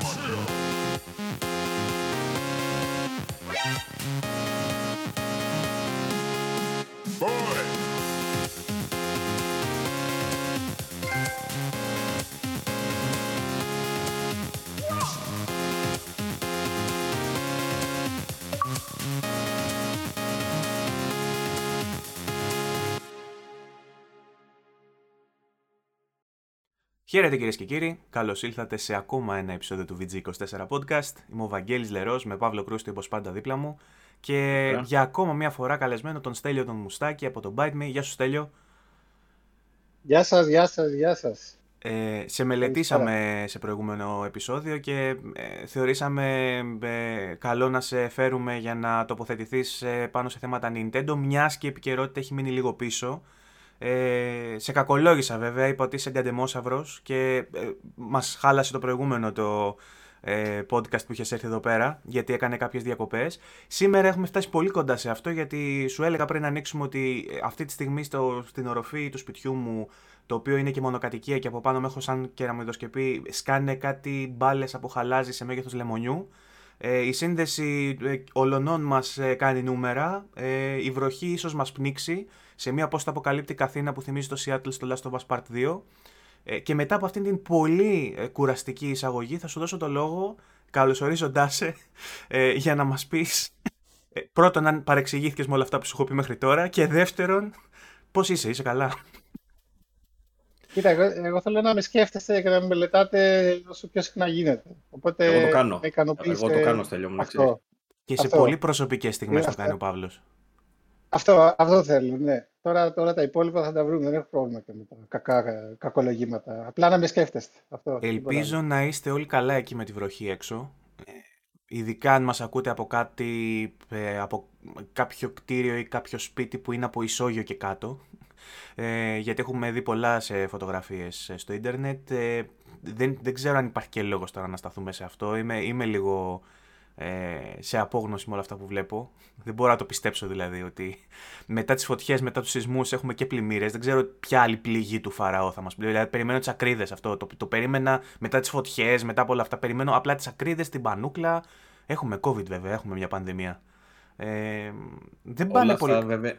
是 Χαίρετε κυρίες και κύριοι, καλώς ήλθατε σε ακόμα ένα επεισόδιο του VG24 Podcast. Είμαι ο Βαγγέλης Λερός με Παύλο Κρούστη όπως πάντα δίπλα μου και για ακόμα μια φορά καλεσμένο τον Στέλιο τον Μουστάκη από τον Bite Me. Γεια σου Στέλιο. Γεια σας, γεια σας, γεια σας. Ε, σε μελετήσαμε σε προηγούμενο επεισόδιο και ε, θεωρήσαμε ε, καλό να σε φέρουμε για να τοποθετηθείς ε, πάνω σε θέματα Nintendo μιας και η επικαιρότητα έχει μείνει λίγο πίσω ε, σε κακολόγησα βέβαια, είπα ότι είσαι εγκαντεμόσαυρος και ε, μας χάλασε το προηγούμενο το ε, podcast που είχες έρθει εδώ πέρα, γιατί έκανε κάποιες διακοπές. Σήμερα έχουμε φτάσει πολύ κοντά σε αυτό, γιατί σου έλεγα πριν να ανοίξουμε ότι ε, αυτή τη στιγμή στο, στην οροφή του σπιτιού μου, το οποίο είναι και μονοκατοικία και από πάνω με έχω σαν κεραμιδοσκεπή, σκάνε κάτι μπάλες από χαλάζι σε μέγεθος λεμονιού. Ε, η σύνδεση ε, ολονών μας ε, κάνει νούμερα, ε, η βροχή ίσως μας πνίξει, σε μια post-αποκαλύπτει Καθήνα που θυμίζει το Seattle στο Last of Us Part 2. Ε, και μετά από αυτήν την πολύ ε, κουραστική εισαγωγή θα σου δώσω το λόγο, καλωσορίζοντά σε, ε, για να μας πεις ε, πρώτον αν παρεξηγήθηκες με όλα αυτά που σου έχω πει μέχρι τώρα και δεύτερον πώς είσαι, είσαι καλά; Κοίτα, εγώ, εγώ θέλω να με σκέφτεστε και να με μελετάτε όσο πιο συχνά γίνεται. Οπότε εγώ το κάνω. Εγώ το κάνω, Στέλιο μου, Και σε πολύ προσωπικές στιγμές το κάνει ο Παύλος. Αυτό, αυτό θέλω, ναι. Τώρα, τώρα τα υπόλοιπα θα τα βρούμε, δεν έχω πρόβλημα και με τα κακά, κακολογήματα. Απλά να με σκέφτεστε. Αυτό, Ελπίζω να είστε όλοι καλά εκεί με τη βροχή έξω. Ε, ειδικά αν μας ακούτε από κάτι, ε, από κάποιο κτίριο ή κάποιο σπίτι που είναι από ισόγειο και κάτω. Ε, γιατί έχουμε δει πολλά σε φωτογραφίες στο ίντερνετ. Ε, δεν, δεν ξέρω αν υπάρχει και λόγος τώρα να σταθούμε σε αυτό. Είμαι, είμαι λίγο ε, σε απόγνωση με όλα αυτά που βλέπω. Δεν μπορώ να το πιστέψω δηλαδή ότι μετά τις φωτιές, μετά τους σεισμούς έχουμε και πλημμύρες. Δεν ξέρω ποια άλλη πληγή του Φαραώ θα μας πει. Δηλαδή, περιμένω τις ακρίδες αυτό. Το, το περίμενα μετά τις φωτιές, μετά από όλα αυτά. Περιμένω απλά τις ακρίδες, την πανούκλα. Έχουμε COVID βέβαια, έχουμε μια πανδημία. Ε, δεν πάνε όλα πολύ. βέβαια,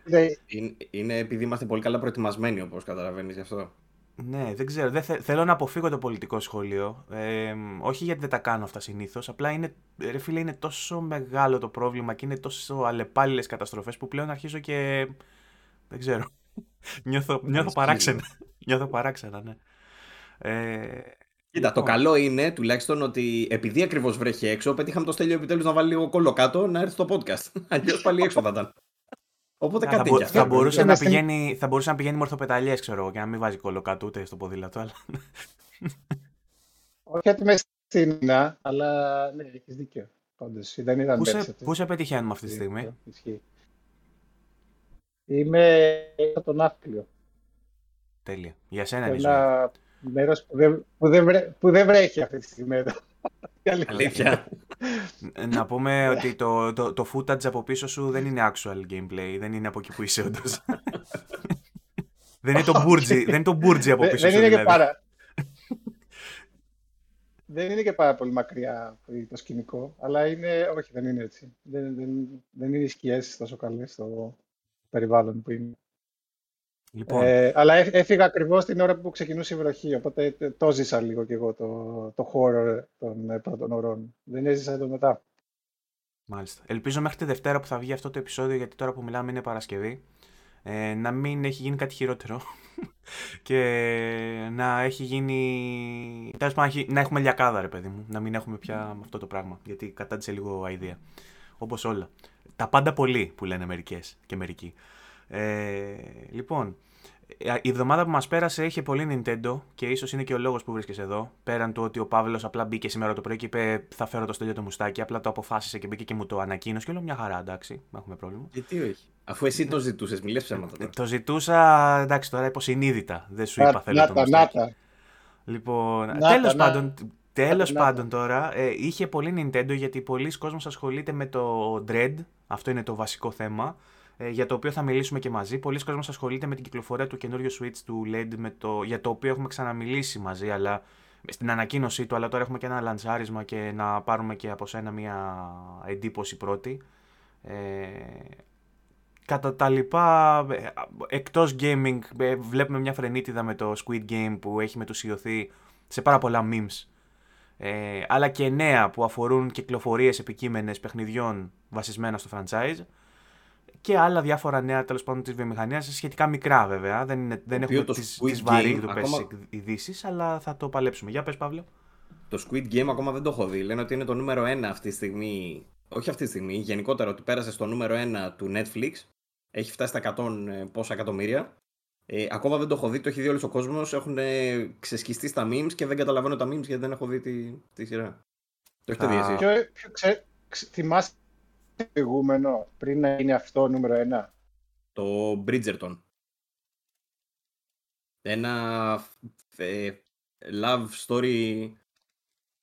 είναι, είναι επειδή είμαστε πολύ καλά προετοιμασμένοι, όπως καταλαβαίνεις γι' αυτό. Ναι, δεν ξέρω. Δεν θέλω να αποφύγω το πολιτικό σχολείο. Ε, όχι γιατί δεν τα κάνω αυτά συνήθως. Απλά είναι, ρε φίλε, είναι τόσο μεγάλο το πρόβλημα και είναι τόσο αλλεπάλληλες καταστροφές που πλέον αρχίζω και. Δεν ξέρω. νιώθω, νιώθω παράξενα. νιώθω παράξενα, ναι. Ε, Κοίτα, το λοιπόν. καλό είναι τουλάχιστον ότι επειδή ακριβώς βρέχει έξω, πετύχαμε το στέλιο επιτέλους να βάλει λίγο κόλλο κάτω να έρθει στο podcast. Αλλιώς πάλι έξω θα ήταν. Οπότε κάτι θα, θα, μπορούσε να πηγαίνει, θα μπορούσε να πηγαίνει μορθοπεταλιές, ξέρω εγώ, και να μην βάζει κάτω ούτε στο ποδήλατο. Αλλά... Όχι ότι είμαι στην αλλά ναι, έχεις δίκιο. Όντως, δεν ήταν πού, σε, πού σε πετυχαίνουμε αυτή τη στιγμή; Είμαι στο Ναύπλιο. Τέλεια. Για σένα είναι Ένα μέρος που δεν, που, δεν βρέ, που δεν βρέχει αυτή τη στιγμή εδώ. Αλήθεια. Να πούμε ότι το, το, το footage από πίσω σου δεν είναι actual gameplay, δεν είναι από εκεί που είσαι όντως. δεν είναι το μπούρτζι, δεν είναι το μπούρτζι από πίσω δεν σου είναι δηλαδή. Και πάρα... δεν είναι και πάρα πολύ μακριά το σκηνικό, αλλά είναι... Όχι, δεν είναι έτσι. Δεν, δεν, δεν είναι οι σκιές τόσο καλές στο περιβάλλον που είναι. Λοιπόν. Ε, αλλά έφυγα ακριβώς την ώρα που ξεκινούσε η βροχή, οπότε το ζήσα λίγο κι εγώ το, το horror των ε, πρώτων ωρών. Δεν έζησα το μετά. Μάλιστα. Ελπίζω μέχρι τη Δευτέρα που θα βγει αυτό το επεισόδιο, γιατί τώρα που μιλάμε είναι Παρασκευή, ε, να μην έχει γίνει κάτι χειρότερο και να έχει γίνει... να έχουμε λιακάδα ρε παιδί μου, να μην έχουμε πια αυτό το πράγμα, γιατί κατάντησε λίγο αηδία. Όπως όλα. Τα πάντα πολύ που λένε μερικές και μερικοί. Ε, λοιπόν, ε, η εβδομάδα που μας πέρασε είχε πολύ Nintendo και ίσως είναι και ο λόγος που βρίσκεσαι εδώ. Πέραν του ότι ο Παύλος απλά μπήκε σήμερα το πρωί και είπε Θα φέρω το στέλιο το μουστάκι. Απλά το αποφάσισε και μπήκε και μου το ανακοίνωσε. Και όλο μια χαρά, εντάξει, δεν έχουμε πρόβλημα. Γιατί όχι. Αφού εσύ το ζητούσες, μιλές ψέματα. Τώρα. Το ζητούσα, εντάξει, τώρα υποσυνείδητα. Δεν σου είπα θέλω το μουστάκι. Λοιπόν, τέλος πάντων, Τέλος πάντων τώρα, ε, είχε πολύ Nintendo γιατί πολλοί κόσμος ασχολείται με το Dread, αυτό είναι το βασικό θέμα, ε, για το οποίο θα μιλήσουμε και μαζί. Πολλοί κόσμοι ασχολείται με την κυκλοφορία του καινούριου Switch του LED, με το, για το οποίο έχουμε ξαναμιλήσει μαζί, αλλά στην ανακοίνωσή του, αλλά τώρα έχουμε και ένα λανσάρισμα και να πάρουμε και από σένα μια εντύπωση πρώτη. Ε, κατά τα λοιπά, ε, εκτός gaming, ε, βλέπουμε μια φρενίτιδα με το Squid Game που έχει μετουσιωθεί σε πάρα πολλά memes. Ε, αλλά και νέα που αφορούν κυκλοφορίες επικείμενες παιχνιδιών βασισμένα στο franchise και άλλα διάφορα νέα τέλος πάντων της βιομηχανίας, σχετικά μικρά βέβαια. Δεν, είναι, δεν έχουμε τι βαρύγδουπε ακόμα... ειδήσεις, αλλά θα το παλέψουμε. Για πες, Παύλο. Το Squid Game ακόμα δεν το έχω δει. Λένε ότι είναι το νούμερο 1 αυτή τη στιγμή. Όχι αυτή τη στιγμή, γενικότερα ότι πέρασε στο νούμερο 1 του Netflix. Έχει φτάσει στα 100 ε, πόσα εκατομμύρια. Ε, ακόμα δεν το έχω δει, το έχει δει όλος ο κόσμος. Έχουν ξεσκιστεί στα memes και δεν καταλαβαίνω τα memes γιατί δεν έχω δει τη, τη σειρά. Το έχετε δει εσύ. Θυμάστε προηγούμενο πριν να είναι αυτό νούμερο ένα; Το Bridgerton. Ένα ε, love story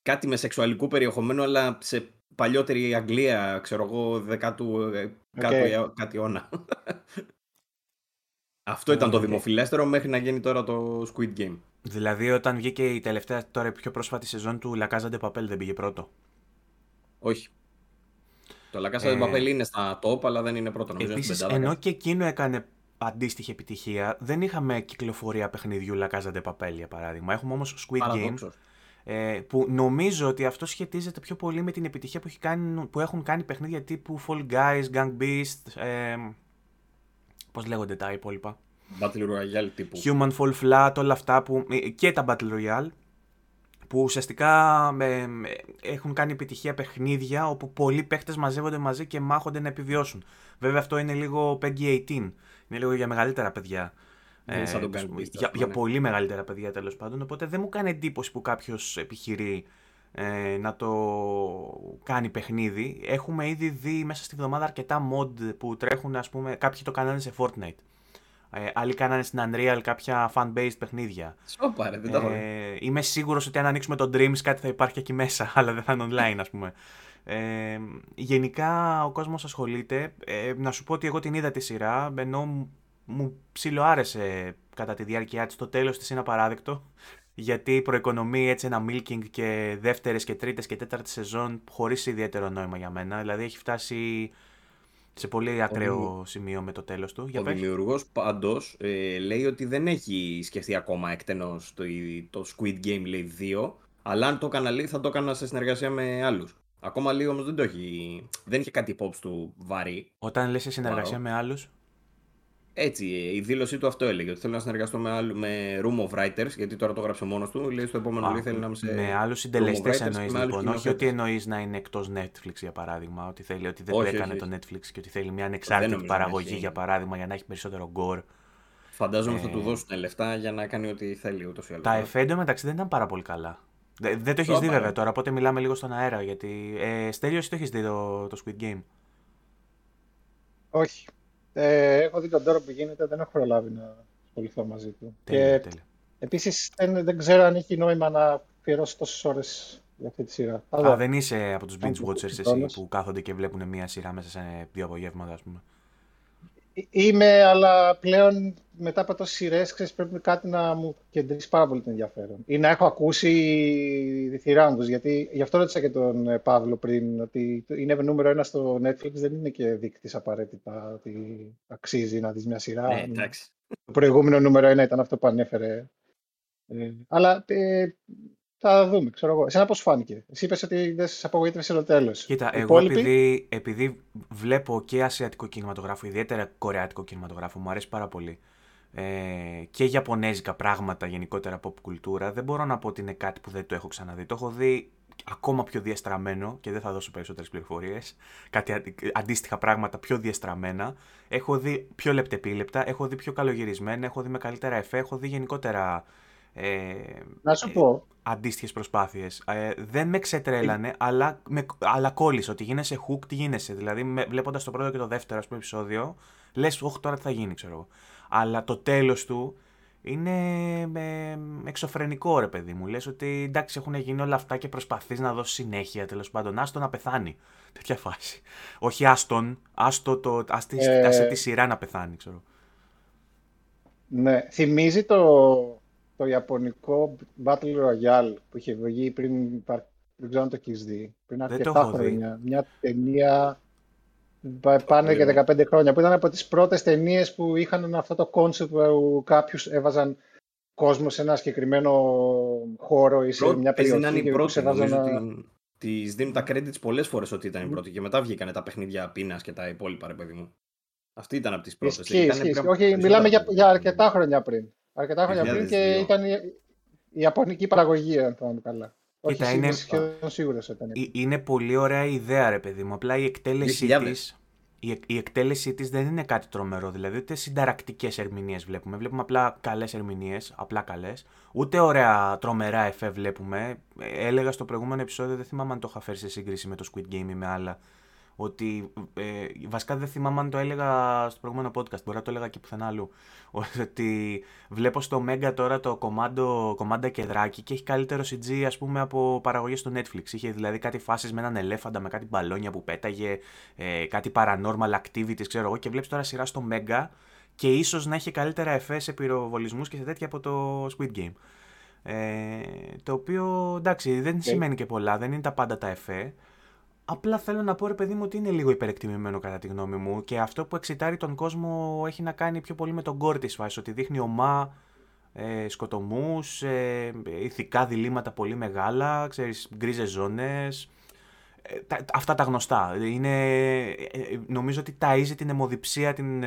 κάτι με σεξουαλικού περιεχομένου αλλά σε παλιότερη Αγγλία, ξέρω εγώ, δεκάτου okay. κάτω, κάτι αιώνα. Αυτό ήταν το δημοφιλέστερο μέχρι να γίνει τώρα το Squid Game. Δηλαδή όταν βγήκε η τελευταία τώρα η πιο πρόσφατη σεζόν του La Casa de Papel δεν πήγε πρώτο. Όχι. Το La Casa de Papel είναι στα top, αλλά δεν είναι πρώτο νομίζω. Επίσης, ενώ και εκείνο έκανε αντίστοιχη επιτυχία, δεν είχαμε κυκλοφορία παιχνιδιού La Casa de Papel για παράδειγμα. Έχουμε όμως Squid Game, ε, που νομίζω ότι αυτό σχετίζεται πιο πολύ με την επιτυχία που, έχει κάνει, που έχουν κάνει παιχνίδια τύπου Fall Guys, Gang Beast, ε, πώς λέγονται τα υπόλοιπα; Battle Royale τύπου. Human Fall Flat, όλα αυτά που, ε, και τα Battle Royale που ουσιαστικά ε, έχουν κάνει επιτυχία παιχνίδια όπου πολλοί παίχτες μαζεύονται μαζί και μάχονται να επιβιώσουν. Βέβαια αυτό είναι λίγο PEGI 18, είναι λίγο για μεγαλύτερα παιδιά. Ε, σαν για, για ναι. πολύ μεγαλύτερα παιδιά τέλος πάντων. Οπότε δεν μου κάνει εντύπωση που κάποιος επιχειρεί ε, να το κάνει παιχνίδι. Έχουμε ήδη δει μέσα στη βδομάδα αρκετά mod που τρέχουν, ας πούμε, κάποιοι το κάνανε σε Fortnite. Ε, άλλοι κάνανε στην Unreal κάποια fan-based παιχνίδια. Σοπα, ρε, δεν ε, Είμαι σίγουρος ότι αν ανοίξουμε το Dreams κάτι θα υπάρχει εκεί μέσα, αλλά δεν θα είναι online, ας πούμε. Ε, γενικά ο κόσμος ασχολείται. Ε, να σου πω ότι εγώ την είδα τη σειρά, ενώ μου ψιλοάρεσε κατά τη διάρκεια της. Το τέλος της είναι απαράδεκτο. Γιατί προοικονομεί έτσι ένα milking και δεύτερες και τρίτες και τέταρτη σεζόν χωρίς ιδιαίτερο νόημα για μένα. Δηλαδή έχει φτάσει σε πολύ ακραίο σημείο με το τέλος του. Ο δημιουργός πάντως ε, λέει ότι δεν έχει σκεφτεί ακόμα εκτενώς το, το Squid Game λέει 2, αλλά αν το έκανα λέει θα το έκανα σε συνεργασία με άλλους. Ακόμα λίγο όμως δεν το έχει. Δεν είχε κάτι υπόψη του βαρύ. Όταν λες σε συνεργασία με άλλους. Έτσι, η δήλωσή του αυτό έλεγε. Ότι θέλω να συνεργαστώ με, άλλου, με Room of Writers, γιατί τώρα το έγραψε μόνος του. Λέει στο επόμενο λίγο θέλει να είμαι σε. Με άλλους συντελεστές εννοείς λοιπόν. Όχι ότι εννοείς να είναι εκτός Netflix για παράδειγμα. Ότι θέλει ότι δεν το έκανε το Netflix και ότι θέλει μια ανεξάρτητη παραγωγή για παράδειγμα για να έχει περισσότερο gore. Φαντάζομαι ε... θα του δώσουν λεφτά για να κάνει ό,τι θέλει ούτως ή άλλως. Τα εφέντο μεταξύ δεν ήταν πάρα πολύ καλά. Δεν το έχεις δει βέβαια τώρα, οπότε μιλάμε λίγο στον αέρα. Γιατί. Ε, Στέλιος, το έχεις δει το, το Squid Game; Όχι. Ε, έχω δει τον τώρα που γίνεται, δεν έχω προλάβει να ασχοληθώ μαζί του. Τέλεια, και τέλεια. Επίσης δεν, δεν ξέρω αν έχει νόημα να αφιερώσει τόσες ώρες για αυτή τη σειρά. Α, δεν είσαι από τους binge watchers εσύ που κάθονται και βλέπουν μία σειρά μέσα σε δύο απογεύματα, ας πούμε. Είμαι, αλλά πλέον μετά από τόσες σειρές πρέπει κάτι να μου κεντρήσει πάρα πολύ το ενδιαφέρον. Ή να έχω ακούσει διθυράμβου. Γιατί γι' αυτό ρώτησα και τον ε, Παύλο πριν, ότι είναι νούμερο ένα στο Netflix, δεν είναι και δείκτης απαραίτητα ότι αξίζει να δεις μια σειρά. Ναι, εντάξει. Το προηγούμενο νούμερο ένα ήταν αυτό που ανέφερε. Ε, αλλά ε, θα δούμε, ξέρω εγώ. Εσένα πώς φάνηκε; Εσύ είπες ότι δεν σε απογοήτευσε το τέλος. Κοίτα, εγώ επειδή, επειδή βλέπω και ασιατικό κινηματογράφο, ιδιαίτερα κορεάτικο κινηματογράφο, μου αρέσει πάρα πολύ. Ε, και ιαπωνέζικα πράγματα γενικότερα pop κουλτούρα, δεν μπορώ να πω ότι είναι κάτι που δεν το έχω ξαναδεί. Το έχω δει ακόμα πιο διαστραμμένο και δεν θα δώσω περισσότερες πληροφορίες, κάτι αντίστοιχα πράγματα πιο διαστραμμένα. Έχω δει πιο λεπτεπίλεπτα, έχω δει πιο καλογυρισμένα, έχω δει με καλύτερα εφέ, έχω δει γενικότερα ε, να σου πω. Ε, Αντίστοιχες προσπάθειες. Ε, δεν με ξετρέλανε, αλλά, με, αλλά κόλλησε ότι γίνεσαι hook, τι γίνεσαι. Δηλαδή, βλέποντας το πρώτο και το δεύτερο ας πούμε, επεισόδιο, λες, Όχι, τώρα τι θα γίνει, ξέρω εγώ. Αλλά το τέλος του είναι ε, εξωφρενικό, ρε παιδί μου. Λες ότι εντάξει, έχουν γίνει όλα αυτά και προσπαθείς να δώσεις συνέχεια τέλος πάντων. Άστο να πεθάνει. Τέτοια φάση. Όχι άστον, άστο το, άστη, ε... τη σειρά να πεθάνει, ξέρω. Ναι, θυμίζει το το ιαπωνικό Battle Royale που είχε βγει πριν, δεν ξέρω αν το έχεις δει, πριν αρκετά χρόνια. Μια ταινία πάνε και 15 χρόνια, που ήταν από τις πρώτες ταινίες που είχαν αυτό το concept που κάποιους έβαζαν κόσμος σε ένα συγκεκριμένο χώρο ή σε μια περιοχή. Είναι η πρώτη, έβαζαν... Τη δίνουν τα credits πολλές φορές ότι ήταν η πρώτη και μετά βγήκαν τα παιχνίδια πείνας και τα υπόλοιπα, ρε παιδί μου. Αυτή ήταν από τις πρώτες. Ισχύει, Όχι, μιλάμε για, για αρκετά χρόνια πριν. Αρκετά χρόνια πριν και ήταν η, η Ιαπωνική παραγωγή, αν θυμάμαι καλά. Κοίτα, Όχι, είναι... σχεδόν σίγουρος ήταν. Είναι πολύ ωραία ιδέα, ρε παιδί μου. Απλά η εκτέλεσή τη η, η εκτέλεσή της δεν είναι κάτι τρομερό. Δηλαδή, ούτε συνταρακτικές ερμηνείες βλέπουμε. Βλέπουμε απλά καλές ερμηνείες, απλά καλές. Ούτε ωραία τρομερά εφέ βλέπουμε. Ε, έλεγα στο προηγούμενο επεισόδιο, δεν θυμάμαι αν το είχα φέρει σε σύγκριση με το Squid Game ή με άλλα ότι ε, βασικά δεν θυμάμαι αν το έλεγα στο προηγούμενο podcast, μπορεί να το έλεγα και πουθενά αλλού, ότι βλέπω στο Mega τώρα το κομμάντο, κομμάντα κεδράκι και έχει καλύτερο CG ας πούμε από παραγωγές στο Netflix. Είχε δηλαδή κάτι φάσεις με έναν ελέφαντα, με κάτι μπαλόνια που πέταγε, ε, κάτι paranormal activities ξέρω εγώ και βλέπεις τώρα σειρά στο Mega και ίσως να έχει καλύτερα εφές σε πυροβολισμούς και σε τέτοια από το Squid Game. Ε, το οποίο εντάξει δεν ναι. σημαίνει και πολλά, δεν είναι τα πάντα τα εφέ. Απλά θέλω να πω ρε παιδί μου ότι είναι λίγο υπερεκτιμημένο κατά τη γνώμη μου και αυτό που εξητάρει τον κόσμο έχει να κάνει πιο πολύ με τον κόρ της φάσης, ότι δείχνει ομά, ε, σκοτωμούς, ε, ηθικά διλήμματα πολύ μεγάλα, ξέρεις, γκρίζες ζώνες, ε, αυτά τα γνωστά. Είναι, ε, ε, νομίζω ότι ταΐζει την αιμοδιψία, την,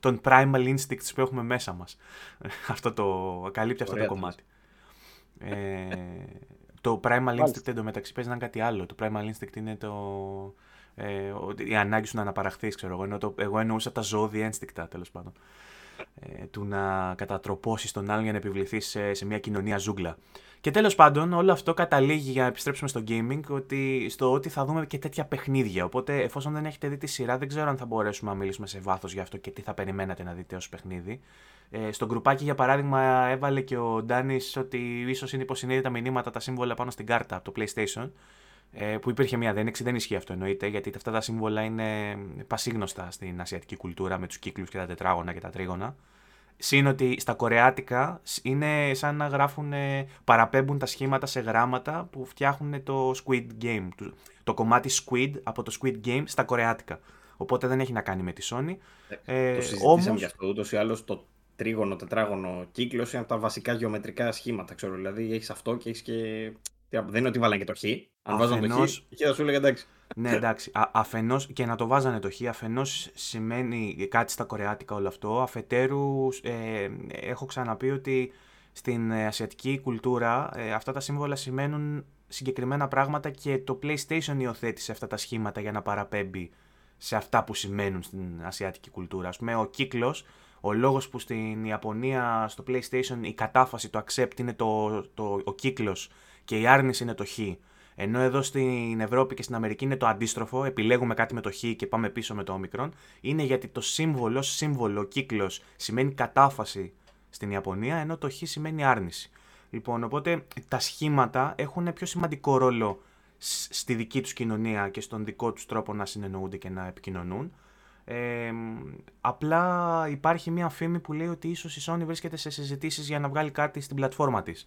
των primal instincts που έχουμε μέσα μας. αυτό το, καλύπτει αυτό το κομμάτι. Ε, το Primal Instinct εντωμεταξύ παίζει να είναι κάτι άλλο. Το Primal Instinct είναι το. Ε, η ανάγκη σου να αναπαραχθείς, ξέρω εγώ. Ενώ το, εγώ εννοούσα τα ζώδια ένστικτα, τέλος πάντων. Ε, του να κατατροπώσεις τον άλλον για να επιβληθείς σε, σε μια κοινωνία ζούγκλα. Και τέλος πάντων, όλο αυτό καταλήγει για να επιστρέψουμε στο gaming ότι, στο ότι θα δούμε και τέτοια παιχνίδια. Οπότε, εφόσον δεν έχετε δει τη σειρά, δεν ξέρω αν θα μπορέσουμε να μιλήσουμε σε βάθος γι' αυτό και τι θα περιμένατε να δείτε ως παιχνίδι. Ε, στο γκρουπάκι, για παράδειγμα, έβαλε και ο Ντάνη ότι ίσως είναι υποσυνείδητα μηνύματα τα σύμβολα πάνω στην κάρτα από το PlayStation. Ε, που υπήρχε μια δένεξη, δεν ισχύει αυτό εννοείται, γιατί αυτά τα σύμβολα είναι πασίγνωστα στην ασιατική κουλτούρα με τους κύκλους και τα τετράγωνα και τα τρίγωνα. Συν ότι στα κορεάτικα είναι σαν να γράφουν, παραπέμπουν τα σχήματα σε γράμματα που φτιάχνουν το Squid Game. Το κομμάτι Squid από το Squid Game στα κορεάτικα. Οπότε δεν έχει να κάνει με τη Sony. Ε, ε, το συζητήσαμε όμως... γι' αυτό. Ούτως ή άλλως το τρίγωνο, τετράγωνο κύκλο είναι από τα βασικά γεωμετρικά σχήματα. Ξέρω. Δηλαδή έχεις αυτό και έχεις και. Δεν είναι ότι βάλανε και το χ. Αν βάζανε το χ, θα σου έλεγα εντάξει. Ναι, εντάξει. Αφενό και να το βάζανε το χ, αφενός σημαίνει κάτι στα κορεάτικα όλο αυτό. Αφετέρου, ε, έχω ξαναπεί ότι στην ασιατική κουλτούρα ε, αυτά τα σύμβολα σημαίνουν συγκεκριμένα πράγματα και το PlayStation υιοθέτησε αυτά τα σχήματα για να παραπέμπει σε αυτά που σημαίνουν στην ασιατική κουλτούρα. Α πούμε, ο κύκλος ο λόγος που στην Ιαπωνία στο PlayStation η κατάφαση, το accept είναι το, το, ο κύκλος και η άρνηση είναι το χ. Ενώ εδώ στην Ευρώπη και στην Αμερική είναι το αντίστροφο, επιλέγουμε κάτι με το χ και πάμε πίσω με το όμικρον, είναι γιατί το σύμβολο, σύμβολο, ο κύκλος σημαίνει κατάφαση στην Ιαπωνία, ενώ το χ σημαίνει άρνηση. Λοιπόν, οπότε τα σχήματα έχουν πιο σημαντικό ρόλο στη δική τους κοινωνία και στον δικό τους τρόπο να συνεννοούνται και να επικοινωνούν. Ε, απλά υπάρχει μια φήμη που λέει ότι ίσως η Sony βρίσκεται σε συζητήσεις για να βγάλει κάτι στην πλατφόρμα της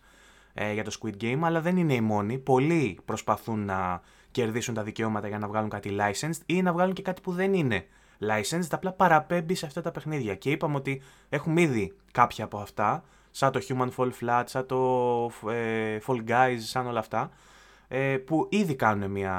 ε, για το Squid Game, αλλά δεν είναι οι μόνοι. Πολλοί προσπαθούν να κερδίσουν τα δικαιώματα για να βγάλουν κάτι licensed ή να βγάλουν και κάτι που δεν είναι licensed, απλά παραπέμπει σε αυτά τα παιχνίδια. Και είπαμε ότι έχουμε ήδη κάποια από αυτά, σαν το Human Fall Flat, σαν το ε, Fall Guys, σαν όλα αυτά, ε, που ήδη κάνουν μια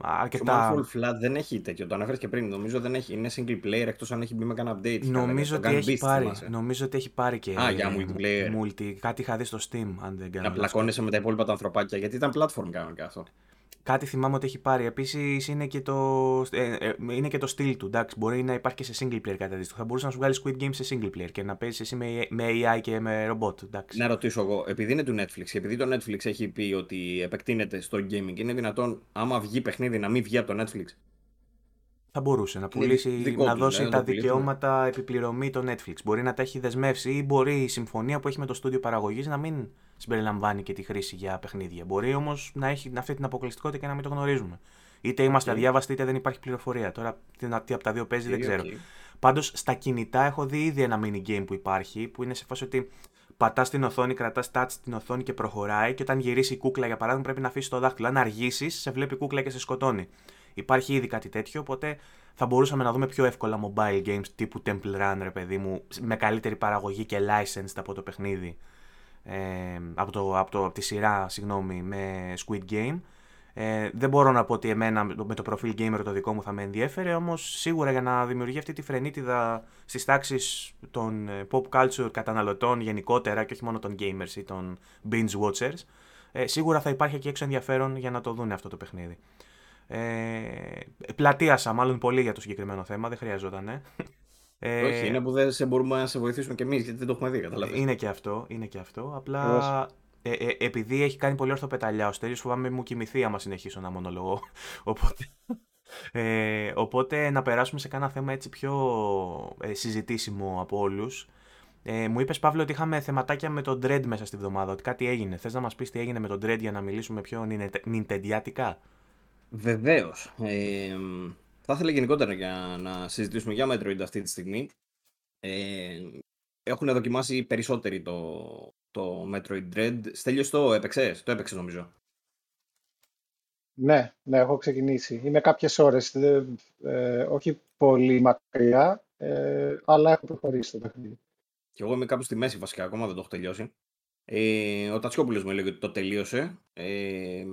αρκετά... Το Full Flat δεν έχει τέτοιο, το αναφέρεις και πριν, νομίζω δεν έχει, είναι single player εκτός αν έχει μπει με κανένα update. Νομίζω, ότι έχει, πάρει, νομίζω ότι έχει πάρει και Α, για multiplayer. Multi, κάτι είχα δει στο Steam, αν δεν κάνω Να πλακώνεσαι με τα υπόλοιπα τα ανθρωπάκια, γιατί ήταν platform κανονικά αυτό. Κάτι θυμάμαι ότι έχει πάρει. Επίσης είναι, και το, ε, ε, είναι και το στυλ του. Εντάξει, μπορεί να υπάρχει και σε single player κάτι αντίστοιχο. Θα μπορούσες να σου βγάλεις Squid Game σε single player και να παίζεις εσύ με, με AI και με robot. Εντάξει. Να ρωτήσω εγώ, επειδή είναι του Netflix και επειδή το Netflix έχει πει ότι επεκτείνεται στο gaming, είναι δυνατόν άμα βγει παιχνίδι να μην βγει από το Netflix; Θα μπορούσε να πουλήσει, να δώσει ναι, τα δικαιώματα επιπληρωμή το Netflix. Μπορεί να τα έχει δεσμεύσει ή μπορεί η συμφωνία που έχει με το στούντιο παραγωγής να μην συμπεριλαμβάνει και τη χρήση για παιχνίδια. Μπορεί όμως να έχει αυτή την αποκλειστικότητα και να μην το γνωρίζουμε. Είτε είμαστε okay. αδιάβαστοι είτε δεν υπάρχει πληροφορία. Τώρα τι, τι από τα δύο παίζει δεν ξέρω. Okay. Πάντως στα κινητά έχω δει ήδη ένα mini game που υπάρχει που είναι σε φάση ότι πατάς στην οθόνη, κρατάς touch στην οθόνη και προχωράει. Και όταν γυρίσει η κούκλα, για παράδειγμα, πρέπει να αφήσεις το δάχτυλο. Αν αργήσεις, σε βλέπει η κούκλα και σε σκοτώνει. Υπάρχει ήδη κάτι τέτοιο, οπότε θα μπορούσαμε να δούμε πιο εύκολα mobile games τύπου Temple Run, ρε παιδί μου, με καλύτερη παραγωγή και licensed από το παιχνίδι. Ε, από, το, από, το, από τη σειρά, συγγνώμη, με Squid Game. Ε, δεν μπορώ να πω ότι εμένα με το προφίλ gamer το δικό μου θα με ενδιέφερε, όμως σίγουρα για να δημιουργεί αυτή τη φρενίτιδα στις τάξεις των ε, pop culture καταναλωτών γενικότερα και όχι μόνο των gamers ή των binge watchers, ε, σίγουρα θα υπάρχει και έξω ενδιαφέρον για να το δουν αυτό το παιχνίδι. Ε, πλατείασα μάλλον πολύ για το συγκεκριμένο θέμα, δεν χρειαζόταν. Ε. Ε, όχι, είναι που δεν σε μπορούμε να σε βοηθήσουμε κι εμείς γιατί δεν το έχουμε δει, καταλαβαίνετε. Είναι και αυτό, είναι και αυτό. Απλά ε, ε, επειδή έχει κάνει πολύ ορθοπεταλιά ο Στέλιος, φοβάμαι μου κοιμηθεί άμα συνεχίσω να μονολογώ. οπότε, ε, οπότε να περάσουμε σε κάνα θέμα έτσι πιο ε, συζητήσιμο από όλους. Ε, μου είπες Παύλο ότι είχαμε θεματάκια με τον Dread μέσα στη βδομάδα, ότι κάτι έγινε. Θες να μας πεις τι έγινε με τον Dread για να μιλήσουμε πιο νιντεντιάτικα; Βεβαίως. Ε, θα ήθελα γενικότερα για να συζητήσουμε για Metroid αυτή τη στιγμή. Ε, έχουν δοκιμάσει περισσότεροι το, το Metroid Dread. Στέλιος το έπαιξες, το έπαιξες νομίζω. Ναι, ναι, έχω ξεκινήσει. Είναι κάποιες ώρες, ε, όχι πολύ μακριά, ε, αλλά έχω προχωρήσει το παιχνίδι. Και εγώ είμαι κάπου στη μέση βασικά, ακόμα δεν το έχω τελειώσει. Ε, ο Τατσιόπουλος μου έλεγε ότι το τελείωσε. Ε,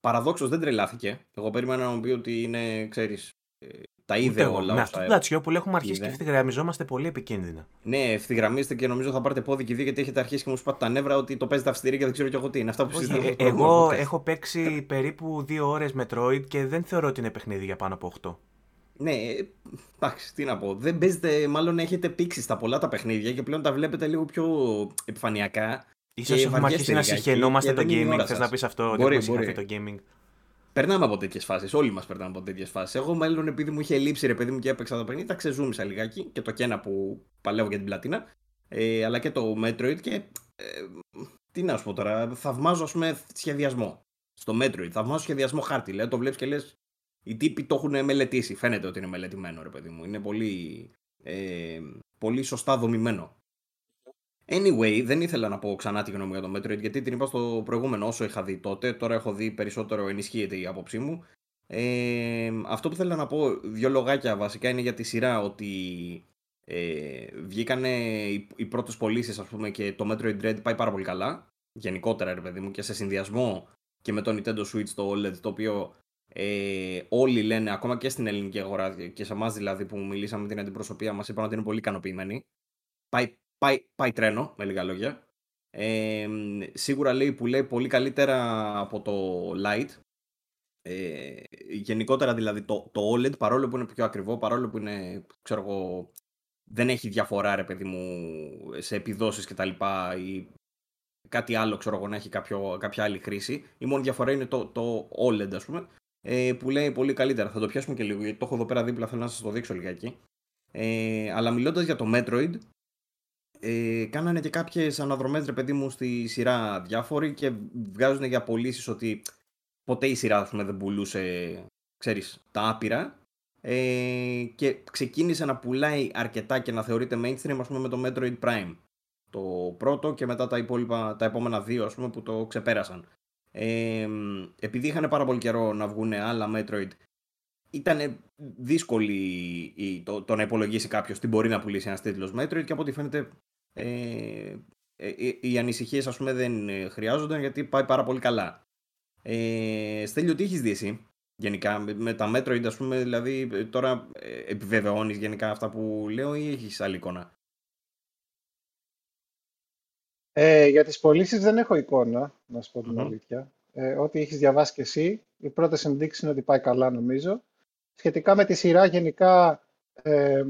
παραδόξως δεν τρελάθηκε. Εγώ περίμενα να μου πει ότι είναι, ξέρεις, ε, τα είδε όλα. Με αυτό το Τατσιόπουλο έχουμε αρχίσει είδε. και ευθυγραμμιζόμαστε πολύ επικίνδυνα. Ναι, ευθυγραμμίστε και νομίζω θα πάρετε πόδι και δει γιατί έχετε αρχίσει και μου σπάτε τα νεύρα ότι το παίζετε αυστηρή και δεν ξέρω κι εγώ τι είναι. Αυτά που Όχι, ε, Εγώ έχω παίξει περίπου δύο ώρες Metroid και δεν θεωρώ ότι είναι παιχνίδι για πάνω από 8. Ναι, εντάξει, τι να πω. Δεν παίζετε, μάλλον έχετε πήξει στα πολλά τα παιχνίδια και πλέον τα βλέπετε λίγο πιο επιφανειακά. Ίσως έχουμε αρχίσει να συγχαινόμαστε το gaming. Θες να πεις αυτό, μπορεί, ότι έχουμε το gaming; Περνάμε από τέτοιες φάσεις. Όλοι μας περνάμε από τέτοιες φάσεις. Εγώ, μάλλον επειδή μου είχε λείψει ρε παιδί μου και έπαιξα το παιχνίδι, τα ξεζούμισα λιγάκι και το κένα που παλεύω για την πλατίνα. Ε, αλλά και το Metroid και. Ε, τι να σου πω τώρα, θαυμάζω ας πούμε σχεδιασμό. Στο Metroid, θαυμάζω σχεδιασμό χάρτη. Λέει, το βλέπεις και λες. Οι τύποι το έχουν μελετήσει. Φαίνεται ότι είναι μελετημένο, ρε παιδί μου. Είναι πολύ, ε, πολύ σωστά δομημένο. Anyway, δεν ήθελα να πω ξανά τη γνώμη για το Metroid γιατί την είπα στο προηγούμενο όσο είχα δει τότε. Τώρα έχω δει περισσότερο, ενισχύεται η άποψή μου. Ε, αυτό που θέλω να πω, δύο λογάκια βασικά είναι για τη σειρά ότι ε, βγήκανε οι, οι πρώτες πωλήσεις ας πούμε και το Metroid Dread πάει πάρα πολύ καλά. Γενικότερα ρε παιδί μου και σε συνδυασμό και με το Nintendo Switch το OLED το οποίο ε, όλοι λένε ακόμα και στην ελληνική αγορά και σε εμάς δηλαδή που μιλήσαμε με την αντιπροσωπεία μας είπαν ότι είναι πολύ ικανοποιημένοι. Πάει πάει, πάει τρένο, με λίγα λόγια. Ε, σίγουρα λέει που λέει πολύ καλύτερα από το Lite. Ε, γενικότερα δηλαδή το, το OLED παρόλο που είναι πιο ακριβό, παρόλο που είναι, ξέρω εγώ, δεν έχει διαφορά ρε παιδί μου σε επιδόσεις και τα λοιπά ή κάτι άλλο ξέρω εγώ να έχει κάποιο, κάποια άλλη χρήση. Η μόνη διαφορά είναι το, το OLED ας πούμε ε, που λέει πολύ καλύτερα. Θα το πιάσουμε και λίγο γιατί το έχω εδώ πέρα δίπλα θέλω να σας το δείξω λιγάκι. Ε, αλλά μιλώντας για το Metroid ε, κάνανε και κάποιες αναδρομές ρε παιδί μου στη σειρά διάφοροι και βγάζουν για πωλήσεις ότι ποτέ η σειρά πούμε, δεν πουλούσε ξέρεις, τα άπειρα ε, και ξεκίνησε να πουλάει αρκετά και να θεωρείται mainstream ας πούμε, με το Metroid Prime το πρώτο και μετά τα, υπόλοιπα, τα επόμενα δύο ας πούμε, που το ξεπέρασαν. Ε, επειδή είχαν πάρα πολύ καιρό να βγουν άλλα Metroid ήταν δύσκολη το, το να υπολογίσει κάποιος τι μπορεί να πουλήσει ένας τίτλος Metroid και από ό,τι φαίνεται ε, ε, ε, οι ανησυχίες ας πούμε δεν χρειάζονταν γιατί πάει πάρα πολύ καλά. Ε, Στέλιο, τι έχεις δει εσύ γενικά; Με τα Metroid ας πούμε δηλαδή τώρα επιβεβαιώνεις γενικά αυτά που λέω ή έχεις άλλη εικόνα; Ε, για τις πωλήσεις δεν έχω εικόνα, να σου πω την αλήθεια. Ε, ό,τι έχεις διαβάσει και εσύ, οι πρώτες ενδείξεις είναι ότι πάει καλά νομίζω. Σχετικά με τη σειρά γενικά, ε,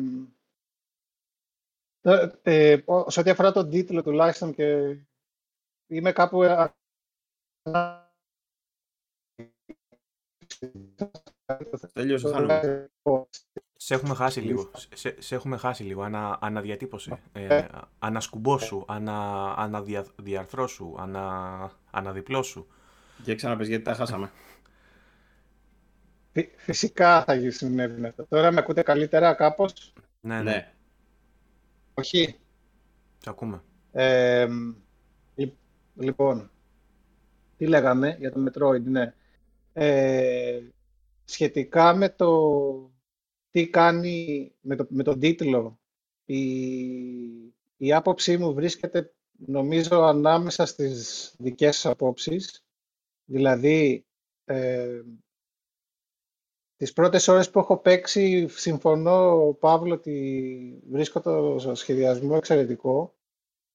ε, ε, σε ό,τι αφορά τον τίτλο τουλάχιστον και είμαι κάπου... Ε, σε έχουμε χάσει λίγο. Σε, σε έχουμε χάσει λίγο. Ανα, αναδιατύπωση. Ε, ανασκουμπόσου, ανα, αναδιαρθρώσου, ανα, αναδιπλώσου. Και ξαναπες γιατί τα χάσαμε. Φυσικά θα γίνει αυτό. Τώρα με ακούτε καλύτερα κάπως. Ναι, ναι. Ναι. Όχι. Σε ακούμε. Ε, λοιπόν, τι λέγαμε για το Metroid, ναι. Ε, σχετικά με το τι κάνει με, το, με τον τίτλο, η, η άποψή μου βρίσκεται νομίζω ανάμεσα στις δικές σας απόψεις. Δηλαδή, ε, τις πρώτες ώρες που έχω παίξει, συμφωνώ, Παύλο, ότι βρίσκω το σχεδιασμό εξαιρετικό.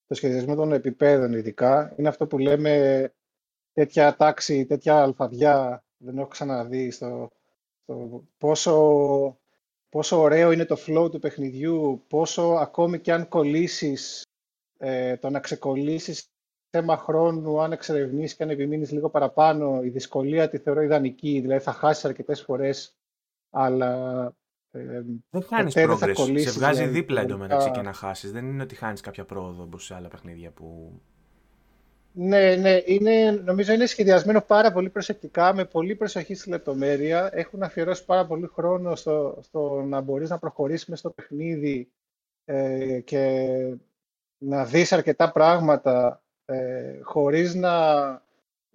Το σχεδιασμό των επιπέδων ειδικά. Είναι αυτό που λέμε τέτοια τάξη, τέτοια αλφαδιά δεν έχω ξαναδεί στο, στο πόσο, πόσο ωραίο είναι το flow του παιχνιδιού, πόσο ακόμη και αν κολλήσεις, ε, το να ξεκολλήσεις θέμα χρόνου, αν εξερευνήσεις και αν επιμείνεις λίγο παραπάνω, η δυσκολία τη θεωρώ ιδανική, δηλαδή θα χάσεις αρκετές φορές, αλλά ε, δεν χάνεις πρόοδο. Σε βγάζει δηλαδή, δίπλα εντωμεταξύ και να χάσεις. Δεν είναι ότι χάνεις κάποια πρόοδο όπως σε άλλα παιχνίδια που ναι, ναι, είναι, νομίζω είναι σχεδιασμένο πάρα πολύ προσεκτικά, με πολύ προσοχή στη λεπτομέρεια. Έχουν αφιερώσει πάρα πολύ χρόνο στο, στο να μπορείς να προχωρήσεις μέσα στο παιχνίδι ε, και να δεις αρκετά πράγματα ε, χωρίς να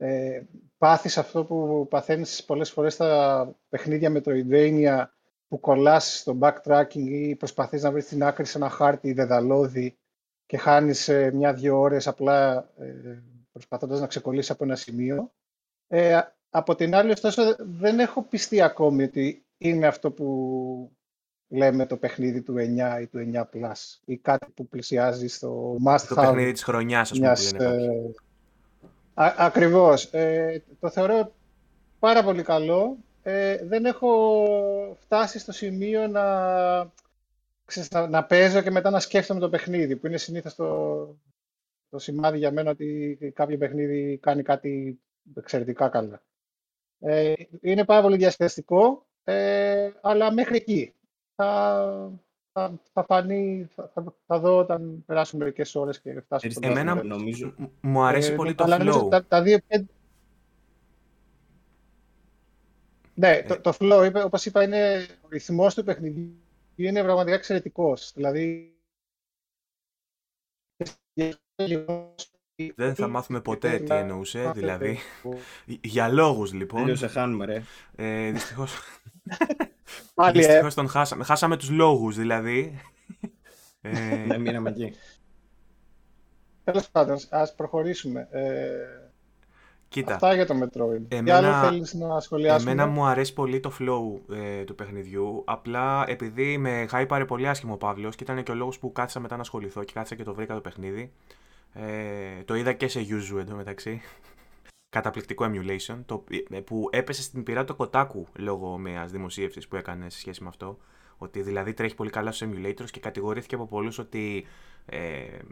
ε, πάθεις αυτό που παθαίνεις πολλές φορές στα παιχνίδια με το Idrania που κολλάς στο backtracking ή προσπαθείς να βρεις την άκρη σε ένα χάρτη δεδαλώδη και χάνεις ε, μια-δυο ώρες απλά ε, προσπαθώντας να ξεκολλήσεις από ένα σημείο. Ε, από την άλλη, ωστόσο, δεν έχω πιστεί ακόμη ότι είναι αυτό που λέμε το παιχνίδι του 9 ή του 9 Plus ή κάτι που πλησιάζει στο must Το παιχνίδι της χρονιάς, ας πούμε, που λένε ε, α, Ακριβώς. Ε, το θεωρώ πάρα πολύ καλό. Ε, δεν έχω φτάσει στο σημείο να, ξέρεις, να, να παίζω και μετά να σκέφτομαι το παιχνίδι, που είναι συνήθως το, το σημάδι για μένα ότι κάποιο παιχνίδι κάνει κάτι εξαιρετικά καλά. Ε, είναι πάρα πολύ διασκεδαστικό, ε, αλλά μέχρι εκεί. Θα, θα, θα φανεί, θα, θα, δω όταν περάσουν μερικές ώρες και φτάσουν στο Εμένα νομίζω, μου αρέσει ε, πολύ το flow. Τα, τα δύο, ναι, το, το flow, είπε, όπως είπα, είναι, ο ρυθμός του παιχνιδιού είναι πραγματικά εξαιρετικός. Δηλαδή, δεν θα μάθουμε ποτέ τι εννοούσε, δηλαδή. Για λόγους λοιπόν. Δεν σε χάνουμε ρε. Ε, δυστυχώς. Πάλι, ε. δυστυχώς τον χάσαμε. Χάσαμε τους λόγους δηλαδή. ε... Δεν μείναμε εκεί. Τέλος πάντων, ας προχωρήσουμε. Ε... Κοίτα, Αυτά για το Metroid. Εμένα, Τι άλλο θέλεις να σχολιάσουμε. Εμένα μου αρέσει πολύ το flow ε, του παιχνιδιού. Απλά επειδή με χάιπαρε πολύ άσχημο ο Παύλος και ήταν και ο λόγος που κάθισα μετά να ασχοληθώ και κάθισα και το βρήκα το παιχνίδι. Ε, το είδα και σε Yuzu εντωμεταξύ. Καταπληκτικό emulation το, ε, που έπεσε στην πειρά το Kotaku λόγω μιας δημοσίευσης που έκανε σε σχέση με αυτό. Ότι δηλαδή τρέχει πολύ καλά στους emulators και κατηγορήθηκε από πολλούς ότι ε,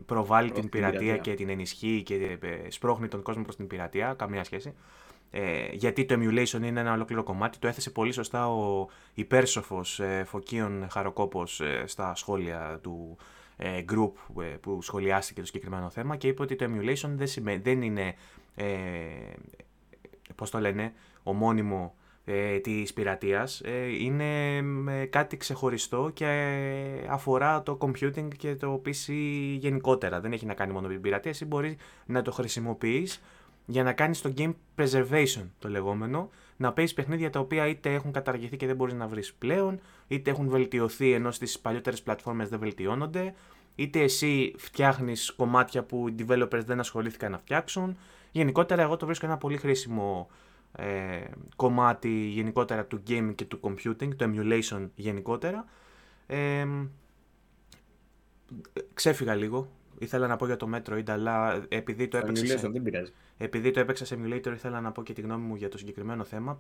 προβάλλει την πειρατεία και την ενισχύει και ε, σπρώχνει τον κόσμο προς την πειρατεία. Καμία σχέση. Ε, γιατί το emulation είναι ένα ολόκληρο κομμάτι. Το έθεσε πολύ σωστά ο υπέρσοφος ε, Φωκίων Χαροκόπος ε, στα σχόλια του ε, group ε, που σχολιάστηκε το συγκεκριμένο θέμα και είπε ότι το emulation δεν, σημαίνει, δεν είναι, ε, πώς το λένε, ομώνυμο ε, της πειρατείας. Ε, είναι ε, κάτι ξεχωριστό και αφορά το computing και το PC γενικότερα. Δεν έχει να κάνει μόνο με την πειρατεία. Εσύ μπορείς να το χρησιμοποιείς για να κάνεις το game preservation το λεγόμενο, να παίζεις παιχνίδια τα οποία είτε έχουν καταργηθεί και δεν μπορείς να βρεις πλέον, είτε έχουν βελτιωθεί ενώ στις παλιότερες πλατφόρμες δεν βελτιώνονται, είτε εσύ φτιάχνεις κομμάτια που οι developers δεν ασχολήθηκαν να φτιάξουν. Γενικότερα, εγώ το βρίσκω ένα πολύ χρήσιμο ε, κομμάτι γενικότερα του gaming και του computing, το emulation γενικότερα. Ε, ξέφυγα λίγο. Ήθελα να πω για το Metroid, αλλά επειδή το έπαιξα. Σε... Επειδή το έπαιξα σε emulator, ήθελα να πω και τη γνώμη μου για το συγκεκριμένο θέμα.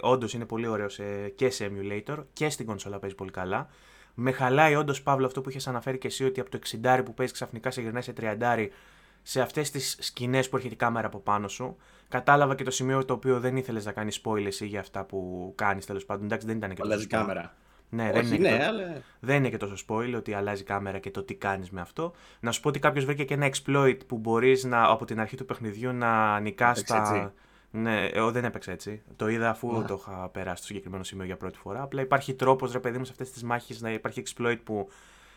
Όντως είναι πολύ ωραίο και σε emulator και στην κονσόλα παίζει πολύ καλά. Με χαλάει όντως, Παύλο, αυτό που είχες αναφέρει και εσύ, ότι από το 60 που παίζεις ξαφνικά σε γυρνάει σε 30 σε αυτές τις σκηνές που έρχεται η κάμερα από πάνω σου. Κατάλαβα και το σημείο το οποίο δεν ήθελες να κάνεις spoil εσύ για αυτά που κάνεις τέλος πάντων. Εντάξει, δεν ήταν και τόσο. κάμερα. Ναι, δεν, είναι ναι, αλλά... δεν είναι και τόσο spoil ότι αλλάζει κάμερα και το τι κάνεις με αυτό. Να σου πω ότι κάποιος βρήκε και ένα exploit που μπορείς από την αρχή του παιχνιδιού να νικάς τα. Ναι, εγώ δεν έπαιξα έτσι. Το είδα αφού yeah. το είχα περάσει στο συγκεκριμένο σημείο για πρώτη φορά. Απλά υπάρχει τρόπος, ρε παιδί μου, σε αυτές τις μάχες να υπάρχει exploit που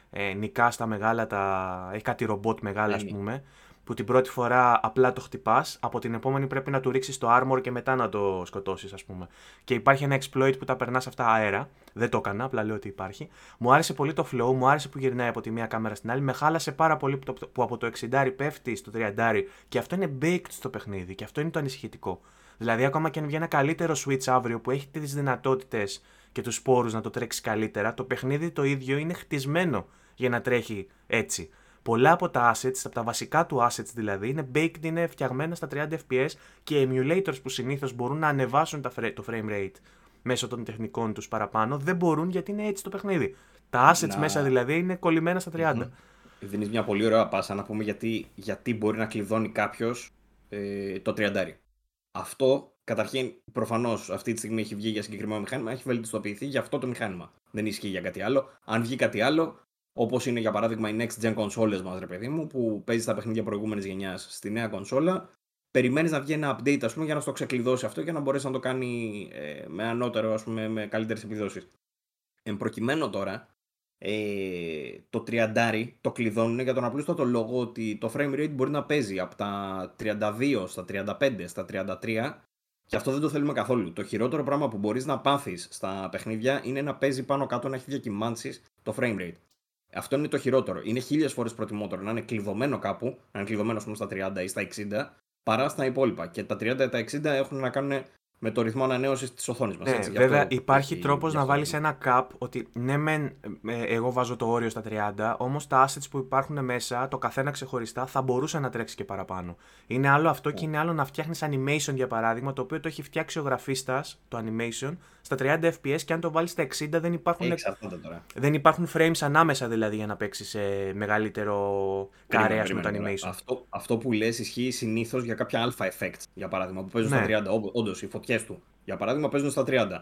ε, νικάς στα μεγάλα, τα... έχει κάτι ρομπότ μεγάλα ας πούμε, που την πρώτη φορά απλά το χτυπάς, από την επόμενη πρέπει να του ρίξεις το armor και μετά να το σκοτώσεις, ας πούμε. Και υπάρχει ένα exploit που τα περνάς αυτά αέρα. Δεν το έκανα, απλά λέω ότι υπάρχει. Μου άρεσε πολύ το flow, μου άρεσε που γυρνάει από τη μία κάμερα στην άλλη. Με χάλασε πάρα πολύ που από το 60 πέφτει στο 30 και αυτό είναι baked στο παιχνίδι και αυτό είναι το ανησυχητικό. Δηλαδή, ακόμα και αν βγει ένα καλύτερο Switch αύριο που έχει τις δυνατότητες και τους σπόρου να το τρέξει καλύτερα, το παιχνίδι το ίδιο είναι χτισμένο για να τρέχει έτσι. Πολλά από τα assets, από τα βασικά του assets δηλαδή, είναι baked, είναι φτιαγμένα στα 30 fps και emulators που συνήθως μπορούν να ανεβάσουν το frame rate μέσω των τεχνικών τους παραπάνω, δεν μπορούν γιατί είναι έτσι το παιχνίδι. Τα assets μέσα δηλαδή είναι κολλημένα στα 30. Mm-hmm. Δίνεις μια πολύ ωραία πάσα να πούμε γιατί, γιατί μπορεί να κλειδώνει κάποιος ε, το 30. Αυτό καταρχήν προφανώς αυτή τη στιγμή έχει βγει για συγκεκριμένο μηχάνημα, έχει βελτιστοποιηθεί για αυτό το μηχάνημα. Δεν ισχύει για κάτι άλλο. Αν βγει κάτι άλλο, Όπως είναι για παράδειγμα οι next gen consoles μας, ρε παιδί μου, που παίζει τα παιχνίδια προηγούμενης γενιάς στη νέα κονσόλα. Περιμένεις να βγει ένα update, ας πούμε, για να στο ξεκλειδώσει αυτό και να μπορέσει να το κάνει ε, με ανώτερο, ας πούμε, με καλύτερες επιδόσεις. Εν προκειμένου τώρα, ε, το 30 το κλειδώνουν για τον απλούστατο λόγο ότι το frame rate μπορεί να παίζει από τα 32 στα 35 στα 33 και αυτό δεν το θέλουμε καθόλου. Το χειρότερο πράγμα που μπορείς να πάθεις στα παιχνίδια είναι να παίζει πάνω κάτω να έχει διακυμάνσεις το frame rate. Αυτό είναι το χειρότερο. Είναι χίλιες φορές προτιμότερο να είναι κλειδωμένο κάπου, να είναι κλειδωμένο πούμε, στα 30 ή στα 60, παρά στα υπόλοιπα. Και τα 30 ή τα 60 έχουν να κάνουν με το ρυθμό ανανέωσης της οθόνης μας. Ναι, βέβαια, υπάρχει τρόπος να βάλεις ένα cap ότι ναι, μεν, ε, εγώ βάζω το όριο στα 30, όμως τα assets που υπάρχουν μέσα, το καθένα ξεχωριστά, θα μπορούσε να τρέξει και παραπάνω. Είναι άλλο αυτό και είναι άλλο να φτιάχνεις animation για παράδειγμα, το οποίο το έχει φτιάξει ο γραφίστας, το animation, στα 30 FPS και αν το βάλεις στα 60 δεν υπάρχουν, τώρα. δεν υπάρχουν frames ανάμεσα δηλαδή για να παίξει σε μεγαλύτερο καρέ με το animation. Αυτό, αυτό που λες ισχύει συνήθως για κάποια alpha effects για παράδειγμα που παίζουν ναι. στα 30. Όντως, οι φωτιές του για παράδειγμα παίζουν στα 30.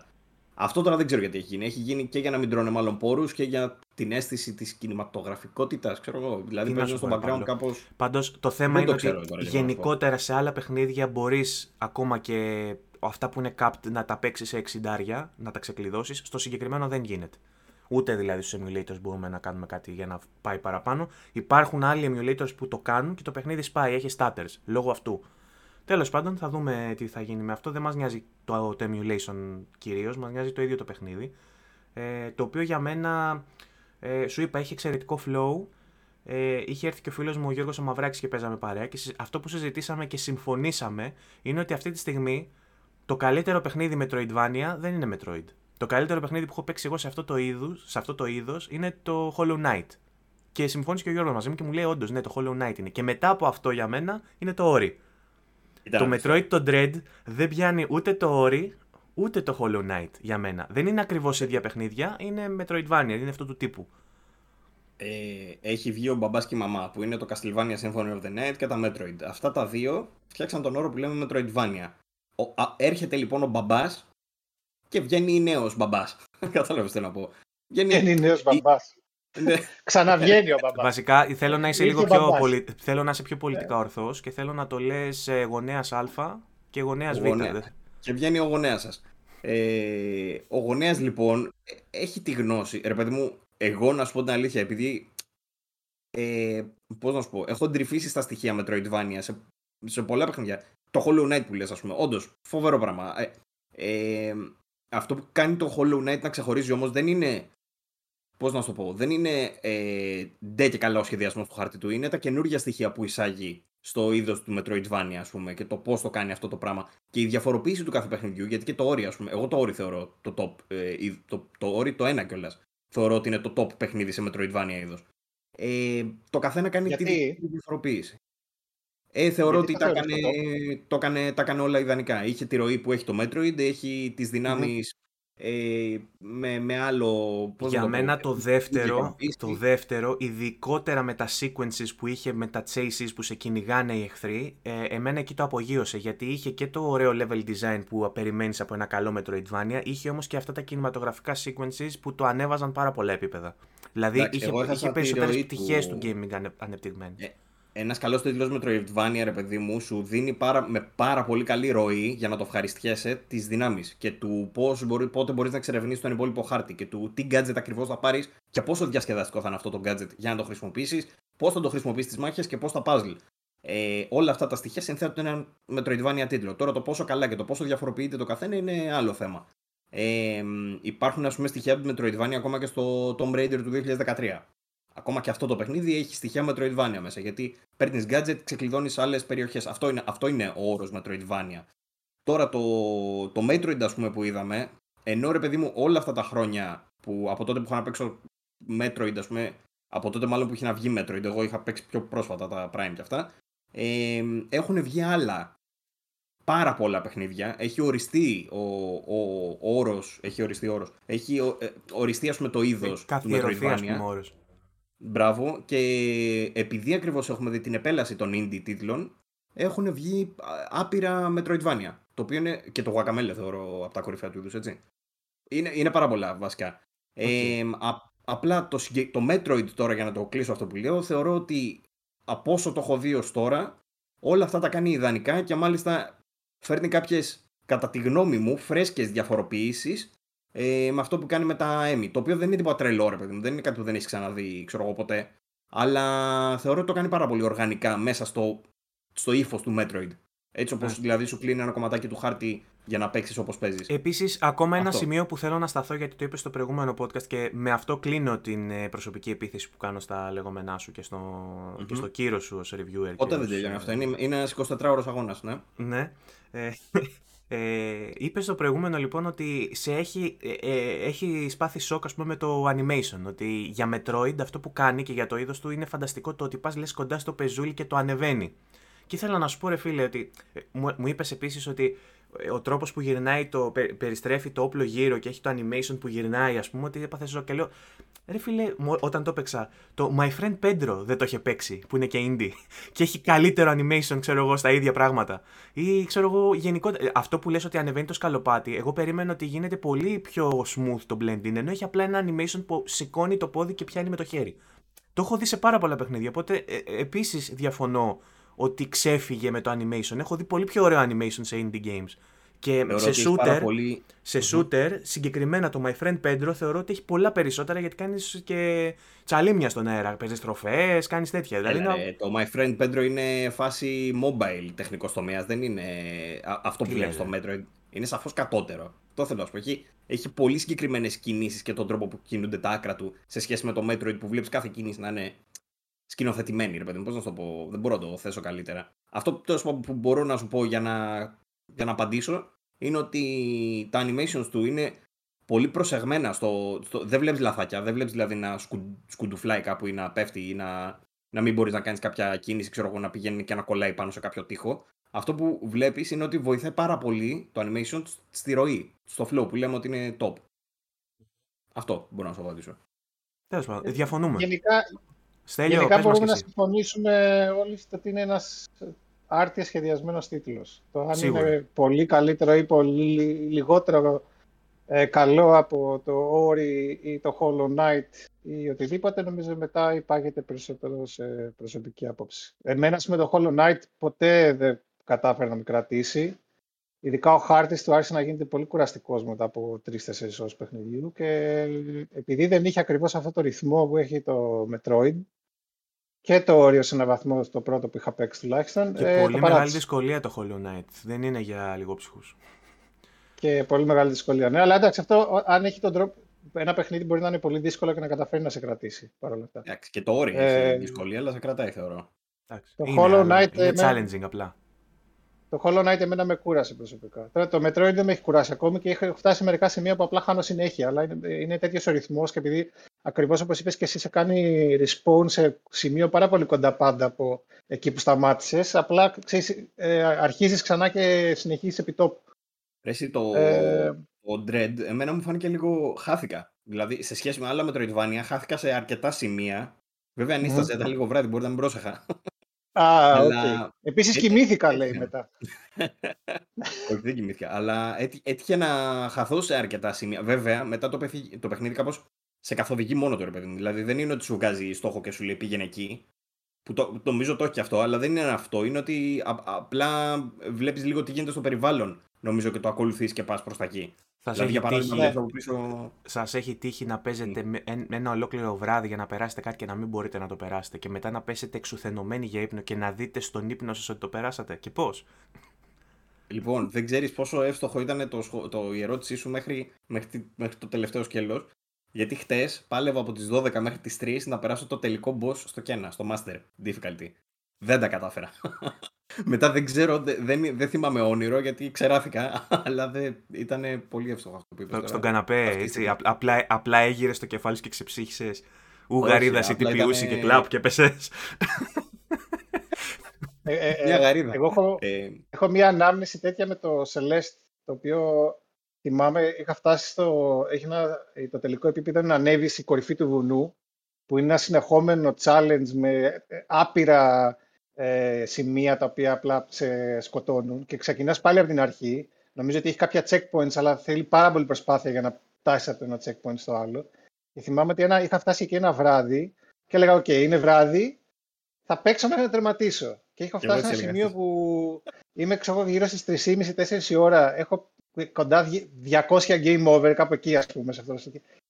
Αυτό τώρα δεν ξέρω γιατί έχει γίνει. Έχει γίνει και για να μην τρώνε μάλλον πόρους και για την αίσθηση της κινηματογραφικότητας. Ξέρω εγώ. Δηλαδή παίζουν στο background κάπω. Πάντως το θέμα είναι ότι γενικότερα σε άλλα παιχνίδια μπορείς ακόμα και αυτά που είναι capped να τα παίξεις σε 60 να τα ξεκλειδώσεις. Στο συγκεκριμένο δεν γίνεται. Ούτε δηλαδή στους emulators μπορούμε να κάνουμε κάτι για να πάει παραπάνω. Υπάρχουν άλλοι emulators που το κάνουν και το παιχνίδι σπάει, έχει stutters λόγω αυτού. Τέλος πάντων, θα δούμε τι θα γίνει με αυτό. Δεν μας νοιάζει το, το emulation κυρίως, μας νοιάζει το ίδιο το παιχνίδι. Ε, το οποίο για μένα, ε, σου είπα, έχει εξαιρετικό flow. Ε, είχε έρθει και ο φίλος μου ο Γιώργος Μαυράκη και παίζαμε παρέα. Και αυτό που συζητήσαμε και συμφωνήσαμε είναι ότι αυτή τη στιγμή το καλύτερο παιχνίδι Metroidvania δεν είναι Metroid. Το καλύτερο παιχνίδι που έχω παίξει εγώ σε αυτό το είδο αυτό το είδος είναι το Hollow Knight. Και συμφώνησε και ο Γιώργος μαζί μου και μου λέει: Όντως, ναι, το Hollow Knight είναι. Και μετά από αυτό για μένα είναι το Ori. Το Metroid το Dread δεν πιάνει ούτε το Ori ούτε το Hollow Knight για μένα. Δεν είναι ακριβώς ίδια παιχνίδια, είναι Metroidvania, είναι αυτό του τύπου. Ε, έχει βγει ο μπαμπάς και η μαμά που είναι το Castlevania Symphony of the Night και τα Metroid. Αυτά τα δύο φτιάξαν τον όρο που λέμε Metroidvania. Ο, α, έρχεται λοιπόν ο μπαμπάς και βγαίνει νέος μπαμπάς. Κατάλαβες τι να πω. Βγαίνει νέος μπαμπάς. Ναι. Ξαναβγαίνει ο μπαμπάς. Βασικά θέλω να είσαι λίγο πιο, πολι... θέλω να είσαι πιο πολιτικά ορθός και θέλω να το λες γονέας Α και γονέας Β. Και βγαίνει ο γονέας σας. Ε, ο γονέας λοιπόν έχει τη γνώση. Ρε παιδί μου, εγώ να σου πω την αλήθεια, επειδή. Ε, Πώς να σου πω, έχω ντρυφήσει στα στοιχεία Metroidvania σε, σε πολλά παιχνίδια το Hollow Knight που λες ας πούμε. Όντως, φοβερό πράγμα. Ε, ε, αυτό που κάνει το Hollow Knight να ξεχωρίζει όμως δεν είναι Πώς να σου το πω, δεν είναι ε, ντε και καλά ο σχεδιασμός του χάρτη του. Είναι τα καινούργια στοιχεία που εισάγει στο είδος του Metroidvania, ας πούμε, και το πώς το κάνει αυτό το πράγμα. Και η διαφοροποίηση του κάθε παιχνιδιού, γιατί και το Ori, ας πούμε, εγώ το Ori θεωρώ το top. Ε, το, το Ori το ένα κιόλας. Θεωρώ ότι είναι το top παιχνίδι σε Metroidvania είδος. Ε, το καθένα κάνει γιατί; τη διαφοροποίηση. Ε, θεωρώ ότι τα έκανε, το έκανε, τα έκανε όλα ιδανικά. Είχε τη ροή που έχει το Metroid, έχει τις δυναμεις ε, με, με άλλο... Πώς Για μένα το, δεύτερο, το δεύτερο, ειδικότερα με τα sequences που είχε με τα chases που σε κυνηγάνε οι εχθροί, ε, εμένα εκεί το απογείωσε γιατί είχε και το ωραίο level design που περιμένεις από ένα καλό Metroidvania, είχε όμως και αυτά τα κινηματογραφικά sequences που το ανέβαζαν πάρα πολλά επίπεδα. Δηλαδή είχε, είχε περισσότερες πτυχές του gaming ανεπτυγμένες. Ε, ένας καλός τίτλος Metroidvania, ρε παιδί μου, σου δίνει πάρα, με πάρα πολύ καλή ροή για να το ευχαριστιέσαι τις δυνάμεις και του πώς μπορεί, πότε μπορείς να εξερευνήσεις τον υπόλοιπο χάρτη και του τι gadget ακριβώς θα πάρεις και πόσο διασκεδαστικό θα είναι αυτό το gadget για να το χρησιμοποιήσεις, πώς θα το χρησιμοποιήσεις τις μάχες και πώς θα puzzle. Ε, όλα αυτά τα στοιχεία συνθέτουν έναν Metroidvania τίτλο. Τώρα το πόσο καλά και το πόσο διαφοροποιείται το καθένα είναι άλλο θέμα. Ε, υπάρχουν ας πούμε στοιχεία από Metroidvania ακόμα και στο Tomb Raider του 2013. Ακόμα και αυτό το παιχνίδι έχει στοιχεία Metroidvania μέσα. Γιατί παίρνεις gadget, ξεκλειδώνεις άλλες περιοχές. Αυτό είναι, αυτό είναι ο όρος Metroidvania. Τώρα το, το Metroid, ας πούμε, που είδαμε, ενώ ρε παιδί μου όλα αυτά τα χρόνια που από τότε που είχα να παίξω Metroid, ας πούμε, από τότε μάλλον που είχε να βγει Metroid, εγώ είχα παίξει πιο πρόσφατα τα Prime και αυτά, ε, έχουν βγει άλλα πάρα πολλά παιχνίδια. Έχει οριστεί ο, ο, ο όρος, έχει οριστεί όρος, έχει ε, οριστεί ας πούμε το είδος του Metroidvania. Μπράβο. Και επειδή ακριβώς έχουμε δει την επέλαση των indie τίτλων, έχουν βγει άπειρα Metroidvania. Το οποίο είναι και το Guacamele θεωρώ από τα κορυφαία του είδους, έτσι. Είναι, είναι πάρα πολλά βασικά. Ε, απλά το, το Metroid τώρα, για να το κλείσω αυτό που λέω, θεωρώ ότι από όσο το έχω δει ως τώρα, όλα αυτά τα κάνει ιδανικά και μάλιστα φέρνει κάποιες, κατά τη γνώμη μου, φρέσκες διαφοροποιήσεις ε, με αυτό που κάνει με τα Emmy. Το οποίο δεν είναι τίποτα τρελό, ρε παιδί μου. Δεν είναι κάτι που δεν έχεις ξαναδεί, ξέρω εγώ ποτέ. Αλλά θεωρώ ότι το κάνει πάρα πολύ οργανικά μέσα στο, στο ύφος του Metroid. Έτσι όπως δηλαδή σου κλείνει ένα κομματάκι του χάρτη για να παίξεις όπως παίζεις. Επίσης, ακόμα ένα σημείο που θέλω να σταθώ γιατί το είπες στο προηγούμενο podcast και με αυτό κλείνω την ε, προσωπική επίθεση που κάνω στα λεγόμενά σου και στο, mm-hmm. και στο κύρο σου ως reviewer. Όταν δεν τελειώνει αυτό. Είναι, είναι ένας 24ωρο αγώνας, ναι. Ναι. Ε, ε, είπες στο προηγούμενο λοιπόν ότι σε έχει, ε, ε, έχει σπάθει σοκ ας πούμε, με το animation. Ότι για Metroid αυτό που κάνει και για το είδος του είναι φανταστικό το ότι πας λες κοντά στο πεζούλι και το ανεβαίνει. Και ήθελα να σου πω, ρε φίλε, ότι ε, μου, μου είπες επίσης ότι ο τρόπος που γυρνάει, το, περιστρέφει το όπλο γύρω και έχει το animation που γυρνάει, ας πούμε, ότι έπαθες ζω. Και λέω, ρε φίλε, όταν το έπαιξα, το My Friend Pedro δεν το είχε παίξει, που είναι και indie, και έχει καλύτερο animation, ξέρω εγώ, στα ίδια πράγματα. Ή ξέρω εγώ, γενικότερα. Αυτό που λες ότι ανεβαίνει το σκαλοπάτι, εγώ περίμενα ότι γίνεται πολύ πιο smooth το blending, ενώ έχει απλά ένα animation που σηκώνει το πόδι και πιάνει με το χέρι. Το έχω δει σε πάρα πολλά παιχνίδια, οπότε ε, ε επίσης διαφωνώ ότι ξέφυγε με το animation. Έχω δει πολύ πιο ωραίο animation σε indie games. Και σε shooter, πολύ... σε shooter, συγκεκριμένα το My Friend Pedro θεωρώ ότι έχει πολλά περισσότερα γιατί κάνεις και τσαλίμια στον αέρα. Παίζεις τροφές, κάνεις τέτοια. Δηλαδή, Έλα, δηλαδή, το My Friend Pedro είναι φάση mobile τεχνικός τομέας. Δεν είναι αυτό που βλέπεις στο Metro. Είναι σαφώς κατώτερο. Το θέλω να σου πω. Έχει, έχει πολύ συγκεκριμένες κινήσεις και τον τρόπο που κινούνται τα άκρα του σε σχέση με το Metroid που βλέπεις κάθε κίνηση να είναι σκηνοθετημένη, ρε παιδί μου. Πώς να το πω, δεν μπορώ να το θέσω καλύτερα. Αυτό που μπορώ να σου πω για να, για να απαντήσω είναι ότι τα animations του είναι πολύ προσεγμένα στο. στο δεν βλέπεις λαθάκια. Δεν βλέπεις δηλαδή να σκου, σκουντουφλάει κάπου ή να πέφτει ή να, να μην μπορείς να κάνεις κάποια κίνηση, ξέρω εγώ, να πηγαίνει και να κολλάει πάνω σε κάποιο τοίχο. Αυτό που βλέπεις είναι ότι βοηθάει πάρα πολύ το animation στη ροή, στο flow που λέμε ότι είναι top. Αυτό μπορώ να σου απαντήσω. Τέλος πάντων, διαφωνούμε. Γενικά, Στέλιο, Γενικά μπορούμε να συμφωνήσουμε όλοι ότι είναι ένας άρτια σχεδιασμένος τίτλος. Το αν είναι πολύ καλύτερο ή πολύ λιγότερο ε, καλό από το Ori ή το Hollow Knight ή οτιδήποτε, νομίζω μετά υπάγεται περισσότερο σε προσωπική άποψη. Εμένα με το Hollow Knight ποτέ δεν κατάφερε να με κρατήσει. Ειδικά ο χάρτης του άρχισε να γίνεται πολύ κουραστικός μετά από τρει-τέσσερι ώρες παιχνιδιού και επειδή δεν είχε ακριβώς αυτό το ρυθμό που έχει το Metroid, και το όριο σε έναν βαθμό στο πρώτο που είχα παίξει τουλάχιστον. Και ε, πολύ μεγάλη δυσκολία το Hollow Knight. Δεν είναι για λιγόψυχους. Και πολύ μεγάλη δυσκολία. Ναι, αλλά εντάξει, αυτό αν έχει τον τρόπο. Ένα παιχνίδι μπορεί να είναι πολύ δύσκολο και να καταφέρει να σε κρατήσει παρόλα αυτά. Εντάξει, και το όριο ε, έχει δυσκολία, αλλά σε κρατάει θεωρώ. το είναι, Hollow Knight. Είναι challenging απλά. Το Hollow Knight εμένα με κούρασε προσωπικά. Τώρα το Metroid δεν με έχει κουράσει ακόμη και έχω φτάσει σε μερικά σημεία που απλά χάνω συνέχεια. Αλλά είναι, είναι τέτοιος ο ρυθμός και επειδή ακριβώς όπως είπες και εσύ, σε κάνει respawn σε σημείο πάρα πολύ κοντά πάντα από εκεί που σταμάτησες. Απλά ε, αρχίζεις ξανά και συνεχίζεις επί τόπου. Εσύ το, ε... το Dread, εμένα μου φάνηκε λίγο χάθηκα. Δηλαδή, σε σχέση με άλλα Metroidvania, χάθηκα σε αρκετά σημεία. Βέβαια, αν mm. λίγο βράδυ, μπορεί να μην πρόσεχα. Α, αλλά... okay. Επίσης κοιμήθηκα, λέει μετά. Όχι, δεν κοιμήθηκα. Αλλά έτυχε να χαθώ σε αρκετά σημεία. Βέβαια, μετά το, παιχνίδι, το παιχνίδι κάπως σε καθοδηγεί μόνο το ρε παιδί μου. Δηλαδή δεν είναι ότι σου βγάζει στόχο και σου λέει πήγαινε εκεί. που το, νομίζω το έχει αυτό, αλλά δεν είναι αυτό. Είναι ότι απλά βλέπεις λίγο τι γίνεται στο περιβάλλον. Νομίζω και το ακολουθείς και πας προς τα εκεί. Σας δηλαδή, έχει τύχει, ναι. πίσω... Σας έχει τύχει να παίζετε mm. με ένα ολόκληρο βράδυ για να περάσετε κάτι και να μην μπορείτε να το περάσετε και μετά να πέσετε εξουθενωμένοι για ύπνο και να δείτε στον ύπνο σας ότι το περάσατε. Και πώς; Λοιπόν, δεν ξέρεις πόσο εύστοχο ήταν το, το, η ερώτησή σου μέχρι, μέχρι, μέχρι το τελευταίο σκέλος. Γιατί χτες πάλευα από τις 12 μέχρι τις 3 να περάσω το τελικό boss στο Kena, στο Master Difficulty. Δεν τα κατάφερα. Μετά δεν ξέρω, δεν, δεν θυμάμαι όνειρο γιατί ξεράθηκα, αλλά δεν, ήταν πολύ εύστοχο αυτό που είπες. Στον καναπέ, έτσι, απλά, απλά έγειρε το κεφάλι σου και ξεψύχησες. Ουγαρίδας ή τυπιούση και κλαπ και πεσέ. Ε, ε, ε, μια γαρίδα. Εγώ έχω, ε... έχω μια ανάμνηση τέτοια με το Celeste, το οποίο θυμάμαι, είχα φτάσει στο, έχει ένα, το τελικό επίπεδο να ανέβει στην κορυφή του βουνού, που είναι ένα συνεχόμενο challenge με άπειρα ε, σημεία τα οποία απλά σε σκοτώνουν και ξεκινάς πάλι από την αρχή. Νομίζω ότι έχει κάποια checkpoints, αλλά θέλει πάρα πολύ προσπάθεια για να φτάσει από το ένα checkpoint στο άλλο. Και θυμάμαι ότι ένα, είχα φτάσει εκεί ένα βράδυ και έλεγα: OK, είναι βράδυ, θα παίξω μέχρι να τερματίσω. Και έχω φτάσει σε ένα σημείο που είμαι ξέρω, γύρω στις 3.30-4 η ώρα. Έχω κοντά 200 game over, κάπου εκεί, ας πούμε. Σε αυτό το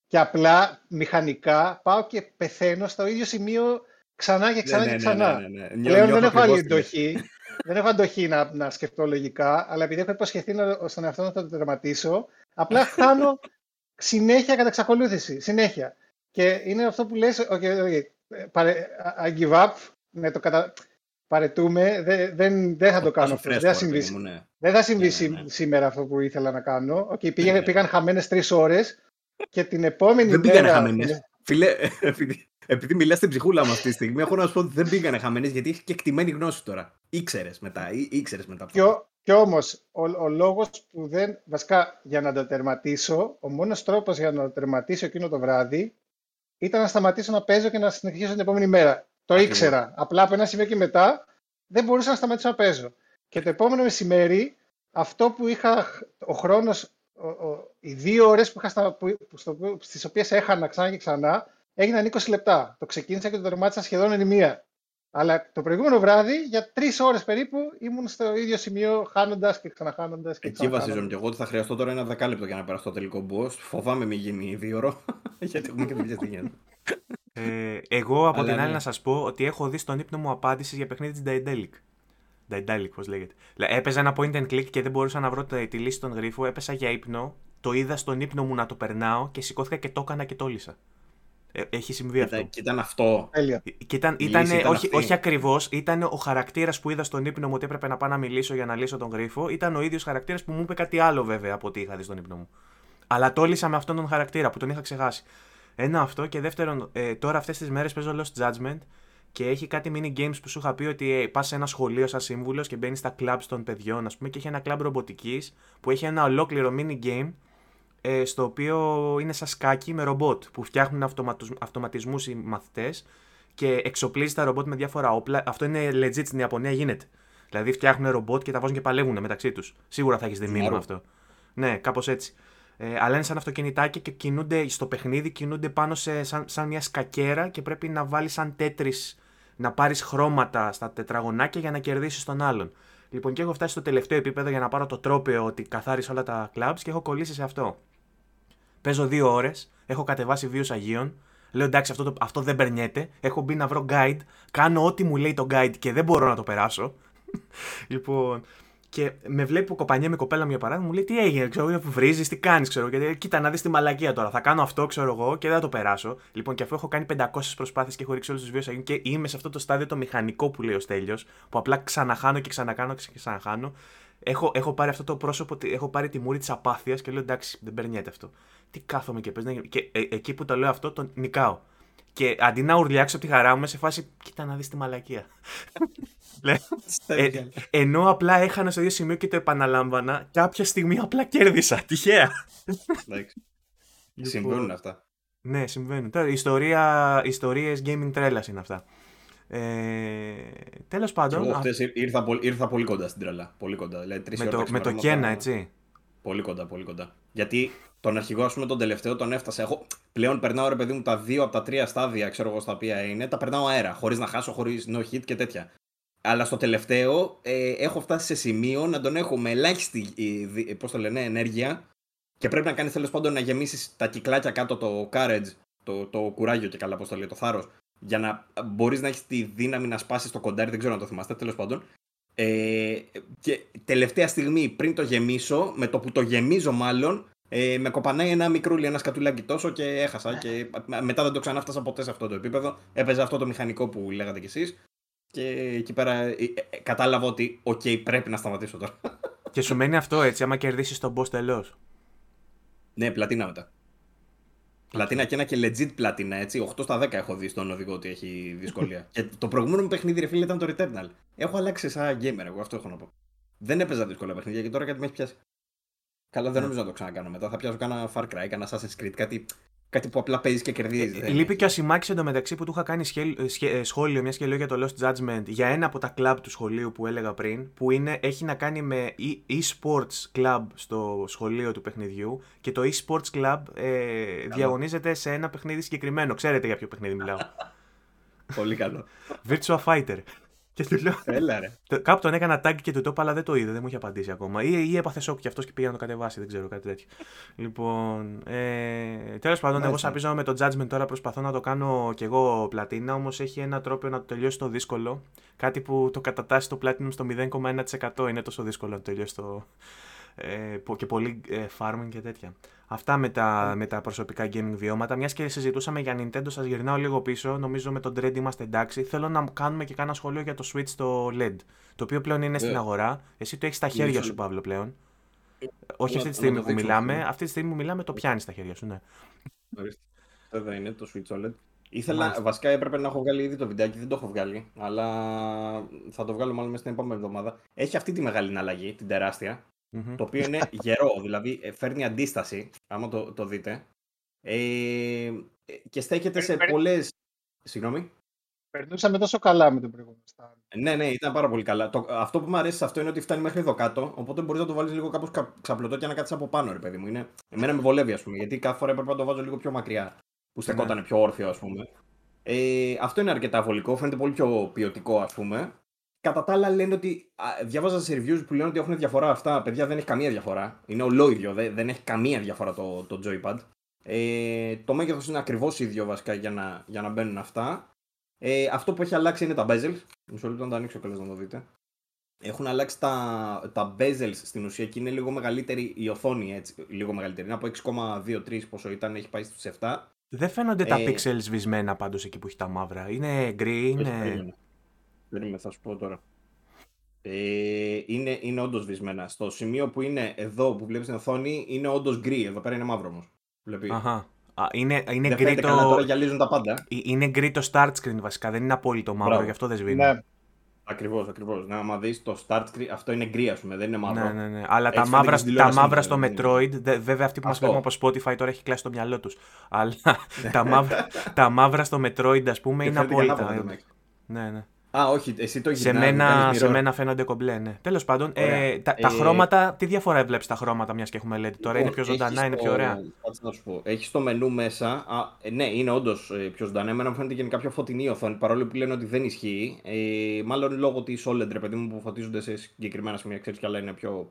και απλά μηχανικά πάω και πεθαίνω στο ίδιο σημείο Ξανά και ξανά ναι, και ναι, ξανά. Ναι, ναι, ναι, Πλέον δεν έχω άλλη εντοχή. δεν έχω αντοχή να, να σκεφτώ λογικά, αλλά επειδή έχω υποσχεθεί να, στον εαυτό να το τερματίσω, απλά χάνω συνέχεια κατά εξακολούθηση. Συνέχεια. Και είναι αυτό που λες, okay, okay, I give up, ναι, το κατα... παρετούμε, δεν, δεν, δεν θα το κάνω αυτό. Δεν θα συμβεί, ναι. δεν θα συμβεί σήμερα αυτό που ήθελα να κάνω. Okay, πήγαν, πήγαν χαμένες τρεις ώρες και την επόμενη δεν μέρα... Δεν πήγαν χαμένες. Φίλε, επειδή μιλάς στην ψυχούλα μου αυτή τη στιγμή, έχω να σου πω ότι δεν πήγανε χαμένες γιατί έχει και εκτιμένη γνώση τώρα. Ήξερες μετά. Ή, ήξερες μετά και, όμως, ο, ο λόγος που δεν. Βασικά, για να το τερματίσω, ο μόνος τρόπος για να το τερματίσω εκείνο το βράδυ ήταν να σταματήσω να παίζω και να συνεχίσω την επόμενη μέρα. Το ήξερα. Απλά από ένα σημείο και μετά δεν μπορούσα να σταματήσω να παίζω. Και το επόμενο μεσημέρι, αυτό που είχα, ο χρόνος, οι δύο ώρες που είχα στις οποίες έχανα ξανά και ξανά, έγιναν 20 λεπτά. Το ξεκίνησα και το τερμάτισα σχεδόν εν μία. Αλλά το προηγούμενο βράδυ, για τρεις ώρες περίπου, ήμουν στο ίδιο σημείο, χάνοντας και ξαναχάνοντας. Εκεί βασίζομαι και εγώ ότι θα χρειαστώ τώρα ένα δεκάλεπτο για να περάσω το τελικό boss. Φοβάμαι μην γίνει δύο ώρο, γιατί έχουμε και δουλειά στη ε, εγώ από την άλλη ναι. να σας πω ότι έχω δει στον ύπνο μου απάντηση για παιχνίδι της Daedalic. Daedalic, πώς λέγεται. Έπαιζα ένα point and click και δεν μπορούσα να βρω τη λύση των γρήφου. Έπεσα για ύπνο, το είδα στον ύπνο μου να το περνάω και σηκώθηκα και το έκανα και το λύσα. Ε, έχει συμβεί αυτό. Και ήταν αυτό. Και ήταν, ήταν, ήταν όχι, όχι ακριβώς, ήταν ο χαρακτήρας που είδα στον ύπνο μου ότι έπρεπε να πάω να μιλήσω για να λύσω τον γρίφο. Ήταν ο ίδιος χαρακτήρας που μου είπε κάτι άλλο βέβαια από ό,τι είχα δει στον ύπνο μου. Αλλά το λύσα με αυτόν τον χαρακτήρα που τον είχα ξεχάσει. Ένα αυτό και δεύτερον, ε, τώρα αυτές τις μέρες παίζω Lost Judgment και έχει κάτι mini games που σου είχα πει ότι ε, πας σε ένα σχολείο σαν σύμβουλος και μπαίνεις στα clubs των παιδιών, ας πούμε, και έχει ένα club ρομποτικής που έχει ένα ολόκληρο mini game ε, στο οποίο είναι σαν σκάκι με ρομπότ που φτιάχνουν αυτοματισμούς οι μαθητές και εξοπλίζει τα ρομπότ με διάφορα όπλα. Αυτό είναι legit στην Ιαπωνία γίνεται. Δηλαδή φτιάχνουν ρομπότ και τα βάζουν και παλεύουν μεταξύ τους. Σίγουρα θα έχεις δει μήνυμα αυτό. Ναι, κάπως έτσι. Ε, αλλά είναι σαν αυτοκινητάκια και κινούνται στο παιχνίδι, κινούνται πάνω σε, σαν, σαν μια σκακέρα και πρέπει να βάλεις σαν τέτρις να πάρεις χρώματα στα τετραγωνάκια για να κερδίσεις τον άλλον. Λοιπόν, και έχω φτάσει στο τελευταίο επίπεδο για να πάρω το τρόπαιο ότι καθάρισε όλα τα clubs και έχω κολλήσει σε αυτό. Παίζω δύο ώρες, έχω κατεβάσει βίου Αγίων. Λέω εντάξει, αυτό, το, αυτό δεν περνιέται. Έχω μπει να βρω guide. Κάνω ό,τι μου λέει το guide και δεν μπορώ να το περάσω. λοιπόν, και με βλέπει που κοπανιέ με κοπέλα μια παράδειγμα, μου λέει τι έγινε, ξέρω, βρίζεις, τι κάνεις, ξέρω. Και κοίτα να δεις τη μαλακία τώρα. Θα κάνω αυτό, ξέρω εγώ, και δεν θα το περάσω. Λοιπόν, και αφού έχω κάνει 500 προσπάθειες και έχω ρίξει όλου του βίου και είμαι σε αυτό το στάδιο το μηχανικό που λέει ο Στέλιος, που απλά ξαναχάνω και ξανακάνω και ξαναχάνω. Έχω, έχω πάρει αυτό το πρόσωπο, έχω πάρει τη μούρη της απάθειας και λέω εντάξει, δεν περνιέται αυτό τι κάθομαι και παίζω. Και ε, εκεί που το λέω αυτό, τον νικάω. Και αντί να ουρλιάξω από τη χαρά μου, είμαι σε φάση, κοίτα να δεις τη μαλακία. ε, ενώ απλά έχανα στο ίδιο σημείο και το επαναλάμβανα, κάποια στιγμή απλά κέρδισα. Τυχαία. Λοιπόν, συμβαίνουν αυτά. Ναι, συμβαίνουν. Τώρα, ιστορία, ιστορίες gaming τρέλας είναι αυτά. Ε, Τέλος πάντων. Εγώ χτες ήρθα, ήρθα, πολύ κοντά στην τρέλα. Πολύ κοντά. Δηλαδή, με το, με το Κένα, έτσι. Πολύ κοντά, πολύ κοντά. Γιατί τον αρχηγό, ας πούμε, τον τελευταίο τον έφτασα. Έχω, πλέον περνάω ρε παιδί μου τα δύο από τα τρία στάδια, ξέρω εγώ στα οποία είναι. Τα περνάω αέρα, χωρίς να χάσω, χωρίς no hit και τέτοια. Αλλά στο τελευταίο ε, έχω φτάσει σε σημείο να τον έχω με ελάχιστη ε, πώς το λένε, ενέργεια και πρέπει να κάνεις τέλος πάντων να γεμίσεις τα κυκλάκια κάτω το courage, το, το κουράγιο και καλά, πώς το λέει, το θάρρος, για να μπορείς να έχεις τη δύναμη να σπάσεις το κοντάρι, δεν ξέρω να το θυμάστε, τέλος πάντων. Ε, και τελευταία στιγμή πριν το γεμίσω, με το που το γεμίζω μάλλον, ε, με κοπανάει ένα μικρούλι, ένα σκατουλάκι τόσο και έχασα. Και μετά δεν το ξανάφτασα ποτέ σε αυτό το επίπεδο. Έπαιζε αυτό το μηχανικό που λέγατε κι εσείς. Και εκεί πέρα ε, ε, κατάλαβα ότι, οκ, πρέπει να σταματήσω τώρα. Και σου μένει αυτό έτσι, άμα κερδίσεις τον boss τέλος. Ναι, πλατίνα μετά. Πλατίνα και ένα και legit πλατίνα, έτσι. 8 στα 10 έχω δει στον οδηγό ότι έχει δυσκολία. και το προηγούμενο μου παιχνίδι, ρε φίλε, ήταν το Returnal. Έχω αλλάξει σαν gamer, εγώ αυτό έχω να πω. Δεν έπαιζα δύσκολα παιχνίδια και τώρα κάτι με έχει πιάσει. Καλά, δεν ναι. νομίζω να το ξανακάνω μετά. Θα πιάσω κάνα Far Cry, κάνα Assassin's Creed, κάτι, κάτι που απλά παίζεις και κερδίζεις. Ε, λείπει και ο Ασημάκη εντωμεταξύ που του είχα κάνει ε, σχόλιο, μια σχολείο για το Lost Judgment για ένα από τα κλαμπ του σχολείου που έλεγα πριν, που είναι, έχει να κάνει με e- e-sports club στο σχολείο του παιχνιδιού και το e-sports club ε, διαγωνίζεται σε ένα παιχνίδι συγκεκριμένο. Ξέρετε για ποιο παιχνίδι μιλάω. Πολύ καλό. Virtua Fighter. Και του λέω. Έλα, ρε. Κάπου τον έκανα tag και του το είπα, αλλά δεν το είδε, δεν μου είχε απαντήσει ακόμα. Ή, ή έπαθε σοκ και αυτός και πήγα να το κατεβάσει, δεν ξέρω κάτι τέτοιο. λοιπόν. Ε, Τέλος πάντων, εγώ σαπίζω με το judgment τώρα προσπαθώ να το κάνω κι εγώ πλατίνα, όμως έχει ένα τρόπο να το τελειώσει το δύσκολο. Κάτι που το κατατάσσει το platinum στο 0,1% είναι τόσο δύσκολο να το τελειώσει το. Ε, και πολύ ε, farming και τέτοια. Αυτά με τα, με τα προσωπικά gaming βιώματα. Μιας και συζητούσαμε για Nintendo, σας γυρνάω λίγο πίσω. Νομίζω με τον Dread είμαστε εντάξει. Θέλω να κάνουμε και κάνα σχόλιο για το Switch το LED. Το οποίο πλέον είναι στην ε. αγορά. Εσύ το έχεις στα χέρια σου, Παύλο, πλέον. Όχι αυτή τη στιγμή που μιλάμε. Αυτή τη στιγμή που μιλάμε το πιάνεις στα χέρια σου, ναι. Εδώ είναι το Switch OLED. Ήθελα, βασικά έπρεπε να έχω βγάλει ήδη το βιντεάκι, δεν το έχω βγάλει. Αλλά θα το βγάλω μάλλον μέσα στην επόμενη εβδομάδα. Έχει αυτή τη μεγάλη αλλαγή, την τεράστια. Mm-hmm. Το οποίο είναι γερό, δηλαδή ε, φέρνει αντίσταση, άμα το, το δείτε. Ε, και στέκεται σε πολλέ. Συγγνώμη. Περνούσαμε τόσο καλά με τον προηγούμενο Ναι, ναι, ήταν πάρα πολύ καλά. Το, αυτό που μου αρέσει σε αυτό είναι ότι φτάνει μέχρι εδώ κάτω. Οπότε μπορείς να το βάλεις λίγο κάπως ξαπλωτό και να κάτσεις από πάνω, ρε παιδί μου. Είναι... Εμένα με βολεύει, ας πούμε. Γιατί κάθε φορά έπρεπε να το βάζω λίγο πιο μακριά. Που στεκόταν ναι. πιο όρθιο, ας πούμε. Ε, αυτό είναι αρκετά βολικό. Φαίνεται πολύ πιο ποιοτικό, ας πούμε. Κατά τα άλλα λένε ότι. διάβαζα σε reviews που λένε ότι έχουν διαφορά αυτά. Παιδιά δεν έχει καμία διαφορά. Είναι ολόιδιο, δεν, δεν έχει καμία διαφορά το, το joypad. Ε, το μέγεθος είναι ακριβώς ίδιο βασικά για να, για να μπαίνουν αυτά. Ε, αυτό που έχει αλλάξει είναι τα bezels. Μισό λεπτό να το ανοίξω καλώς να το δείτε. Έχουν αλλάξει τα, τα bezels στην ουσία και είναι λίγο μεγαλύτερη η οθόνη. Έτσι, λίγο μεγαλύτερη. Είναι από 6,23 πόσο ήταν, έχει πάει στους 7. Δεν φαίνονται τα ε, pixels σβησμένα πάντως εκεί που έχει τα μαύρα. Είναι γκρι, είναι. Περίμενε, θα σου πω τώρα. Ε, είναι, είναι όντως βυσμένα. Στο σημείο που είναι εδώ που βλέπεις την οθόνη είναι όντως γκρι. Εδώ πέρα είναι μαύρο όμως. Αχα. Α, είναι είναι γκρι το. Καλά, τώρα γυαλίζουν τα πάντα. Ε, είναι γκρι το start screen βασικά. Δεν είναι απόλυτο μαύρο, γι' αυτό δεν σβήνει. Ναι. Ακριβώς, ακριβώς. Να, άμα δεις το start screen, αυτό είναι γκρι, ας πούμε, δεν είναι μαύρο. Ναι, ναι, ναι. Αλλά τα μαύρα, τα μαύρα στο Metroid, βέβαια αυτοί που μας βλέπουν από Spotify τώρα έχει κλάσει το μυαλό τους. Αλλά τα, μαύρα, τα μαύρα στο Metroid, ας πούμε, είναι απόλυτα. Ναι, ναι. Α, όχι, εσύ το σε μένα, σε μένα φαίνονται κομπλέ, ναι. Τέλος πάντων, ε, τα, τα ε, χρώματα, τι διαφορά βλέπεις τα χρώματα, μιας και έχουμε λέει τώρα, είναι πιο λοιπόν, ζωντανά, είναι πιο ωραία; να σου πω. Έχεις το μενού μέσα. Α, ε, ναι, είναι όντως ε, πιο ζωντανά. Εμένα μου φαίνεται γενικά πιο φωτεινή οθόνη, παρόλο που λένε ότι δεν ισχύει. Ε, μάλλον λόγω της OLED, ρε παιδί μου, που φωτίζονται σε συγκεκριμένα σημεία, ξέρεις κι άλλα είναι πιο.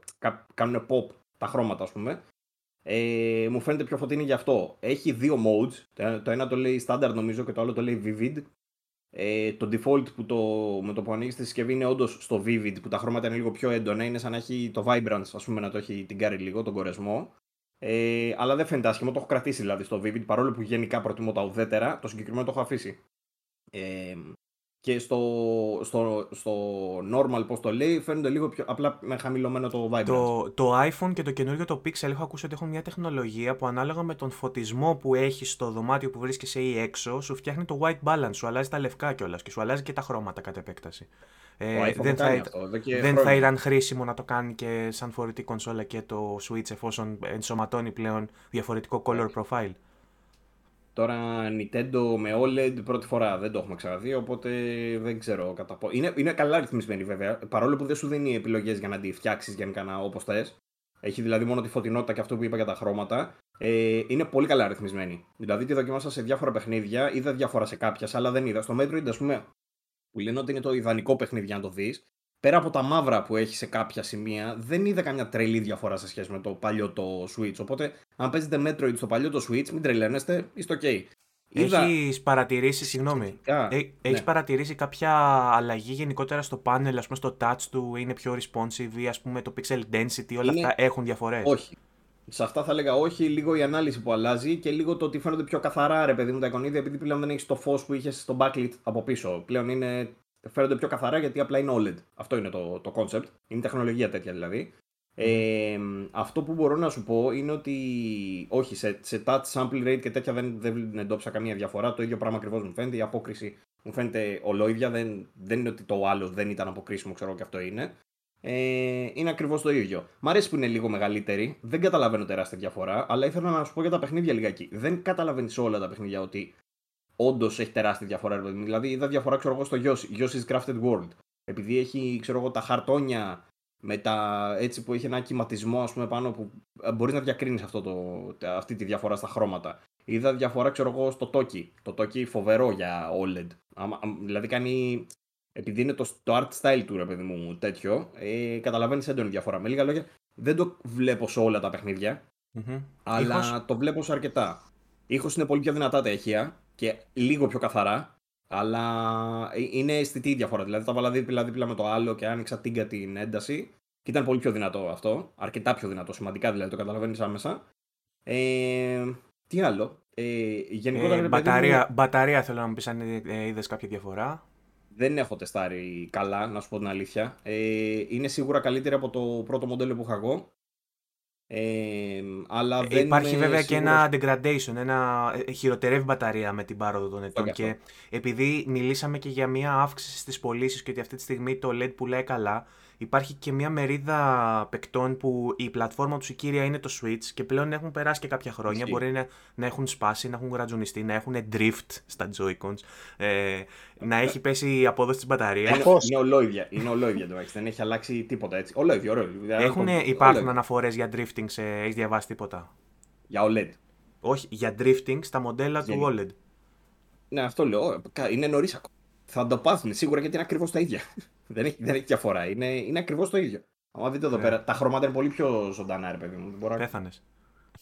κάνουν pop τα χρώματα, ας πούμε. Ε, μου φαίνεται πιο φωτεινή γι' αυτό. Έχει δύο modes. Το ένα το λέει standard νομίζω και το άλλο το λέει vivid. Ε, το default που το, με το που ανοίγεις τη συσκευή είναι όντως στο vivid που τα χρώματα είναι λίγο πιο έντονα. Είναι σαν να έχει το vibrance, ας πούμε, να το έχει την κάρη λίγο, τον κορεσμό. Ε, αλλά δεν φαίνεται άσχημο, το έχω κρατήσει δηλαδή στο vivid παρόλο που γενικά προτιμώ τα ουδέτερα. Το συγκεκριμένο το έχω αφήσει. Ε, και στο, στο, στο normal, πώς το λέει, φαίνονται λίγο πιο απλά με χαμηλωμένο το vibrance. Το, το iPhone και το καινούργιο το Pixel έχω ακούσει ότι έχουν μια τεχνολογία που ανάλογα με τον φωτισμό που έχεις στο δωμάτιο που βρίσκεσαι ή έξω, σου φτιάχνει το white balance, σου αλλάζει τα λευκά κιόλας και σου αλλάζει και τα χρώματα κατ' επέκταση. Ε, δεν θα, αυτό, δεν θα ήταν χρήσιμο να το κάνει και σαν φορητή κονσόλα και το Switch εφόσον ενσωματώνει πλέον διαφορετικό color profile. Τώρα Nintendo με OLED πρώτη φορά δεν το έχουμε ξαναδεί, οπότε δεν ξέρω κατά πόσο. Είναι, είναι καλά ρυθμισμένη βέβαια, παρόλο που δεν σου δίνει επιλογές για να τη φτιάξεις γενικά όπως θες. Έχει δηλαδή μόνο τη φωτεινότητα και αυτό που είπα για τα χρώματα. Ε, είναι πολύ καλά ρυθμισμένη. Δηλαδή τη δοκιμάσα σε διάφορα παιχνίδια, είδα διάφορα σε κάποια, αλλά δεν είδα. Στο Metroid, ας πούμε, που λένε ότι είναι το ιδανικό παιχνίδι για να το δεις, πέρα από τα μαύρα που έχει σε κάποια σημεία, δεν είδα καμιά τρελή διαφορά σε σχέση με το παλιό το Switch. Οπότε, αν παίζετε Metroid στο παλιό το Switch, μην τρελαίνεστε, είστε OK. Έχεις παρατηρήσει, συγγνώμη, ε, έχεις ναι. παρατηρήσει κάποια αλλαγή γενικότερα στο πάνελ, ας πούμε στο touch του, είναι πιο responsive ή ας πούμε το pixel density, όλα είναι... αυτά έχουν διαφορές; Όχι. Σε αυτά θα έλεγα όχι, λίγο η ανάλυση που αλλάζει και λίγο το ότι φαίνονται πιο καθαρά ρε παιδί μου τα εικονίδια, επειδή πλέον δεν έχεις το φως που είχες στο backlit από πίσω. Πλέον είναι, φαίνονται πιο καθαρά γιατί απλά είναι OLED. Αυτό είναι το, το concept. Είναι τεχνολογία τέτοια δηλαδή. Ε, αυτό που μπορώ να σου πω είναι ότι όχι, σε, σε touch sample rate και τέτοια δεν, δεν εντόπισα καμία διαφορά. Το ίδιο πράγμα ακριβώς μου φαίνεται. Η απόκριση μου φαίνεται ολόιδια. Δεν, δεν είναι ότι το άλλο δεν ήταν αποκρίσιμο, ξέρω και αυτό είναι. Ε, είναι ακριβώς το ίδιο. Μ' αρέσει που είναι λίγο μεγαλύτερη. Δεν καταλαβαίνω τεράστια διαφορά, αλλά ήθελα να σου πω για τα παιχνίδια λιγάκι. Δεν καταλαβαίνεις όλα τα παιχνίδια ότι όντως έχει τεράστια διαφορά. Δηλαδή, είδα διαφορά ξέρω εγώ στο Yoshi, Yoshi's Crafted World. Επειδή έχει ξέρω εγώ, τα χαρτόνια με τα, έτσι που έχει ένα κυματισμό ας πούμε πάνω που ε, μπορείς να διακρίνεις αυτό το, αυτή τη διαφορά στα χρώματα. Είδα διαφορά ξέρω εγώ στο Toki. Το Toki φοβερό για OLED. δηλαδή κάνει, επειδή είναι το, το art style του ρε παιδί μου τέτοιο, ε, καταλαβαίνεις έντονη διαφορά. Με λίγα λόγια δεν το βλέπω σε όλα τα παιχνιδια αλλά το βλέπω σε αρκετά. Ήχος είναι πολύ πιο δυνατά τα ηχεία και λίγο πιο καθαρά, αλλά ε, είναι αισθητή η διαφορά. Δηλαδή τα βάλα δίπλα-δίπλα με το άλλο και άνοιξα τίγκα την ένταση. Και ήταν πολύ πιο δυνατό αυτό. Αρκετά πιο δυνατό, σημαντικά δηλαδή το καταλαβαίνεις άμεσα. Ε, τι άλλο; Ε, γενικότερα, ε, μπαταρία, μπαταρία θέλω να μου πεις αν ε, είδες κάποια διαφορά. Δεν έχω τεστάρει καλά, να σου πω την αλήθεια. Ε, είναι σίγουρα καλύτερη από το πρώτο μοντέλο που είχα εγώ. Ε, αλλά ε, δεν Υπάρχει βέβαια και ένα degradation, ένα ε, χειροτερεύει μπαταρία με την πάροδο των ετών. Και επειδή μιλήσαμε και για μια αύξηση στις πωλήσεις και ότι αυτή τη στιγμή το LED πουλάει καλά, υπάρχει και μια μερίδα παικτών που η πλατφόρμα τους η κύρια είναι το Switch και πλέον έχουν περάσει και κάποια χρόνια. Μπορεί να, να έχουν σπάσει, να έχουν γρατζουνιστεί, να έχουν drift στα Joy-Cons, ε, να έχει πέσει η απόδοση της μπαταρίας. Είναι, είναι ολόιδια, είναι ολόιδια το δεν έχει αλλάξει τίποτα έτσι. Ολόιδια, ολόιδια. Έχουν, υπάρχουν αναφορές για drifting, σε, έχεις διαβάσει τίποτα; Για OLED. Όχι, για drifting στα μοντέλα του OLED. Ναι, αυτό λέω. Είναι νωρίς ακόμα. Θα το πάθουν σίγουρα γιατί είναι ακριβώς τα ίδια. Δεν, έχει, δεν έχει διαφορά. Είναι, είναι ακριβώς το ίδιο. Αν δείτε εδώ ναι. πέρα, τα χρώματα είναι πολύ πιο ζωντανά, ρε παιδί μου. Μπορώ... Πέθανες.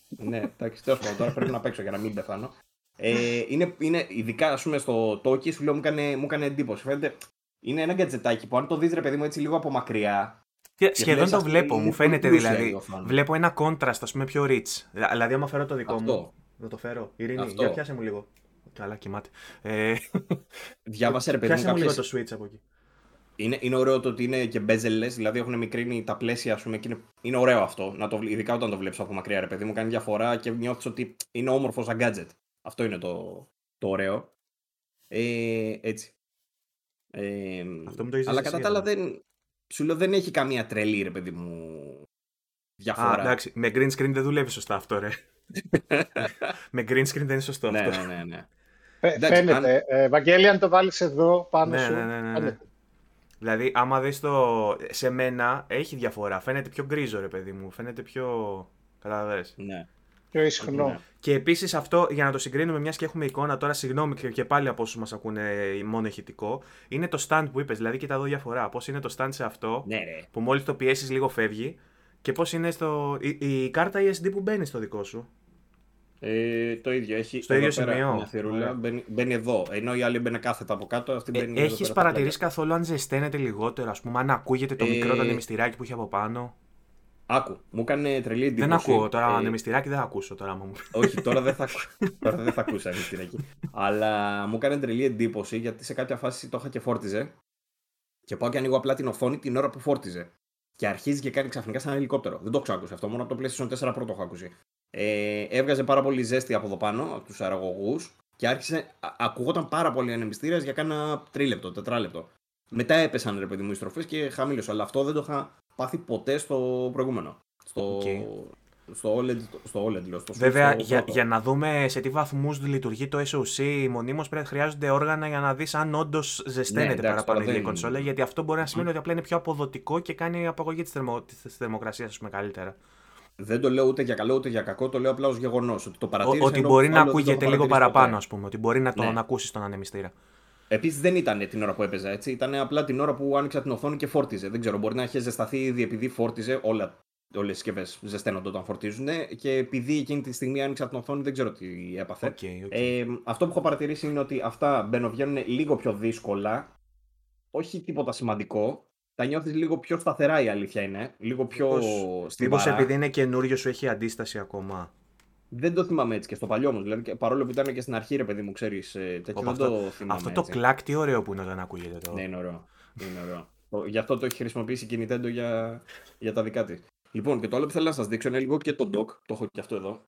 ναι, εντάξει, τέλος πάντων, τώρα πρέπει να παίξω για να μην πεθάνω. Ε, είναι, είναι, ειδικά ας πούμε στο Toki, σου λέω μου έκανε, μου έκανε εντύπωση. Φαίνεται, είναι ένα γκατζετάκι που αν το δεις ρε παιδί μου έτσι λίγο από μακριά. Και σχεδόν το βλέπω, μου φαίνεται δηλαδή. Βλέπω ένα contrast, ας πούμε, πιο rich. Δηλαδή, άμα φέρω το δικό Αυτό. μου. Να το φέρω. Ειρήνη, Αυτό. για πιάσε μου λίγο. Καλά, κοιμάται. Ε... Διάβασε ρε παιδί μου. Πιάσε μου λίγο το switch από εκεί. Είναι, είναι ωραίο το ότι είναι και bezel δηλαδή έχουν μικρύνει τα πλαίσια, ας πούμε, και είναι, είναι ωραίο αυτό. Να το, ειδικά όταν το βλέπεις από μακριά, ρε παιδί μου, κάνει διαφορά και νιώθεις ότι είναι όμορφος σαν gadget. Αυτό είναι το, το ωραίο. Ε, έτσι. Ε, αυτό το αλλά κατά τα άλλα δεν, σου λέω δεν έχει καμία τρελή, ρε παιδί μου, διαφορά. Α, εντάξει, με green screen δεν δουλεύει σωστά αυτό, ρε. με green screen δεν είναι σωστό ναι, αυτό. Ναι, ναι, ναι. Φαίνεται. Αν... Ε, Βαγγέλη, αν το βάλεις εδώ πάνω ναι, σου. Ναι, ναι, ναι, ναι. Δηλαδή, άμα δεις το... Σε μένα έχει διαφορά. Φαίνεται πιο γκρίζο, ρε παιδί μου. Φαίνεται πιο... Καταλαβαίνεις. Ναι. Πιο ισχνό. Ναι. Και επίσης αυτό, για να το συγκρίνουμε, μιας και έχουμε εικόνα τώρα, συγγνώμη και πάλι από όσους μας ακούνε μόνο ηχητικό, είναι το stand που είπες. Δηλαδή, κοίτα εδώ διαφορά. Πώς είναι το stand σε αυτό, ναι, που μόλις το πιέσεις λίγο φεύγει, και πώς είναι στο. Η, η, κάρτα ESD που μπαίνει στο δικό σου. Ε, το ίδιο. Έχει στο ίδιο σημείο. Μια θηρούλα, μπαίνει, μπαίνει, εδώ. Ενώ η άλλη μπαίνει κάθετα από κάτω. Αυτή μπαίνει ε, Έχεις παρατηρήσει καθόλου αν ζεσταίνεται λιγότερο, ας πούμε, αν ακούγεται το ε... μικρό το ανεμιστηράκι που έχει από πάνω; Άκου, μου έκανε τρελή εντύπωση. Δεν ακούω τώρα, ε... ανεμιστηράκι δεν θα ακούσω τώρα. Μου. Όχι, τώρα δεν θα, τώρα δεν θα ακούσω ανεμιστηράκι. Αλλά μου έκανε τρελή εντύπωση γιατί σε κάποια φάση το είχα και φόρτιζε. Και πάω και ανοίγω απλά την οθόνη την ώρα που φόρτιζε. Και αρχίζει και κάνει ξαφνικά σαν ένα ελικόπτερο. Δεν το έχω ακούσει αυτό, μόνο από το PlayStation 4 πρώτο έχω ακούσει. Ε, έβγαζε πάρα πολύ ζέστη από εδώ πάνω, από τους αεραγωγού, και άρχισε, α, ακούγονταν πάρα πολύ ανεμιστήρας για κάνα τρίλεπτο, τετράλεπτο. Μετά έπεσαν ρε παιδί μου οι στροφές και χαμήλωσε. Αλλά αυτό δεν το είχα πάθει ποτέ στο προηγούμενο. Στο, okay. Στο OLED, στο OLED λέω, στο Βέβαια, στο για, για, να δούμε σε τι βαθμούς λειτουργεί το SOC, μονίμως πρέπει να χρειάζονται όργανα για να δεις αν όντως ζεσταίνεται ναι, παραπάνω η κονσόλα. Γιατί αυτό μπορεί να σημαίνει ότι απλά είναι πιο αποδοτικό και κάνει απαγωγή της θερμο, θερμοκρασίας, ας πούμε, καλύτερα. Δεν το λέω ούτε για καλό ούτε για κακό, το λέω απλά ως γεγονός. Ότι, το ότι μπορεί να ακούγεται λίγο παραπάνω, ας πούμε. Ότι μπορεί να τον ναι. ακούσεις τον ανεμιστήρα. Επίσης δεν ήταν την ώρα που έπαιζα έτσι. Ήταν απλά την ώρα που άνοιξα την οθόνη και φόρτιζε. Δεν ξέρω, μπορεί να είχε ζεσταθεί ήδη επειδή φόρτιζε. Όλα όλες οι συσκευές ζεσταίνονται όταν φορτίζουν. Και επειδή εκείνη τη στιγμή άνοιξα την οθόνη, δεν ξέρω τι έπαθε. Okay, okay. Ε, αυτό που έχω παρατηρήσει είναι ότι αυτά μπαινοβγαίνουν λίγο πιο δύσκολα. Όχι τίποτα σημαντικό. Τα νιώθεις λίγο πιο σταθερά η αλήθεια είναι. Λίγο πιο Μήπω επειδή είναι καινούριο σου έχει αντίσταση ακόμα; Δεν το θυμάμαι έτσι και στο παλιό μου. Δηλαδή, παρόλο που ήταν και στην αρχή, ρε παιδί μου, ξέρεις. Ε, τέτοιο δεν το θυμάμαι. Αυτό το κλακ, τι ωραίο που είναι όταν ακούγεται το. Ναι, είναι ωραίο. Είναι ωραίο. Γι' αυτό το έχει χρησιμοποιήσει η Nintendo για, για τα δικά της. Λοιπόν, και το άλλο που θέλω να σας δείξω είναι λίγο και το dock. Το έχω και αυτό εδώ.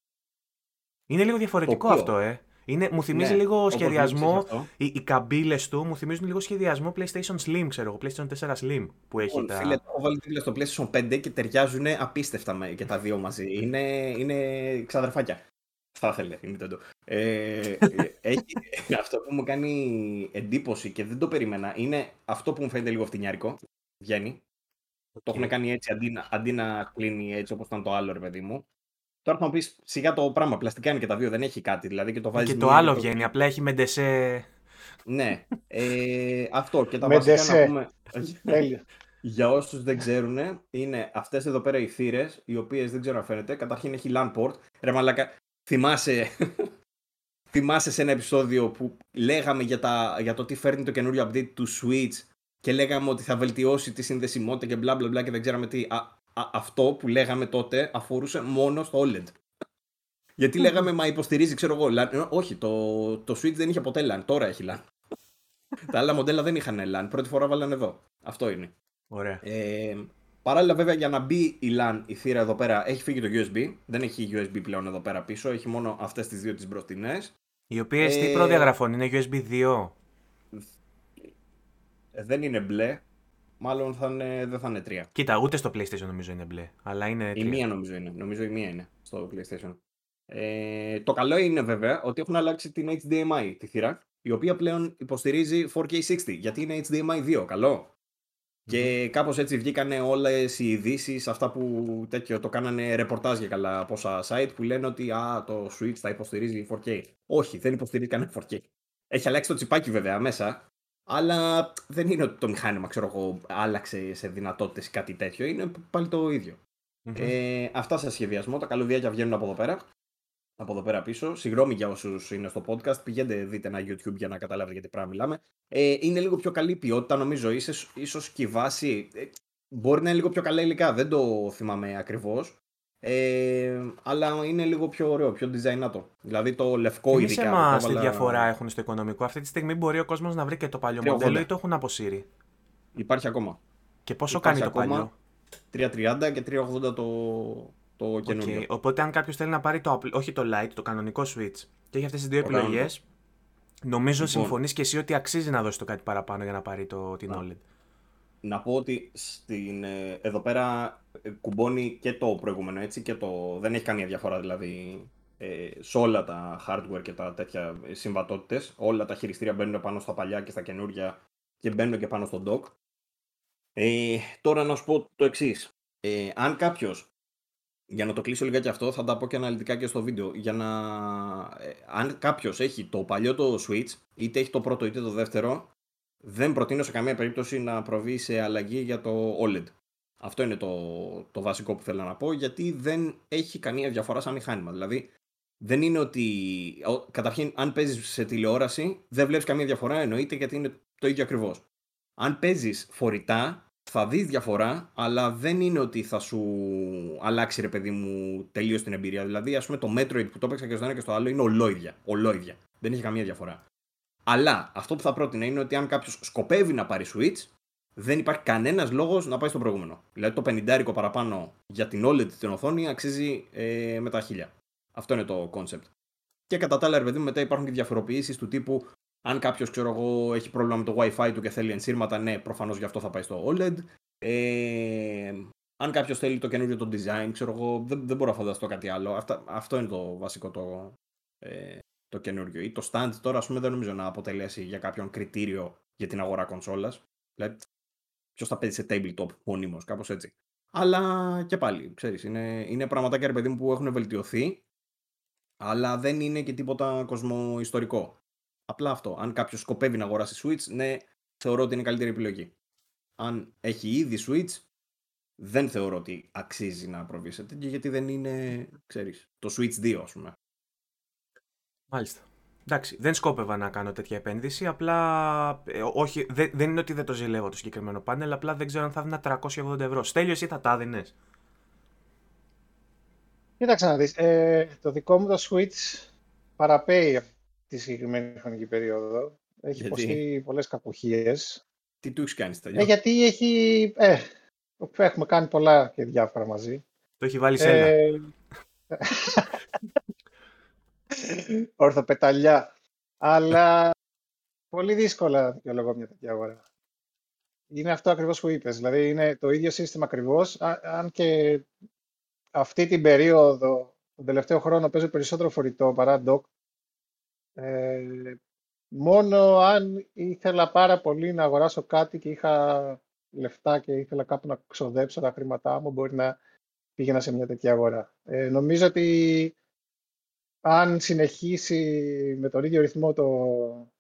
Είναι λίγο διαφορετικό αυτό, ε. Είναι, μου θυμίζει ναι, λίγο σχεδιασμό. Οι, οι καμπύλες του μου θυμίζουν λίγο σχεδιασμό PlayStation Slim, ξέρω εγώ. PlayStation 4 Slim που έχει. Λοιπόν, τα... Φίλε, έχω βάλει δίπλα στο PlayStation 5 και ταιριάζουν απίστευτα και τα δύο μαζί. Είναι, είναι ξαδερφάκια. Θα ήθελε η Nintendo. Ε, έχει, αυτό που μου κάνει εντύπωση και δεν το περίμενα είναι αυτό που μου φαίνεται λίγο φτηνιάρικο. Βγαίνει. Το έχουν κάνει έτσι αντί, αντί να κλείνει έτσι όπως ήταν το άλλο, ρε παιδί μου. Τώρα θα μου πεις σιγά το πράγμα. Πλαστικά είναι και τα δύο, δεν έχει κάτι. Δηλαδή και το βάζεις. Και το άλλο το... βγαίνει, απλά έχει μεντεσέ. Ναι. Ε, αυτό και τα βασικά να πούμε. Για όσους δεν ξέρουν, είναι αυτές εδώ πέρα οι θύρες, οι οποίες δεν ξέρω αν φαίνεται. Καταρχήν έχει LAN port. Ρε μαλάκα, θυμάσαι, θυμάσαι σε ένα επεισόδιο που λέγαμε για, τα, για το τι φέρνει το καινούριο update του Switch και λέγαμε ότι θα βελτιώσει τη συνδεσιμότητα και μπλα μπλα μπλα και δεν ξέραμε τι. Α, αυτό που λέγαμε τότε αφορούσε μόνο στο OLED. Γιατί λέγαμε, μα υποστηρίζει, ξέρω εγώ, LAN. Όχι, το, το Switch δεν είχε ποτέ LAN. Τώρα έχει LAN. Τα άλλα μοντέλα δεν είχαν LAN. Πρώτη φορά βάλανε εδώ. Αυτό είναι. Ωραία. Ε, παράλληλα, βέβαια, για να μπει η LAN, η θύρα εδώ πέρα, έχει φύγει το USB. Δεν έχει USB πλέον εδώ πέρα πίσω. Έχει μόνο αυτές τις δύο τις μπροστινές. Οι οποίε ε, τι προδιαγραφών; Είναι USB 2. Δεν είναι μπλε. Μάλλον θα είναι, δεν θα είναι τρία. Κοίτα, ούτε στο PlayStation νομίζω είναι μπλε. Αλλά είναι η μία νομίζω είναι. Νομίζω η μία είναι στο PlayStation. Ε, το καλό είναι βέβαια ότι έχουν αλλάξει την HDMI τη θύρα, η οποία πλέον υποστηρίζει 4K60, γιατί είναι HDMI 2. Καλό. Και κάπως έτσι βγήκαν όλες οι ειδήσεις, αυτά που τέτοιο το κάνανε ρεπορτάζ για καλά πόσα site που λένε ότι α, το Switch θα υποστηρίζει 4K. Όχι, δεν υποστηρίζει κανένα 4K. Έχει αλλάξει το τσιπάκι βέβαια μέσα, αλλά δεν είναι ότι το μηχάνημα, ξέρω εγώ, άλλαξε σε δυνατότητες ή κάτι τέτοιο. Είναι πάλι το ίδιο. Mm-hmm. Ε, αυτά σε σχεδιασμό. Τα καλωδιάκια βγαίνουν από εδώ πέρα. Από εδώ πέρα πίσω. Συγγνώμη για όσους είναι στο podcast. Πηγαίνετε, δείτε ένα YouTube για να καταλάβετε γιατί πράγμα μιλάμε. Ε, είναι λίγο πιο καλή ποιότητα, νομίζω. ίσως και η βάση. Ε, μπορεί να είναι λίγο πιο καλά υλικά. Δεν το θυμάμαι ακριβώς. Ε, αλλά είναι λίγο πιο ωραίο, πιο designάτο. Δηλαδή το λευκό Εμείς ειδικά. Εμάς έβαλα... τη διαφορά έχουν στο οικονομικό. Αυτή τη στιγμή μπορεί ο κόσμος να βρει και το παλιό 380. μοντέλο ή το έχουν αποσύρει. Υπάρχει ακόμα. Και πόσο Υπάρχει κάνει το παλιό; 330 και 380 το, το καινούριο. Okay. Οπότε αν κάποιος θέλει να πάρει το, όχι το Lite, το κανονικό Switch και έχει αυτές τις δύο επιλογές, νομίζω λοιπόν. συμφωνείς και εσύ ότι αξίζει να δώσει το κάτι παραπάνω για να πάρει το, την OLED να πω ότι στην, ε, εδώ πέρα ε, κουμπώνει και το προηγούμενο έτσι και το, δεν έχει καμία διαφορά δηλαδή ε, σε όλα τα hardware και τα τέτοια συμβατότητες. Όλα τα χειριστήρια μπαίνουν πάνω στα παλιά και στα καινούρια και μπαίνουν και πάνω στο dock. Ε, τώρα να σου πω το εξής. Ε, αν κάποιος, για να το κλείσω λιγάκι αυτό, θα τα πω και αναλυτικά και στο βίντεο. Για να, ε, αν κάποιος έχει το παλιό το Switch, είτε έχει το πρώτο είτε το δεύτερο, δεν προτείνω σε καμία περίπτωση να προβεί σε αλλαγή για το OLED. Αυτό είναι το, το βασικό που θέλω να πω, γιατί δεν έχει καμία διαφορά σαν μηχάνημα. Δηλαδή, δεν είναι ότι. Καταρχήν, αν παίζεις σε τηλεόραση, δεν βλέπεις καμία διαφορά, εννοείται γιατί είναι το ίδιο ακριβώς. Αν παίζεις φορητά, θα δεις διαφορά, αλλά δεν είναι ότι θα σου αλλάξει ρε παιδί μου τελείως την εμπειρία. Δηλαδή, ας πούμε, το Metroid που το έπαιξα και στο ένα και στο άλλο είναι ολόιδια. ολόιδια. Δεν έχει καμία διαφορά. Αλλά αυτό που θα πρότεινα είναι ότι αν κάποιος σκοπεύει να πάρει Switch, δεν υπάρχει κανένας λόγος να πάει στο προηγούμενο. Δηλαδή το 50 παραπάνω για την OLED την οθόνη αξίζει ε, με τα χίλια. Αυτό είναι το concept. Και κατά τα άλλα, ρε μετά υπάρχουν και διαφοροποιήσεις του τύπου αν κάποιος ξέρω εγώ έχει πρόβλημα με το WiFi του και θέλει ενσύρματα, ναι, προφανώς γι' αυτό θα πάει στο OLED. Ε, αν κάποιος θέλει το καινούριο το design, ξέρω εγώ, δεν, δεν μπορώ να φανταστώ κάτι άλλο. Αυτά, αυτό είναι το βασικό το, ε, το καινούριο. Ή το stand τώρα, ας πούμε, δεν νομίζω να αποτελέσει για κάποιον κριτήριο για την αγορά κονσόλας. Δηλαδή, ποιος θα παίζει σε tabletop μονίμως, κάπως έτσι. Αλλά και πάλι, ξέρεις, είναι, είναι πραγματάκια ρε παιδί μου που έχουν βελτιωθεί, αλλά δεν είναι και τίποτα κοσμοϊστορικό. Απλά αυτό. Αν κάποιος σκοπεύει να αγοράσει Switch, ναι, θεωρώ ότι είναι καλύτερη επιλογή. Αν έχει ήδη Switch, δεν θεωρώ ότι αξίζει να προβεί σε γιατί δεν είναι, ξέρεις, το Switch 2 ας πούμε. Μάλιστα. Εντάξει, δεν σκόπευα να κάνω τέτοια επένδυση, απλά ε, όχι, δεν, δεν είναι ότι δεν το ζηλεύω το συγκεκριμένο πάνελ, απλά δεν ξέρω αν θα δίνα 380 ευρώ. Στέλιος, εσύ θα τα δίνες. Κοίταξε να δεις, ε, το δικό μου το Switch παραπέει τη συγκεκριμένη χρονική περίοδο. Έχει γιατί; υποστεί πολλές κακουχίες. Τι του έχεις κάνει, ε, Γιατί έχει, ε, έχουμε κάνει πολλά και διάφορα μαζί. Το έχει βάλει σε ένα. Ε, ορθοπεταλιά. Αλλά πολύ δύσκολα δικαιολογώ μια τέτοια αγορά. Είναι αυτό ακριβώς που είπες. Δηλαδή είναι το ίδιο σύστημα ακριβώς, αν και αυτή την περίοδο, τον τελευταίο χρόνο παίζω περισσότερο φορητό παρά dock. Ε, μόνο αν ήθελα πάρα πολύ να αγοράσω κάτι και είχα λεφτά και ήθελα κάπου να ξοδέψω τα χρήματά μου, μπορεί να πήγαινα σε μια τέτοια αγορά. Ε, νομίζω ότι αν συνεχίσει με τον ίδιο ρυθμό το,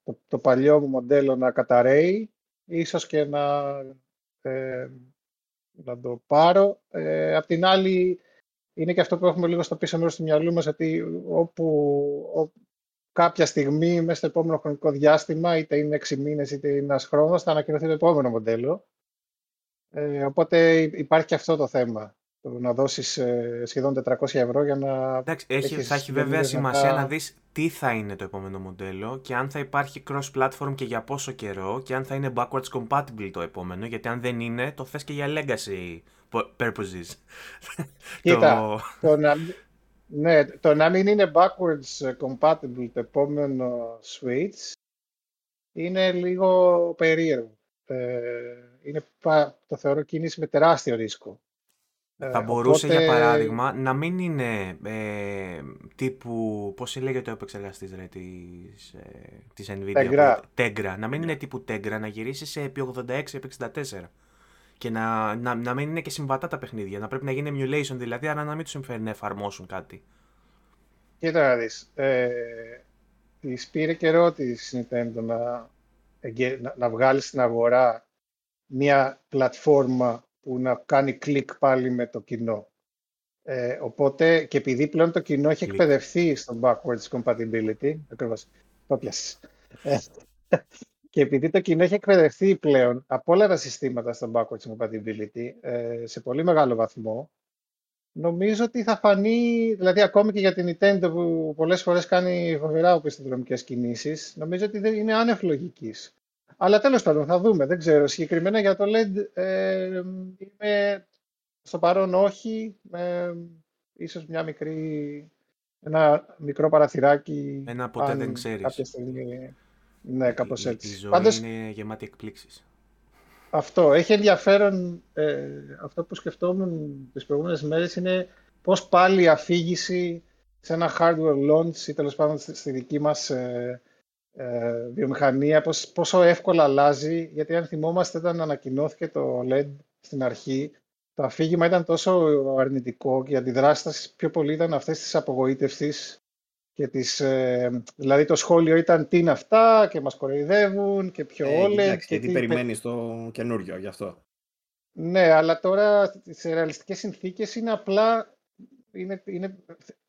το, το παλιό μου μοντέλο να καταραίει, ίσως και να, ε, να το πάρω. Ε, απ' την άλλη, είναι και αυτό που έχουμε λίγο στο πίσω μέρος του μυαλού μας, ότι όπου, κάποια στιγμή, μέσα στο επόμενο χρονικό διάστημα, είτε είναι 6 μήνες είτε είναι ένας χρόνος, θα ανακοινωθεί το επόμενο μοντέλο. Ε, οπότε υπάρχει και αυτό το θέμα να δώσεις ε, σχεδόν 400 ευρώ για να... Εντάξει, έχει, θα έχει βέβαια σημασία να δεις τι θα είναι το επόμενο μοντέλο και αν θα υπάρχει cross-platform και για πόσο καιρό και αν θα είναι backwards compatible το επόμενο, γιατί αν δεν είναι, το θες και για legacy purposes. Κοίτα, το... να, ναι, το να μην είναι backwards compatible το επόμενο Switch είναι λίγο περίεργο. Ε, είναι, το θεωρώ κίνηση με τεράστιο ρίσκο. Ε, θα μπορούσε, για παράδειγμα, να μην είναι ε, τύπου. Πώς λέγεται ο επεξεργαστής της, ε, της Nvidia. Tegra. Να μην είναι τύπου Tegra, να γυρίσει σε επί 86 επί 64. Και να, να, να μην είναι και συμβατά τα παιχνίδια. Να πρέπει να γίνει emulation δηλαδή, αλλά να μην τους συμφέρει να εφαρμόσουν κάτι. Κοίτα να δεις. Ε, της πήρε καιρό της Nintendo να, να, να βγάλει στην αγορά μια πλατφόρμα που να κάνει κλικ πάλι με το κοινό. Ε, οπότε, και επειδή πλέον το κοινό έχει εκπαιδευτεί στο backwards compatibility, ακριβώς, το πιάσεις. Ε, και επειδή το κοινό έχει εκπαιδευτεί πλέον από όλα τα συστήματα στο backwards compatibility ε, σε πολύ μεγάλο βαθμό, νομίζω ότι θα φανεί, δηλαδή ακόμη και για την Nintendo που πολλές φορές κάνει φοβερά οπισθοδρομικές κινήσεις, νομίζω ότι δεν είναι άνευ λογικής. Αλλά τέλος πάντων θα δούμε, δεν ξέρω. Συγκεκριμένα για το LED ε, είμαι στο παρόν όχι, ε, ίσως μια μικρή, ένα μικρό παραθυράκι. Ένα ποτέ δεν ξέρεις. Κάποια στιγμή, ναι, κάπως έτσι. Η, η ζωή Πάντως, είναι γεμάτη εκπλήξεις. Αυτό. Έχει ενδιαφέρον, ε, αυτό που σκεφτόμουν τις προηγούμενες μέρες είναι πώς πάλι η αφήγηση σε ένα hardware launch ή τέλος πάντων στη δική μας ε, ε, βιομηχανία, πώς, πόσο εύκολα αλλάζει, γιατί αν θυμόμαστε όταν ανακοινώθηκε το LED στην αρχή, το αφήγημα ήταν τόσο αρνητικό και οι αντιδράσεις πιο πολύ ήταν αυτές της απογοήτευσης και τις, ε, δηλαδή το σχόλιο ήταν τι είναι αυτά και μας κοροϊδεύουν και πιο ε, όλε. και τι περιμένεις το καινούριο γι' αυτό. Ναι, αλλά τώρα σε ρεαλιστικές συνθήκες είναι απλά είναι, είναι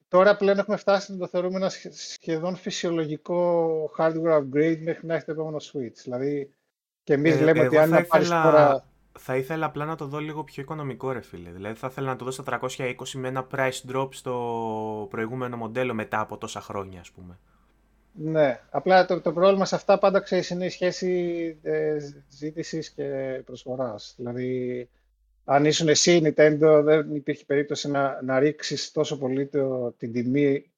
Τώρα πλέον έχουμε φτάσει να το θεωρούμε ένα σχεδόν φυσιολογικό hardware upgrade μέχρι να έχει το επόμενο switch. Δηλαδή, και εμείς ε, λέμε ότι αν να πάρεις τώρα. Θα ήθελα απλά να το δω λίγο πιο οικονομικό, ρε φίλε. Δηλαδή, θα ήθελα να το δω στα 320 με ένα price drop στο προηγούμενο μοντέλο μετά από τόσα χρόνια, ας πούμε. Ναι, απλά το, το πρόβλημα σε αυτά πάντα ξέρεις είναι η σχέση ε, ζήτησης και προσφοράς. Δηλαδή, αν ήσουν εσύ η Nintendo, δεν υπήρχε περίπτωση να, να ρίξεις τόσο πολύ το, την τιμή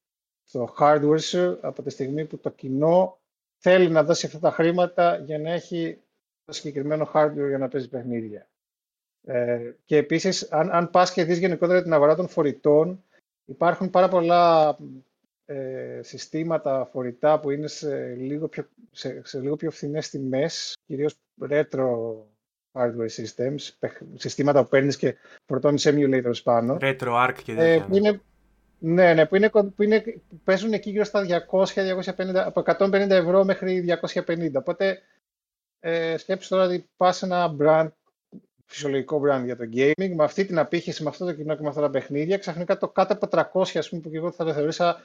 στο hardware σου από τη στιγμή που το κοινό θέλει να δώσει αυτά τα χρήματα για να έχει το συγκεκριμένο hardware για να παίζει παιχνίδια. Ε, και επίσης, αν, αν πας και δεις γενικότερα την αγορά των φορητών, υπάρχουν πάρα πολλά ε, συστήματα φορητά που είναι σε λίγο πιο, σε, σε λίγο πιο φθηνές τιμές, κυρίως retro hardware systems, συστήματα που παίρνεις και φορτώνεις emulators πάνω. Retro arc και τέτοια. Ε, που είναι, ναι, ναι, που, είναι, που είναι, παίζουν εκεί γύρω στα 200-250, από 150 ευρώ μέχρι 250. Οπότε ε, σκέψου τώρα ότι πας σε ένα brand, φυσιολογικό brand για το gaming, με αυτή την απήχηση, με αυτό το κοινό και με αυτά τα παιχνίδια, ξαφνικά το κάτω από 300, ας πούμε, που και εγώ θα το θεωρούσα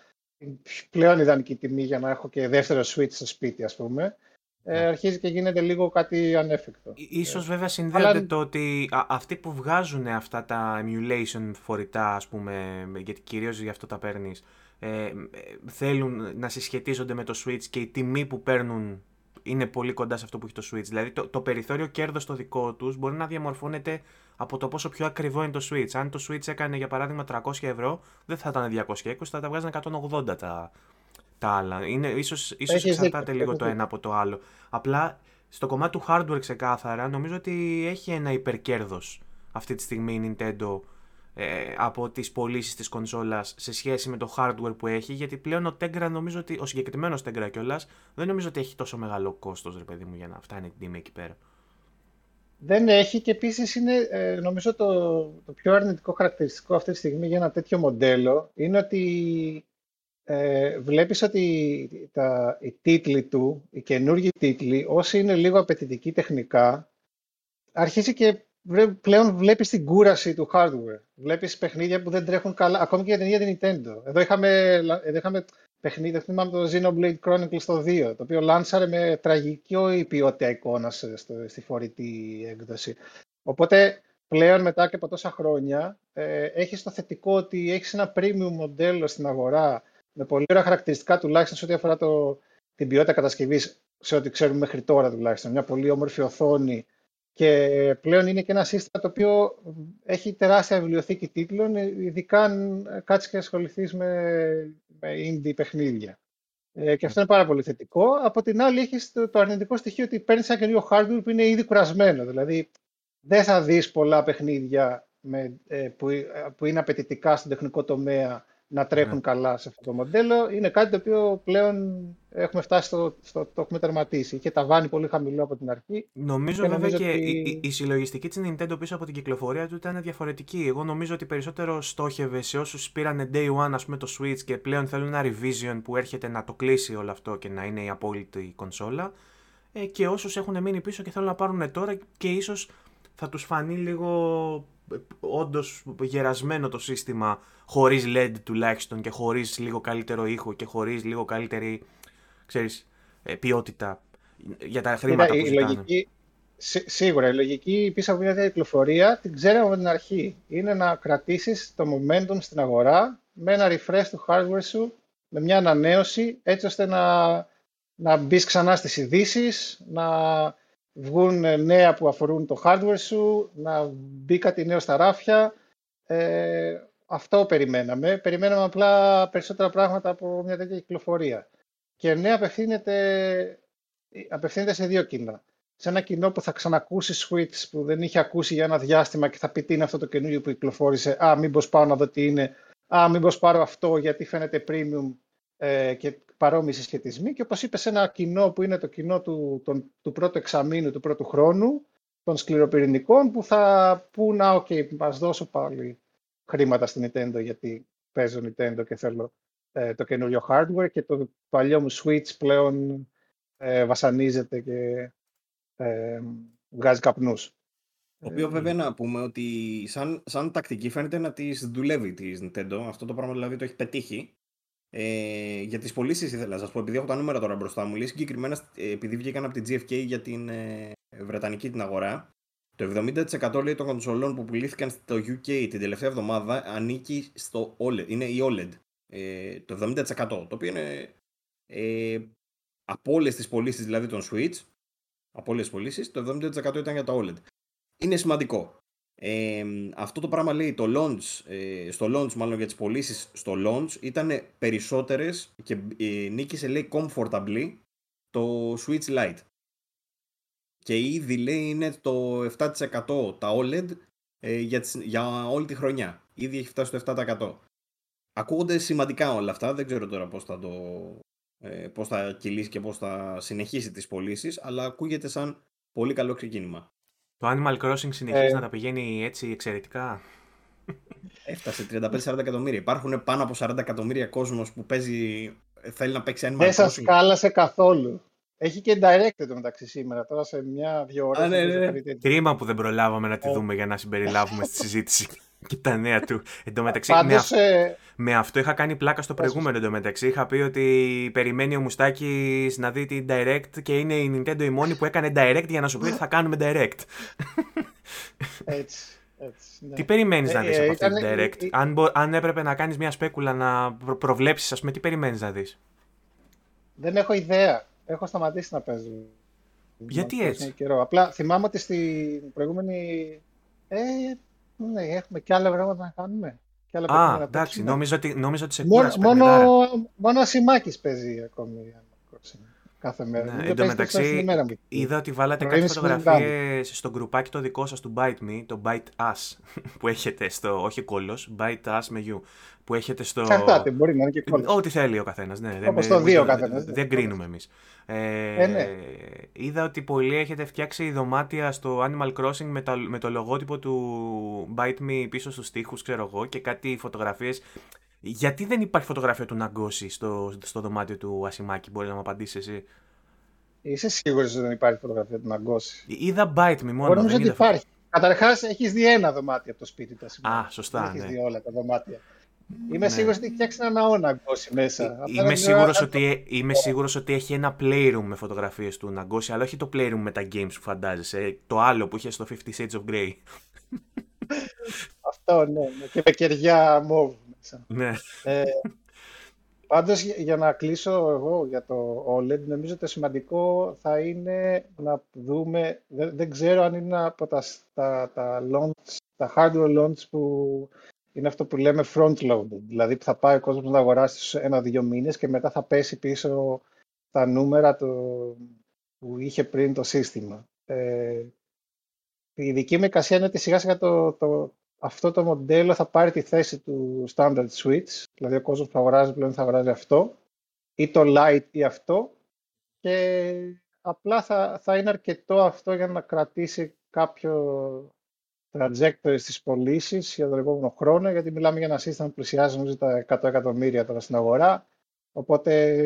πλέον ιδανική τιμή για να έχω και δεύτερο switch στο σπίτι, ας πούμε, ε, ναι. αρχίζει και γίνεται λίγο κάτι ανέφικτο. Ίσως βέβαια συνδέεται Αλλά... το ότι αυτοί που βγάζουν αυτά τα emulation φορητά, ας πούμε, γιατί κυρίως γι' αυτό τα παίρνεις, ε, θέλουν να συσχετίζονται με το Switch και η τιμή που παίρνουν είναι πολύ κοντά σε αυτό που έχει το Switch. Δηλαδή το, το περιθώριο κέρδος το δικό τους μπορεί να διαμορφώνεται από το πόσο πιο ακριβό είναι το Switch. Αν το Switch έκανε για παράδειγμα 300 ευρώ, δεν θα ήταν 220, θα τα βγάζανε 180 τα, τα άλλα. Είναι, ίσως, ίσως εξαρτάται λίγο το ένα από το άλλο. Απλά στο κομμάτι του hardware ξεκάθαρα νομίζω ότι έχει ένα υπερκέρδος αυτή τη στιγμή η Nintendo ε, από τις πωλήσεις της κονσόλας σε σχέση με το hardware που έχει γιατί πλέον ο Tegra νομίζω ότι, ο συγκεκριμένος Tegra κιόλας δεν νομίζω ότι έχει τόσο μεγάλο κόστος ρε παιδί μου για να φτάνει την τιμή εκεί πέρα. Δεν έχει και επίσης είναι ε, νομίζω το, το πιο αρνητικό χαρακτηριστικό αυτή τη στιγμή για ένα τέτοιο μοντέλο είναι ότι ε, βλέπεις ότι τα, οι τίτλοι του, οι καινούργιοι τίτλοι, όσοι είναι λίγο απαιτητικοί τεχνικά, αρχίζει και πλέον βλέπεις την κούραση του hardware. Βλέπεις παιχνίδια που δεν τρέχουν καλά, ακόμη και για την ίδια την Nintendo. Εδώ είχαμε, εδώ είχαμε παιχνίδι, θυμάμαι το Xenoblade Chronicles το 2, το οποίο λάνσαρε με τραγική ποιότητα εικόνα στη φορητή έκδοση. Οπότε πλέον μετά και από τόσα χρόνια ε, έχεις το θετικό ότι έχεις ένα premium μοντέλο στην αγορά με πολύ ωραία χαρακτηριστικά τουλάχιστον σε ό,τι αφορά το, την ποιότητα κατασκευής σε ό,τι ξέρουμε μέχρι τώρα τουλάχιστον. Μια πολύ όμορφη οθόνη και πλέον είναι και ένα σύστημα το οποίο έχει τεράστια βιβλιοθήκη τίτλων, ειδικά αν κάτσεις και ασχοληθείς με, με indie παιχνίδια. Ε, και αυτό είναι πάρα πολύ θετικό. Από την άλλη, έχεις το, το, αρνητικό στοιχείο ότι παίρνεις ένα καινούριο hardware που είναι ήδη κουρασμένο. Δηλαδή, δεν θα δεις πολλά παιχνίδια με, ε, που, που είναι απαιτητικά στον τεχνικό τομέα να τρέχουν ναι. καλά σε αυτό το μοντέλο. Είναι κάτι το οποίο πλέον έχουμε φτάσει στο, στο το έχουμε τερματίσει. Είχε ταβάνει πολύ χαμηλό από την αρχή. Νομίζω και βέβαια και η, η, συλλογιστική της Nintendo πίσω από την κυκλοφορία του ήταν διαφορετική. Εγώ νομίζω ότι περισσότερο στόχευε σε όσους πήραν day one ας πούμε, το Switch και πλέον θέλουν ένα revision που έρχεται να το κλείσει όλο αυτό και να είναι η απόλυτη κονσόλα. Ε, και όσους έχουν μείνει πίσω και θέλουν να πάρουν τώρα και ίσως θα τους φανεί λίγο όντως γερασμένο το σύστημα χωρίς LED τουλάχιστον και χωρίς λίγο καλύτερο ήχο και χωρίς λίγο καλύτερη ξέρεις, ε, ποιότητα για τα χρήματα που ζητάνε. Λογική, σίγουρα, η λογική πίσω από μια τέτοια κυκλοφορία την ξέραμε από την αρχή. Είναι να κρατήσεις το momentum στην αγορά με ένα refresh του hardware σου, με μια ανανέωση, έτσι ώστε να, να μπεις ξανά στις ειδήσεις, να βγουν ε, νέα που αφορούν το hardware σου, να μπει κάτι νέο στα ράφια. Ε, αυτό περιμέναμε. Περιμέναμε απλά περισσότερα πράγματα από μια τέτοια κυκλοφορία. Και ναι, απευθύνεται, απευθύνεται σε δύο κοινά. Σε ένα κοινό που θα ξανακούσει Switch που δεν είχε ακούσει για ένα διάστημα και θα πει τι είναι αυτό το καινούριο που κυκλοφόρησε. Α, μήπως πάω να δω τι είναι. Α, μήπως πάρω αυτό γιατί φαίνεται premium ε, και παρόμοιοι συσχετισμοί και όπως είπες σε ένα κοινό που είναι το κοινό του, τον, του πρώτου εξαμήνου, του πρώτου χρόνου, των σκληροπυρηνικών που θα πούν, να, ok, μας δώσω πάλι χρήματα στην Nintendo γιατί παίζω Nintendo και θέλω ε, το καινούριο hardware και το παλιό μου Switch πλέον ε, βασανίζεται και ε, βγάζει καπνούς. Το οποίο βέβαια να πούμε ότι σαν, σαν τακτική φαίνεται να τη δουλεύει της Nintendo. Αυτό το πράγμα δηλαδή το έχει πετύχει. Ε, για τις πωλήσεις ήθελα να σας πω, επειδή έχω τα νούμερα τώρα μπροστά μου, λέει συγκεκριμένα επειδή βγήκαν από την GFK για την ε, Βρετανική την αγορά, το 70% λέει των κονσολών που πουλήθηκαν στο UK την τελευταία εβδομάδα ανήκει στο OLED, είναι η OLED. Ε, το 70% το οποίο είναι ε, από όλες τις πωλήσεις δηλαδή των Switch, από όλες τις πωλήσεις, το 70% ήταν για τα OLED. Είναι σημαντικό αυτό το πράγμα λέει το launch, ε, στο launch μάλλον για τις πωλήσεις στο launch ήταν περισσότερες και ε, νίκησε λέει comfortably το Switch Lite. Και ήδη λέει είναι το 7% τα OLED ε, για, για όλη τη χρονιά. Ήδη έχει φτάσει στο 7%. Ακούγονται σημαντικά όλα αυτά, δεν ξέρω τώρα πώς θα το ε, πώς θα κυλήσει και πώς θα συνεχίσει τις πωλήσεις, αλλά ακούγεται σαν πολύ καλό ξεκίνημα. Το Animal Crossing συνεχίζεις ε... να τα πηγαίνει έτσι εξαιρετικά; Έφτασε 35-40 εκατομμύρια. Υπάρχουν πάνω από 40 εκατομμύρια κόσμος που παίζει, θέλει να παίξει Animal Δεν Crossing. Δεν σας κάλασε καθόλου. Έχει και direct το μεταξύ σήμερα, τώρα σε μια-δυο ώρες. ναι, ναι. Κρίμα που δεν προλάβαμε να τη δούμε για να συμπεριλάβουμε στη συζήτηση και τα νέα του. Εν τω μεταξύ, Πάντως, με, ε... με, αυτό είχα κάνει πλάκα στο προηγούμενο. Εν τω μεταξύ, είχα πει ότι περιμένει ο Μουστάκης να δει την Direct και είναι η Nintendo η μόνη που έκανε Direct για να σου πει ότι θα κάνουμε Direct. Έτσι. Έτσι, ναι. Τι περιμένεις ε, να δεις ε, από αυτή την Direct, ε, αν, μπο, αν έπρεπε να κάνεις μια σπέκουλα να προ, προβλέψεις, ας πούμε, τι περιμένεις να δεις; Δεν έχω ιδέα. Έχω σταματήσει να παίζω. Γιατί έτσι; Καιρό. Απλά θυμάμαι ότι στην προηγούμενη. Ε, ναι, έχουμε και άλλα πράγματα να κάνουμε. Και άλλα Α, εντάξει, νόμιζα ότι, νόμιζα ότι σε μόνο, μόνο, μόνο ασημάκης παίζει ακόμη. Κάθε μέρα. Ναι, εν τω μεταξύ, είδα ότι βάλατε κάτι φωτογραφίες στο γκρουπάκι το δικό σας του Bite Me, το Bite Us, που έχετε στο. Όχι κόλο, Bite Us με You. Που έχετε στο. Καρτάτε, μπορεί να είναι και κόλο. Ό,τι θέλει ο καθένας. Ναι, Όπως το δύο ο καθένας. Δεν κρίνουμε εμείς. Ε, ε, ναι. Είδα ότι πολλοί έχετε φτιάξει δωμάτια στο Animal Crossing με, τα, με το λογότυπο του Bite Me πίσω στους τοίχου, ξέρω εγώ, και κάτι φωτογραφίες. Γιατί δεν υπάρχει φωτογραφία του Ναγκώση στο, στο δωμάτιο του Ασημάκη, μπορεί να μου απαντήσεις εσύ; Είσαι σίγουρος ότι δεν υπάρχει φωτογραφία του Ναγκώση; Είδα Bite Me μόνο. Μπορεί νομίζω ότι υπάρχει. Καταρχάς, έχεις δει ένα δωμάτιο από το σπίτι του Α, σωστά. Δεν ναι. δει όλα τα δωμάτια. Είμαι ναι. σίγουρος ότι έχει φτιάξει ένα ναό Ναγκώση μέσα. Είμαι σίγουρος ότι, είμαι σίγουρος ότι έχει ένα playroom με φωτογραφίες του Ναγκώση, αλλά όχι το playroom με τα games που φαντάζεσαι. Το άλλο που είχε στο 50 Shades of Grey. Αυτό, ναι. Και με κεριά μόβ μέσα. Ναι. Ε, πάντως, για να κλείσω εγώ για το OLED, νομίζω το σημαντικό θα είναι να δούμε, δεν, δεν ξέρω αν είναι από τα, τα, τα, launch, τα hardware launch που είναι αυτό που λέμε front-loaded, δηλαδή που θα πάει ο κόσμος να αγοράσει στους ένα-δύο μήνες και μετά θα πέσει πίσω τα νούμερα του, που είχε πριν το σύστημα. Ε, η δική μου εικασία είναι ότι σιγά σιγά το, το, αυτό το μοντέλο θα πάρει τη θέση του standard switch, δηλαδή ο κόσμος που αγοράζει πλέον θα αγοράζει αυτό, ή το light ή αυτό, και απλά θα, θα είναι αρκετό αυτό για να κρατήσει κάποιο trajectory στις πωλήσεις για τον επόμενο χρόνο, γιατί μιλάμε για ένα σύστημα που πλησιάζει νομίζω τα 100 εκατομμύρια τώρα στην αγορά, οπότε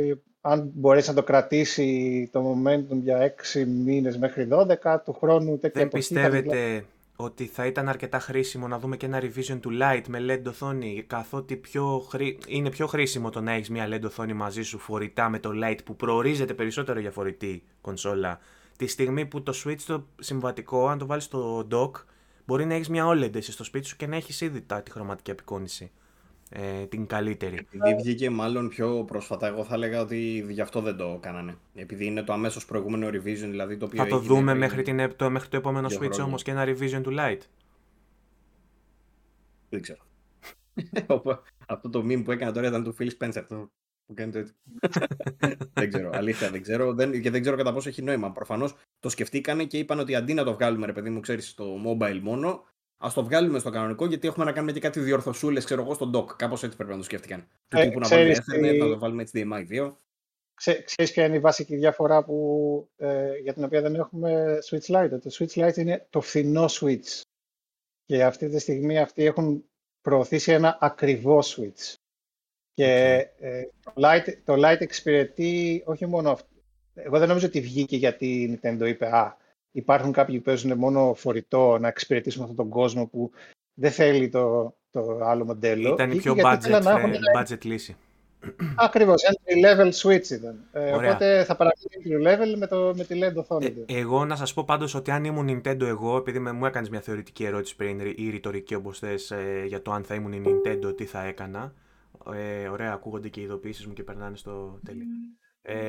αν μπορέσει να το κρατήσει το momentum για 6 μήνες μέχρι 12 του χρόνου τέτοια Δεν πιστεύετε ότι θα ήταν αρκετά χρήσιμο να δούμε και ένα revision του Lite με LED οθόνη, καθότι πιο χρή... είναι πιο χρήσιμο το να έχεις μια LED οθόνη μαζί σου φορητά με το Lite που προορίζεται περισσότερο για φορητή κονσόλα. Τη στιγμή που το Switch το συμβατικό, αν το βάλεις στο dock, μπορεί να έχεις μια OLED εσύ στο σπίτι σου και να έχεις ήδη τη χρωματική απεικόνηση ε, την καλύτερη. Επειδή βγήκε μάλλον πιο πρόσφατα, εγώ θα έλεγα ότι γι' αυτό δεν το κάνανε. Επειδή είναι το αμέσως προηγούμενο revision, δηλαδή το οποίο. Θα το δούμε μέχρι, την, το, μέχρι το επόμενο Switch όμως και ένα revision του Lite. Δεν ξέρω. αυτό το meme που έκανα τώρα ήταν του Phil Spencer. Το που κάνετε έτσι. δεν ξέρω. Αλήθεια δεν ξέρω. Δεν, και δεν ξέρω κατά πόσο έχει νόημα. Προφανώς το σκεφτήκανε και είπαν ότι αντί να το βγάλουμε, ρε παιδί μου, ξέρεις, στο mobile μόνο, Α το βγάλουμε στο κανονικό, γιατί έχουμε να κάνουμε και κάτι διορθωσούλες, ξέρω εγώ, στον dock. Κάπως έτσι πρέπει να το σκέφτηκαν. Ε, του τύπου να βάλουμε Ethernet, να το βάλουμε HDMI 2. Ξέρεις ποια είναι η βασική διαφορά που, ε, για την οποία δεν έχουμε Switch Lite. Το Switch Lite είναι το φθηνό Switch. Και αυτή τη στιγμή αυτοί έχουν προωθήσει ένα ακριβό Switch. Και ε, το, Lite, το Lite εξυπηρετεί όχι μόνο αυτό. Εγώ δεν νομίζω ότι βγήκε γιατί η Nintendo είπε «Α, υπάρχουν κάποιοι που παίζουν μόνο φορητό να εξυπηρετήσουν αυτόν τον κόσμο που δεν θέλει το, το άλλο μοντέλο. Ήταν η πιο budget, να έχουν... budget λύση. Ακριβώς, entry level switch ήταν. Ε, οπότε θα παραμείνει entry level με, το, με τη LED οθόνη. Ε, εγώ να σας πω πάντως ότι αν ήμουν Nintendo, εγώ, επειδή με, μου έκανες μια θεωρητική ερώτηση πριν ή ρητορική όπως θες ε, για το αν θα ήμουν η Nintendo, τι θα έκανα. Ε, ωραία, ακούγονται και οι ειδοποιήσεις μου και περνάνε στο τέλειο. Ε,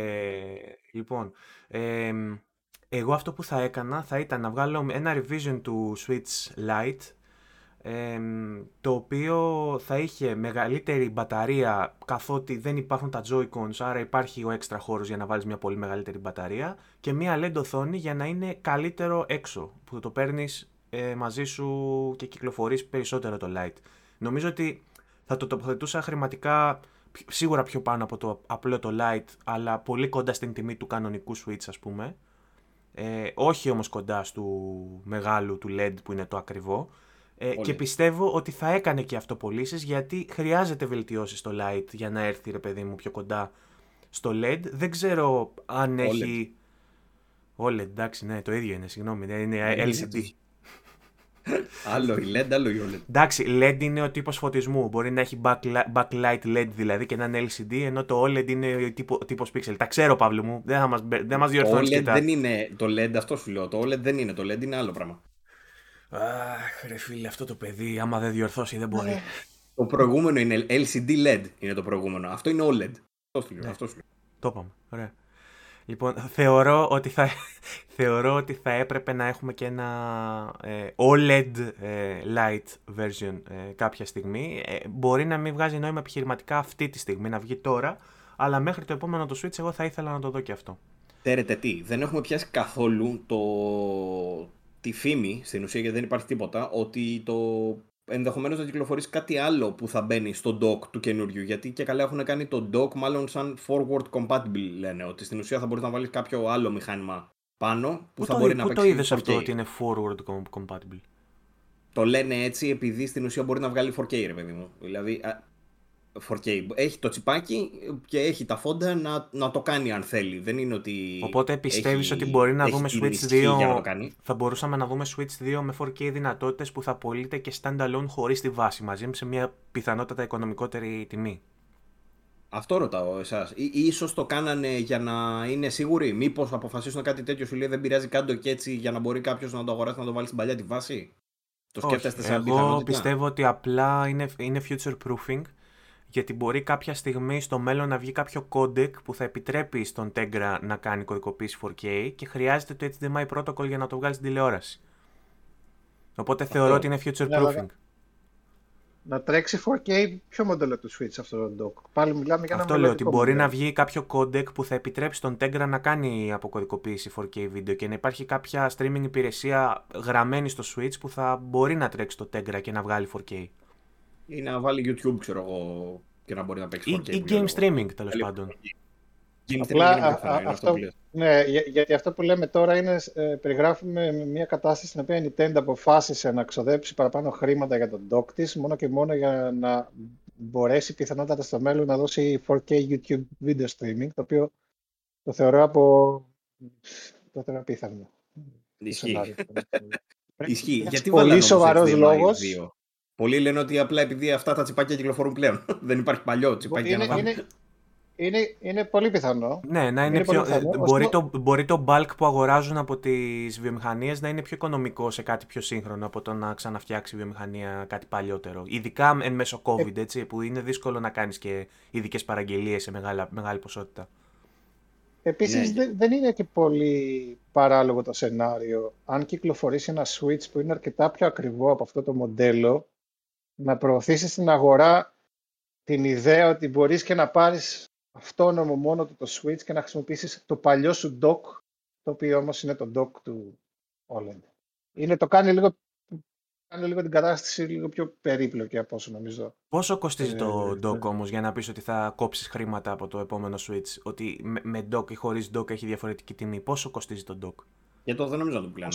λοιπόν, ε, εγώ αυτό που θα έκανα θα ήταν να βγάλω ένα revision του Switch Lite το οποίο θα είχε μεγαλύτερη μπαταρία καθότι δεν υπάρχουν τα Joy-Cons άρα υπάρχει ο έξτρα χώρος για να βάλεις μια πολύ μεγαλύτερη μπαταρία και μια LED οθόνη για να είναι καλύτερο έξω που το παίρνεις ε, μαζί σου και κυκλοφορείς περισσότερο το Lite. Νομίζω ότι θα το τοποθετούσα χρηματικά σίγουρα πιο πάνω από το απλό το Lite αλλά πολύ κοντά στην τιμή του κανονικού Switch ας πούμε Ε, όχι όμως κοντά στο μεγάλου του LED που είναι το ακριβό. Ε, και πιστεύω ότι θα έκανε και αυτό πωλήσει γιατί χρειάζεται βελτιώσεις στο light για να έρθει ρε παιδί μου πιο κοντά στο LED. Δεν ξέρω αν OLED. έχει. OLED, εντάξει, ναι, το ίδιο είναι, συγγνώμη, ναι, είναι LCD. Άλλο η LED, άλλο η OLED. Εντάξει, LED είναι ο τύπος φωτισμού. Μπορεί να έχει backlight LED δηλαδή και να είναι LCD, ενώ το OLED είναι ο τύπο, τύπος pixel. Τα ξέρω, Παύλο μου. Δεν, θα μας, δεν μας διορθώνεις. Το OLED δεν είναι το LED, αυτό σου λέω. Το OLED δεν είναι. Το LED είναι άλλο πράγμα. Αχ, ρε φίλε, αυτό το παιδί, άμα δεν διορθώσει, δεν μπορεί. Ναι. Το προηγούμενο είναι LCD LED, είναι το προηγούμενο. Αυτό είναι OLED. Αυτό σου λέω. Ναι. Αυτό σου λέω. Το είπαμε. Ωραία. Λοιπόν, θεωρώ ότι θα, θεωρώ ότι θα έπρεπε να έχουμε και ένα ε, OLED ε, light version ε, κάποια στιγμή. μπορεί να μην βγάζει νόημα επιχειρηματικά αυτή τη στιγμή, να βγει τώρα, αλλά μέχρι το επόμενο το Switch εγώ θα ήθελα να το δω και αυτό. Ξέρετε τι, δεν έχουμε πιάσει καθόλου το, τη φήμη, στην ουσία γιατί δεν υπάρχει τίποτα, ότι το ενδεχομένως να κυκλοφορήσει κάτι άλλο που θα μπαίνει στο dock του καινούριου. Γιατί και καλά έχουν κάνει το dock μάλλον σαν forward compatible, λένε. Ότι στην ουσία θα μπορείς να βάλεις κάποιο άλλο μηχάνημα πάνω που, θα το, μπορεί να παίξει. Πού το είδες αυτό ότι είναι forward compatible; Το λένε έτσι επειδή στην ουσία μπορεί να βγάλει 4K, ρε παιδί μου. Δηλαδή 4K. Έχει το τσιπάκι και έχει τα φόντα να, να το κάνει αν θέλει. Δεν είναι ότι. Οπότε πιστεύεις ότι μπορεί να δούμε Switch 2. Θα μπορούσαμε να δούμε Switch 2 με 4K δυνατότητες που θα πωλείται και standalone χωρίς τη βάση μαζί σε μια πιθανότατα οικονομικότερη τιμή. Αυτό ρωτάω εσάς. σω το κάνανε για να είναι σίγουροι; Μήπως αποφασίσουν κάτι τέτοιο σου λέει δεν πειράζει κάτω και έτσι για να μπορεί κάποιος να το αγοράσει να το βάλει στην παλιά τη βάση. Το σκέφτεστε σαν Εγώ πιστεύω ότι απλά είναι, είναι future proofing γιατί μπορεί κάποια στιγμή στο μέλλον να βγει κάποιο codec που θα επιτρέπει στον Tegra να κάνει κωδικοποίηση 4K και χρειάζεται το HDMI protocol για να το βγάλει στην τηλεόραση. Οπότε θεωρώ ότι είναι future proofing. Να τρέξει 4K ποιο μοντέλο του Switch αυτό το dock. Πάλι μιλάμε για ένα Αυτό λέω ότι μπορεί να βγει κάποιο codec που θα επιτρέψει τον Tegra να κάνει αποκωδικοποίηση 4K βίντεο και να υπάρχει κάποια streaming υπηρεσία γραμμένη στο Switch που θα μπορεί να τρέξει το Tegra και να βγάλει 4K ή να βάλει YouTube, ξέρω εγώ, και να μπορεί να παίξει. Ή, ή game streaming, τέλος πάντων. Game Απλά, streaming αυτό, ναι, γιατί αυτό που λέμε τώρα είναι, ε, περιγράφουμε μια κατάσταση στην οποία η Nintendo αποφάσισε να ξοδέψει παραπάνω χρήματα για τον dock της, μόνο και μόνο για να μπορέσει πιθανότατα στο μέλλον να δώσει 4K YouTube video streaming, το οποίο το θεωρώ από το θεωρώ απίθανο. Ισχύει. Ισχύει. Γιατί πολύ σοβαρός λόγος. Πολλοί λένε ότι απλά επειδή αυτά τα τσιπάκια κυκλοφορούν πλέον. Δεν υπάρχει παλιό τσιπάκι είναι, να είναι, είναι, είναι πολύ πιθανό. Ναι, να είναι, είναι πιο, πιθανό, μπορεί, το, μπορεί το bulk που αγοράζουν από τις βιομηχανίες να είναι πιο οικονομικό σε κάτι πιο σύγχρονο από το να ξαναφτιάξει η βιομηχανία κάτι παλιότερο. Ειδικά εν μέσω COVID, ε... έτσι, που είναι δύσκολο να κάνεις και ειδικές παραγγελίες σε μεγάλη, μεγάλη ποσότητα. Επίσης ναι. δεν είναι και πολύ παράλογο το σενάριο. Αν κυκλοφορήσει ένα Switch που είναι αρκετά πιο ακριβό από αυτό το μοντέλο, να προωθήσεις στην αγορά την ιδέα ότι μπορείς και να πάρεις αυτόνομο μόνο το, το Switch και να χρησιμοποιήσεις το παλιό σου dock, το οποίο όμως είναι το dock του OLED. Είναι, το κάνει λίγο, κάνει λίγο την κατάσταση λίγο πιο περίπλοκη από όσο νομίζω. Πόσο κοστίζει το ε, dock όμως για να πεις ότι θα κόψεις χρήματα από το επόμενο Switch, ότι με, με dock ή χωρίς dock έχει διαφορετική τιμή. Πόσο κοστίζει το dock? Για το δεν νομίζω να το πουλάνε.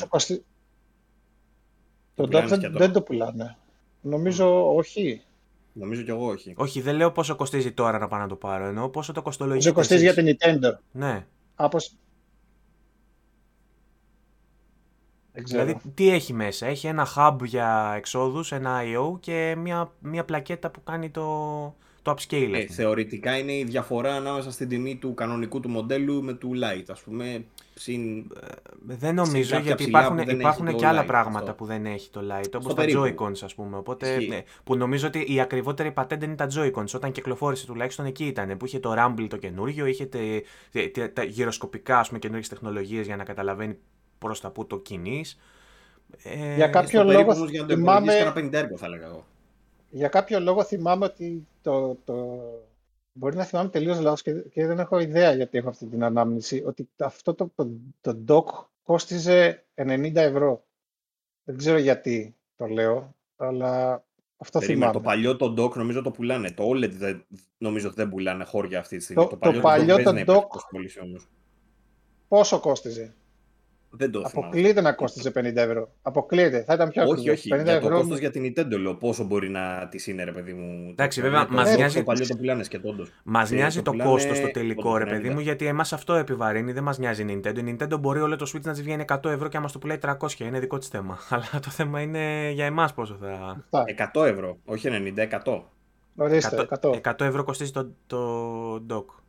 Το, το dock δεν το πουλάνε. Νομίζω όχι. Νομίζω κι εγώ όχι. Όχι, δεν λέω πόσο κοστίζει τώρα να πάω να το πάρω. Εννοώ πόσο το κοστολογίζει. Πόσο κοστίζει για την Nintendo. Ναι. Από... Δηλαδή, τι έχει μέσα; Έχει ένα hub για εξόδους, ένα I.O. και μια, μια πλακέτα που κάνει το, το upscale. Ε, θεωρητικά είναι η διαφορά ανάμεσα στην τιμή του κανονικού του μοντέλου με του Lite. Ας πούμε, συν, ε, δεν νομίζω γιατί υπάρχουν, υπάρχουν και άλλα πράγματα που δεν έχει το Lite, όπως τα Joy-Cons ας πούμε. Οπότε, ναι, που νομίζω ότι η ακριβότερη πατέντα είναι τα Joy-Cons. Όταν κυκλοφόρησε τουλάχιστον εκεί ήταν, που είχε το Rumble το καινούριο, είχε τε, τε, τα γυροσκοπικά ας πούμε, καινούργιες τεχνολογίες για να καταλαβαίνει προς τα που το κινείς. Ε, για κάποιο λόγο θυμάμαι... Ένα 50 θα έλεγα εγώ για κάποιο λόγο θυμάμαι ότι το, το... μπορεί να θυμάμαι τελείως λάθος και, και, δεν έχω ιδέα γιατί έχω αυτή την ανάμνηση, ότι αυτό το, το, το dock κόστιζε 90 ευρώ. Δεν ξέρω γιατί το λέω, αλλά αυτό Περίμενε, θυμάμαι. Το παλιό το dock νομίζω το πουλάνε. Το OLED δεν, νομίζω ότι δεν πουλάνε χώρια αυτή τη στιγμή. Το, το παλιό το, dock, το dock πόσο κόστιζε; Δεν το Αποκλείεται να κόστιζε 50 ευρώ. Αποκλείεται. Θα ήταν πιο ακριβό. Όχι, όχι. 50 για το κόστος για την Nintendo λέω πόσο μπορεί να τη είναι, ρε παιδί μου. Εντάξει, βέβαια, μας νοιάζει. Το παλιό το πουλάνε και τόντω. Μας νοιάζει το, το κόστος στο τελικό, ρε παιδί μου, γιατί εμάς αυτό επιβαρύνει. Δεν μας νοιάζει η Nintendo. Η Nintendo μπορεί όλο το Switch να της βγαίνει 100 ευρώ και να μα το πουλάει 300. Είναι δικό της θέμα. Αλλά το θέμα είναι για εμάς πόσο θα. 100 ευρώ, όχι 90, 100. Ορίστε, 100. 100 ευρώ κοστίζει το, το dock.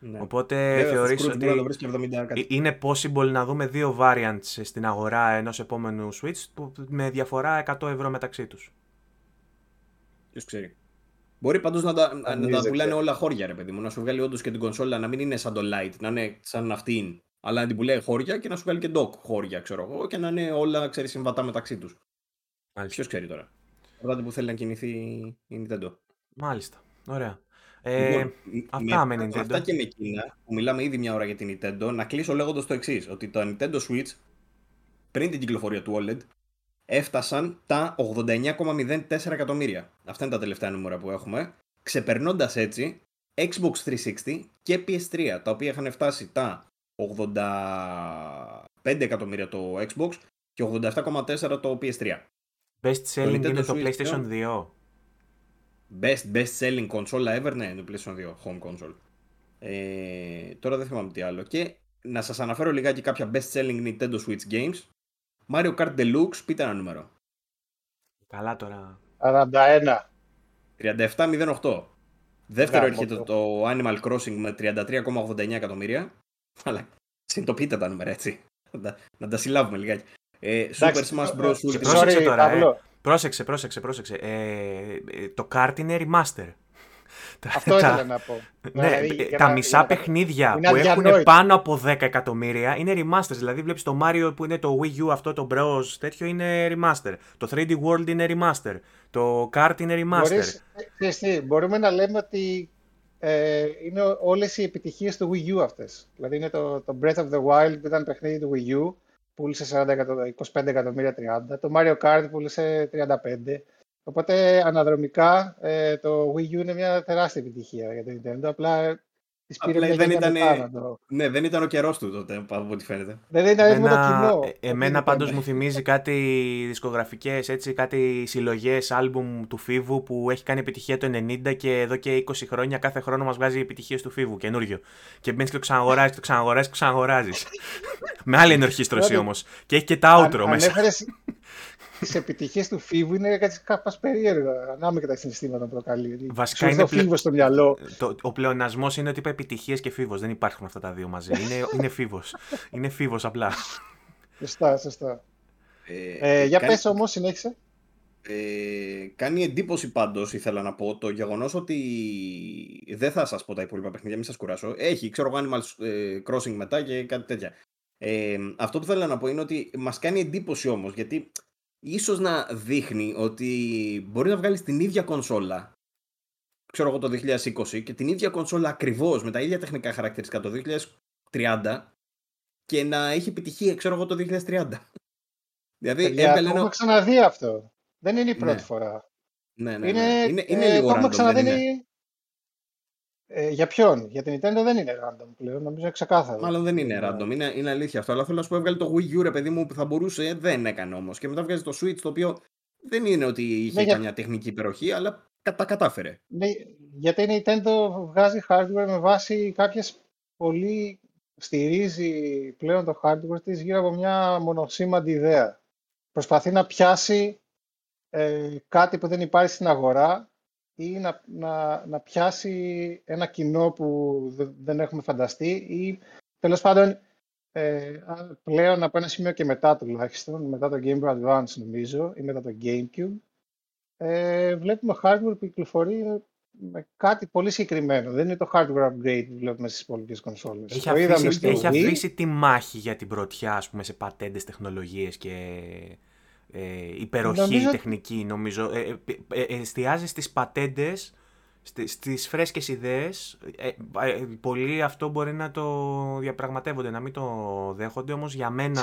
Ναι. Οπότε θεωρείς ότι ε, είναι possible να δούμε δύο variants στην αγορά ενός επόμενου Switch με διαφορά 100 ευρώ μεταξύ τους. Ποιος ξέρει. Μπορεί πάντως να τα, να τα πουλάνε όλα χώρια ρε παιδί μου, να σου βγάλει όντως και την κονσόλα να μην είναι σαν το Lite, να είναι σαν αυτήν, αλλά να την πουλάει χώρια και να σου βγάλει και dock χώρια ξέρω εγώ και να είναι όλα ξέρεις, συμβατά μεταξύ τους. Ποιος ξέρει τώρα. Ρωτάτε που θέλει να κινηθεί η Nintendo. Μάλιστα. Ωραία. Ε, λοιπόν, αυτά με, Nintendo. Αυτά και με εκείνα, που μιλάμε ήδη μια ώρα για την Nintendo, να κλείσω λέγοντας το εξής: Ότι το Nintendo Switch πριν την κυκλοφορία του OLED έφτασαν τα 89,04 εκατομμύρια. Αυτά είναι τα τελευταία νούμερα που έχουμε. Ξεπερνώντας έτσι Xbox 360 και PS3, τα οποία είχαν φτάσει τα 85 εκατομμύρια το Xbox και 87,4 το PS3. Best selling είναι το PlayStation 2. Best, best selling console ever, ναι, είναι το PlayStation 2, home console. Ε, τώρα δεν θυμάμαι τι άλλο. Και να σας αναφέρω λιγάκι κάποια best selling Nintendo Switch games. Mario Kart Deluxe, πείτε ένα νούμερο. Καλά τώρα. 41. 37,08. Δεύτερο έρχεται το Animal Crossing με 33,89 εκατομμύρια. Αλλά συνειδητοποιείτε τα νούμερα έτσι. Να τα συλλάβουμε λιγάκι. Ε, Super Smash Bros. Ultimate. τώρα, ε. Πρόσεξε, πρόσεξε, πρόσεξε. Ε, ε, το kart είναι remaster. Αυτό ήθελα να πω. Ναι, δηλαδή, τα μισά παιχνίδια που έχουν πάνω από 10 εκατομμύρια είναι remasters. Δηλαδή βλέπεις το Mario που είναι το Wii U αυτό το Bros τέτοιο είναι remaster. Το 3D World είναι remaster. Το kart είναι remaster. Μπορείς, τι, μπορούμε να λέμε ότι ε, είναι όλες οι επιτυχίες του Wii U αυτές. Δηλαδή είναι το, το Breath of the Wild που ήταν παιχνίδι του Wii U πούλησε 40 25 εκατομμύρια 30. Το Mario Kart πούλησε 35. Οπότε αναδρομικά ε, το Wii U είναι μια τεράστια επιτυχία για το Nintendo. Απλά Απλά δεν ήταν, ναι, δεν ήταν ο καιρός του τότε, από ό,τι φαίνεται. Δεν ήταν έτοιμο το κοινό. Ε, εμένα πάντως μου θυμίζει κάτι δισκογραφικές, κάτι συλλογές άλμπουμ του Φίβου που έχει κάνει επιτυχία το 90 και εδώ και 20 χρόνια κάθε χρόνο μας βγάζει επιτυχίες του Φίβου καινούριο. Και μπαίνεις και το ξαναγοράζεις, το ξαναγοράζεις και το ξαναγοράζεις. Με άλλη ενορχίστρωση όμως. Και έχει και τα outro μέσα τις επιτυχίες του Φίβου είναι κάτι κάπως περίεργο. Ανάμεσα τα συναισθήματα που προκαλεί. Βασικά είναι. Πλε... στο μυαλό. Το, ο πλεονασμός είναι ότι είπα επιτυχίες και Φίβος. Δεν υπάρχουν αυτά τα δύο μαζί. είναι είναι Φίβος. είναι Φίβος απλά. Σωστά, σωστά. Ε, ε, για κάνει... πες όμως, συνέχισε. Ε, κάνει εντύπωση πάντως, ήθελα να πω, το γεγονός ότι δεν θα σας πω τα υπόλοιπα παιχνίδια, μην σας κουράσω. Έχει, ξέρω εγώ, Animal ε, Crossing μετά και κάτι τέτοια. Ε, αυτό που θέλω να πω είναι ότι μας κάνει εντύπωση όμως, γιατί ίσως να δείχνει ότι μπορεί να βγάλεις την ίδια κονσόλα ξέρω εγώ το 2020 και την ίδια κονσόλα ακριβώς με τα ίδια τεχνικά χαρακτηριστικά το 2030 και να έχει επιτυχία ξέρω εγώ το 2030. Δηλαδή, έβγαλε ένα... ξαναδεί αυτό. Δεν είναι η πρώτη ναι. φορά. Ναι, ναι, είναι, ναι. είναι, είναι ε, λίγο random, ξαναδεί... Ε, για ποιον, για την Nintendo δεν είναι random πλέον, νομίζω είναι ξεκάθαρο. Μάλλον δεν είναι random, είναι, είναι αλήθεια αυτό. Αλλά θέλω να σου πω, έβγαλε το Wii U, ρε παιδί μου, που θα μπορούσε, δεν έκανε όμως. Και μετά βγάζει το Switch, το οποίο δεν είναι ότι είχε ναι, καμιά τεχνική υπεροχή, αλλά τα κατάφερε. Ναι, γιατί η Nintendo βγάζει hardware με βάση κάποιες πολύ. στηρίζει πλέον το hardware της γύρω από μια μονοσήμαντη ιδέα. Προσπαθεί να πιάσει ε, κάτι που δεν υπάρχει στην αγορά ή να, να, να πιάσει ένα κοινό που δεν έχουμε φανταστεί ή τέλος πάντων ε, πλέον από ένα σημείο και μετά τουλάχιστον, μετά το Game Boy Advance νομίζω ή μετά το GameCube, ε, βλέπουμε hardware που κυκλοφορεί με κάτι πολύ συγκεκριμένο. Δεν είναι το hardware upgrade που βλέπουμε στις υπόλοιπες κονσόλες. Έχει, αφήσει, έχει αφήσει τη μάχη για την πρωτιά ας πούμε, σε πατέντες τεχνολογίες και ε, υπεροχή νομίζω... τεχνική νομίζω. Ε, ε, ε, ε εστιάζει στις πατέντες, στις φρέσκες ιδέες. Ε, πολλοί αυτό μπορεί να το διαπραγματεύονται, να μην το δέχονται, όμως για μένα,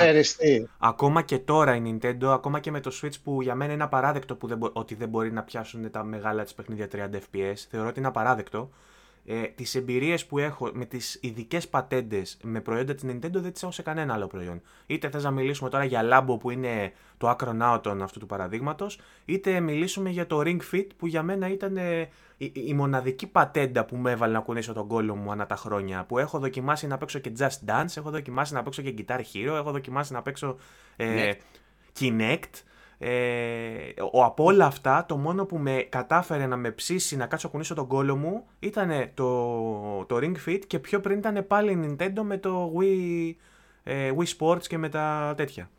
ακόμα και τώρα η Nintendo, ακόμα και με το Switch που για μένα είναι απαράδεκτο που δεν, ότι δεν μπορεί να πιάσουν τα μεγάλα της παιχνίδια 30 FPS, θεωρώ ότι είναι απαράδεκτο. Ε, τις εμπειρίες που έχω με τις ειδικές πατέντες με προϊόντα της Nintendo δεν τις έχω σε κανένα άλλο προϊόν. Είτε θες να μιλήσουμε τώρα για Labo που είναι το άκρον out αυτού του παραδείγματος, είτε μιλήσουμε για το Ring Fit που για μένα ήταν ε, η, η, μοναδική πατέντα που με έβαλε να κουνήσω τον κόλλο μου ανά τα χρόνια. Που έχω δοκιμάσει να παίξω και Just Dance, έχω δοκιμάσει να παίξω και Guitar Hero, έχω δοκιμάσει να παίξω ε, Kinect. Ε, ο, από όλα αυτά, το μόνο που με κατάφερε να με ψήσει να κάτσω κουνήσω τον κόλο μου ήταν το, το Ring Fit και πιο πριν ήταν πάλι η Nintendo με το Wii, ε, Wii Sports και με τα τέτοια.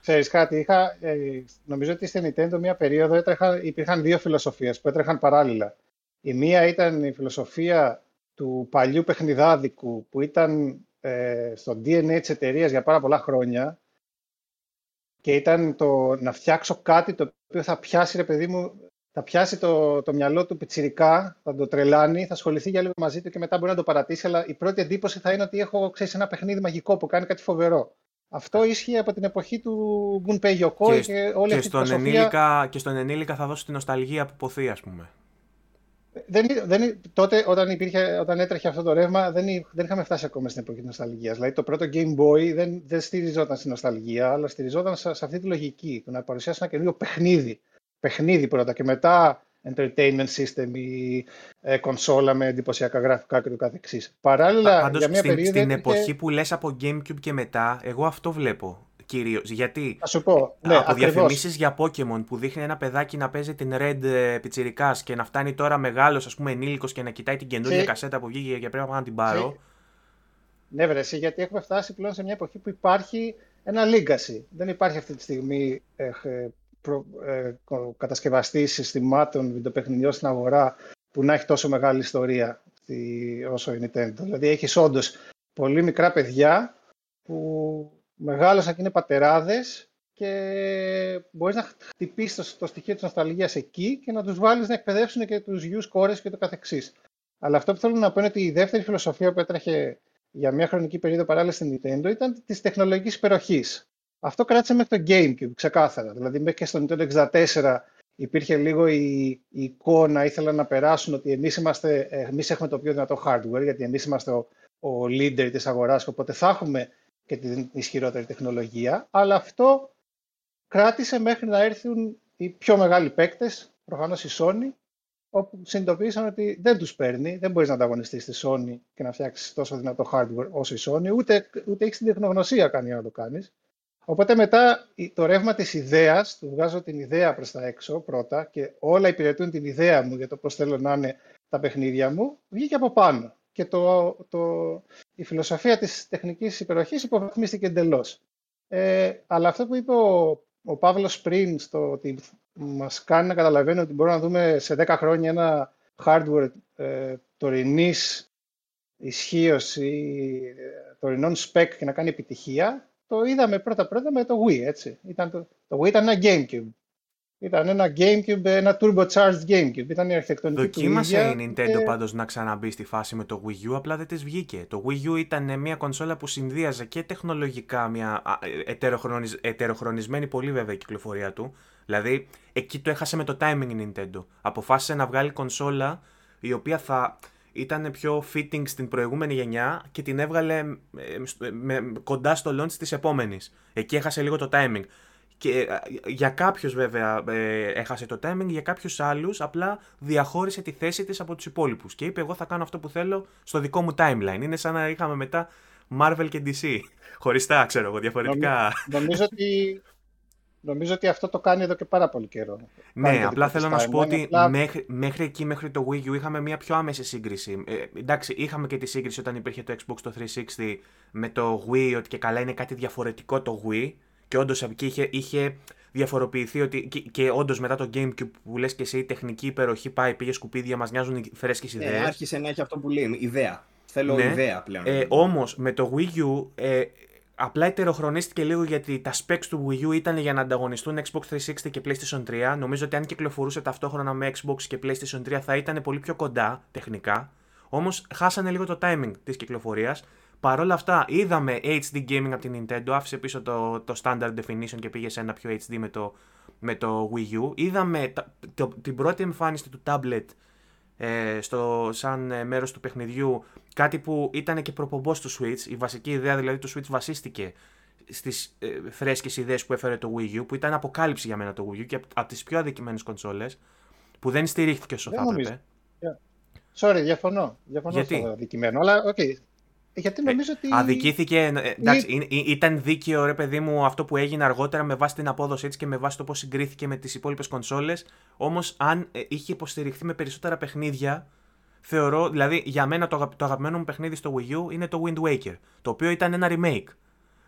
Ξέρεις κάτι, είχα, ε, νομίζω ότι στην Nintendo μια περίοδο έτρεχα, υπήρχαν δύο φιλοσοφίες που έτρεχαν παράλληλα. Η μία ήταν η φιλοσοφία του παλιού παιχνιδάδικου που ήταν ε, στο DNA της εταιρείας για πάρα πολλά χρόνια και ήταν το να φτιάξω κάτι το οποίο θα πιάσει, ρε παιδί μου, θα πιάσει το, το μυαλό του πιτσιρικά, θα το τρελάνει, θα ασχοληθεί για λίγο μαζί του και μετά μπορεί να το παρατήσει, αλλά η πρώτη εντύπωση θα είναι ότι έχω, ξέρεις, ένα παιχνίδι μαγικό που κάνει κάτι φοβερό. Αυτό ίσχυε από την εποχή του Gunpei Yokoi και, και όλη και αυτή στον ενήλικα, Και στον ενήλικα θα δώσει την νοσταλγία που ποθεί, ας πούμε δεν, δεν, τότε όταν, υπήρχε, όταν έτρεχε αυτό το ρεύμα δεν, δεν είχαμε φτάσει ακόμα στην εποχή της νοσταλγίας. Δηλαδή το πρώτο Game Boy δεν, δεν στηριζόταν στην νοσταλγία, αλλά στηριζόταν σε, σε αυτή τη λογική. Το να παρουσιάσει ένα καινούριο παιχνίδι. Παιχνίδι πρώτα και μετά entertainment system ή ε, κονσόλα με εντυπωσιακά γραφικά και το καθεξής. Παράλληλα, Πάντως, για μια στην, περίοδο... Στην εποχή που λες από Gamecube και μετά, εγώ αυτό βλέπω κυρίως. Γιατί Α σου πω, ναι, από διαφημίσεις για Pokémon που δείχνει ένα παιδάκι να παίζει την Red ε, Πιτσυρικά και να φτάνει τώρα μεγάλος, ας πούμε, ενήλικος και να κοιτάει την καινούργια κασέτα που βγήκε και πρέπει να την πάρω. Ναι, βρε, γιατί έχουμε φτάσει πλέον σε μια εποχή που υπάρχει ένα legacy. Δεν υπάρχει αυτή τη στιγμή ε, ε, προ, ε, κατασκευαστής συστημάτων βιντεοπαιχνιδιών στην αγορά που να έχει τόσο μεγάλη ιστορία όσο η Nintendo. Δηλαδή έχεις όντως πολύ μικρά παιδιά που μεγάλωσαν και είναι πατεράδες και μπορείς να χτυπήσεις το, το στοιχείο της νοσταλγίας εκεί και να τους βάλεις να εκπαιδεύσουν και τους γιους, κόρες και το καθεξής. Αλλά αυτό που θέλω να πω είναι ότι η δεύτερη φιλοσοφία που έτρεχε για μια χρονική περίοδο παράλληλα στην Nintendo ήταν της τεχνολογικής υπεροχής. Αυτό κράτησε μέχρι το GameCube, ξεκάθαρα. Δηλαδή, μέχρι και στο Nintendo 64 υπήρχε λίγο η, η εικόνα, ήθελαν να περάσουν ότι εμείς εμείς έχουμε το πιο δυνατό hardware, γιατί εμείς είμαστε ο, ο leader της αγοράς, οπότε θα έχουμε και την ισχυρότερη τεχνολογία, αλλά αυτό κράτησε μέχρι να έρθουν οι πιο μεγάλοι παίκτες, προφανώς η Sony, όπου συνειδητοποίησαν ότι δεν τους παίρνει, δεν μπορείς να ανταγωνιστείς στη Sony και να φτιάξεις τόσο δυνατό hardware όσο η Sony, ούτε, ούτε έχεις την τεχνογνωσία κάνει να το κάνεις. Οπότε μετά το ρεύμα της ιδέας, του βγάζω την ιδέα προς τα έξω πρώτα και όλα υπηρετούν την ιδέα μου για το πώς θέλω να είναι τα παιχνίδια μου, βγήκε από πάνω και το, το, η φιλοσοφία της τεχνικής υπεροχής υποβαθμίστηκε εντελώς. Ε, αλλά αυτό που είπε ο, ο Παύλος πριν, στο ότι μας κάνει να καταλαβαίνουμε ότι μπορούμε να δούμε σε 10 χρόνια ένα hardware ε, τωρινής ισχύως ή ε, τωρινών spec και να κάνει επιτυχία, το είδαμε πρώτα-πρώτα με το Wii, έτσι. Ήταν το, το Wii ήταν ένα GameCube. Ήταν ένα GameCube, ένα turbocharged GameCube. Ήταν η αρχιτεκτονική Δοκίμασε η Nintendo και... πάντως να ξαναμπεί στη φάση με το Wii U, απλά δεν της βγήκε. Το Wii U ήταν μια κονσόλα που συνδύαζε και τεχνολογικά μια ετεροχρονισ... ετεροχρονισμένη πολύ βέβαια η κυκλοφορία του. Δηλαδή, εκεί το έχασε με το timing η Nintendo. Αποφάσισε να βγάλει κονσόλα η οποία θα ήταν πιο fitting στην προηγούμενη γενιά και την έβγαλε ε, με, κοντά στο launch της επόμενης. Εκεί έχασε λίγο το timing. Και ε, για κάποιους βέβαια ε, έχασε το timing, για κάποιους άλλους απλά διαχώρισε τη θέση της από τους υπόλοιπους και είπε εγώ θα κάνω αυτό που θέλω στο δικό μου timeline. Είναι σαν να είχαμε μετά Marvel και DC. Χωριστά, ξέρω εγώ, διαφορετικά. Νομίζω, ότι, νομίζω ότι αυτό το κάνει εδώ και πάρα πολύ καιρό. Ναι, απλά θέλω να σου πω ότι μέχρι, μέχρι εκεί, μέχρι το Wii U, είχαμε μια πιο άμεση σύγκριση. Ε, εντάξει, είχαμε και τη σύγκριση όταν υπήρχε το Xbox το 360 με το Wii, ότι και καλά είναι κάτι διαφορετικό το Wii. Και όντως εκεί είχε, είχε διαφοροποιηθεί ότι. και, και όντως μετά το Gamecube που λες και εσύ, η τεχνική υπεροχή πάει, πήγε σκουπίδια, μας νοιάζουν οι φρέσκες ιδέες. Ε, άρχισε να έχει αυτό που λέει, ιδέα. Θέλω ναι. ιδέα πλέον. Ε, Όμως με το Wii U. Ε, Απλά ετεροχρονίστηκε λίγο γιατί τα specs του Wii U ήταν για να ανταγωνιστούν Xbox 360 και PlayStation 3. Νομίζω ότι αν κυκλοφορούσε ταυτόχρονα με Xbox και PlayStation 3 θα ήταν πολύ πιο κοντά τεχνικά. Όμως χάσανε λίγο το timing της κυκλοφορίας Παρ' όλα αυτά, είδαμε HD gaming από την Nintendo, άφησε πίσω το, το standard definition και πήγε σε ένα πιο HD με το, με το Wii U. Είδαμε το, την πρώτη εμφάνιση του tablet ε, στο, σαν ε, μέρος του παιχνιδιού κάτι που ήταν και προπομπός του Switch. Η βασική ιδέα δηλαδή του Switch βασίστηκε στις ε, φρέσκες ιδέες που έφερε το Wii U που ήταν αποκάλυψη για μένα το Wii U και από, από τις πιο αδικημένες κονσόλες που δεν στηρίχθηκε όσο θα έπρεπε. Sorry, διαφωνώ. Διαφωνώ Γιατί; στο αδικημένο, αλλά ok. Okay. Γιατί νομίζω ότι. Αδικήθηκε. Ε, εντάξει, ήταν δίκαιο ρε παιδί μου αυτό που έγινε αργότερα με βάση την απόδοση έτσι και με βάση το πώς συγκρίθηκε με τις υπόλοιπες κονσόλες. Όμως, αν ε, είχε υποστηριχθεί με περισσότερα παιχνίδια, θεωρώ. Δηλαδή, για μένα το, το αγαπημένο μου παιχνίδι στο Wii U είναι το Wind Waker. Το οποίο ήταν ένα remake.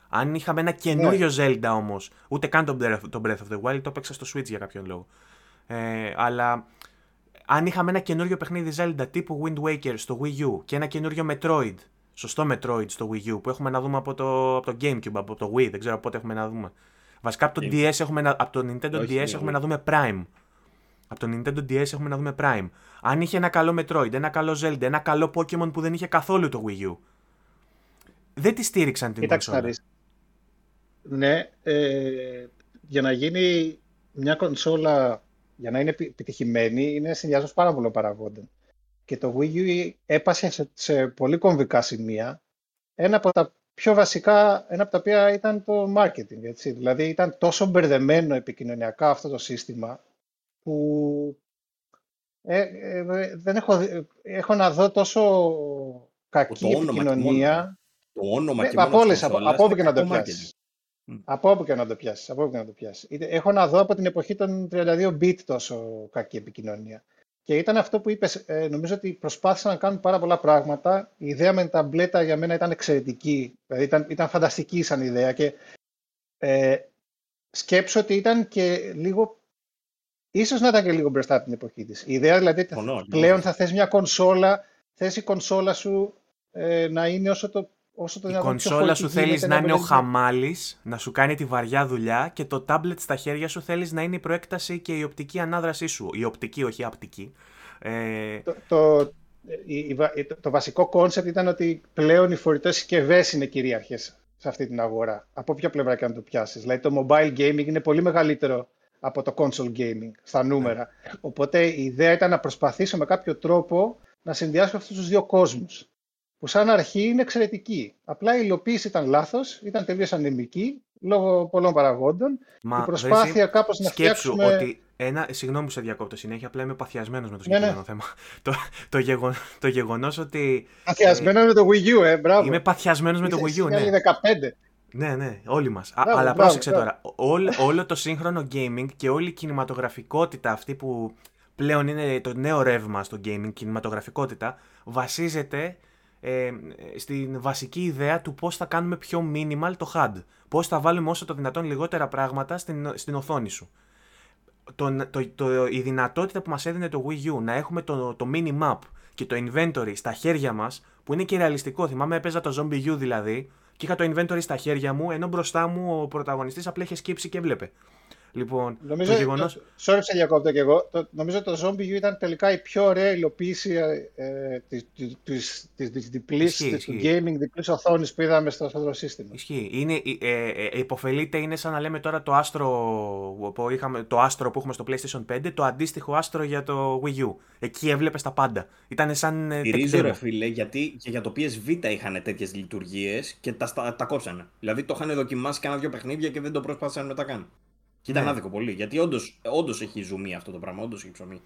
Αν είχαμε ένα καινούριο ναι. Zelda όμως, ούτε καν τον Breath, τον Breath of the Wild, το έπαιξα στο Switch για κάποιον λόγο. Ε, αλλά αν είχαμε ένα καινούριο παιχνίδι Zelda τύπου Wind Waker στο Wii U και ένα καινούριο Metroid σωστό Metroid στο Wii U που έχουμε να δούμε από το, από το Gamecube, από το Wii, δεν ξέρω πότε έχουμε να δούμε. Βασικά από το, DS έχουμε να, από το Nintendo DS έχουμε να δούμε Prime. Από το Nintendo DS έχουμε να δούμε Prime. Αν είχε ένα καλό Metroid, ένα καλό Zelda, ένα καλό Pokemon που δεν είχε καθόλου το Wii U. Δεν τη στήριξαν την κονσόλα. Ναι, ε, για να γίνει μια κονσόλα, για να είναι επιτυχημένη, είναι συνδυασμό πάρα πολλών παραγόντων και το Wii U έπασε σε, πολύ κομβικά σημεία. Ένα από τα πιο βασικά, ένα από τα οποία ήταν το marketing. Έτσι. Δηλαδή ήταν τόσο μπερδεμένο επικοινωνιακά αυτό το σύστημα που ε, ε, δεν έχω, έχω να δω τόσο κακή το επικοινωνία. Το όνομα και ε, από όλες, από, από όπου και να το πιάσεις. Από όπου και να το πιάσεις. Από όπου και να το πιάσεις. Έχω να δω από την εποχή των 32 bit τόσο κακή επικοινωνία. Και ήταν αυτό που είπες, ε, νομίζω ότι προσπάθησαν να κάνουν πάρα πολλά πράγματα. Η ιδέα με την ταμπλέτα για μένα ήταν εξαιρετική, δηλαδή ήταν, ήταν φανταστική σαν ιδέα και ε, σκέψω ότι ήταν και λίγο, ίσως να ήταν και λίγο μπροστά από την εποχή της. Η ιδέα δηλαδή ότι πλέον θα θες μια κονσόλα, θες η κονσόλα σου ε, να είναι όσο το Όσο το η κονσόλα σου θέλεις να είναι ο χαμάλης, να σου κάνει τη βαριά δουλειά και το τάμπλετ στα χέρια σου θέλεις να είναι η προέκταση και η οπτική ανάδρασή σου. Η οπτική, όχι η απτική. Ε... Το, το, το, βασικό concept ήταν ότι πλέον οι φορητές συσκευές είναι κυρίαρχες σε αυτή την αγορά. Από ποια πλευρά και αν το πιάσεις. Δηλαδή το mobile gaming είναι πολύ μεγαλύτερο από το console gaming στα νούμερα. Ναι. Οπότε η ιδέα ήταν να προσπαθήσω με κάποιο τρόπο να συνδυάσω αυτούς τους δύο κόσμους που σαν αρχή είναι εξαιρετική. Απλά η υλοποίηση ήταν λάθος, ήταν τελείως ανεμική, λόγω πολλών παραγόντων. Μα, η προσπάθεια κάπως να φτιάξουμε... ότι ένα, συγγνώμη που σε διακόπτω συνέχεια, απλά είμαι παθιασμένος με το ναι, ναι. συγκεκριμένο θέμα. το, το, γεγον, το γεγονός ότι. Παθιασμένος ε, με το Wii U, ε, μπράβο. Είμαι παθιασμένος με το Wii U, ναι. 15. Ναι, ναι, όλοι μας. Αλλά μπράβο, πρόσεξε τώρα. Όλο, όλο το σύγχρονο gaming και όλη η κινηματογραφικότητα αυτή που πλέον είναι το νέο ρεύμα στο gaming, κινηματογραφικότητα, βασίζεται ε, στην βασική ιδέα του πώς θα κάνουμε πιο minimal το HUD. Πώς θα βάλουμε όσο το δυνατόν λιγότερα πράγματα στην, στην οθόνη σου. Το, το, το, η δυνατότητα που μας έδινε το Wii U να έχουμε το, το mini map και το inventory στα χέρια μας, που είναι και ρεαλιστικό. Θυμάμαι έπαιζα το Zombie U δηλαδή και είχα το inventory στα χέρια μου, ενώ μπροστά μου ο πρωταγωνιστής απλά είχε σκύψει και βλέπε. Λοιπόν, νομίζω, το γεγονό. Sorry, σε διακόπτω και εγώ. Το, νομίζω το Zombie U ήταν τελικά η πιο ωραία υλοποίηση ε, τη διπλή του gaming διπλής οθόνης που είδαμε στο αυτό σύστημα. Ισχύει. Είναι, ε, ε, υποφελείται, είναι σαν να λέμε τώρα το Astro που, είχαμε, το Astro που έχουμε στο PlayStation 5, το αντίστοιχο Astro για το Wii U. Εκεί έβλεπες τα πάντα. Ήταν σαν. Στηρίζω, ρε φίλε, γιατί και για το PSV είχαν τέτοιες λειτουργίες και τα, τα, τα κόψανε. Δηλαδή το είχαν δοκιμάσει κάνα δύο παιχνίδια και δεν το προσπάθησαν μετά καν. Και ήταν ναι. άδικο πολύ. Γιατί όντως έχει ζουμί αυτό το πράγμα, όντως έχει ψωμί.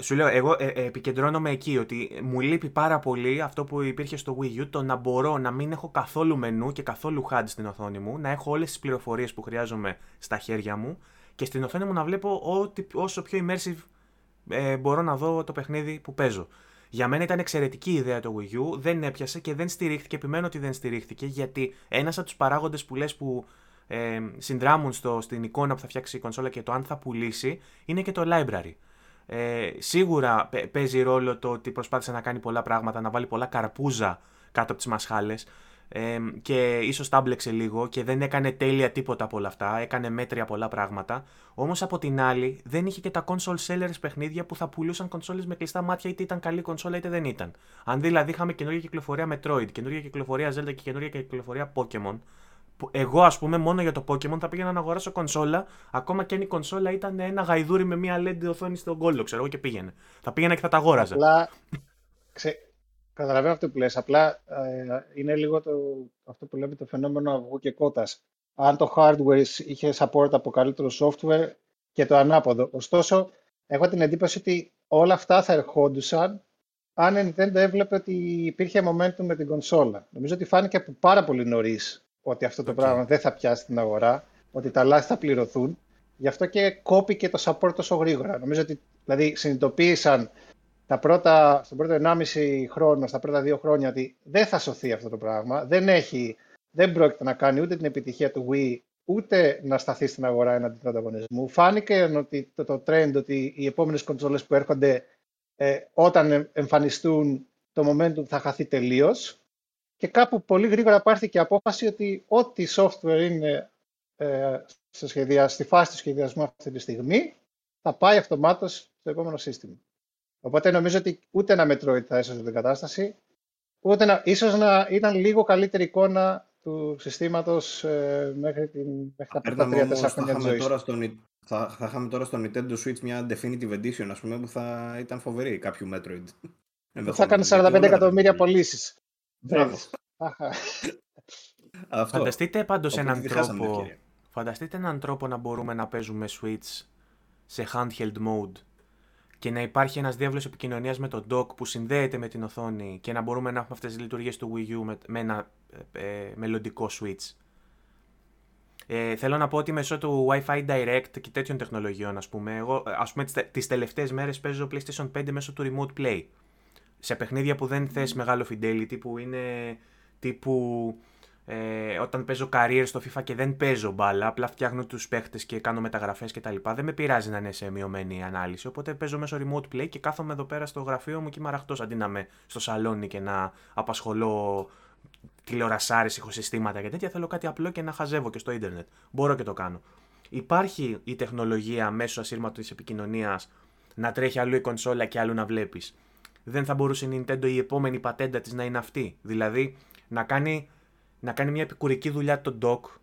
Σου λέω, εγώ ε, ε, επικεντρώνομαι εκεί ότι μου λείπει πάρα πολύ αυτό που υπήρχε στο Wii U, το να μπορώ να μην έχω καθόλου μενού και καθόλου HUD στην οθόνη μου, να έχω όλες τις πληροφορίες που χρειάζομαι στα χέρια μου και στην οθόνη μου να βλέπω ό,τι, όσο πιο immersive ε, μπορώ να δω το παιχνίδι που παίζω. Για μένα ήταν εξαιρετική ιδέα το Wii U, δεν έπιασε και δεν στηρίχθηκε. Επιμένω ότι δεν στηρίχθηκε γιατί ένας από τους παράγοντες που λες που ε, συνδράμουν στο, στην εικόνα που θα φτιάξει η κονσόλα και το αν θα πουλήσει είναι και το library. Ε, σίγουρα παίζει ρόλο το ότι προσπάθησε να κάνει πολλά πράγματα, να βάλει πολλά καρπούζα κάτω από τις μασχάλες ε, και ίσως τα μπλεξε λίγο και δεν έκανε τέλεια τίποτα από όλα αυτά, έκανε μέτρια πολλά πράγματα. Όμως από την άλλη δεν είχε και τα console sellers παιχνίδια που θα πουλούσαν κονσόλες με κλειστά μάτια είτε ήταν καλή κονσόλα είτε δεν ήταν. Αν δηλαδή είχαμε καινούργια κυκλοφορία Metroid, καινούργια κυκλοφορία Zelda και καινούργια κυκλοφορία Pokemon, Εγώ, ας πούμε, μόνο για το Pokémon θα πήγαινα να αγοράσω κονσόλα, ακόμα και αν η κονσόλα ήταν ένα γαϊδούρι με μία LED οθόνη στον κόλλο, ξέρω εγώ και πήγαινε. Θα πήγαινα και θα τα αγόραζα. Απλά. Ξε... Καταλαβαίνω αυτό που λες. Απλά ε, είναι λίγο το, αυτό που λέμε το φαινόμενο αυγού και κότας. Αν το hardware είχε support από καλύτερο software και το ανάποδο. Ωστόσο, έχω την εντύπωση ότι όλα αυτά θα ερχόντουσαν αν η Nintendo έβλεπε ότι υπήρχε momentum με την κονσόλα. Νομίζω ότι φάνηκε από πάρα πολύ νωρίς ότι αυτό το πράγμα δεν θα πιάσει την αγορά, ότι τα λάθη θα πληρωθούν. Γι' αυτό και κόπηκε το support τόσο γρήγορα. Νομίζω ότι δηλαδή συνειδητοποίησαν τα πρώτα, στον πρώτο 1,5 χρόνο, στα πρώτα δύο χρόνια, ότι δεν θα σωθεί αυτό το πράγμα. Δεν, έχει, δεν πρόκειται να κάνει ούτε την επιτυχία του Wii, ούτε να σταθεί στην αγορά έναντι του ανταγωνισμού. Φάνηκε ότι το, το trend ότι οι επόμενες κονσόλες που έρχονται ε, όταν εμφανιστούν το momentum θα χαθεί τελείως. Και κάπου πολύ γρήγορα πάρθηκε η απόφαση ότι ό,τι software είναι ε, στο σχεδια... στη φάση του σχεδιασμού αυτή τη στιγμή θα πάει αυτομάτως στο επόμενο σύστημα. Οπότε νομίζω ότι ούτε ένα Metroid θα έσωσε την κατάσταση, ούτε να, ίσως να ήταν λίγο καλύτερη εικόνα του συστήματος ε, μέχρι, την, μέχρι τα πρώτα 3-4 χρόνια της ζωής. Τώρα στο, θα, θα είχαμε τώρα στο Nintendo Switch μια Definitive Edition, ας πούμε, που θα ήταν φοβερή κάποιου Metroid. θα έκανε 45 εκατομμύρια πωλήσεις. Φανταστείτε πάντως έναν τρόπο, φανταστείτε έναν τρόπο να μπορούμε να παίζουμε Switch σε handheld mode και να υπάρχει ένας διάβλος επικοινωνίας με το dock που συνδέεται με την οθόνη και να μπορούμε να έχουμε αυτές τις λειτουργίες του Wii U με, με ένα ε, ε μελλοντικό Switch. Ε, θέλω να πω ότι μέσω του Wi-Fi Direct και τέτοιων τεχνολογιών, ας πούμε, εγώ ας πούμε τις τελευταίες μέρες παίζω PlayStation 5 μέσω του Remote Play. Σε παιχνίδια που δεν θες μεγάλο fidelity, που είναι τύπου ε, όταν παίζω career στο FIFA και δεν παίζω μπάλα, απλά φτιάχνω τους παίχτες και κάνω μεταγραφές κτλ. Δεν με πειράζει να είναι σε μειωμένη ανάλυση. Οπότε παίζω μέσω remote play και κάθομαι εδώ πέρα στο γραφείο μου και είμαι αραχτός αντί να είμαι στο σαλόνι και να απασχολώ τηλεορασάρες, ηχοσυστήματα και τέτοια. Θέλω κάτι απλό και να χαζεύω και στο ίντερνετ. Μπορώ και το κάνω. Υπάρχει η τεχνολογία μέσω ασύρματος επικοινωνίας να τρέχει αλλού η κονσόλα και αλλού να βλέπεις. Δεν θα μπορούσε η Nintendo η επόμενη πατέντα της να είναι αυτή. Δηλαδή να κάνει να κάνει μια επικουρική δουλειά το dock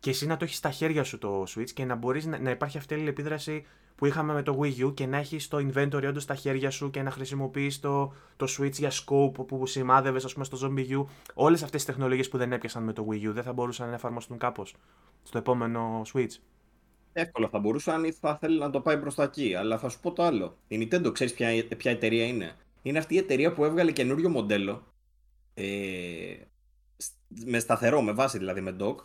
και εσύ να το έχεις στα χέρια σου το Switch και να μπορείς να, να υπάρχει αυτή η επίδραση που είχαμε με το Wii U και να έχεις το inventory όντως στα χέρια σου και να χρησιμοποιείς το, το Switch για scope που σημάδευες, ας πούμε, στο Zombie U. Όλες αυτές τις τεχνολογίες που δεν έπιασαν με το Wii U δεν θα μπορούσαν να εφαρμοστούν κάπως στο επόμενο Switch. Εύκολα θα μπορούσαν ή θα θέλει να το πάει προ τα εκεί. Αλλά θα σου πω το άλλο. Η Nintendo ξέρεις ποια, ποια εταιρεία είναι; Είναι αυτή η εταιρεία που έβγαλε καινούριο μοντέλο ε, με σταθερό, με βάση δηλαδή με dock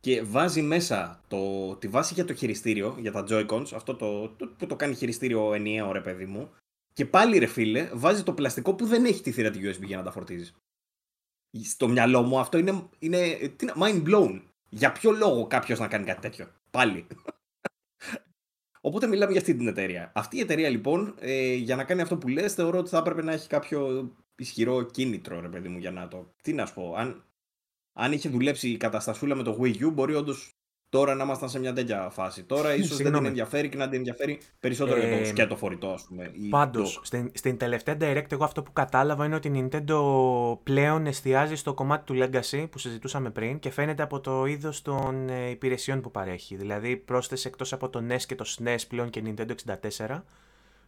και βάζει μέσα το, τη βάση για το χειριστήριο, για τα Joy-Cons, αυτό το, το, που το κάνει χειριστήριο ενιαίο ρε παιδί μου, και πάλι ρε φίλε, βάζει το πλαστικό που δεν έχει τη θύρα του USB για να τα φορτίζεις. Στο μυαλό μου αυτό είναι, είναι mind blown. Για ποιο λόγο κάποιος να κάνει κάτι τέτοιο; Πάλι. Οπότε μιλάμε για αυτή την εταιρεία. Αυτή η εταιρεία λοιπόν, ε, για να κάνει αυτό που λες, θεωρώ ότι θα έπρεπε να έχει κάποιο ισχυρό κίνητρο, ρε παιδί μου, για να το. Τι να σου πω, αν αν είχε δουλέψει η καταστασούλα με το Wii U, μπορεί όντως τώρα να ήμασταν σε μια τέτοια φάση. Τώρα ίσως δεν την ενδιαφέρει και να την ενδιαφέρει περισσότερο ε, για το σκέτο φορητό, ας πούμε. Πάντως, στην, στην τελευταία Direct, εγώ αυτό που κατάλαβα είναι ότι η Nintendo πλέον εστιάζει στο κομμάτι του Legacy που συζητούσαμε πριν και φαίνεται από το είδος των ε, υπηρεσιών που παρέχει. Δηλαδή, πρόσθεσε εκτός από το NES και το SNES πλέον και Nintendo 64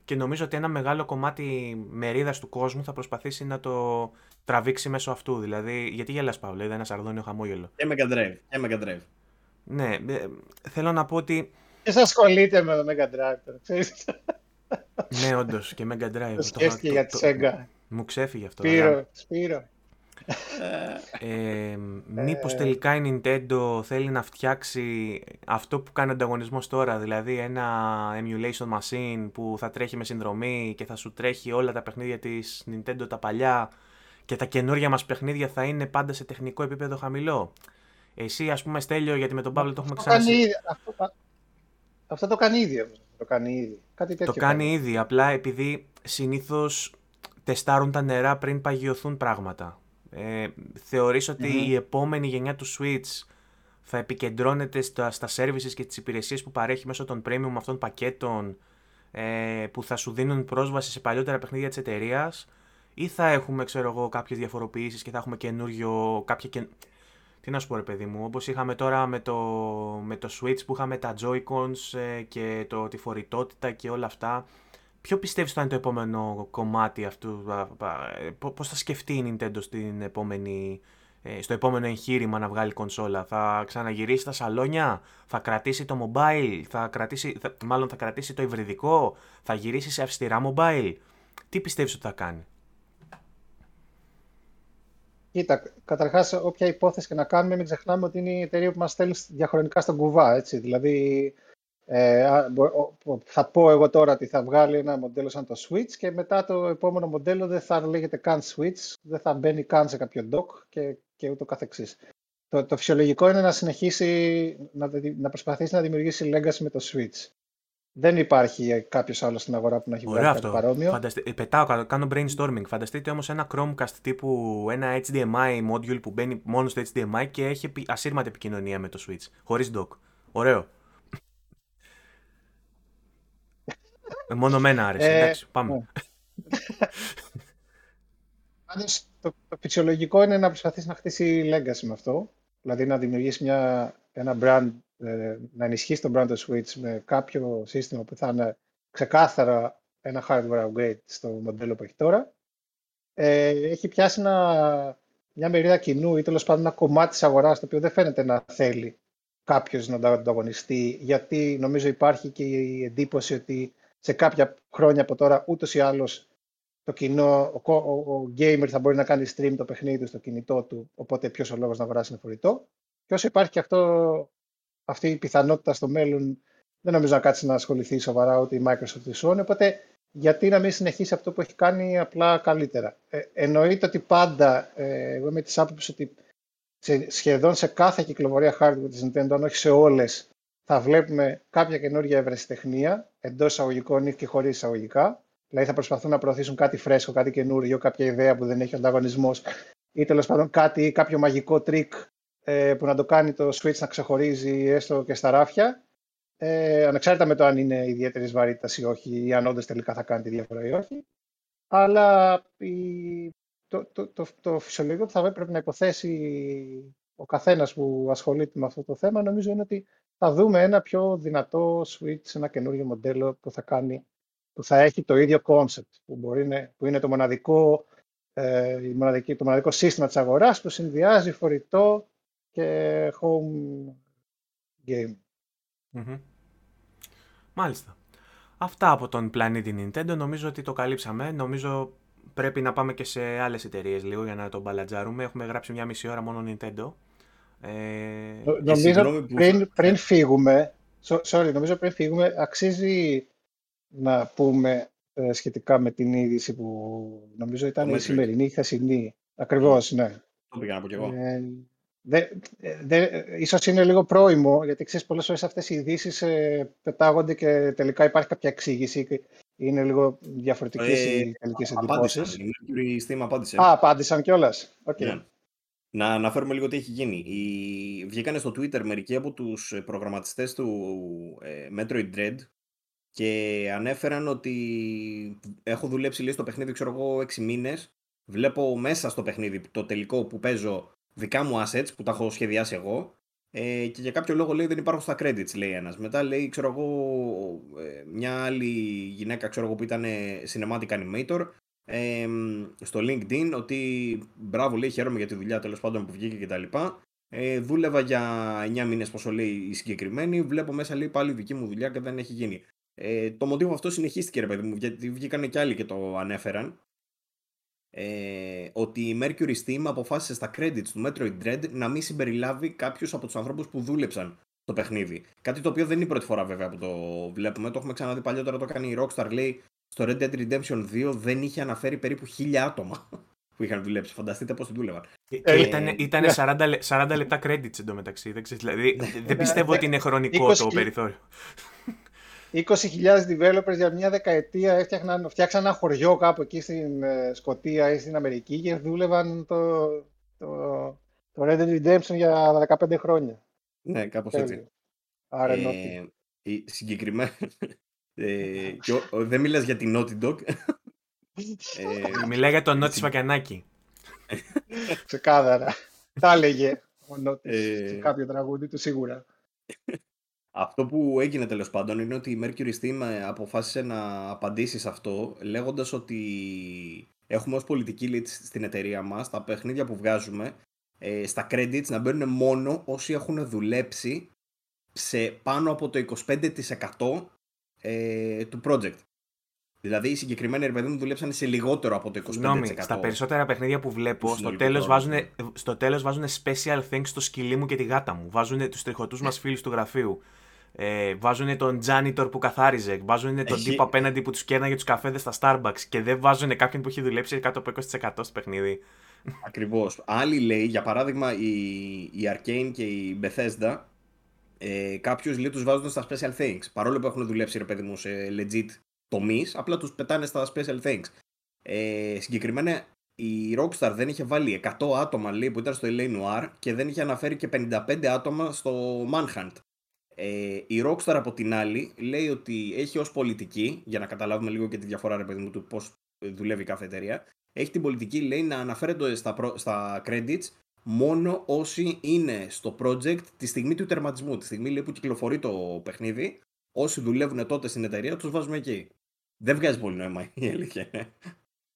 και νομίζω ότι ένα μεγάλο κομμάτι μερίδας του κόσμου θα προσπαθήσει να το τραβήξει μέσω αυτού. Δηλαδή, γιατί γελάς Παύλο, είδα ένα σαρδόνιο χαμόγελο. Και Mega Drive. Και Mega Drive. Ναι, ε, θέλω να πω ότι... Ποιος ασχολείται με το Mega Drive, ξέρεις. ναι, όντως και Mega Drive. Το σκέφτηκε για τη Sega. Μου ξέφυγε αυτό. Σπύρο, Σπύρο. Ε, μήπως τελικά η Nintendo θέλει να φτιάξει αυτό που κάνει ανταγωνισμός τώρα, δηλαδή ένα emulation machine που θα τρέχει με συνδρομή και θα σου τρέχει όλα τα παιχνίδια της Nintendo τα παλιά και τα καινούργια μας παιχνίδια θα είναι πάντα σε τεχνικό επίπεδο χαμηλό. Εσύ ας πούμε Στέλιο, γιατί με τον Παύλο το έχουμε ξανασύσει. Αυτό, αυτό το κάνει ήδη Το κάνει ήδη. Κάτι το κάνει ήδη, απλά επειδή συνήθως τεστάρουν τα νερά πριν παγιωθούν πράγματα. Ε, θεωρείς ότι η επόμενη γενιά του Switch θα επικεντρώνεται στα, στα services και τις υπηρεσίες που παρέχει μέσω των premium αυτών πακέτων ε, που θα σου δίνουν πρόσβαση σε παλιότερα παιχνίδια της εταιρείας ή θα έχουμε ξέρω εγώ κάποιες διαφοροποιήσεις και θα έχουμε καινούριο, κάποια, τι να σου πω ρε παιδί μου, όπως είχαμε τώρα με το, με το Switch που είχαμε τα Joy-Cons ε, και το, τη φορητότητα και όλα αυτά, ποιο πιστεύεις θα είναι το επόμενο κομμάτι αυτού, ε, πώς θα σκεφτεί η Nintendo στην επόμενη, ε, στο επόμενο εγχείρημα να βγάλει κονσόλα; Θα ξαναγυρίσει τα σαλόνια, θα κρατήσει το mobile, θα κρατήσει, θα, μάλλον θα κρατήσει το υβριδικό, θα γυρίσει σε αυστηρά mobile; Τι πιστεύεις ότι θα κάνει; Κοίτα, καταρχάς, όποια υπόθεση και να κάνουμε, μην ξεχνάμε ότι είναι η εταιρεία που μας στέλνει διαχρονικά στον κουβά. Έτσι. Δηλαδή, ε, θα πω εγώ τώρα ότι θα βγάλει ένα μοντέλο σαν το Switch και μετά το επόμενο μοντέλο δεν θα λέγεται καν Switch, δεν θα μπαίνει καν σε κάποιο dock και, και ούτω καθεξής. Το, το φυσιολογικό είναι να συνεχίσει να, να προσπαθήσει να δημιουργήσει legacy με το Switch. Δεν υπάρχει κάποιος άλλος στην αγορά που να έχει βγάλει κάτι παρόμοιο. Φανταστε... Ε, πετάω, κάνω brainstorming. Φανταστείτε όμως ένα Chromecast τύπου ένα HDMI module που μπαίνει μόνο στο HDMI και έχει ασύρματη επικοινωνία με το Switch. Χωρίς dock. Ωραίο. Ε, μόνο μένα άρεσε. Ε, εντάξει, πάμε. Ναι. το, το φυσιολογικό είναι να προσπαθήσει να χτίσει legacy με αυτό. Δηλαδή να δημιουργήσεις μια, ένα brand ε, να ενισχύσει τον brand του Switch με κάποιο σύστημα που θα είναι ξεκάθαρα ένα hardware upgrade στο μοντέλο που έχει τώρα. Ε, έχει πιάσει ένα, μια μερίδα κοινού ή τέλος πάντων ένα κομμάτι της αγοράς το οποίο δεν φαίνεται να θέλει κάποιος να το ανταγωνιστεί, γιατί νομίζω υπάρχει και η εντύπωση ότι σε κάποια χρόνια από τώρα ούτως ή άλλως το κοινό, ο, ο, ο, gamer θα μπορεί να κάνει stream το παιχνίδι του στο κινητό του, οπότε ποιος ο λόγος να αγοράσει ένα φορητό. Και όσο υπάρχει και αυτό αυτή η πιθανότητα στο μέλλον δεν νομίζω να κάτσει να ασχοληθεί σοβαρά ούτε η Microsoft η Sony, οπότε γιατί να μην συνεχίσει αυτό που έχει κάνει απλά καλύτερα. Ε, εννοείται ότι πάντα, ε, εγώ είμαι της άποψης ότι σε, σχεδόν σε κάθε κυκλοφορία hardware της Nintendo, αν όχι σε όλες, θα βλέπουμε κάποια καινούργια ευρεσιτεχνία, εντός εισαγωγικών ή και χωρίς εισαγωγικά. Δηλαδή θα προσπαθούν να προωθήσουν κάτι φρέσκο, κάτι καινούργιο, κάποια ιδέα που δεν έχει ανταγωνισμός ή τέλος πάντων κάτι, κάποιο μαγικό τρίκ ε, που να το κάνει το Switch να ξεχωρίζει έστω και στα ράφια, ε, ανεξάρτητα με το αν είναι ιδιαίτερης βαρύτητας ή όχι, ή αν όντως τελικά θα κάνει τη διαφορά ή όχι. Αλλά η, το, το, το, το φυσιολογικό που θα πρέπει να υποθέσει ο καθένας που ασχολείται με αυτό το θέμα, νομίζω είναι ότι θα δούμε ένα πιο δυνατό Switch, ένα καινούργιο μοντέλο που θα κάνει που θα έχει το ίδιο concept, που, μπορεί, που είναι το μοναδικό, ε, η μοναδική, το μοναδικό σύστημα της αγοράς που συνδυάζει φορητό και home game. Μάλιστα. Αυτά από τον πλανήτη Nintendo. Νομίζω ότι το καλύψαμε. Νομίζω πρέπει να πάμε και σε άλλες εταιρείες λίγο για να τον μπαλατζάρουμε. Έχουμε γράψει μια μισή ώρα μόνο Nintendo. Ε, νομίζω πριν, πριν φύγουμε, sorry, νομίζω πριν φύγουμε, αξίζει να πούμε ε, σχετικά με την είδηση που νομίζω ήταν η σημερινή, η χθεσινή. Ακριβώς, ναι. Το πήγα να πω κι εγώ. Ε, Δε, δε, ίσως είναι λίγο πρόημο, γιατί ξέρεις πολλές φορές αυτές οι ειδήσεις ε, πετάγονται και τελικά υπάρχει κάποια εξήγηση. Είναι λίγο διαφορετικές ε, οι τελικές εντυπώσεις. Η Steam απάντησε. Α, απάντησαν κιόλας. Okay. Ναι. Να αναφέρουμε λίγο τι έχει γίνει. Οι... Βγήκανε στο Twitter μερικοί από τους προγραμματιστές του ε, Metroid Dread και ανέφεραν ότι έχω δουλέψει λίγο στο παιχνίδι, ξέρω εγώ, 6 μήνες. Βλέπω μέσα στο παιχνίδι το τελικό που παίζω δικά μου assets που τα έχω σχεδιάσει εγώ ε, και για κάποιο λόγο λέει δεν υπάρχουν στα credits, λέει ένας. Μετά λέει, ξέρω εγώ, ε, μια άλλη γυναίκα, ξέρω εγώ, που ήταν cinematic animator, ε, στο LinkedIn, ότι μπράβο, λέει, χαίρομαι για τη δουλειά τέλος πάντων που βγήκε κτλ. Ε, δούλευα για 9 μήνες, πόσο λέει η συγκεκριμένη, βλέπω μέσα, λέει, πάλι δική μου δουλειά και δεν έχει γίνει. Ε, το μοντίβο αυτό συνεχίστηκε, ρε παιδί μου, γιατί βγήκανε κι άλλοι και το ανέφεραν ε, ότι η Mercury Steam αποφάσισε στα credits του Metroid Dread να μην συμπεριλάβει κάποιους από τους ανθρώπους που δούλεψαν στο παιχνίδι. Κάτι το οποίο δεν είναι η πρώτη φορά βέβαια που το βλέπουμε. Το έχουμε ξαναδεί παλιότερα. Το έκανε η Rockstar. Λέει στο Red Dead Redemption 2 δεν είχε αναφέρει περίπου χίλια άτομα που είχαν δουλέψει. Φανταστείτε πώς δούλευαν. Ε, ήταν ήταν 40, 40 λεπτά credits εντωμεταξύ. Δεν, δηλαδή, δεν πιστεύω ότι είναι χρονικό το περιθώριο. 20.000 developers για μια δεκαετία έφτιαξαν, φτιάξαν ένα χωριό κάπου εκεί στην ε, Σκοτία ή στην Αμερική και δούλευαν το, το, το Red Dead Redemption για 15 χρόνια. Ναι, κάπως έτσι. Άρα ε, συγκεκριμένα, ε, και ο, δεν μιλάς για την Naughty Dog. ε, Μιλάει για τον Νότι Σπακιανάκη. Ξεκάθαρα. Τα έλεγε. ε... κάποιο τραγούδι του σίγουρα. Αυτό που έγινε τέλος πάντων είναι ότι η Mercury Steam ε, αποφάσισε να απαντήσει σε αυτό λέγοντας ότι έχουμε ως πολιτική lead στην εταιρεία μας τα παιχνίδια που βγάζουμε ε, στα credits να μπαίνουν μόνο όσοι έχουν δουλέψει σε πάνω από το 25% ε, του project. Δηλαδή οι συγκεκριμένοι ρε παιδί μου δουλέψαν σε λιγότερο από το 25%. Συγγνώμη, στα περισσότερα παιχνίδια που βλέπω, στο τέλος βάζουν, στο τέλος βάζουν special thanks στο σκυλί μου και τη γάτα μου. Βάζουν τους τριχωτούς μας φίλους του γραφείου. Ε, βάζουν τον janitor που καθάριζε. Βάζουν τον Έχει... τύπο απέναντι που τους κέρναγε τους καφέδες στα Starbucks. Και δεν βάζουν κάποιον που έχει δουλέψει κάτω από 20% στο παιχνίδι. Ακριβώς. Άλλοι λέει, για παράδειγμα, η, η Arcane και η Bethesda, ε, κάποιους λέει τους βάζουν στα special things. Παρόλο που έχουν δουλέψει, ρε παιδί μου, σε legit τομείς, απλά τους πετάνε στα special things. Ε, συγκεκριμένα η Rockstar δεν είχε βάλει 100 άτομα λέει, που ήταν στο LA Noir και δεν είχε αναφέρει και 55 άτομα στο Manhunt. Ε, η Rockstar από την άλλη λέει ότι έχει ως πολιτική, για να καταλάβουμε λίγο και τη διαφορά ρε παιδί μου του πώς δουλεύει κάθε εταιρεία, έχει την πολιτική λέει να αναφέρεται στα, στα credits μόνο όσοι είναι στο project τη στιγμή του τερματισμού. Τη στιγμή λέει, που κυκλοφορεί το παιχνίδι, όσοι δουλεύουν τότε στην εταιρεία τους βάζουμε εκεί. Δεν βγάζει πολύ νόημα η αλήθεια.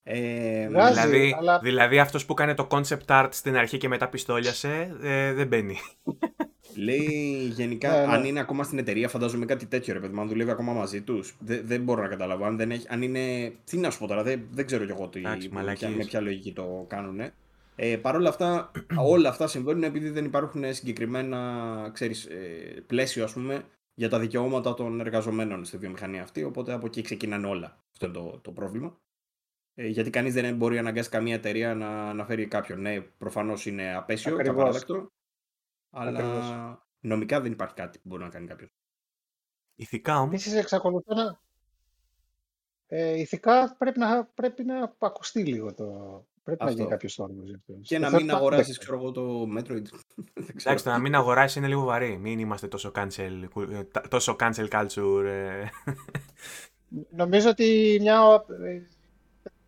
Ε, δηλαδή, αλλά... δηλαδή αυτός που κάνει το concept art στην αρχή και μετά πιστόλιασε ε, δεν μπαίνει. Λέει γενικά, ναι, ναι. αν είναι ακόμα στην εταιρεία, φαντάζομαι κάτι τέτοιο ρε παιδί, αν δουλεύει ακόμα μαζί τους. Δεν, δεν μπορώ να καταλάβω. Αν, δεν έχει, αν είναι. Τι να σου πω τώρα, δεν, δεν ξέρω κι εγώ τι, με ποια λογική το κάνουν. Ε, Παρ' όλα αυτά, όλα αυτά συμβαίνουν επειδή δεν υπάρχουν συγκεκριμένα ξέρεις, ε, πλαίσιο ας πούμε, για τα δικαιώματα των εργαζομένων στη βιομηχανία αυτή. Οπότε από εκεί ξεκινάνε όλα. Αυτό είναι το, το πρόβλημα. Ε, γιατί κανείς δεν μπορεί να αναγκάσει καμία εταιρεία να, να φέρει κάποιον. Ναι, προφανώς είναι απέσιο και απαράδεκτο. Αλλά νομικά δεν υπάρχει κάτι που μπορεί να κάνει κάποιος. Ηθικά όμως. Επίσης, εξακολουθώ να. Ε, ηθικά πρέπει να, πρέπει να ακουστεί λίγο το. Πρέπει αυτό. να γίνει κάποιος τόνο. Και να μην αγοράσεις, ξέρω εγώ, το Metroid. Εντάξει, το να μην αγοράσει είναι λίγο βαρύ. Μην είμαστε τόσο cancel, τόσο cancel culture. Ε. Νομίζω ότι μια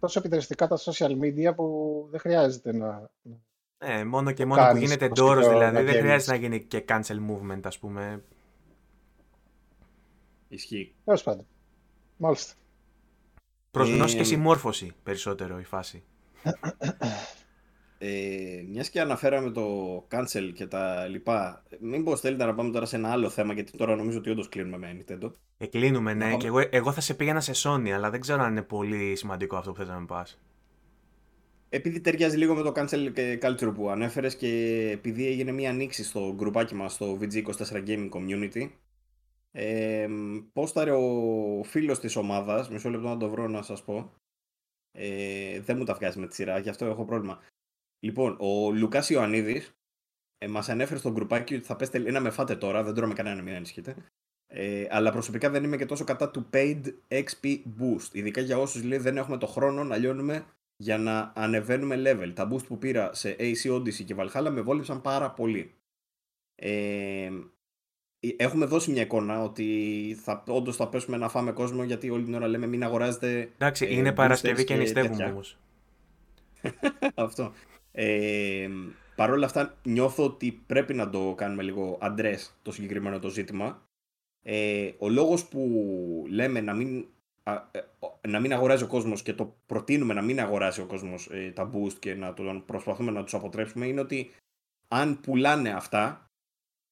τόσο επιδραστικά τα social media που δεν χρειάζεται να. Ε, μόνο και μόνο που γίνεται εντόρο, δηλαδή δεν χρειάζεται να γίνει και cancel movement, ας πούμε. Ισχύει. Τέλος πάντων. Μάλιστα. Προ γνώση και συμμόρφωση περισσότερο η φάση. Ε, Μιας και αναφέραμε το cancel και τα λοιπά, μήπως θέλετε να πάμε τώρα σε ένα άλλο θέμα, γιατί τώρα νομίζω ότι όντως κλείνουμε με Nintendo. Ε, κλείνουμε, ναι. Και εγώ, εγώ θα σε πήγαινα σε Sony, αλλά δεν ξέρω αν είναι πολύ σημαντικό αυτό που θες να με πας. Επειδή ταιριάζει λίγο με το cancel culture που ανέφερες και επειδή έγινε μια ανοίξη στο γκρουπάκι μας στο VG24 Gaming Community, ε, πόσταρε ο φίλος της ομάδας, μισό λεπτό να το βρω να σας πω. Ε, δεν μου τα βγάζει με τη σειρά, γι' αυτό έχω πρόβλημα. Λοιπόν, ο Λουκάς Ιωαννίδης ε, μας ανέφερε στο γκρουπάκι ότι θα πέστε να με φάτε τώρα, δεν τρώμε κανένα, μην ανησυχείτε. Ε, αλλά προσωπικά δεν είμαι και τόσο κατά του paid XP boost. Ειδικά για όσους λέει δεν έχουμε το χρόνο να λιώνουμε για να ανεβαίνουμε level. Τα boost που πήρα σε AC Odyssey και Valhalla με βόλεψαν πάρα πολύ. Ε, έχουμε δώσει μια εικόνα ότι θα, όντως θα πέσουμε να φάμε κόσμο γιατί όλη την ώρα λέμε μην αγοράζετε. Εντάξει, ε, είναι Παρασκευή και νηστεύουμε όμως. Αυτό. Ε, Παρ' όλα αυτά νιώθω ότι πρέπει να το κάνουμε λίγο αντρές το συγκεκριμένο το ζήτημα. Ε, ο λόγος που λέμε να μην, ε, να μην αγοράζει ο κόσμος και το προτείνουμε να μην αγοράσει ο κόσμος ε, τα boost και να το προσπαθούμε να τους αποτρέψουμε είναι ότι αν πουλάνε αυτά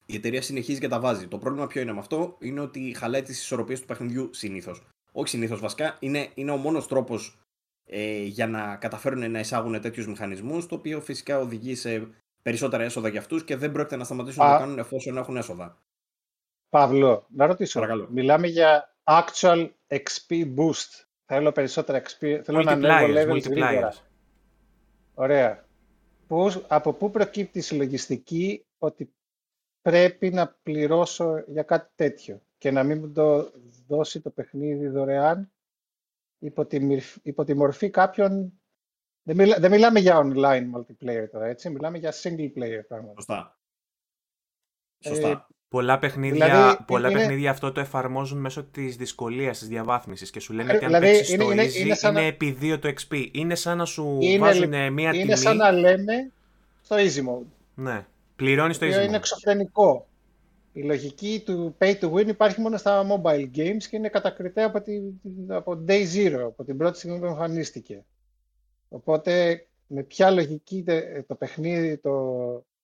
η εταιρεία συνεχίζει και τα βάζει. Το πρόβλημα ποιο είναι με αυτό; Είναι ότι χαλάει τις ισορροπίες του παιχνιδιού συνήθως. Όχι συνήθως βασικά, είναι, είναι ο μόνος τρόπος ε, για να καταφέρουν να εισάγουν τέτοιους μηχανισμούς, το οποίο φυσικά οδηγεί σε περισσότερα έσοδα για αυτούς και δεν πρόκειται να σταματήσουν να το κάνουν εφόσον έχουν έσοδα. Παύλο, να ρωτήσω. Παρακαλώ. Μιλάμε για actual XP boost. Θέλω περισσότερα XP. Θέλω να ανέβω level γρήγορα. Ωραία. Πώς, από πού προκύπτει η συλλογιστική ότι πρέπει να πληρώσω για κάτι τέτοιο και να μην μου το δώσει το παιχνίδι δωρεάν υπό τη, υπό τη μορφή κάποιων... Δεν, μιλά, δεν μιλάμε για online multiplayer τώρα, έτσι. Μιλάμε για single player πράγματα. Σωστά. Σωστά. Ε, πολλά παιχνίδια, δηλαδή, πολλά είναι... παιχνίδια αυτό το εφαρμόζουν μέσω της δυσκολίας της διαβάθμισης και σου λένε ότι αν δηλαδή, παίξεις είναι, το είναι, easy είναι, σαν είναι επί δύο το XP. Είναι σαν να σου είναι, βάζουν μια τιμή. Είναι σαν να λέμε στο easy mode. Ναι. Πληρώνεις το ίδιο. Είναι εξωφρενικό. Η λογική του pay to win υπάρχει μόνο στα mobile games και είναι κατακριτέα από, τη, από day zero, από την πρώτη στιγμή που εμφανίστηκε. Οπότε με ποια λογική το παιχνίδι το,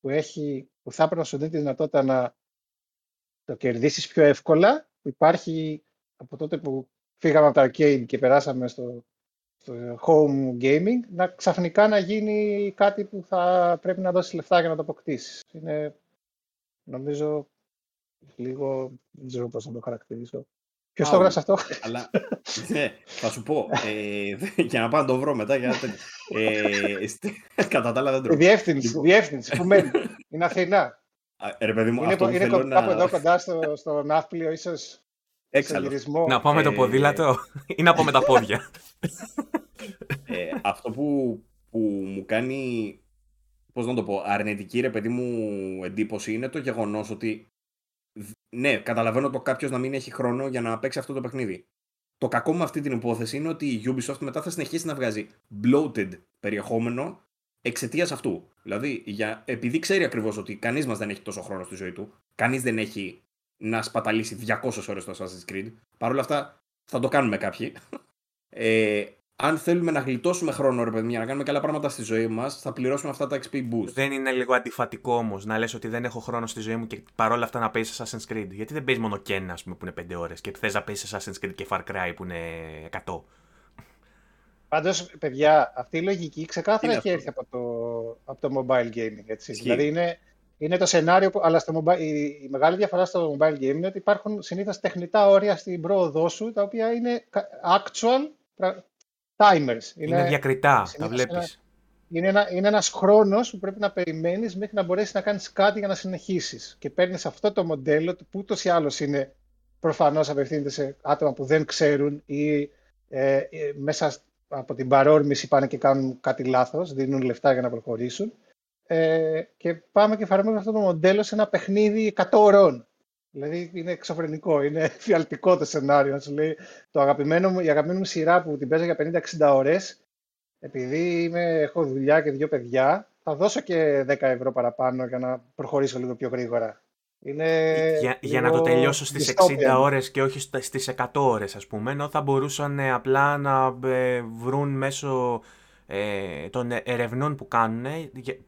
που, έχει, που θα έπρεπε να σου δίνει τη δυνατότητα να το κερδίσεις πιο εύκολα, υπάρχει από τότε που φύγαμε από τα arcade και περάσαμε στο, στο home gaming, να ξαφνικά να γίνει κάτι που θα πρέπει να δώσεις λεφτά για να το αποκτήσεις. Είναι, νομίζω, λίγο, δεν ξέρω πώς να το χαρακτηρίσω. Ποιος το έγραψε αυτό; Αλλά, ναι, θα σου πω, ε, για να πάω να το βρω μετά. Για ε, κατά τα άλλα δεν τρώω. Η διεύθυνση, η διεύθυνση που μένει. Είναι Αθηνά. Ρε παιδί μου, είναι αυτό είναι κάπου να... εδώ κοντά στο, στο ναύπλιο, ίσως Έξαλλος. Να πάμε ε... το ποδήλατο ή να πάμε τα πόδια. ε, αυτό που, που μου κάνει, πώς να το πω, αρνητική ρε παιδί μου εντύπωση είναι το γεγονός ότι ναι, καταλαβαίνω το κάποιος να μην έχει χρόνο για να παίξει αυτό το παιχνίδι. Το κακό με αυτή την υπόθεση είναι ότι η Ubisoft μετά θα συνεχίσει να βγάζει bloated περιεχόμενο εξαιτίας αυτού. Δηλαδή, για, επειδή ξέρει ακριβώς ότι κανείς μας δεν έχει τόσο χρόνο στη ζωή του, κανείς δεν έχει να σπαταλήσει 200 ώρες στο Assassin's Creed. Παρ' όλα αυτά, θα το κάνουμε κάποιοι. Ε, αν θέλουμε να γλιτώσουμε χρόνο, ρε παιδιά, να κάνουμε καλά πράγματα στη ζωή μας, θα πληρώσουμε αυτά τα XP boost. Δεν είναι λίγο αντιφατικό όμως να λες ότι δεν έχω χρόνο στη ζωή μου και παρόλα αυτά να παίζει Assassin's Creed. Γιατί δεν παίζει μόνο Ken, ας πούμε, που είναι 5 ώρες και θες να παίζει Assassin's Creed και Far Cry που είναι 100. Πάντως, παιδιά, αυτή η λογική ξεκάθαρα έχει έρθει από το, από το mobile gaming. Έτσι. Δηλαδή είναι, είναι το σενάριο, που, αλλά στο mobile, η, η, μεγάλη διαφορά στο mobile gaming είναι ότι υπάρχουν συνήθως τεχνητά όρια στην πρόοδό σου, τα οποία είναι actual timers. Είναι, είναι διακριτά, τα βλέπεις. είναι, ένα, είναι ένας χρόνος που πρέπει να περιμένεις μέχρι να μπορέσεις να κάνεις κάτι για να συνεχίσεις. Και παίρνεις αυτό το μοντέλο που ούτως ή άλλως είναι προφανώς απευθύνεται σε άτομα που δεν ξέρουν ή ε, ε, μέσα από την παρόρμηση πάνε και κάνουν κάτι λάθος, δίνουν λεφτά για να προχωρήσουν. Ε, και πάμε και εφαρμόζουμε αυτό το μοντέλο σε ένα παιχνίδι 100 ώρων. Δηλαδή είναι εξωφρενικό, είναι φιαλτικό το σενάριο. Να σου λέει το αγαπημένο μου, η αγαπημένη μου σειρά που την παίζω για 50-60 ώρες, επειδή είμαι, έχω δουλειά και δύο παιδιά, θα δώσω και 10 ευρώ παραπάνω για να προχωρήσω λίγο πιο γρήγορα. Είναι για, για να το τελειώσω στις 60 ώρες και όχι στις 100 ώρες ας πούμε, ενώ θα μπορούσαν απλά να ε, βρουν μέσω ε, των ερευνών που κάνουν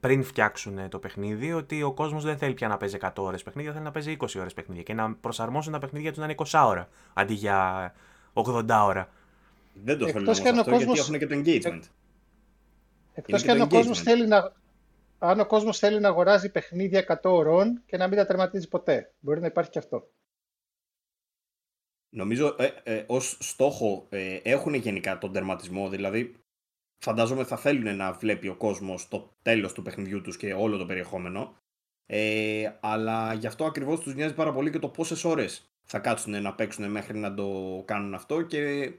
πριν φτιάξουν το παιχνίδι ότι ο κόσμος δεν θέλει πια να παίζει 100 ώρες παιχνίδια, θέλει να παίζει 20 ώρες παιχνίδια και να προσαρμόσουν τα παιχνίδια τους να είναι 20 ώρα αντί για 80 ώρα. Δεν το θέλω αυτό κόσμος... γιατί έχουν και το engagement. Εκτός και αν ο κόσμος θέλει να. Αν ο κόσμος θέλει να αγοράζει παιχνίδια 100 ώρων και να μην τα τερματίζει ποτέ. Μπορεί να υπάρχει και αυτό. Νομίζω ε, ε, ως στόχο ε, έχουν γενικά τον τερματισμό, δηλαδή φαντάζομαι θα θέλουν να βλέπει ο κόσμος το τέλος του παιχνιδιού τους και όλο το περιεχόμενο. Ε, αλλά γι' αυτό ακριβώς τους νοιάζει πάρα πολύ και το πόσες ώρες θα κάτσουν να παίξουν μέχρι να το κάνουν αυτό και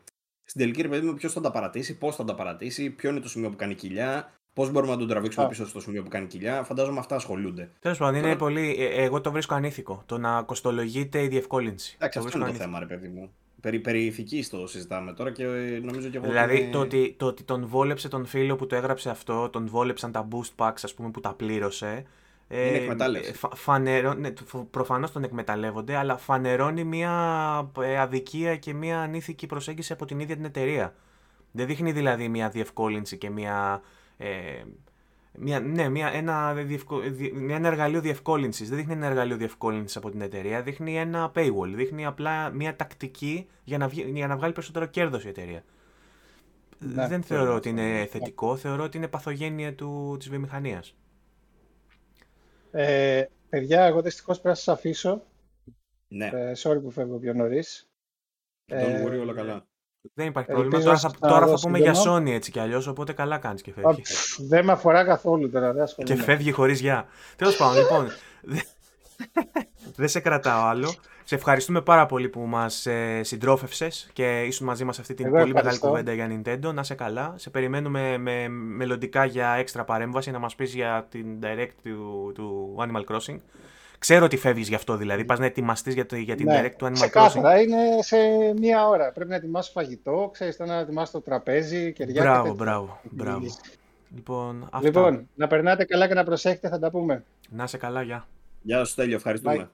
στην τελική ρε παιδί μου ποιος θα τα παρατήσει, πώς θα τα παρατήσει, ποιο είναι το σημείο που κάνει κοιλιά, Πώς μπορούμε να τον τραβήξουμε πίσω στο σημείο που κάνει κοιλιά, φαντάζομαι αυτά ασχολούνται. Τέλος πάντων, είναι πολύ. Ε, εγώ το βρίσκω ανήθικο. Το να κοστολογείται η διευκόλυνση. Εντάξει, αυτό είναι το θέμα, ρε παιδί μου. Περί, περί ηθικής το συζητάμε τώρα και ε, νομίζω και εγώ Δηλαδή είναι... το, ότι, το ότι τον βόλεψε τον φίλο που το έγραψε αυτό, τον βόλεψαν τα boost packs ας πούμε που τα πλήρωσε. Ε, είναι εκμετάλλευση. φανερώ, ναι, προφανώς τον εκμεταλλεύονται, αλλά φανερώνει μια ε, αδικία και μια ανήθικη προσέγγιση από την ίδια την εταιρεία. Δεν δείχνει δηλαδή μια διευκόλυνση και μια ε, μια, ναι, μια, ένα, διευκο, μια, ένα εργαλείο διευκόλυνσης. Δεν δείχνει ένα εργαλείο διευκόλυνσης από την εταιρεία, δείχνει ένα paywall. Δείχνει απλά μια τακτική για να, για να βγάλει περισσότερο κέρδος η εταιρεία. Ναι, Δεν θεωρώ ότι είναι θετικό, θεωρώ ότι είναι παθογένεια του, της βιομηχανίας. Ε, παιδιά, εγώ δυστυχώς πρέπει να σας αφήσω. Ναι. Ε, sorry που φεύγω πιο νωρίς. Δεν ε, όλα καλά. Δεν υπάρχει πρόβλημα. Τώρα θα, τώρα θα πούμε για Sony έτσι κι αλλιώς, οπότε καλά κάνεις και φεύγεις. Δεν με αφορά καθόλου τώρα. Δεν και φεύγει χωρίς γεια. Τέλος πάντων, λοιπόν. δεν σε κρατάω άλλο. Σε ευχαριστούμε πάρα πολύ που μας ε, συντρόφευσες και ήσουν μαζί μας αυτή την πολύ μεγάλη κουβέντα για Nintendo. Να σε καλά. Σε περιμένουμε με μελλοντικά για έξτρα παρέμβαση να μας πεις για την direct του, του Animal Crossing. Ξέρω ότι φεύγεις γι' αυτό δηλαδή. Πας να ετοιμαστείς για, για την ναι, direct του Animal ξεκάθαρα, είναι σε μία ώρα. Πρέπει να ετοιμάσει φαγητό, ξέρεις, να ετοιμάσει το τραπέζι, και Μπράβο, μπράβο. μπράβο. Λοιπόν, αυτά. λοιπόν, να περνάτε καλά και να προσέχετε, θα τα πούμε. Να είσαι καλά, γεια. Γεια σου, Στέλιο, ευχαριστούμε.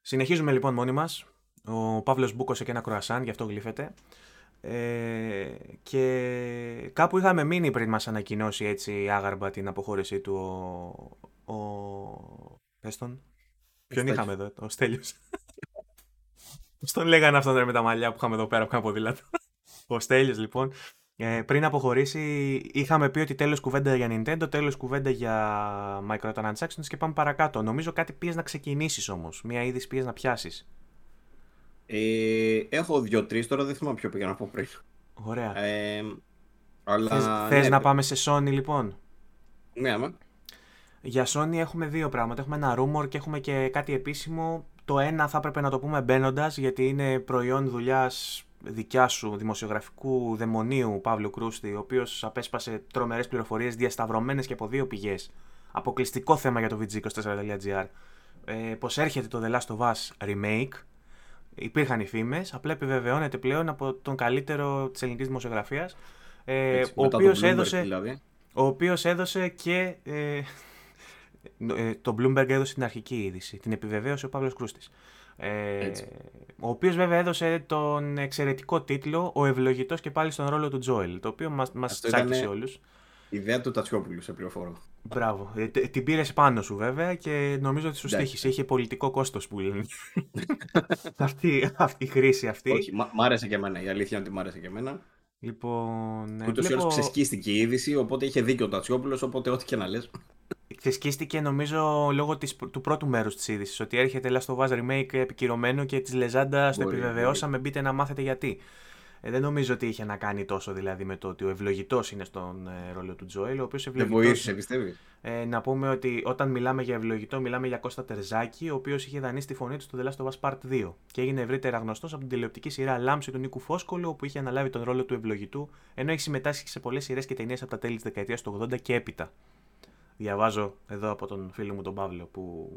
Συνεχίζουμε λοιπόν μόνοι μας. Ο Παύλος μπούκωσε και ένα κροασάν, γι' αυτό γλύφεται. Ε, και κάπου είχαμε μείνει πριν μας ανακοινώσει έτσι άγαρμπα την αποχώρησή του ο... ο... Πες τον. Ποιον είχαμε εδώ, ο Στέλιος; Πώς τον λέγανε αυτόν ρε, με τα μαλλιά που είχαμε εδώ πέρα που είχαμε ποδήλατο. ο Στέλιος λοιπόν. Ε, πριν αποχωρήσει είχαμε πει ότι τέλος κουβέντα για Nintendo, τέλος κουβέντα για microtransactions και πάμε παρακάτω. Νομίζω κάτι πήγες να ξεκινήσεις όμως, μία είδηση πήγες να πιάσεις. Ε, έχω δύο-τρεις, τώρα δεν θυμάμαι ποιο πήγα να πω πριν. Ωραία. Ε, αλλά, Θες, θες ναι, να πάμε σε Sony λοιπόν; Ναι, άμα. Για Sony έχουμε δύο πράγματα. Έχουμε ένα rumor και έχουμε και κάτι επίσημο. Το ένα θα έπρεπε να το πούμε μπαίνοντας, γιατί είναι προϊόν δουλειάς δικιά σου δημοσιογραφικού δαιμονίου Παύλου Κρούστη, ο οποίος απέσπασε τρομερές πληροφορίες διασταυρωμένες και από δύο πηγές. Αποκλειστικό θέμα για το VG24.gr. Ε, Πως έρχεται το The Last of Us Remake. Υπήρχαν οι φήμες, απλά επιβεβαιώνεται πλέον από τον καλύτερο της ελληνικής δημοσιογραφίας. Ε, Έτσι, ο μετά οποίος το Bloomberg, έδωσε, Δηλαδή. ο οποίος έδωσε και. Ε, ε, το Bloomberg έδωσε την αρχική είδηση. Την επιβεβαίωσε ο Παύλος Κρούστης. Ε, Έτσι. ο οποίος βέβαια έδωσε τον εξαιρετικό τίτλο «Ο ευλογητός και πάλι στον ρόλο του Τζόελ», το οποίο μας, μας Αυτό τσάκισε ήτανε- όλους. Ιδέα του Τατσιόπουλου σε πληροφόρο. Μπράβο. Ε, τε- την πήρε πάνω σου βέβαια και νομίζω ότι σου Εντάξει. στήχησε. Είχε πολιτικό κόστος που λένε. αυτή, αυτή η χρήση αυτή. Όχι, μ' μ' άρεσε και εμένα. Η αλήθεια είναι ότι μ' άρεσε και εμένα. Λοιπόν, ε, Ούτως ή άλλως βλέπω- ξεσκίστηκε η είδηση, οπότε είχε δίκιο ο Τατσιόπουλος. Οπότε ό,τι και να λες. Ξεσκίστηκε νομίζω λόγω της, του πρώτου μέρους της είδησης. Ότι έρχεται Last of Us Remake επικυρωμένο και της Λεζάντα το Μπορεί, επιβεβαιώσαμε. Μπείτε να μάθετε γιατί. Ε, δεν νομίζω ότι είχε να κάνει τόσο δηλαδή με το ότι ο ευλογητός είναι στον ε, ρόλο του Τζόελ. Ο οποίος Δεν ευλογητός. βοήθησε, πιστεύεις; Ε, να πούμε ότι όταν μιλάμε για ευλογητό, μιλάμε για Κώστα Τερζάκη, ο οποίος είχε δανείσει τη φωνή του στο The Last of Us Part 2 και έγινε ευρύτερα γνωστός από την τηλεοπτική σειρά Λάμψη του Νίκου Φόσκολου, όπου είχε αναλάβει τον ρόλο του ευλογητού, ενώ έχει συμμετάσχει σε πολλές σειρές και ταινίες από τα τέλη της δεκαετίας του 80 και έπειτα. Διαβάζω εδώ από τον φίλο μου τον Παύλο που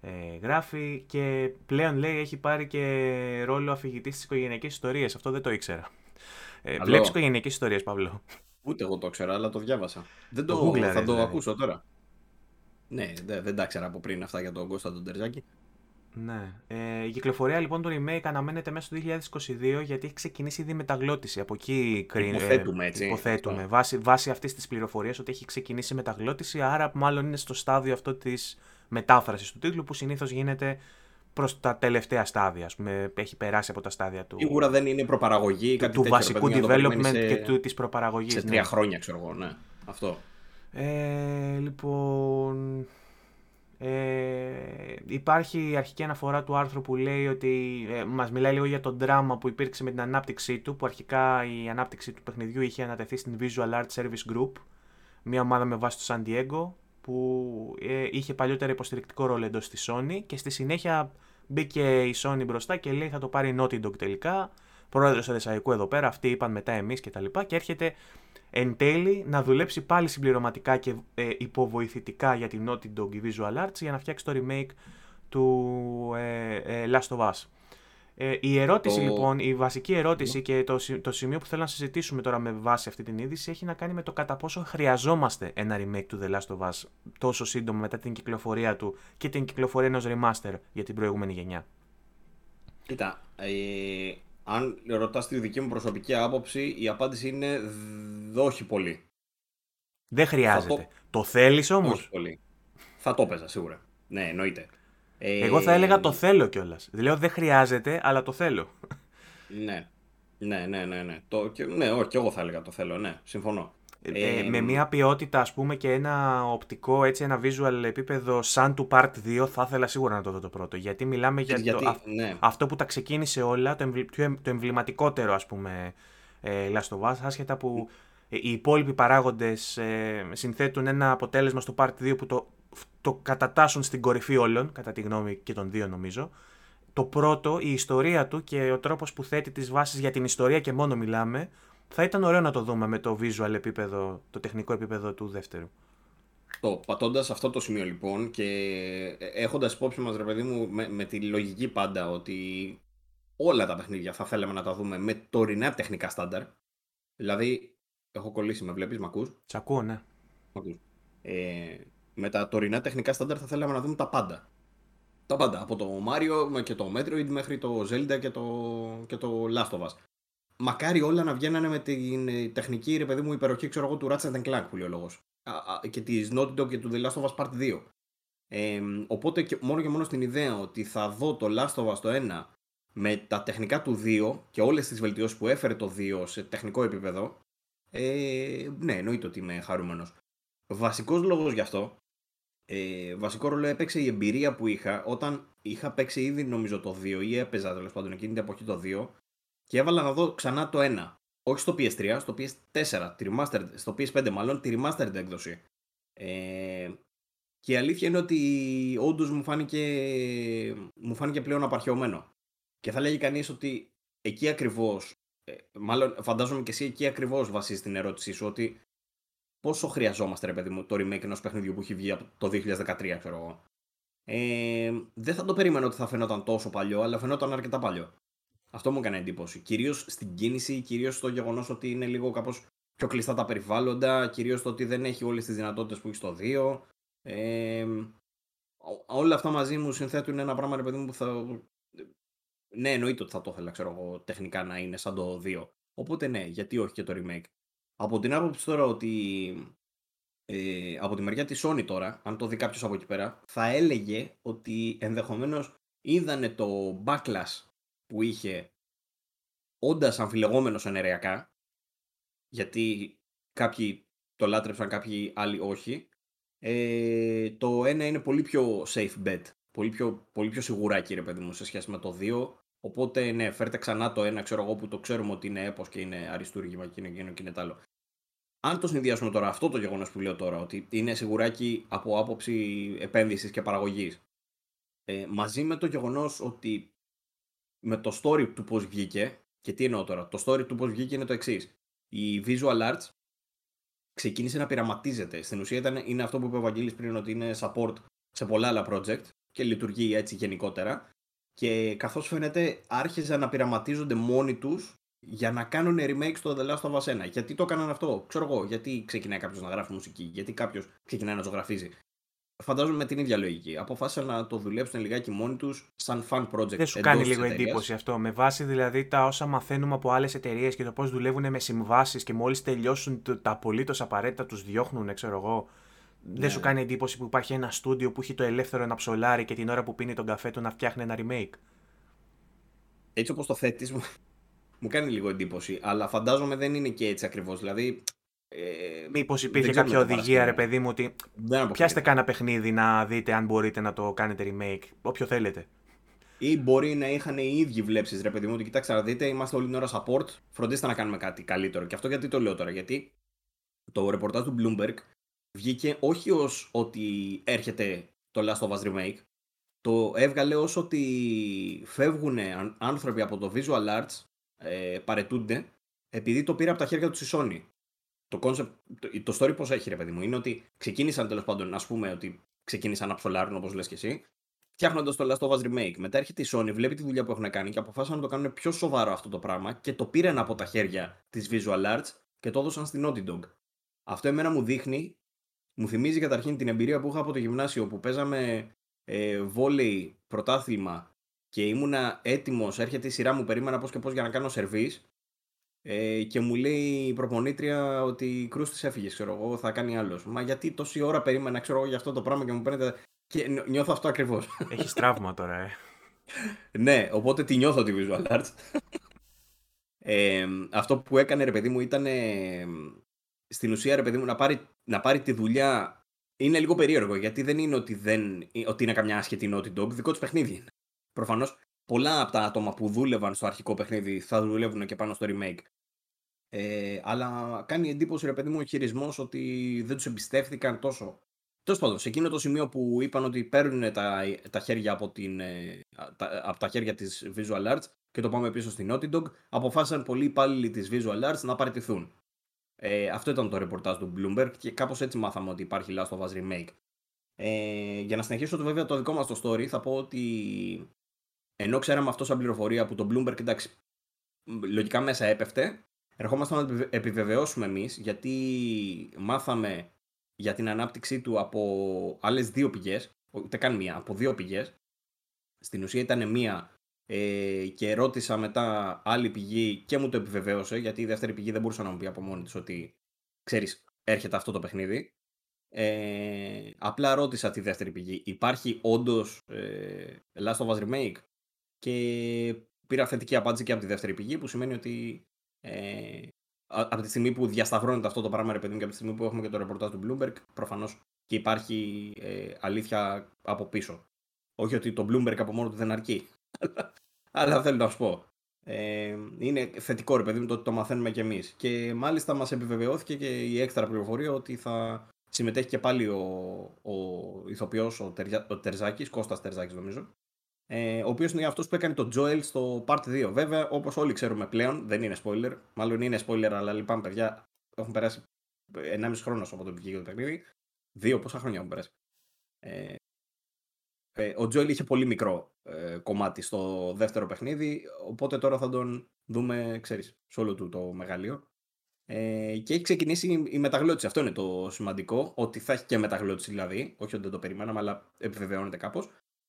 ε, γράφει και πλέον λέει έχει πάρει και ρόλο αφηγητής της οικογενειακής ιστορίας. Αυτό δεν το ήξερα. Ε, Καλό. Βλέπεις οικογενειακέ ιστορίε, Παύλο; Ούτε εγώ το ήξερα, αλλά το διάβασα. Δεν Το το, Google, θα ρε, το δηλαδή. ακούσω τώρα. Ναι, δε- δεν τα ήξερα από πριν αυτά για τον Κώστα τον Τερζάκη. Ναι. Ε, η κυκλοφορία λοιπόν του remake αναμένεται μέσα στο 2022 γιατί έχει ξεκινήσει ήδη μεταγλώτηση. Από εκεί κρίνει. Υποθέτουμε, έτσι, Υποθέτουμε. αυτό. Βάσει, βάσει αυτής της πληροφορίας ότι έχει ξεκινήσει μεταγλώτηση, άρα μάλλον είναι στο στάδιο αυτό της μετάφρασης του τίτλου που συνήθως γίνεται προς τα τελευταία στάδια. Ας πούμε, έχει περάσει από τα στάδια του, Σίγουρα δεν είναι προπαραγωγή ή του, κάτι του τέτοιο, ρε βασικού παιδί μου, να το development περιμένεις και σε- του, της προπαραγωγής. Σε ναι. τρία χρόνια, ξέρω εγώ, ναι. Αυτό. Ε, λοιπόν, ε, υπάρχει η αρχική αναφορά του άρθρου που λέει ότι ε, μας μιλάει λίγο για το δράμα που υπήρξε με την ανάπτυξή του, που αρχικά η ανάπτυξη του παιχνιδιού είχε ανατεθεί στην Visual Art Service Group, μια ομάδα με βάση το San Diego, που ε, είχε παλιότερα υποστηρικτικό ρόλο εντός στη Sony και στη συνέχεια μπήκε η Sony μπροστά και λέει θα το πάρει η Naughty Dog τελικά, πρόεδρος Εδεσαϊκού εδώ πέρα, αυτοί είπαν μετά εμείς και τα λοιπά και έρχεται εν τέλει να δουλέψει πάλι συμπληρωματικά και ε, υποβοηθητικά για την Naughty Dog η Visual Arts για να φτιάξει το remake του ε, ε, Last of Us. Ε, η ερώτηση Το- λοιπόν, η βασική ερώτηση και το, σι- το σημείο που θέλω να συζητήσουμε τώρα με βάση αυτή την είδηση έχει να κάνει με το κατά πόσο χρειαζόμαστε ένα remake του The Last of Us τόσο σύντομα μετά την κυκλοφορία του και την κυκλοφορία ενός remaster για την προηγούμενη γενιά. Κοίτα, ε, αν ρωτάς τη δική μου προσωπική άποψη, η απάντηση είναι δ- όχι πολύ. Δεν χρειάζεται. το- Το θέλεις όμως; Όχι πολύ. Θα το έπαιζα σίγουρα. Ναι, εννοείται. Ε, Εγώ θα έλεγα το θέλω κιόλας. Λέω δεν χρειάζεται, αλλά το θέλω. Ναι. Ναι, ναι, ναι, ναι. Το, και, ναι, όχι, και εγώ θα έλεγα το θέλω, ναι, συμφωνώ. Ε, Ε, με μια ποιότητα, ας πούμε, και ένα οπτικό, έτσι, ένα visual επίπεδο σαν του Part 2, θα ήθελα σίγουρα να το δω το πρώτο. Γιατί μιλάμε για γιατί, το, αυ- ναι. αυτό που τα ξεκίνησε όλα, το, εμβλη- πιο εμ- το εμβληματικότερο, ας πούμε, ε, Last of Us, άσχετα που ε, οι υπόλοιποι παράγοντες ε, συνθέτουν ένα αποτέλεσμα στο Part 2 που το, το κατατάσσουν στην κορυφή όλων, κατά τη γνώμη και των δύο νομίζω. Το πρώτο, η ιστορία του και ο τρόπος που θέτει τις βάσεις για την ιστορία και μόνο μιλάμε, θα ήταν ωραίο να το δούμε με το visual επίπεδο, το τεχνικό επίπεδο του δεύτερου. Το πατώντας αυτό το σημείο λοιπόν και έχοντας υπόψη μας, ρε παιδί μου, με, με τη λογική πάντα ότι όλα τα παιχνίδια θα θέλαμε να τα δούμε με τωρινά τεχνικά στάνταρ. Δηλαδή, έχω κολλήσει, με βλέπεις, με ακούς; Σ' ακούω, ναι. Ε, με τα τωρινά τεχνικά στάνταρ θα θέλαμε να δούμε τα πάντα. Τα πάντα. Από το Mario και το Metroid μέχρι το Zelda και το, και το Last of Us. Μακάρι όλα να βγαίνανε με την ε, τεχνική ρε παιδί μου υπεροχή ξέρω εγώ του Ratchet Clank που λέει ο λόγος. Και της Naughty Dog και του The Last of Us Part 2. Ε, οπότε και, μόνο και μόνο στην ιδέα ότι θα δω το Last of Us το 1 με τα τεχνικά του 2 και όλες τις βελτιώσεις που έφερε το 2 σε τεχνικό επίπεδο, ε, ναι, εννοείται ότι είμαι χαρούμενος. Βασικός λόγος γι' αυτό, ε, βασικό ρόλο έπαιξε η εμπειρία που είχα όταν είχα παίξει ήδη νομίζω το 2 ή έπαιζα τέλος πάντων εκείνη την εποχή το 2 και έβαλα να δω ξανά το 1. Όχι στο PS3, στο PS4, τη remastered, στο PS5 μάλλον, τη remastered έκδοση. Ε, και η αλήθεια είναι ότι όντως μου φάνηκε, μου φάνηκε πλέον απαρχαιωμένο. Και θα λέγει κανείς ότι εκεί ακριβώς, ε, μάλλον φαντάζομαι και εσύ εκεί ακριβώς βασίζεις την ερώτησή σου, ότι πόσο χρειαζόμαστε, ρε παιδί μου, το remake ενός παιχνιδιού που έχει βγει από το 2013, ξέρω εγώ. Ε, δεν θα το περίμενα ότι θα φαινόταν τόσο παλιό, αλλά φαινόταν αρκετά παλιό. Αυτό μου έκανε εντύπωση. Κυρίως στην κίνηση, κυρίως στο γεγονός ότι είναι λίγο κάπως πιο κλειστά τα περιβάλλοντα, κυρίως το ότι δεν έχει όλες τις δυνατότητες που έχει στο 2. Ε, όλα αυτά μαζί μου συνθέτουν ένα πράγμα, ρε παιδί μου, που θα. Ναι, εννοείται ότι θα το ήθελα, ξέρω εγώ, τεχνικά να είναι σαν το 2. Οπότε ναι, γιατί όχι και το remake. Από την άποψη τώρα ότι ε, από τη μεριά της Sony τώρα, αν το δει κάποιος από εκεί πέρα, θα έλεγε ότι ενδεχομένως είδανε το backlash που είχε όντας αμφιλεγόμενος ενεργειακά, γιατί κάποιοι το λάτρεψαν, κάποιοι άλλοι όχι, ε, το ένα είναι πολύ πιο safe bet, πολύ πιο, πολύ πιο σιγουράκι ρε παιδί μου σε σχέση με το 2, Οπότε, ναι, φέρτε ξανά το ένα, ξέρω εγώ, που το ξέρουμε ότι είναι έπος και είναι αριστούργημα και είναι εκείνο και είναι τ' άλλο. Αν το συνδυάσουμε τώρα αυτό το γεγονός που λέω τώρα, ότι είναι σιγουράκι από άποψη επένδυσης και παραγωγής, ε, μαζί με το γεγονός ότι με το story του πώς βγήκε, και τι εννοώ τώρα, το story του πώς βγήκε είναι το εξής. Η Visual Arts ξεκίνησε να πειραματίζεται. Στην ουσία ήταν, είναι αυτό που είπε ο Βαγγέλης πριν, ότι είναι support σε πολλά άλλα project και λειτουργεί έτσι γενικότερα. Και καθώς φαίνεται άρχιζαν να πειραματίζονται μόνοι τους για να κάνουν remake στο The Last of Us 1. Γιατί το έκαναν αυτό, ξέρω εγώ, γιατί ξεκινάει κάποιος να γράφει μουσική, γιατί κάποιος ξεκινάει να ζωγραφίζει. Φαντάζομαι με την ίδια λογική. Αποφάσισαν να το δουλέψουν λιγάκι μόνοι τους σαν fan project. Δεν σου κάνει λίγο εντύπωση αυτό. Με βάση δηλαδή τα όσα μαθαίνουμε από άλλες εταιρείες και το πώς δουλεύουν με συμβάσεις και μόλις τελειώσουν τα απολύτως απαραίτητα τους διώχνουν, ξέρω εγώ. Ναι. Δεν σου κάνει εντύπωση που υπάρχει ένα στούντιο που έχει το ελεύθερο να ψολάρει και την ώρα που πίνει τον καφέ του να φτιάχνει ένα remake; Έτσι όπως το θέτεις, μου κάνει λίγο εντύπωση. Αλλά φαντάζομαι δεν είναι και έτσι ακριβώς. Δηλαδή. Ε, Μήπως υπήρχε κάποια οδηγία, ρε παιδί μου, ότι πιάστε κάνα παιχνίδι να δείτε αν μπορείτε να το κάνετε remake. Όποιο θέλετε. Ή μπορεί να είχαν οι ίδιοι βλέψεις, ρε παιδί μου, ότι κοιτάξτε να δείτε, είμαστε όλη την ώρα support, φροντίστε να κάνουμε κάτι καλύτερο. Και αυτό γιατί το λέω τώρα, γιατί το ρεπορτάζ του Bloomberg βγήκε όχι ως ότι έρχεται το Last of Us Remake, το έβγαλε ως ότι φεύγουν άνθρωποι από το Visual Arts ε, παρετούνται επειδή το πήρε από τα χέρια τους η Sony. Το, concept, το, το story πώς έχει, ρε παιδί μου, είναι ότι ξεκίνησαν τέλος πάντων, ας πούμε, ότι ξεκίνησαν να ψολάρουν όπως λες και εσύ, φτιάχνοντας το Last of Us Remake. Μετά έρχεται η Sony, βλέπει τη δουλειά που έχουν κάνει και αποφάσισαν να το κάνουν πιο σοβαρό αυτό το πράγμα και το πήραν από τα χέρια της Visual Arts και το έδωσαν στην Naughty Dog. Αυτό εμένα μου δείχνει, μου θυμίζει καταρχήν την εμπειρία που είχα από το γυμνάσιο που παίζαμε ε, βόλεϊ πρωτάθλημα και ήμουνα έτοιμος, έρχεται η σειρά μου, περίμενα πώς και πώς για να κάνω σερβίς. Ε, και μου λέει η προπονήτρια ότι η Κρούστη έφυγε, ξέρω εγώ, θα κάνει άλλος. Μα γιατί τόση ώρα περίμενα, ξέρω εγώ, για αυτό το πράγμα και μου παίρνετε. Και νιώθω αυτό ακριβώς. Έχεις τραύμα τώρα, ε. ναι, οπότε τη νιώθω τη Visual Arts. Ε, αυτό που έκανε ρε παιδί μου ήταν στην ουσία ρε παιδί μου να πάρει, να πάρει τη δουλειά είναι λίγο περίεργο γιατί δεν είναι ότι, δεν, ότι είναι καμιά άσχετη Naughty Dog, δικό του παιχνίδι είναι. Προφανώς πολλά από τα άτομα που δούλευαν στο αρχικό παιχνίδι θα δουλεύουν και πάνω στο remake. Ε, αλλά κάνει εντύπωση, ρε παιδί μου, ο χειρισμός ότι δεν τους εμπιστεύτηκαν τόσο. Τέλος πάντων, σε εκείνο το σημείο που είπαν ότι παίρνουν τα, τα χέρια από, την, ε, τα, από τα χέρια της Visual Arts και το πάμε πίσω στην Naughty Dog, αποφάσισαν πολλοί υπάλληλοι της Visual Arts να παραιτηθούν. Ε, αυτό ήταν το ρεπορτάζ του Bloomberg και κάπως έτσι μάθαμε ότι υπάρχει Last of Us Remake. Ε, για να συνεχίσω το βέβαια το δικό μας το story θα πω ότι ενώ ξέραμε αυτό σαν πληροφορία που το Bloomberg εντάξει, λογικά μέσα έπεφτε, ερχόμαστε να επιβεβαιώσουμε εμείς γιατί μάθαμε για την ανάπτυξή του από άλλες δύο πηγές, ούτε καν μία, από δύο πηγές. Στην ουσία ήταν μία ε, και ρώτησα μετά άλλη πηγή και μου το επιβεβαίωσε, γιατί η δεύτερη πηγή δεν μπορούσε να μου πει από μόνη της ότι ξέρεις, έρχεται αυτό το παιχνίδι. Ε, απλά ρώτησα τη δεύτερη πηγή. Υπάρχει όντως ε, Last of Us Remake; Και πήρα θετική απάντηση και από τη δεύτερη πηγή, που σημαίνει ότι ε, από τη στιγμή που διασταυρώνεται αυτό το πράγμα, ρε παιδί μου, και από τη στιγμή που έχουμε και το ρεπορτάζ του Bloomberg, προφανώς και υπάρχει ε, αλήθεια από πίσω. Όχι ότι το Bloomberg από μόνο του δεν αρκεί. Αλλά θέλω να σου πω. Ε, είναι θετικό ρε παιδί μου το ότι το μαθαίνουμε κι εμείς. Και μάλιστα μας επιβεβαιώθηκε και η έξτρα πληροφορία ότι θα συμμετέχει και πάλι ο, ο ηθοποιός, ο, Τερζα, ο Τερζάκης, Κώστας Τερζάκης νομίζω. Ε, ο οποίος είναι αυτός που έκανε το Joel στο Part 2. Βέβαια, όπως όλοι ξέρουμε πλέον, δεν είναι spoiler. Μάλλον είναι spoiler, αλλά λυπάμαι, παιδιά. Έχουν περάσει 1,5 χρόνο από το βγήκε το παιχνίδι. Δύο, πόσα χρόνια έχουν περάσει. Ε, ε, ο Τζόελ είχε πολύ μικρό ε, κομμάτι στο δεύτερο παιχνίδι, οπότε τώρα θα τον δούμε, ξέρεις, σε όλο του το μεγαλείο. Ε, και έχει ξεκινήσει η μεταγλώτηση. Αυτό είναι το σημαντικό, ότι θα έχει και μεταγλώτηση δηλαδή, όχι ότι δεν το περιμέναμε, αλλά επιβεβαιώνεται κάπως.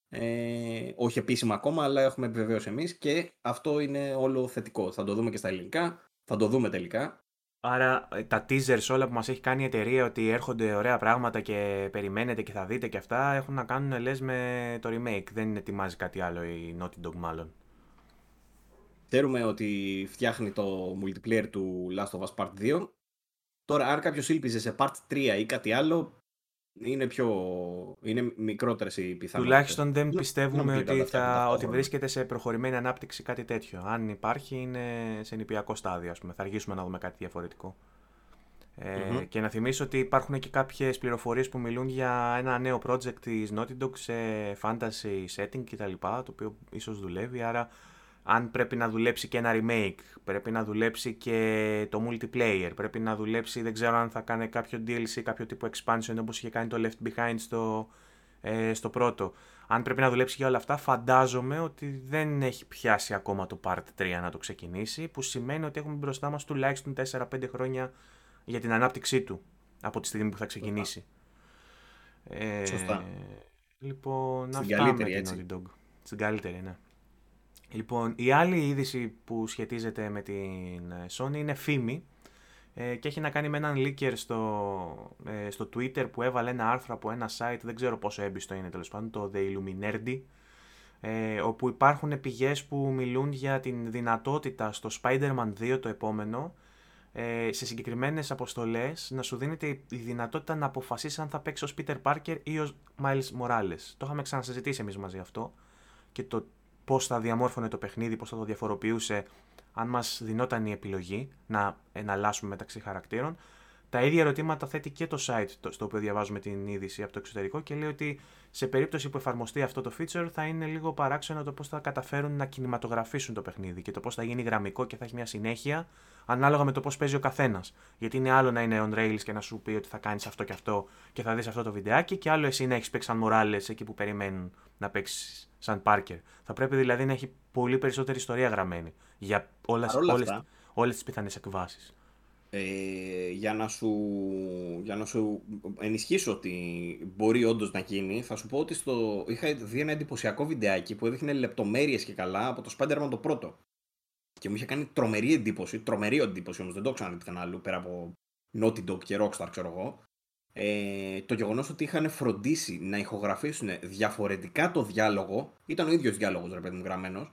Ε, όχι επίσημα ακόμα, αλλά έχουμε επιβεβαίωση εμείς και αυτό είναι όλο θετικό. Θα το δούμε και στα ελληνικά, θα το δούμε τελικά. Άρα ε, τα teasers όλα που μας έχει κάνει η εταιρεία ότι έρχονται ωραία πράγματα και περιμένετε και θα δείτε και αυτά έχουν να κάνουν λες με το remake. Δεν ετοιμάζει κάτι άλλο η Naughty Dog μάλλον. Ξέρουμε ότι φτιάχνει το multiplayer του Last of Us Part 2. Τώρα αν κάποιος ήλπιζε σε Part 3 ή κάτι άλλο είναι πιο. είναι μικρότερες οι πιθανότητες. Τουλάχιστον δεν πιστεύουμε ότι, θα, ότι βρίσκεται σε προχωρημένη ανάπτυξη κάτι τέτοιο. Αν υπάρχει, είναι σε νηπιακό στάδιο, ας πούμε. Θα αργήσουμε να δούμε κάτι διαφορετικό. Ε, Και να θυμίσω ότι υπάρχουν και κάποιες πληροφορίες που μιλούν για ένα νέο project της Naughty Dog σε fantasy setting κτλ. Το οποίο ίσως δουλεύει. Άρα αν πρέπει να δουλέψει και ένα remake, πρέπει να δουλέψει και το multiplayer, πρέπει να δουλέψει, δεν ξέρω αν θα κάνει κάποιο DLC, κάποιο τύπο expansion όπως είχε κάνει το Left Behind στο, ε, στο πρώτο. Αν πρέπει να δουλέψει για όλα αυτά, φαντάζομαι ότι δεν έχει πιάσει ακόμα το Part 3 να το ξεκινήσει, που σημαίνει ότι έχουμε μπροστά μας τουλάχιστον 4-5 χρόνια για την ανάπτυξή του από τη στιγμή που θα ξεκινήσει. Ε, Σωστά. Λοιπόν, Στην αυτά καλύτερη, με την Dog. Στην καλύτερη, ναι. Λοιπόν, η άλλη είδηση που σχετίζεται με την ε, Sony είναι φήμη ε, και έχει να κάνει με έναν leaker στο, ε, στο Twitter που έβαλε ένα άρθρο από ένα site, δεν ξέρω πόσο έμπιστο είναι τέλος πάντων, το The Illuminerdi, ε, όπου υπάρχουν πηγές που μιλούν για την δυνατότητα στο Spider-Man 2 το επόμενο ε, σε συγκεκριμένες αποστολές να σου δίνεται η δυνατότητα να αποφασίσεις αν θα παίξεις ως Peter Parker ή ως Miles Morales. Το είχαμε ξανασυζητήσει εμείς μαζί αυτό και το πώς θα διαμόρφωνε το παιχνίδι, πώς θα το διαφοροποιούσε αν μας δινόταν η επιλογή να εναλλάσσουμε μεταξύ χαρακτήρων. Τα ίδια ερωτήματα θέτει και το site στο οποίο διαβάζουμε την είδηση από το εξωτερικό και λέει ότι σε περίπτωση που εφαρμοστεί αυτό το feature θα είναι λίγο παράξενο το πώς θα καταφέρουν να κινηματογραφήσουν το παιχνίδι και το πώς θα γίνει γραμμικό και θα έχει μια συνέχεια ανάλογα με το πώς παίζει ο καθένας. Γιατί είναι άλλο να είναι on rails και να σου πει ότι θα κάνεις αυτό και αυτό και θα δεις αυτό το βιντεάκι, και άλλο εσύ να έχεις παίξει σαν Morales εκεί που περιμένουν να παίξεις σαν Πάρκερ. Θα πρέπει δηλαδή να έχει πολύ περισσότερη ιστορία γραμμένη για όλες, όλες, όλες τις πιθανές εκβάσεις. Ε, για, να σου, για να σου ενισχύσω ότι μπορεί όντως να γίνει, θα σου πω ότι στο, είχα δει ένα εντυπωσιακό βιντεάκι που έδειχνε λεπτομέρειες και καλά από το Spider-Man το πρώτο. Και μου είχε κάνει τρομερή εντύπωση, τρομερή εντύπωση όμως, δεν το ξαναδεί πουθενά αλλού πέρα από Naughty Dog και Rockstar ξέρω εγώ ε, το γεγονός ότι είχαν φροντίσει να ηχογραφήσουν διαφορετικά το διάλογο, ήταν ο ίδιος διάλογος ρε παιδί μου γραμμένος,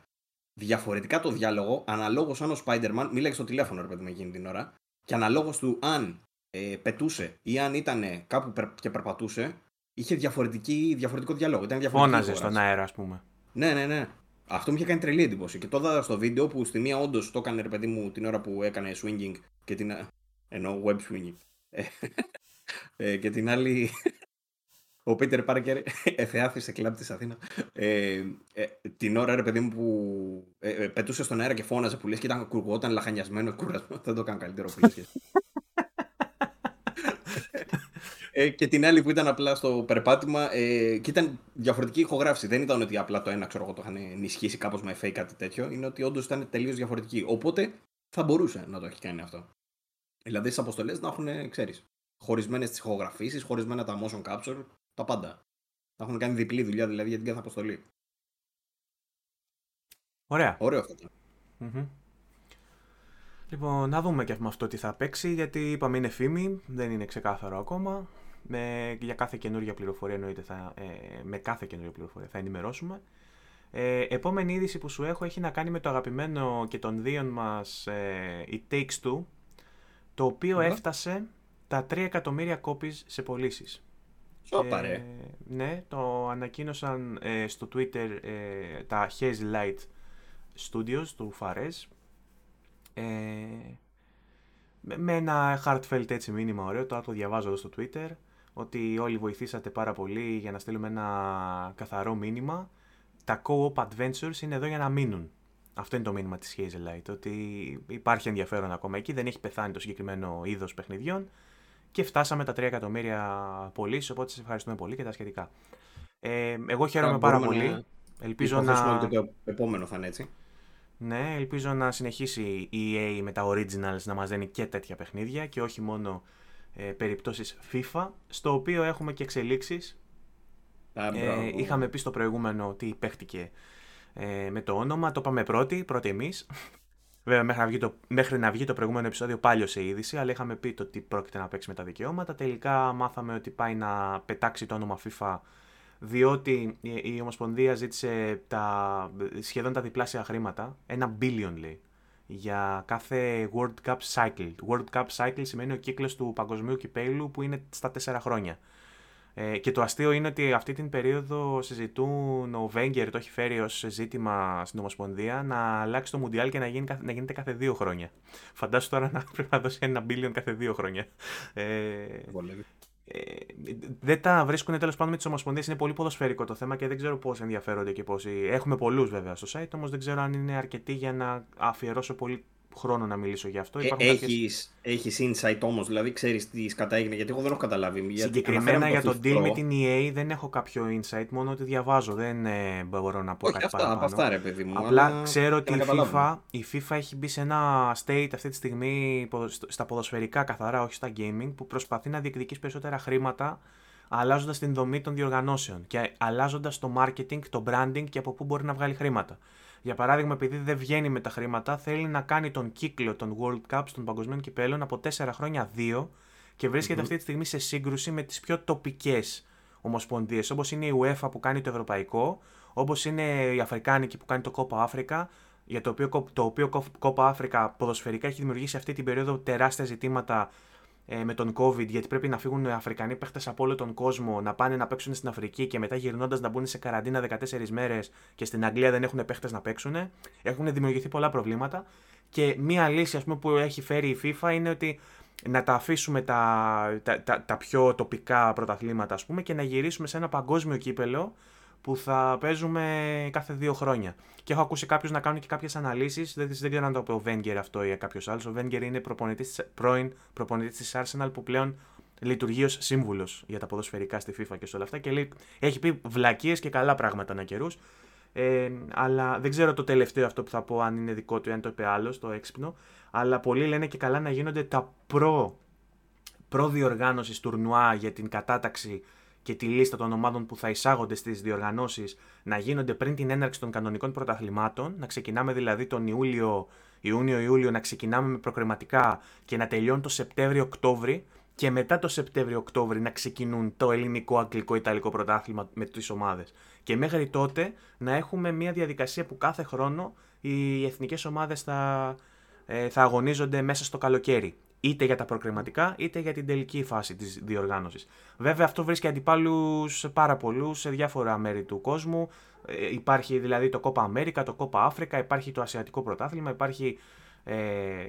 διαφορετικά το διάλογο, αναλόγως αν ο Spider-Man μίλαγε στο τηλέφωνο ρε παιδί μου εκείνη την ώρα, και αναλόγως του αν ε, πετούσε ή αν ήταν κάπου και περπατούσε, είχε διαφορετική, διαφορετικό διάλογο. Ήταν Φώναζες στον αέρα, ας πούμε. Ναι, ναι, ναι. Αυτό μου είχε κάνει τρελή εντύπωση. Και το είδα στο βίντεο που στη μία όντως το έκανε ρε παιδί μου την ώρα που έκανε swinging και την. ενώ web swinging. Ε, ε, και την άλλη, ο Πίτερ Πάρκερ εφεάθη σε κλαμπ της Αθήνα. Ε, ε, την ώρα, ρε παιδί μου, που ε, ε, πετούσε στον αέρα και φώναζε που λες και ήταν κουργόταν λαχανιασμένος, κουρασμένος. Δεν το κάνω καλύτερο που ε, και την άλλη που ήταν απλά στο περπάτημα ε, και ήταν διαφορετική ηχογράφηση. Δεν ήταν ότι απλά το ένα ξέρω εγώ το είχαν ενισχύσει κάπως με fake κάτι τέτοιο. Είναι ότι όντως ήταν τελείως διαφορετική. Οπότε θα μπορούσε να το έχει κάνει αυτό. Δηλαδή στις αποστολές να έχουν, ξέρεις, χωρισμένες τις ηχογραφήσεις, χωρισμένα τα motion capture, τα πάντα. Θα έχουν κάνει διπλή δουλειά δηλαδή για την κάθε αποστολή. Ωραία. Ωραίο Λοιπόν, να δούμε και με αυτό τι θα παίξει, γιατί είπαμε είναι φήμη, δεν είναι ξεκάθαρο ακόμα. Με, για κάθε καινούργια πληροφορία εννοείται, θα, ε, με κάθε καινούργια πληροφορία θα ενημερώσουμε. Ε, επόμενη είδηση που σου έχω έχει να κάνει με το αγαπημένο και των δύο μας ε, η Takes Two, το οποιο έφτασε τα 3 εκατομμύρια copies σε πωλήσεις. Ε, ναι, το ανακοίνωσαν ε, στο Twitter ε, τα Haze Light Studios του Fares. Ε, με ένα heartfelt έτσι μήνυμα ωραίο, το το διαβάζω εδώ στο Twitter, ότι όλοι βοηθήσατε πάρα πολύ για να στείλουμε ένα καθαρό μήνυμα. Τα co-op adventures είναι εδώ για να μείνουν. Αυτό είναι το μήνυμα της Hazelite, ότι υπάρχει ενδιαφέρον ακόμα εκεί, δεν έχει πεθάνει το συγκεκριμένο είδος παιχνιδιών και φτάσαμε τα 3 εκατομμύρια πωλήσει, οπότε σας ευχαριστούμε πολύ και τα σχετικά. Ε, εγώ χαίρομαι πάρα πολύ. Ελπίζω να... Και το επόμενο θα είναι έτσι. Ναι, ελπίζω να συνεχίσει η EA με τα Originals να μας δίνει και τέτοια παιχνίδια και όχι μόνο ε, περιπτώσεις FIFA, στο οποίο έχουμε και εξελίξεις. ε, είχαμε πει στο προηγούμενο ότι παίχτηκε ε, με το όνομα, το είπαμε πρώτοι, πρώτοι εμείς. Βέβαια, μέχρι να, βγει το, μέχρι να βγει το προηγούμενο επεισόδιο πάλι σε είδηση, αλλά είχαμε πει το τι πρόκειται να παίξει με τα δικαιώματα. Τελικά μάθαμε ότι πάει να πετάξει το όνομα FIFA διότι η Ομοσπονδία ζήτησε τα, σχεδόν τα διπλάσια χρήματα, ένα billion λέει, για κάθε World Cup cycle. World Cup cycle σημαίνει ο κύκλος του παγκοσμίου κυπέλου που είναι στα τέσσερα χρόνια. Ε, και το αστείο είναι ότι αυτή την περίοδο συζητούν, ο Βέγκερ το έχει φέρει ως ζήτημα στην Ομοσπονδία να αλλάξει το Μουντιάλ και να, γίνει, να γίνεται κάθε δύο χρόνια. Φαντάσου τώρα να πρέπει να δώσει ένα billion κάθε δύο χρόνια. Ε, ε, δεν τα βρίσκουν τέλος πάντων με τις ομοσπονδίες. Είναι πολύ ποδοσφαιρικό το θέμα και δεν ξέρω πώς ενδιαφέρονται και πόσοι. Έχουμε πολλούς βέβαια στο site, όμως δεν ξέρω αν είναι αρκετοί για να αφιερώσω πολύ χρόνο να μιλήσω για αυτό. Ε, έχεις, έχεις insight όμως, δηλαδή ξέρεις τι σκατά έγινε, γιατί εγώ δεν έχω καταλάβει. Συγκεκριμένα για το deal με την EA δεν έχω κάποιο insight, μόνο ότι διαβάζω, δεν ε, μπορώ να πω Όχι, κάτι αυτά, παραπάνω. Αυτά, ρε, παιδί μου, Απλά ξέρω ότι η FIFA, η FIFA έχει μπει σε ένα state αυτή τη στιγμή στα ποδοσφαιρικά καθαρά, όχι στα gaming, που προσπαθεί να διεκδικήσει περισσότερα χρήματα αλλάζοντας την δομή των διοργανώσεων και αλλάζοντας το marketing, το branding και από πού μπορεί να βγάλει χρήματα. Για παράδειγμα, επειδή δεν βγαίνει με τα χρήματα, θέλει να κάνει τον κύκλο των World Cups των παγκοσμίων κυπέλων από 4 χρόνια 2 και βρισκεται αυτή τη στιγμή σε σύγκρουση με τις πιο τοπικές ομοσπονδίες, όπως είναι η UEFA που κάνει το ευρωπαϊκό, όπως είναι η Αφρικάνικη που κάνει το Copa Africa, για το οποίο, το οποίο Copa Africa ποδοσφαιρικά έχει δημιουργήσει αυτή την περίοδο τεράστια ζητήματα ε, με τον COVID, γιατί πρέπει να φύγουν Αφρικανοί παίχτες από όλο τον κόσμο να πάνε να παίξουν στην Αφρική και μετά γυρνώντας να μπουν σε καραντίνα 14 μέρες και στην Αγγλία δεν έχουν παίχτες να παίξουν. Έχουν δημιουργηθεί πολλά προβλήματα. Και μία λύση ας πούμε, που έχει φέρει η FIFA είναι ότι να τα αφήσουμε τα, τα, τα, τα πιο τοπικά πρωταθλήματα ας πούμε, και να γυρίσουμε σε ένα παγκόσμιο κύπελο που θα παίζουμε κάθε δύο χρόνια. Και έχω ακούσει κάποιους να κάνουν και κάποιες αναλύσεις. Δεν, δεν ξέρω αν το είπε ο Βέγκερ αυτό ή κάποιος άλλος. Ο Βέγκερ είναι προπονητής, πρώην προπονητής της Arsenal που πλέον λειτουργεί ως σύμβουλος για τα ποδοσφαιρικά στη FIFA και σε όλα αυτά. Και λέει, έχει πει βλακίες και καλά πράγματα να καιρούς. Ε, αλλά δεν ξέρω το τελευταίο αυτό που θα πω αν είναι δικό του ή αν το είπε άλλος, το έξυπνο. Αλλά πολλοί λένε και καλά να γίνονται τα προ, προ διοργάνωση τουρνουά για την κατάταξη και τη λίστα των ομάδων που θα εισάγονται στις διοργανώσεις να γίνονται πριν την έναρξη των κανονικών πρωταθλημάτων, να ξεκινάμε δηλαδή τον Ιούλιο, Ιούνιο-Ιούλιο, να ξεκινάμε με προκριματικά και να τελειώνει το Σεπτέμβριο-Οκτώβρη και μετά το Σεπτέμβριο-Οκτώβρη να ξεκινούν το ελληνικό, αγγλικό, ιταλικό πρωτάθλημα με τις ομάδες. Και μέχρι τότε να έχουμε μια διαδικασία που κάθε χρόνο οι εθνικές ομάδες θα, ε, θα αγωνίζονται μέσα στο καλοκαίρι είτε για τα προκριματικά είτε για την τελική φάση της διοργάνωσης. Βέβαια αυτό βρίσκει αντιπάλους πάρα πολλούς σε διάφορα μέρη του κόσμου. Ε, υπάρχει δηλαδή το Copa America, το Copa Africa, υπάρχει το Ασιατικό Πρωτάθλημα, υπάρχει ε,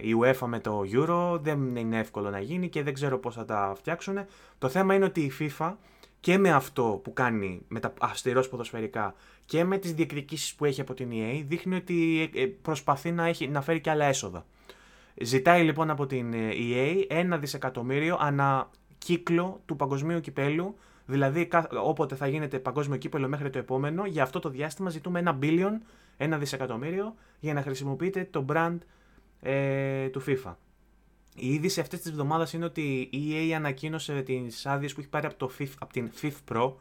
η UEFA με το Euro, δεν είναι εύκολο να γίνει και δεν ξέρω πώς θα τα φτιάξουν. Το θέμα είναι ότι η FIFA και με αυτό που κάνει με τα αυστηρός ποδοσφαιρικά και με τις διεκδικήσεις που έχει από την EA δείχνει ότι ε, προσπαθεί να, έχει, να φέρει και άλλα έσοδα. Ζητάει λοιπόν από την ε, EA ένα δισεκατομμύριο ανά κύκλο του παγκοσμίου κυπέλου. Δηλαδή, όποτε θα γίνεται παγκόσμιο κύπελο μέχρι το επόμενο, για αυτό το διάστημα ζητούμε ένα billion, ένα δισεκατομμύριο, για να χρησιμοποιείτε το brand ε, του FIFA. Η είδηση αυτής της εβδομάδας είναι ότι η EA ανακοίνωσε τις άδειες που έχει πάρει από, το από την FIFA Pro,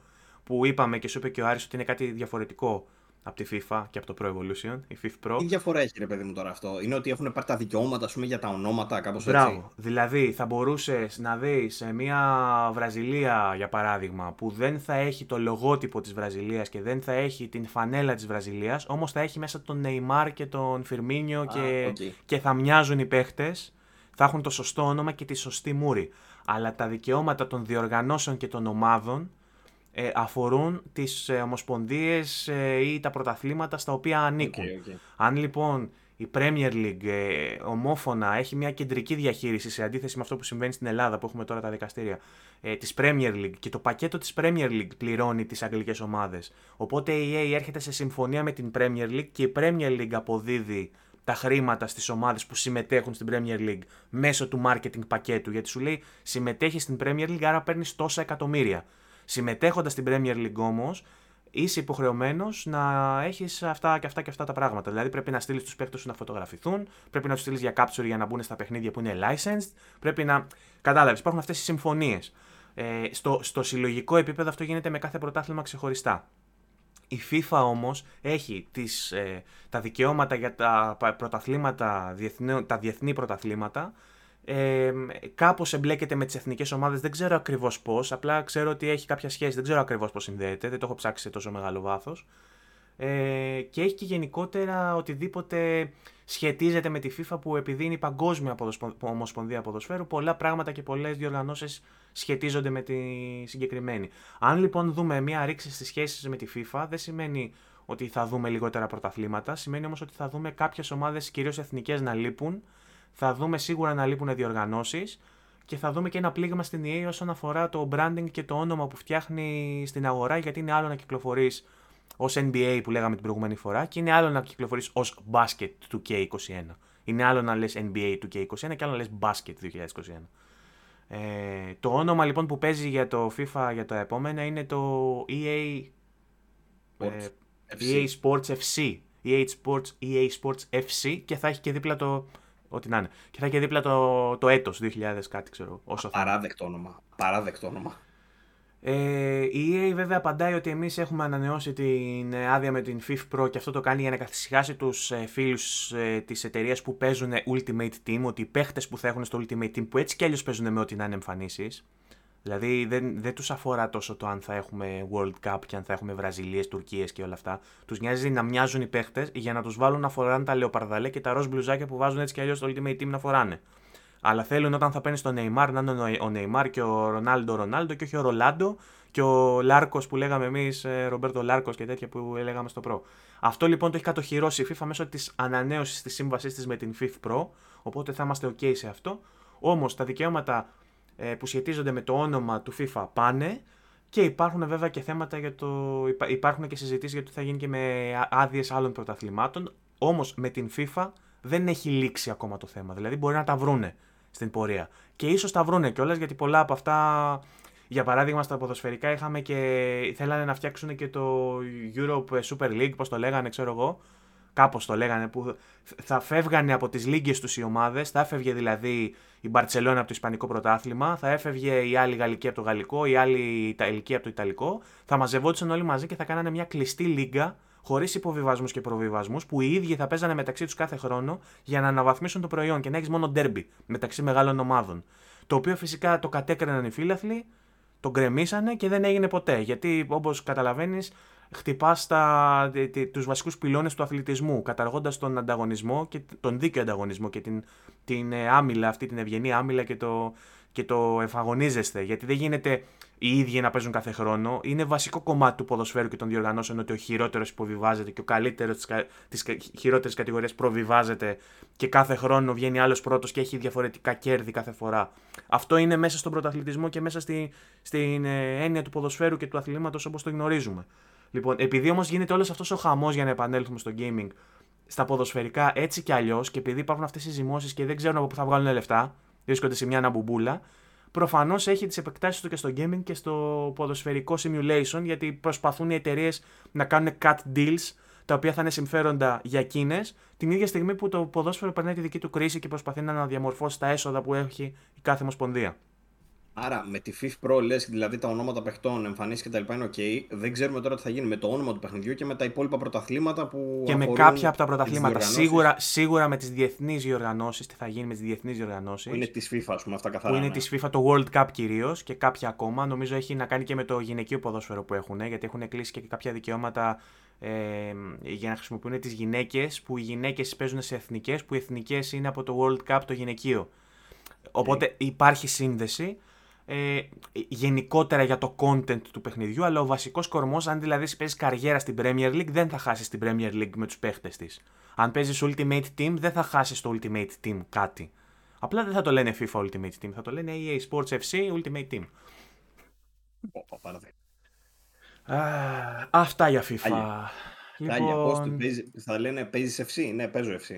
που είπαμε και σου είπε και ο Άρης ότι είναι κάτι διαφορετικό από τη FIFA και από το Pro Evolution, η FIFA Pro. Τι διαφορά έχει, ρε παιδί μου, τώρα αυτό; Είναι ότι έχουν πάρει τα δικαιώματα πούμε, για τα ονόματα, κάπως έτσι; Μπράβο. Δηλαδή, θα μπορούσες να δεις σε μια Βραζιλία, για παράδειγμα, που δεν θα έχει το λογότυπο της Βραζιλίας και δεν θα έχει την φανέλα της Βραζιλίας, όμως θα έχει μέσα τον Neymar και τον Φιρμίνιο και, και θα μοιάζουν οι παίχτες. Θα έχουν το σωστό όνομα και τη σωστή μούρη. Αλλά τα δικαιώματα των διοργανώσεων και των ομάδων ε, αφορούν τις ε, ομοσπονδίες ε, ή τα πρωταθλήματα στα οποία ανήκουν. Αν λοιπόν η Premier League ε, ομόφωνα έχει μια κεντρική διαχείριση σε αντίθεση με αυτό που συμβαίνει στην Ελλάδα που έχουμε τώρα τα δικαστήρια ε, της Premier League και το πακέτο της Premier League πληρώνει τις αγγλικές ομάδες. Οπότε η EA έρχεται σε συμφωνία με την Premier League και η Premier League αποδίδει τα χρήματα στις ομάδες που συμμετέχουν στην Premier League μέσω του marketing πακέτου γιατί σου λέει συμμετέχεις στην Premier League άρα παίρνεις τόσα εκατομμύρια. Συμμετέχοντας στην Premier League όμως, είσαι υποχρεωμένος να έχεις αυτά και αυτά και αυτά τα πράγματα. Δηλαδή πρέπει να στείλεις τους παίκτες σου να φωτογραφηθούν, πρέπει να τους στείλεις για capture για να μπουν στα παιχνίδια που είναι licensed, πρέπει να. Κατάλαβες, υπάρχουν αυτές οι συμφωνίες. Ε, στο, στο συλλογικό επίπεδο αυτό γίνεται με κάθε πρωτάθλημα ξεχωριστά. Η FIFA όμως έχει τις, ε, τα δικαιώματα για τα πρωταθλήματα, τα διεθνή πρωταθλήματα ε, Κάπως εμπλέκεται με τις εθνικές ομάδες, δεν ξέρω ακριβώς πώς. Απλά ξέρω ότι έχει κάποια σχέση, δεν ξέρω ακριβώς πώς συνδέεται, δεν το έχω ψάξει σε τόσο μεγάλο βάθος. Ε, και έχει και γενικότερα οτιδήποτε σχετίζεται με τη FIFA που επειδή είναι η Παγκόσμια Ομοσπονδία Ποδοσφαίρου, πολλά πράγματα και πολλές διοργανώσεις σχετίζονται με τη συγκεκριμένη. Αν λοιπόν δούμε μια ρήξη στις σχέσεις με τη FIFA, δεν σημαίνει ότι θα δούμε λιγότερα πρωταθλήματα, σημαίνει όμως ότι θα δούμε κάποιες ομάδες, κυρίως εθνικές, να λείπουν θα δούμε σίγουρα να λείπουν διοργανώσεις και θα δούμε και ένα πλήγμα στην EA όσον αφορά το branding και το όνομα που φτιάχνει στην αγορά, γιατί είναι άλλο να κυκλοφορείς ως NBA που λέγαμε την προηγούμενη φορά και είναι άλλο να κυκλοφορείς ως basket του K21. Είναι άλλο να λες NBA του K21 και άλλο να λες basket 2021. Ε, το όνομα λοιπόν που παίζει για το FIFA για τα επόμενα είναι το EA Sports. Ε, EA Sports FC. EA Sports, EA Sports FC και θα έχει και δίπλα το Ό,τι να είναι. Και θα έχει δίπλα το, το έτος 2000 κάτι ξέρω. Όσο Παράδεκτο όνομα. Παράδεκτο όνομα. Ε, η EA βέβαια απαντάει ότι εμείς έχουμε ανανεώσει την άδεια με την FIF Pro και αυτό το κάνει για να καθησυχάσει τους ε, φίλους ε, της εταιρείας που παίζουν Ultimate Team, ότι οι παίχτες που θα έχουν στο Ultimate Team που έτσι κι αλλιώς παίζουν με ό,τι να είναι εμφανίσεις, Δηλαδή δεν, δεν τους αφορά τόσο το αν θα έχουμε World Cup και αν θα έχουμε Βραζιλίες, Τουρκίες και όλα αυτά. Τους νοιάζει να μοιάζουν οι παίχτες για να τους βάλουν να φοράνε τα λεοπαρδαλέ και τα ροζ μπλουζάκια που βάζουν έτσι κι αλλιώς στο Ultimate Team να φοράνε. Αλλά θέλουν όταν θα παίρνει τον Neymar να είναι ο Neymar και ο Ρονάλντο Ρονάλντο και όχι ο Ρολάντο και ο Λάρκος που λέγαμε εμείς, ε, Ρομπέρτο Λάρκος και τέτοια που λέγαμε στο Pro. Αυτό λοιπόν το έχει κατοχυρώσει η FIFA μέσω της ανανέωσης της σύμβασής της με την FIFA Pro. Οπότε θα είμαστε OK σε αυτό. Όμως τα δικαιώματα ε, που σχετίζονται με το όνομα του FIFA πάνε και υπάρχουν βέβαια και θέματα για το. Υπάρχουν και συζητήσεις για το τι θα γίνει και με άδειες άλλων πρωταθλημάτων. Όμως με την FIFA δεν έχει λήξει ακόμα το θέμα. Δηλαδή μπορεί να τα βρούνε στην πορεία. Και ίσως τα βρούνε κιόλας γιατί πολλά από αυτά. Για παράδειγμα, στα ποδοσφαιρικά είχαμε και θέλανε να φτιάξουν και το Europe Super League, πώς το λέγανε, ξέρω εγώ, Κάπως το λέγανε, που θα φεύγανε από τις λίγε τους οι ομάδες. Θα έφευγε δηλαδή η Μπαρσελόνα από το Ισπανικό πρωτάθλημα, θα έφευγε η άλλη Γαλλική από το Γαλλικό, η άλλη Ιταλική από το Ιταλικό. Θα μαζευόντουσαν όλοι μαζί και θα κάνανε μια κλειστή λίγκα χωρίς υποβιβασμούς και προβιβασμούς, που οι ίδιοι θα παίζανε μεταξύ τους κάθε χρόνο για να αναβαθμίσουν το προϊόν και να έχεις μόνο ντέρμπι μεταξύ μεγάλων ομάδων. Το οποίο φυσικά το κατέκριναν οι φίλαθλοι, τον γκρεμίσανε και δεν έγινε ποτέ. Γιατί όπως καταλαβαίνεις, χτυπάς τους βασικούς πυλώνες του αθλητισμού, καταργώντας τον ανταγωνισμό και τον δίκαιο ανταγωνισμό και την, την ε, άμυλα, αυτή την ευγενή άμυλα και το, και το εφαγωνίζεστε. Γιατί δεν γίνεται οι ίδιοι να παίζουν κάθε χρόνο. Είναι βασικό κομμάτι του ποδοσφαίρου και των διοργανώσεων ότι ο χειρότερος υποβιβάζεται και ο καλύτερος της χειρότερης κατηγορίας προβιβάζεται και κάθε χρόνο βγαίνει άλλος πρώτος και έχει διαφορετικά κέρδη κάθε φορά. Αυτό είναι μέσα στον πρωταθλητισμό και μέσα στη, στην ε, έννοια του ποδοσφαίρου και του αθλήματος όπως το γνωρίζουμε. Λοιπόν, επειδή όμως γίνεται όλος αυτός ο χαμός για να επανέλθουμε στο gaming στα ποδοσφαιρικά έτσι κι αλλιώς και επειδή υπάρχουν αυτές οι ζυμώσεις και δεν ξέρουν από πού θα βγάλουν λεφτά, βρίσκονται σε μια αναμπουμπούλα, προφανώς έχει τις επεκτάσεις του και στο gaming και στο ποδοσφαιρικό simulation γιατί προσπαθούν οι εταιρείες να κάνουν cut deals, τα οποία θα είναι συμφέροντα για εκείνες, την ίδια στιγμή που το ποδόσφαιρο περνάει τη δική του κρίση και προσπαθεί να αναδιαμορφώσει τα έσοδα που έχει η κάθε ομοσπονδία. Άρα με τη FIFA Pro λες, δηλαδή τα ονόματα παιχτών, εμφανίσεις και τα λοιπά είναι ok. Δεν ξέρουμε τώρα τι θα γίνει με το όνομα του παιχνιδιού και με τα υπόλοιπα πρωταθλήματα που. Και με κάποια από τα πρωταθλήματα. Σίγουρα, σίγουρα με τις διεθνείς διοργανώσεις, τι θα γίνει με τις διεθνείς διοργανώσεις. Που είναι της FIFA, α πούμε, αυτά καθαρά. Που είναι ναι. της FIFA, το World Cup κυρίως και κάποια ακόμα. Νομίζω έχει να κάνει και με το γυναικείο ποδόσφαιρο που έχουν, γιατί έχουν κλείσει και κάποια δικαιώματα ε, για να χρησιμοποιούν τις γυναίκες, που οι γυναίκες παίζουν σε εθνικές, που οι εθνικές είναι από το World Cup το γυναικείο. Οπότε υπάρχει σύνδεση ε, γενικότερα για το content του παιχνιδιού, αλλά ο βασικός κορμός, αν δηλαδή παίζεις καριέρα στην Premier League, δεν θα χάσεις την Premier League με τους παίχτες της. Αν παίζεις Ultimate Team, δεν θα χάσεις το Ultimate Team κάτι. Απλά δεν θα το λένε FIFA Ultimate Team, θα το λένε EA Sports FC Ultimate Team. αυτά για FIFA. Λοιπόν... πώς το παίζει, θα λένε παίζεις FC, ναι παίζω FC.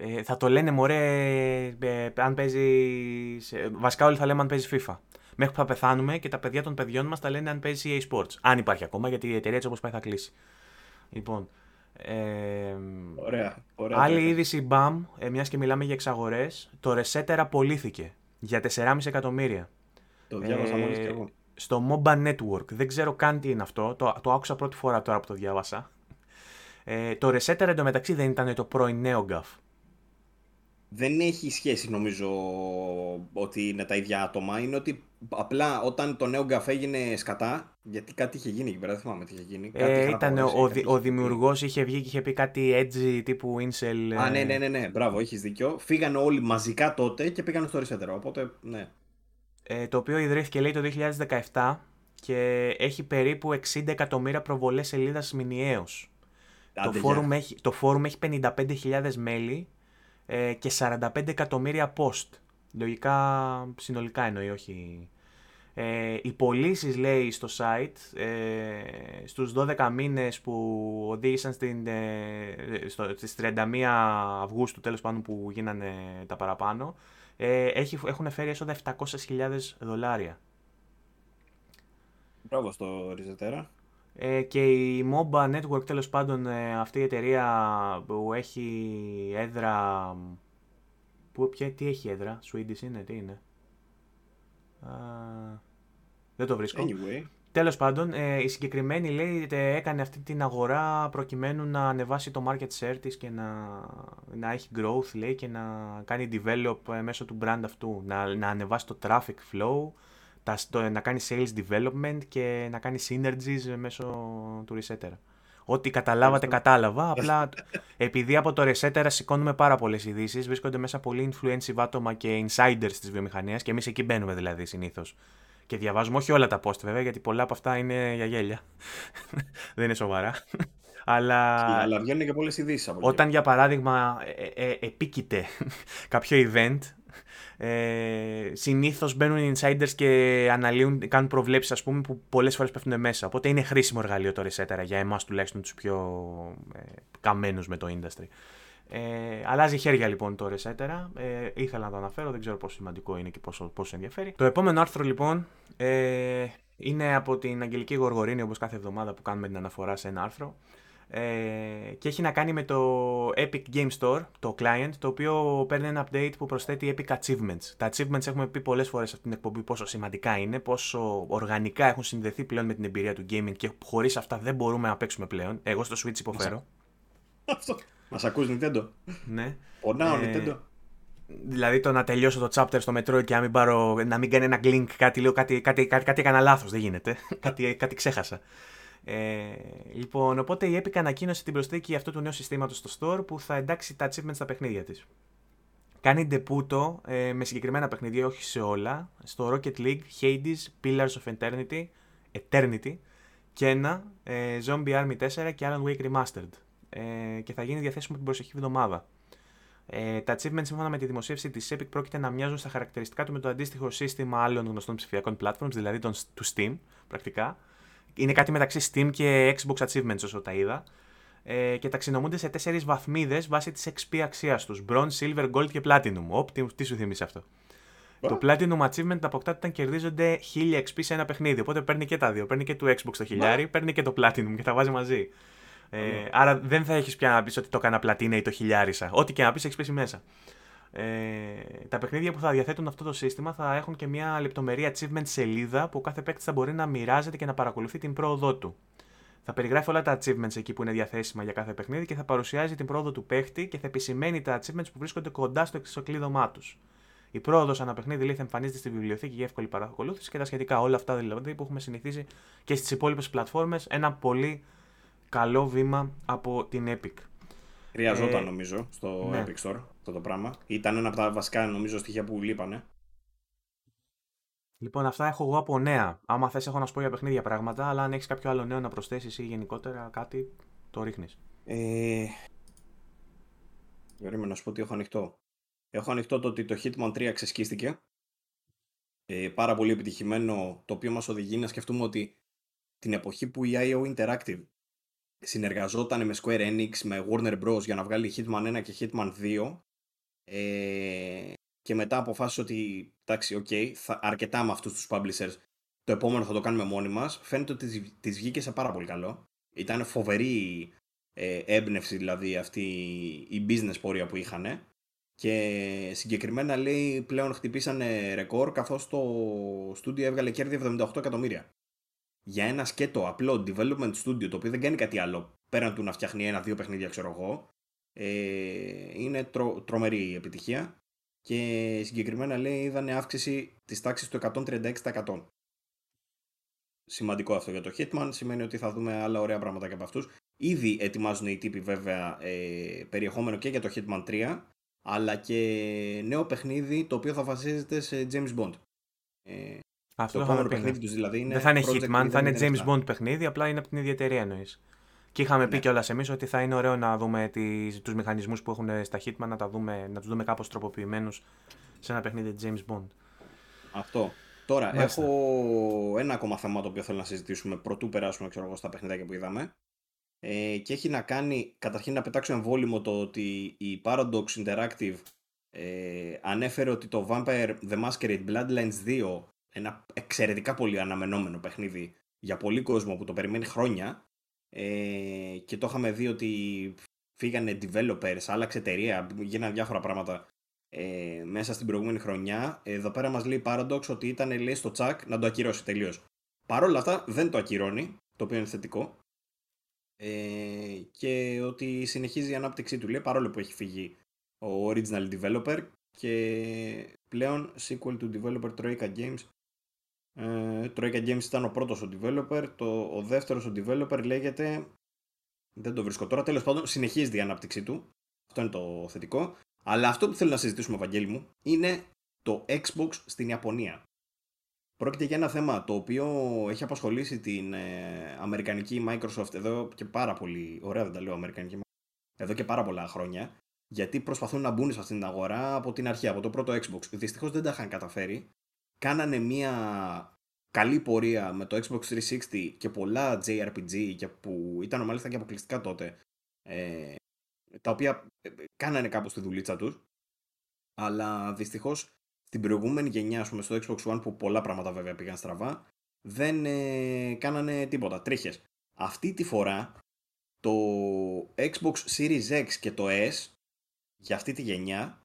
Ε, θα το λένε μωρέ, ε, αν παίζεις. Βασικά όλοι θα λέμε αν παίζεις FIFA. Μέχρι που θα πεθάνουμε και τα παιδιά των παιδιών μας θα λένε αν παίζει EA Sports. Αν υπάρχει ακόμα, γιατί η εταιρεία έτσι όπως πάει θα κλείσει. Λοιπόν. Ε, ωραία, ωραία. Άλλη ωραία. είδηση BAM, ε, μιας και μιλάμε για εξαγορές. Το Resetter απολύθηκε για 4,5 εκατομμύρια. Το διάβασα ε, μόλι και εγώ. Στο MOBA Network. Δεν ξέρω καν τι είναι αυτό. Το, το άκουσα πρώτη φορά τώρα που το διάβασα. Ε, το Resetter εντωμεταξύ δεν ήταν το πρώην NeoGAF δεν έχει σχέση νομίζω ότι είναι τα ίδια άτομα. Είναι ότι απλά όταν το νέο γκαφέ έγινε σκατά, γιατί κάτι είχε γίνει εκεί πέρα, δεν θυμάμαι τι είχε γίνει. Ε, ήταν ο, ο, ο δημιουργός είχε βγει και είχε πει κάτι edgy τύπου Incel. Α, ναι, ναι, ναι, ναι, μπράβο, έχεις δίκιο. Φύγανε όλοι μαζικά τότε και πήγαν στο Resetter. Οπότε, ναι. Ε, το οποίο ιδρύθηκε λέει το 2017 και έχει περίπου 60 εκατομμύρια προβολές σελίδας μηνιαίως. Το φόρουμ, έχει, το φόρουμ έχει 55.000 μέλη ε, και 45 εκατομμύρια post. Λογικά συνολικά εννοεί, όχι... Ε, οι πωλήσεις λέει στο site ε, στους 12 μήνες που οδήγησαν στην, ε, στο, στις 31 Αυγούστου τέλος πάντων που γίνανε τα παραπάνω ε, έχει, έχουν φέρει έσοδα 700.000 δολάρια. Μπράβο στο Ριζετέρα. Ε, και η MOBA Network τέλος πάντων ε, αυτή η εταιρεία που έχει έδρα... Που, ποια, τι έχει έδρα, Swedish είναι, τι είναι; δεν το βρίσκω. Anyway. Τέλος πάντων, ε, η συγκεκριμένη λέει έκανε αυτή την αγορά προκειμένου να ανεβάσει το market share της και να, να έχει growth λέει και να κάνει develop μέσω του brand αυτού, να, να ανεβάσει το traffic flow τα, να κάνει sales development και να κάνει synergies μέσω του Resetter. Ό,τι καταλάβατε, κατάλαβα. Απλά επειδή από το Resetter σηκώνουμε πάρα πολλές ειδήσεις, βρίσκονται μέσα πολύ influensive άτομα και insiders της βιομηχανίας και εμείς εκεί μπαίνουμε δηλαδή συνήθως. Και διαβάζουμε όχι όλα τα post βέβαια, γιατί πολλά από αυτά είναι για γέλια. Δεν είναι σοβαρά. Αλλά, αλλά βγαίνουν και πολλές ειδήσεις από Όταν για παράδειγμα ε, ε, ε επίκειται κάποιο event ε, Συνήθως μπαίνουν οι insiders και αναλύουν, κάνουν προβλέψεις, ας πούμε, που πολλές φορές πέφτουν μέσα. Οπότε είναι χρήσιμο εργαλείο το Resetera για εμάς τουλάχιστον τους πιο ε, καμένους με το industry. Ε, αλλάζει χέρια λοιπόν το Resetera. Ε, ήθελα να το αναφέρω, δεν ξέρω πόσο σημαντικό είναι και πόσο, πόσο ενδιαφέρει. Το επόμενο άρθρο λοιπόν ε, είναι από την Αγγελική Γοργορίνη, όπως κάθε εβδομάδα που κάνουμε την αναφορά σε ένα άρθρο. Ε, και έχει να κάνει με το Epic Game Store, το client, το οποίο παίρνει ένα update που προσθέτει Epic Achievements. Τα Achievements έχουμε πει πολλές φορές σε αυτήν την εκπομπή πόσο σημαντικά είναι, πόσο οργανικά έχουν συνδεθεί πλέον με την εμπειρία του gaming και χωρίς αυτά δεν μπορούμε να παίξουμε πλέον. Εγώ στο Switch υποφέρω. Αυτό. Μας ακούς Nintendo; Ναι. Πονάω ε, Nintendo. Δηλαδή το να τελειώσω το chapter στο μετρό και να μην, πάρω, να μην κάνει ένα link, κάτι λέω, κάτι, κάτι, κάτι, κάτι έκανα λάθος, δεν γίνεται. κάτι, κάτι ξέχασα. Ε, λοιπόν, οπότε η Epic ανακοίνωσε την προσθήκη αυτού του νέου συστήματος στο store που θα εντάξει τα achievements στα παιχνίδια της. Κάνει ντεπούτο ε, με συγκεκριμένα παιχνίδια, όχι σε όλα, στο Rocket League, Hades, Pillars of Eternity, Eternity και ένα ε, Zombie Army 4 και Alan Wake Remastered. Ε, και θα γίνει διαθέσιμο την προσεχή εβδομάδα. Ε, τα achievements σύμφωνα με τη δημοσίευση της Epic πρόκειται να μοιάζουν στα χαρακτηριστικά του με το αντίστοιχο σύστημα άλλων γνωστών ψηφιακών platforms, δηλαδή τον, του Steam πρακτικά, είναι κάτι μεταξύ Steam και Xbox Achievements όσο τα είδα. Ε, και ταξινομούνται σε τέσσερις βαθμίδες βάσει της XP αξίας τους. Bronze, Silver, Gold και Platinum. Οπ, τι, τι σου θυμίζει αυτό; Το Platinum Achievement αποκτάται όταν κερδίζονται 1000 XP σε ένα παιχνίδι. Οπότε παίρνει και τα δύο. Παίρνει και το Xbox το χιλιάρι, παίρνει και το Platinum και τα βάζει μαζί. Ε, άρα δεν θα έχεις πια να πεις ότι το έκανα πλατίνα ή το χιλιάρισα. Ό,τι και να πεις έχεις πέσει μέσα. Ε, τα παιχνίδια που θα διαθέτουν αυτό το σύστημα θα έχουν και μια λεπτομερή achievement σελίδα που ο κάθε παίκτης θα μπορεί να μοιράζεται και να παρακολουθεί την πρόοδό του. Θα περιγράφει όλα τα achievements εκεί που είναι διαθέσιμα για κάθε παιχνίδι και θα παρουσιάζει την πρόοδο του παίχτη και θα επισημαίνει τα achievements που βρίσκονται κοντά στο εξωκλείδωμά τους. Η πρόοδος ανά παιχνίδι λέει θα εμφανίζεται στη βιβλιοθήκη για εύκολη παρακολούθηση και τα σχετικά. Όλα αυτά δηλαδή που έχουμε συνηθίσει και στις υπόλοιπες πλατφόρμες. Ένα πολύ καλό βήμα από την Epic. Χρειαζόταν ε, νομίζω στο ναι. Epic Store αυτό το πράγμα. Ήταν ένα από τα βασικά νομίζω στοιχεία που λείπανε. Λοιπόν, αυτά έχω εγώ από νέα. Άμα θες, έχω να σου πω για παιχνίδια πράγματα, αλλά αν έχεις κάποιο άλλο νέο να προσθέσεις ή γενικότερα κάτι, το ρίχνεις. Ε... να σου πω ότι έχω ανοιχτό. Έχω ανοιχτό το ότι το Hitman 3 ξεσκίστηκε. Ε, πάρα πολύ επιτυχημένο, το οποίο μας οδηγεί να σκεφτούμε ότι την εποχή που η IO Interactive συνεργαζόταν με Square Enix, με Warner Bros. για να βγάλει Hitman 1 και Hitman 2 ε, και μετά αποφάσισε ότι εντάξει, okay, θα, αρκετά με αυτούς τους publishers το επόμενο θα το κάνουμε μόνοι μας φαίνεται ότι τις βγήκε σε πάρα πολύ καλό ήταν φοβερή ε, έμπνευση δηλαδή αυτή η business πορεία που είχαν και συγκεκριμένα λέει πλέον χτυπήσανε ρεκόρ καθώς το στούντιο έβγαλε κέρδη 78 εκατομμύρια. Για ένα σκέτο απλό development studio το οποίο δεν κάνει κάτι άλλο πέραν του να φτιάχνει ένα-δύο παιχνίδια ξέρω εγώ ε, είναι τρο, τρομερή η επιτυχία και συγκεκριμένα λέει είδανε αύξηση της τάξης του 136%. Σημαντικό αυτό για το Hitman, σημαίνει ότι θα δούμε άλλα ωραία πράγματα και από αυτούς. Ήδη ετοιμάζουν οι τύποι βέβαια ε, περιεχόμενο και για το Hitman 3 αλλά και νέο παιχνίδι το οποίο θα βασίζεται σε James Bond. Ε, Αυτό το επόμενο παιχνίδι τους δηλαδή είναι. Δεν θα είναι Hitman, θα είναι James Bond παιχνίδι, απλά είναι από την ίδια εταιρεία εννοείς. Και είχαμε ναι. πει κιόλας εμείς ότι θα είναι ωραίο να δούμε τους μηχανισμούς που έχουν στα Hitman, να, τα δούμε, να τους δούμε κάπως τροποποιημένους σε ένα παιχνίδι James Bond. Αυτό. Τώρα, έχω ένα ακόμα θέμα το οποίο θέλω να συζητήσουμε πρωτού περάσουμε ξέρω, στα παιχνίδια που είδαμε. Ε, και έχει να κάνει, καταρχήν να πετάξω εμβόλυμο το ότι η Paradox Interactive ε, ανέφερε ότι το Vampire The Masquerade Bloodlines 2 ένα εξαιρετικά πολύ αναμενόμενο παιχνίδι για πολύ κόσμο που το περιμένει χρόνια ε, και το είχαμε δει ότι φύγανε developers, άλλαξε εταιρεία, γίνανε διάφορα πράγματα ε, μέσα στην προηγούμενη χρονιά. Εδώ πέρα μας λέει Paradox ότι ήταν λέει στο τσακ να το ακυρώσει τελείως. Παρ' όλα αυτά δεν το ακυρώνει, το οποίο είναι θετικό ε, και ότι συνεχίζει η ανάπτυξή του λέει παρόλο που έχει φύγει ο original developer και πλέον sequel του developer Troika Games ε, Troika Games ήταν ο πρώτος ο developer το, ο δεύτερος ο developer λέγεται δεν το βρίσκω τώρα τέλος πάντων συνεχίζει η ανάπτυξή του αυτό είναι το θετικό αλλά αυτό που θέλω να συζητήσουμε Βαγγέλη μου είναι το Xbox στην Ιαπωνία Πρόκειται για ένα θέμα το οποίο έχει απασχολήσει την ε, Αμερικανική Microsoft εδώ και πάρα πολύ. Ωραία, δεν τα λέω Αμερικανική Εδώ και πάρα πολλά χρόνια. Γιατί προσπαθούν να μπουν σε αυτήν την αγορά από την αρχή, από το πρώτο Xbox. Δυστυχώς δεν τα είχαν καταφέρει. Κάνανε μια καλή πορεία με το Xbox 360 και πολλά JRPG και που ήταν μάλιστα και αποκλειστικά τότε. Ε, τα οποία ε, κάνανε κάπως τη δουλίτσα τους. Αλλά δυστυχώς στην προηγούμενη γενιά, ας πούμε, στο Xbox One, που πολλά πράγματα βέβαια πήγαν στραβά, δεν ε, κάνανε τίποτα, τρίχες. Αυτή τη φορά, το Xbox Series X και το S, για αυτή τη γενιά,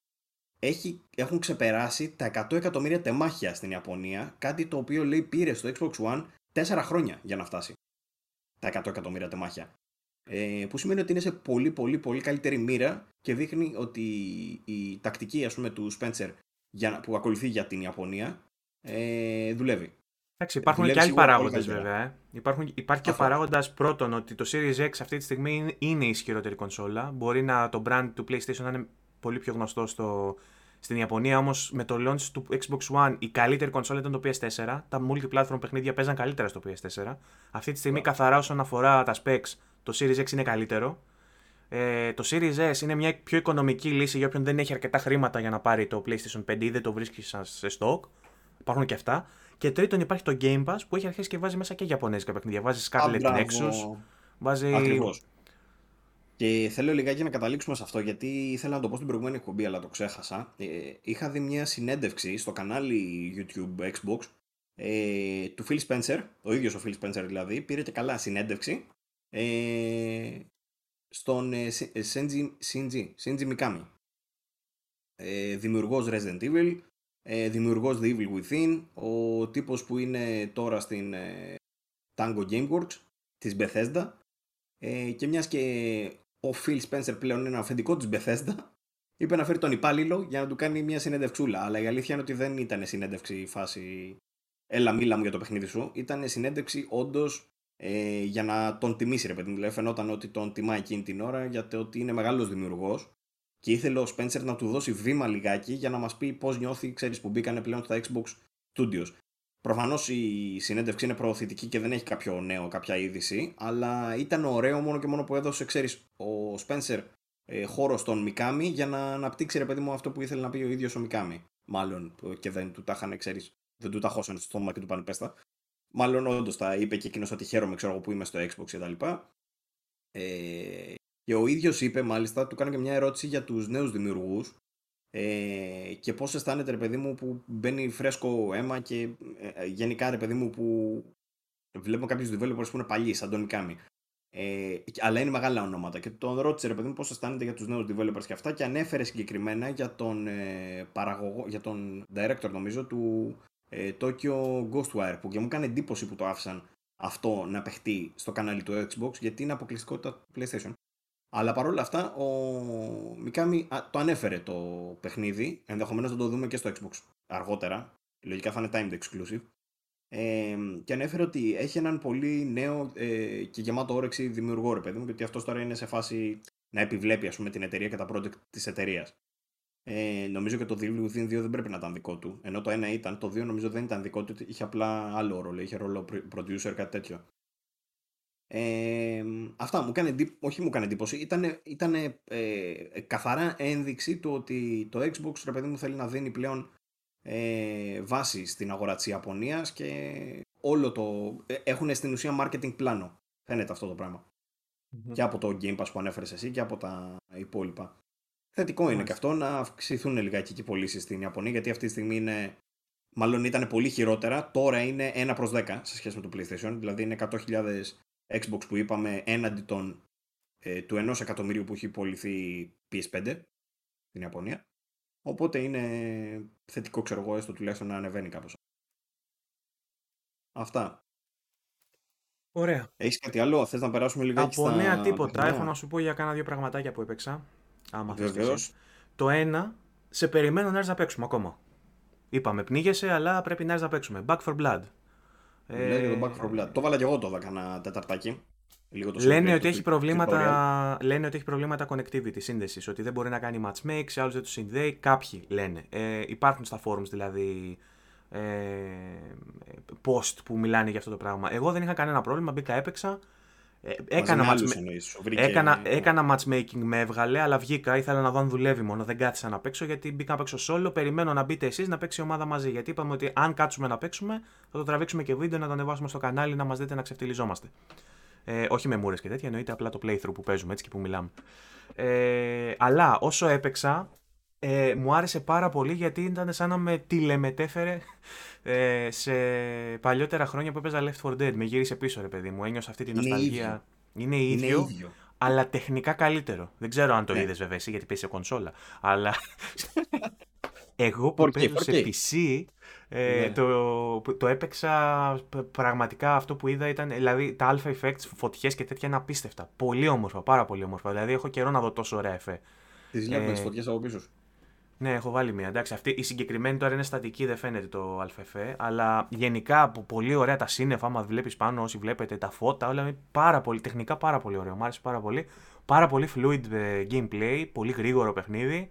έχει, έχουν ξεπεράσει τα 100 εκατομμύρια τεμάχια στην Ιαπωνία, κάτι το οποίο λέει πήρε στο Xbox One 4 χρόνια για να φτάσει. Τα 100 εκατομμύρια τεμάχια. Ε, που σημαίνει ότι είναι σε πολύ πολύ πολύ καλύτερη μοίρα και δείχνει ότι η τακτική ας πούμε του Spencer για, που ακολουθεί για την Ιαπωνία ε, δουλεύει. Εντάξει, υπάρχουν δουλεύει και άλλοι παράγοντες βέβαια. Ε. Υπάρχουν, υπάρχει και ο παράγοντας πρώτον ότι το Series X αυτή τη στιγμή είναι η ισχυρότερη κονσόλα. Μπορεί να το brand του PlayStation να είναι πολύ πιο γνωστό στο, στην Ιαπωνία, όμως με το launch του Xbox One η καλύτερη κονσόλα ήταν το PS4. Τα multiplatform παιχνίδια παίζαν καλύτερα στο PS4. Αυτή τη στιγμή, καθαρά όσον αφορά τα specs, το Series X είναι καλύτερο. Ε, το Series S είναι μια πιο οικονομική λύση για όποιον δεν έχει αρκετά χρήματα για να πάρει το PlayStation 5 ή δεν το βρίσκει σε stock. Υπάρχουν και αυτά. Και τρίτον υπάρχει το Game Pass που έχει αρχίσει και βάζει μέσα και Ιαπωνέζικα παιχνίδια. Βάζει Scarlet Nexus. Βάζει... Ακριβώς. Και θέλω λιγάκι να καταλήξουμε σε αυτό γιατί ήθελα να το πω στην προηγούμενη εκπομπή αλλά το ξέχασα. Ε, είχα δει μια συνέντευξη στο κανάλι YouTube Xbox ε, του Phil Spencer, ο ίδιος ο Phil Spencer δηλαδή, πήρε και καλά συνέντευξη ε, στον ε, Shinji, Shinji Mikami. Ε, δημιουργός Resident Evil, ε, δημιουργός The Evil Within, ο τύπος που είναι τώρα στην ε, Tango Gameworks της Bethesda ε, και μιας και ο Phil Spencer πλέον είναι αφεντικό της Bethesda. Είπε να φέρει τον υπάλληλο για να του κάνει μια συνέντευξούλα αλλά η αλήθεια είναι ότι δεν ήταν συνέντευξη η φάση έλα μίλα μου για το παιχνίδι σου ήταν συνέντευξη όντως ε, για να τον τιμήσει ρε παιδί μου. Δηλαδή φαινόταν ότι τον τιμά εκείνη την ώρα γιατί ότι είναι μεγάλος δημιουργός. Και ήθελε ο Spencer να του δώσει βήμα λιγάκι για να μας πει πώς νιώθει ξέρεις που μπήκανε πλέον στα Xbox Studios Προφανώς η συνέντευξη είναι προωθητική και δεν έχει κάποιο νέο, κάποια είδηση, αλλά ήταν ωραίο μόνο και μόνο που έδωσε, ξέρεις, ο Σπένσερ ε, χώρο στον Μικάμι για να αναπτύξει ρε παιδί μου αυτό που ήθελε να πει ο ίδιος ο Μικάμι. Μάλλον και δεν του τα είχαν, ξέρεις, δεν του τα χώσανε στο στόμα και του πάνε πέστα. Μάλλον όντως τα είπε και εκείνος ότι χαίρομαι, ξέρω εγώ που είμαι στο Xbox κτλ. Ε, και ο ίδιος είπε, μάλιστα, του κάνω και μια ερώτηση για τους νέους δημιουργούς ε, και πώς αισθάνεται ρε παιδί μου που μπαίνει φρέσκο αίμα και ε, ε, γενικά ρε παιδί μου που βλέπουμε κάποιους developers που είναι παλιοί σαν τον Μικάμι ε, αλλά είναι μεγάλα ονόματα. Και τον ρώτησε ρε παιδί μου πώς αισθάνεται για τους νέους developers και αυτά και ανέφερε συγκεκριμένα για τον ε, παραγωγό, για τον director νομίζω του ε, Tokyo Ghostwire που και μου έκανε εντύπωση που το άφησαν αυτό να παιχτεί στο κανάλι του Xbox γιατί είναι αποκλειστικότητα του PlayStation αλλά παρόλα αυτά ο Μικάμι το ανέφερε το παιχνίδι. Ενδεχομένως να το δούμε και στο Xbox αργότερα. Λογικά θα είναι timed exclusive. Ε, και ανέφερε ότι έχει έναν πολύ νέο ε, και γεμάτο όρεξη δημιουργό ρε παιδί μου, γιατί αυτός τώρα είναι σε φάση να επιβλέπει ας πούμε, την εταιρεία και τα project της εταιρείας. Ε, νομίζω και το Devil Within 2 δεν πρέπει να ήταν δικό του. Ενώ το ένα ήταν, το 2 νομίζω δεν ήταν δικό του, είχε απλά άλλο ρόλο, είχε ρόλο producer, κάτι τέτοιο. Ε, αυτά μου έκανε εντύπωση, όχι μου έκανε εντύπωση, ήταν, ήτανε, ε, καθαρά ένδειξη του ότι το Xbox ρε παιδί μου θέλει να δίνει πλέον ε, βάση στην αγορά της Ιαπωνίας και όλο το, ε, έχουν στην ουσία marketing πλάνο, φαίνεται αυτό το πραγμα Και από το Game Pass που ανέφερες εσύ και από τα υπόλοιπα. Θετικό είναι και αυτό να αυξηθούν λιγάκι και οι πωλήσεις στην Ιαπωνία γιατί αυτή τη στιγμή είναι Μάλλον ήταν πολύ χειρότερα, τώρα είναι 1 προς 10 σε σχέση με το PlayStation, δηλαδή είναι 100.000 Xbox που είπαμε έναντι των, ε, του ενός εκατομμυρίου που έχει πωληθεί PS5 στην Ιαπωνία. Οπότε είναι θετικό, ξέρω εγώ, έστω τουλάχιστον να ανεβαίνει κάπως. Αυτά. Ωραία. Έχεις κάτι άλλο, θες να περάσουμε λίγο Από στα... νέα τίποτα. Έχω να σου πω για κάνα δύο πραγματάκια που έπαιξα. Άμα θες Το ένα, σε περιμένω να έρθεις να παίξουμε ακόμα. Είπαμε, πνίγεσαι, αλλά πρέπει να έρθεις να παίξουμε. Back for Blood. Ε... το Back for Blood. Το βάλα και εγώ το έκανα τεταρτάκι. Λίγο το λένε, ότι έχει προβλήματα, λένε ότι έχει προβλήματα connectivity, σύνδεσης. Ότι δεν μπορεί να κάνει matchmake, σε άλλου δεν τους συνδέει. Κάποιοι λένε. Ε, υπάρχουν στα forums δηλαδή ε, post που μιλάνε για αυτό το πράγμα. Εγώ δεν είχα κανένα πρόβλημα, μπήκα, έπαιξα. Ε, έκανα, match... έκανα, έκανα matchmaking με έβγαλε, αλλά βγήκα. Ήθελα να δω αν δουλεύει μόνο. Δεν κάθισα να παίξω γιατί μπήκα να παίξω solo. Περιμένω να μπείτε εσείς να παίξει η ομάδα μαζί. Γιατί είπαμε ότι αν κάτσουμε να παίξουμε, θα το τραβήξουμε και βίντεο να το ανεβάσουμε στο κανάλι να μας δείτε να ξεφτυλιζόμαστε. Ε, όχι με μούρες και τέτοια, εννοείται απλά το playthrough που παίζουμε έτσι και που μιλάμε. Ε, αλλά όσο έπαιξα, ε, μου άρεσε πάρα πολύ γιατί ήταν σαν να με τηλεμετέφερε ε, σε παλιότερα χρόνια που έπαιζα Left 4 Dead. Με γύρισε πίσω, ρε παιδί μου. Ένιωσα αυτή την νοσταλγία. Είναι ίδιο. Είναι ίδιο. Αλλά τεχνικά καλύτερο. Δεν ξέρω αν το ναι. είδες βέβαια εσύ γιατί παίζει σε κονσόλα. Αλλά. Εγώ που παίζω σε PC ε, ναι. το, το έπαιξα πραγματικά αυτό που είδα ήταν. Δηλαδή τα alpha effects, φωτιές και τέτοια είναι απίστευτα. Πολύ όμορφα, πάρα πολύ όμορφα. Δηλαδή έχω καιρό να δω τόσο ωραία εφέ. Τις βλέπουμε ε, τις φωτιές από πίσω. Ναι, έχω βάλει μία. Εντάξει, αυτή, η συγκεκριμένη τώρα είναι στατική, δεν φαίνεται το ΑΕΦ. Αλλά γενικά από πολύ ωραία τα σύννεφα, άμα βλέπεις πάνω, όσοι βλέπετε τα φώτα, όλα είναι πάρα πολύ, τεχνικά πάρα πολύ ωραίο. Μου άρεσε πάρα πολύ. Πάρα πολύ fluid ε, gameplay, πολύ γρήγορο παιχνίδι.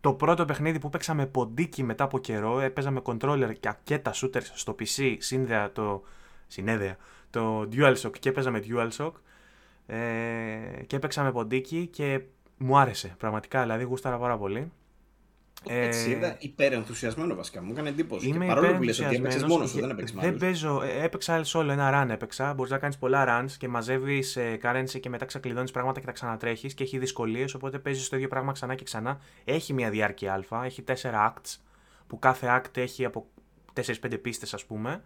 Το πρώτο παιχνίδι που παίξα με ποντίκι μετά από καιρό, έπαιζα με controller και τα shooters στο PC, σύνδεα το, συνέδεα, το DualShock και έπαιζα με DualShock. Ε, και έπαιξα με ποντίκι και μου άρεσε πραγματικά, δηλαδή γούσταρα πάρα πολύ. Έτσι, ε, είδα υπερενθουσιασμένο βασικά. Μου έκανε εντύπωση. Είμαι και παρόλο που λες ότι έπαιξες μόνος σου, δεν έπαιξες Δεν παίζω. Ε, έπαιξα solo ένα run έπαιξα. Μπορείς να κάνεις πολλά runs και μαζεύεις ε, currency και μετά ξεκλειδώνει πράγματα και τα ξανατρέχεις και έχει δυσκολίες. Οπότε παίζεις το ίδιο πράγμα ξανά και ξανά. Έχει μια διάρκεια α. Έχει 4 acts που κάθε act έχει από 4-5 πίστες, ας πούμε.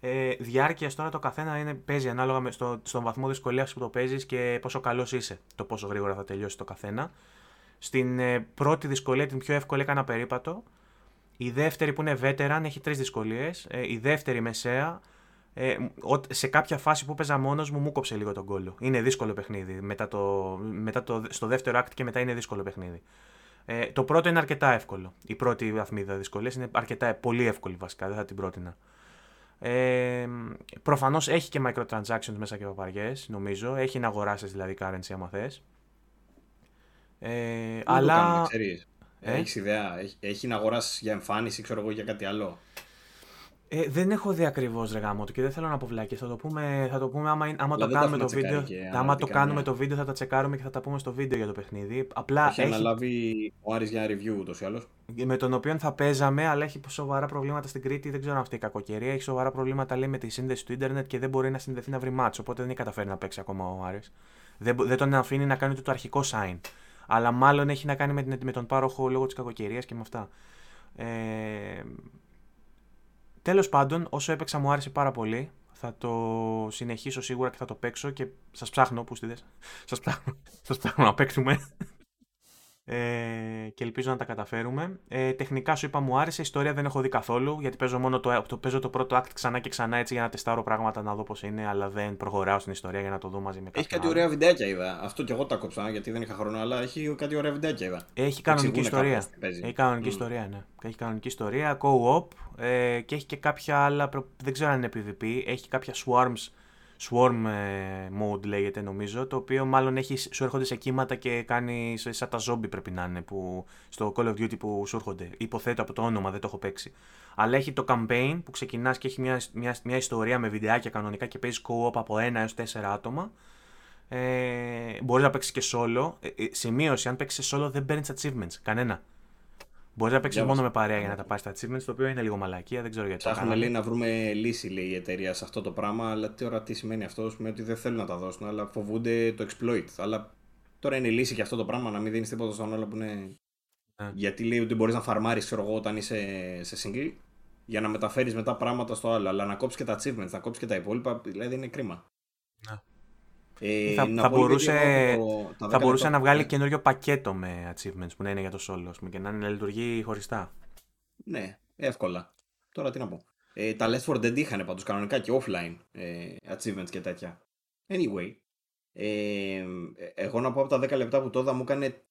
Ε, διάρκειας τώρα το καθένα είναι, παίζει ανάλογα με στο, στον βαθμό δυσκολίας που το παίζεις και πόσο καλός είσαι. Το πόσο γρήγορα θα τελειώσει το καθένα. Στην ε, πρώτη δυσκολία, την πιο εύκολη, έκανα περίπατο. Η δεύτερη που είναι veteran έχει τρεις δυσκολίες. Ε, η δεύτερη μεσαία. Ε, σε κάποια φάση που παίζα μόνος μου, μου κόψε λίγο τον κόλλο. Είναι δύσκολο παιχνίδι. Μετά το, μετά το, στο δεύτερο act και μετά είναι δύσκολο παιχνίδι. Ε, το πρώτο είναι αρκετά εύκολο. Η πρώτη βαθμίδα δυσκολία είναι αρκετά πολύ εύκολη βασικά. Δεν θα την πρότεινα. Ε, Προφανώς έχει και microtransactions μέσα και παπαριές, νομίζω. Έχει να αγοράσεις δηλαδή currency άμα θες. Ε, αλλά. Το ε; Έχεις ιδέα, έχει, έχει να αγοράσεις για εμφάνιση, ξέρω εγώ, για κάτι άλλο. Ε, δεν έχω δει ακριβώς ρε γάμο και δεν θέλω να πω βλάκι. Θα το πούμε, θα το πούμε άμα, άμα το κάνουμε το βίντεο. άμα το κάνουμε το βίντεο θα τα τσεκάρουμε και θα τα πούμε στο βίντεο για το παιχνίδι. Απλά έχει, έχει... αναλάβει ο Άρης για review ούτως ή άλλως. Με τον οποίο θα παίζαμε, αλλά έχει σοβαρά προβλήματα στην Κρήτη. Δεν ξέρω αν αυτή η κακοκαιρία. Έχει σοβαρά προβλήματα λέει με τη σύνδεση του Ιντερνετ και δεν μπορεί να συνδεθεί να βρει μάτσο. Οπότε δεν έχει καταφέρει να παίξει ακόμα ο Άρης. Δεν, δεν τον αφήνει να κάνει το αρχικό sign. Αλλά μάλλον έχει να κάνει με, με τον πάροχο λόγω της κακοκαιρίας και με αυτά. Ε, Τέλος πάντων, όσο έπαιξα μου άρεσε πάρα πολύ. Θα το συνεχίσω σίγουρα και θα το παίξω και σας ψάχνω. Πού στείλε. Σας ψάχνω. Σας ψάχνω να παίξουμε ε, και ελπίζω να τα καταφέρουμε. Ε, τεχνικά σου είπα μου άρεσε, η ιστορία δεν έχω δει καθόλου γιατί παίζω μόνο το, το, παίζω το πρώτο act ξανά και ξανά έτσι για να τεστάρω πράγματα να δω πώς είναι, αλλά δεν προχωράω στην ιστορία για να το δω μαζί με κάποιον. Έχει κάτι ωραία βιντεάκια είδα. Αυτό και εγώ τα κόψα γιατί δεν είχα χρόνο, αλλά έχει κάτι ωραία βιντεάκια είδα. Έχει κανονική ιστορία. Έχει κανονική mm. ιστορία, ναι. Έχει κανονική ιστορία, co-op ε, και έχει και κάποια άλλα. Δεν ξέρω αν είναι PvP. Έχει κάποια swarms Swarm ε, mode λέγεται νομίζω, το οποίο μάλλον έχει, σου έρχονται σε κύματα και κάνει σαν τα zombie πρέπει να είναι που, στο Call of Duty που σου έρχονται. Υποθέτω από το όνομα, δεν το έχω παίξει. Αλλά έχει το campaign που ξεκινάς και έχει μια, μια, μια ιστορία με βιντεάκια κανονικά και παίζεις co-op από 1 έως 4 άτομα. Ε, Μπορείς να παίξεις και solo. Ε, ε, σημείωση, αν παίξεις solo δεν παίρνεις achievements. Κανένα. Μπορεί να παίξει μόνο με παρέα για να τα πάρεις στα achievements, το οποίο είναι λίγο μαλακία, δεν ξέρω γιατί. Ψάχνουμε λέει να βρούμε λύση, λέει η εταιρεία σε αυτό το πράγμα, αλλά τώρα τι σημαίνει αυτό, σημαίνει ότι δεν θέλουν να τα δώσουν, αλλά φοβούνται το exploit. Αλλά τώρα είναι λύση και αυτό το πράγμα να μην δίνεις τίποτα στον άλλο που είναι. Yeah. Γιατί λέει ότι μπορείς να φαρμάρεις, ξέρω εγώ, όταν είσαι σε single, για να μεταφέρεις μετά πράγματα στο άλλο. Αλλά να κόψεις και τα achievements, να κόψεις και τα υπόλοιπα, δηλαδή είναι κρίμα. Yeah. Ε, θα, θα μπορούσε, το, θα μπορούσε να βγάλει ναι. καινούριο πακέτο με achievements που να είναι για το solo και να, είναι, να λειτουργεί χωριστά. Ναι, εύκολα. Τώρα τι να πω. Ε, τα Left 4 Dead είχαν πάντως κανονικά και offline ε, achievements και τέτοια. Anyway, ε, εγώ να πω από τα 10 λεπτά που τώρα μου έκανε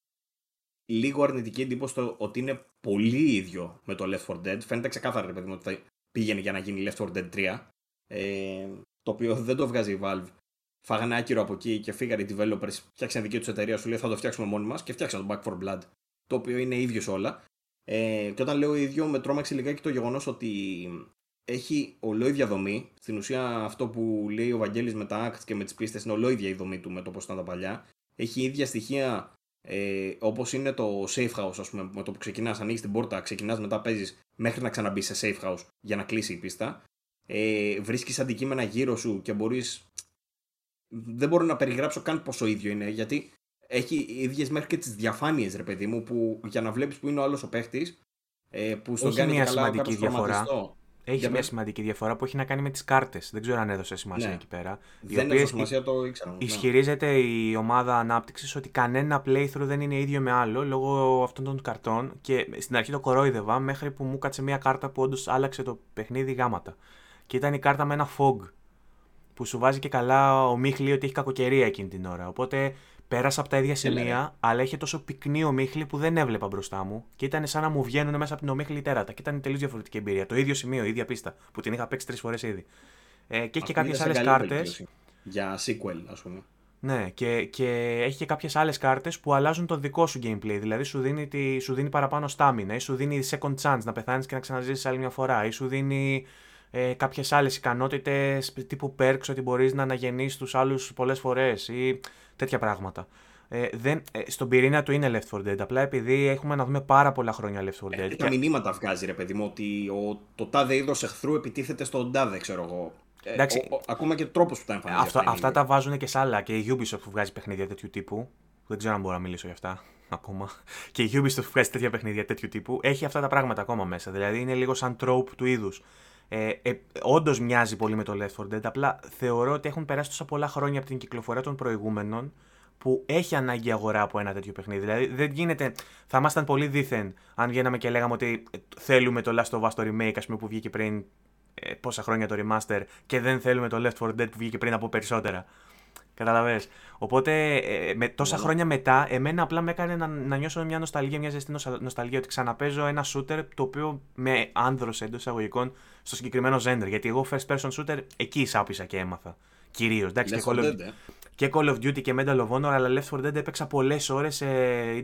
λίγο αρνητική εντύπωση το ότι είναι πολύ ίδιο με το Left 4 Dead. Φαίνεται ξεκάθαρα, παιδί μου, ότι θα πήγαινε για να γίνει Left 4 Dead 3. Ε, το οποίο δεν το βγάζει η Valve φάγανε άκυρο από εκεί και φύγανε οι developers, φτιάξαν δική τους εταιρεία, σου λέει θα το φτιάξουμε μόνοι μας και φτιάξαν το Back for Blood. Το οποίο είναι ίδιος όλα. Ε, και όταν λέω ίδιο, με τρόμαξε λιγάκι το γεγονός ότι έχει ολόιδια δομή. Στην ουσία, αυτό που λέει ο Βαγγέλης με τα acts και με τις πίστες είναι ολόιδια η δομή του με το πώς ήταν τα παλιά. Έχει ίδια στοιχεία ε, όπως είναι το safe house, ας πούμε, με το που ξεκινάς, ανοίγεις την πόρτα, ξεκινάς, μετά παίζεις μέχρι να ξαναμπεί σε safe house για να κλείσει η πίστα. Ε, Βρίσκεις αντικείμενα γύρω σου και μπορείς δεν μπορώ να περιγράψω καν πόσο ίδιο είναι, γιατί έχει ίδιες μέχρι και τις διαφάνειες, ρε παιδί μου, που για να βλέπεις που είναι ο άλλος ο παίχτης, ε, που στον κάνει μια σημαντική διαφορά. Έχει μια σημαντική διαφορά που έχει να κάνει με τις κάρτες. Δεν ξέρω αν έδωσε σημασία ναι. εκεί πέρα. Δεν έδωσε σημασία, το ήξερα. Ναι. Ισχυρίζεται η ομάδα ανάπτυξης ότι κανένα playthrough δεν είναι ίδιο με άλλο λόγω αυτών των καρτών. Και στην αρχή το κορόιδευα μέχρι που μου κάτσε μια κάρτα που όντως άλλαξε το παιχνίδι γάματα. Και ήταν η κάρτα με ένα fog που σου βάζει και καλά ο Μίχλη ότι έχει κακοκαιρία εκείνη την ώρα. Οπότε πέρασα από τα ίδια σημεία, αλλά είχε τόσο πυκνή ο Μίχλη που δεν έβλεπα μπροστά μου και ήταν σαν να μου βγαίνουν μέσα από την ομίχλη τέρατα. Και ήταν τελείως διαφορετική εμπειρία. Το ίδιο σημείο, η ίδια πίστα που την είχα παίξει τρεις φορές ήδη. Ε, και έχει και κάποιες άλλες κάρτες. Για sequel, ας πούμε. Ναι, και, και έχει και κάποιες άλλες κάρτες που αλλάζουν το δικό σου gameplay. Δηλαδή σου δίνει, τη, σου δίνει παραπάνω στάμινα, ή σου δίνει second chance να πεθάνεις και να ξαναζήσεις άλλη μια φορά, ή σου δίνει ε, κάποιες άλλες ικανότητες τύπου perks ότι μπορείς να αναγεννήσεις τους άλλους πολλές φορές ή τέτοια πράγματα. Ε, δεν, ε, στον πυρήνα του είναι Left 4 Dead. Απλά επειδή έχουμε να δούμε πάρα πολλά χρόνια Left 4 Dead. Ε, τα μηνύματα βγάζει ρε παιδί μου ότι ο, το τάδε είδος εχθρού επιτίθεται στον τάδε, ξέρω εγώ. Ε, Εντάξει, ο, ο, ακόμα και τρόπο που τα εμφανίζει. Αυτό, αυτά τα βάζουν και σε άλλα. Και η Ubisoft που βγάζει παιχνίδια τέτοιου τύπου. Δεν ξέρω αν μπορώ να μιλήσω για αυτά ακόμα. Και η Ubisoft που βγάζει τέτοια παιχνίδια τέτοιου τύπου. Έχει αυτά τα πράγματα ακόμα μέσα. Δηλαδή είναι λίγο σαν trope του είδους Ε, ε, Όντως μοιάζει πολύ με το Left 4 Dead. Απλά θεωρώ ότι έχουν περάσει τόσα πολλά χρόνια από την κυκλοφορία των προηγούμενων που έχει ανάγκη αγορά από ένα τέτοιο παιχνίδι. Δηλαδή δεν γίνεται. Θα ήμασταν πολύ δίθεν αν βγαίναμε και λέγαμε ότι θέλουμε το Last of Us το remake, ας πούμε, που βγήκε πριν ε, πόσα χρόνια το remaster και δεν θέλουμε το Left 4 Dead που βγήκε πριν από περισσότερα. Καταλαβέ. Οπότε ε, με, τόσα ναι. χρόνια μετά, εμένα απλά με έκανε να, να νιώσω μια νοσταλγία, μια ζεστή νοσταλγία ότι ξαναπέζω ένα shooter το οποίο με άνδρωσε εντός εισαγωγικών στο συγκεκριμένο gender. Γιατί εγώ first person shooter εκεί εισάπησα και έμαθα. Κυρίως. Εντάξει, και Call, of, ε. και Call of Duty και Medal of Honor, αλλά Left 4 Dead έπαιξα πολλές ώρες σε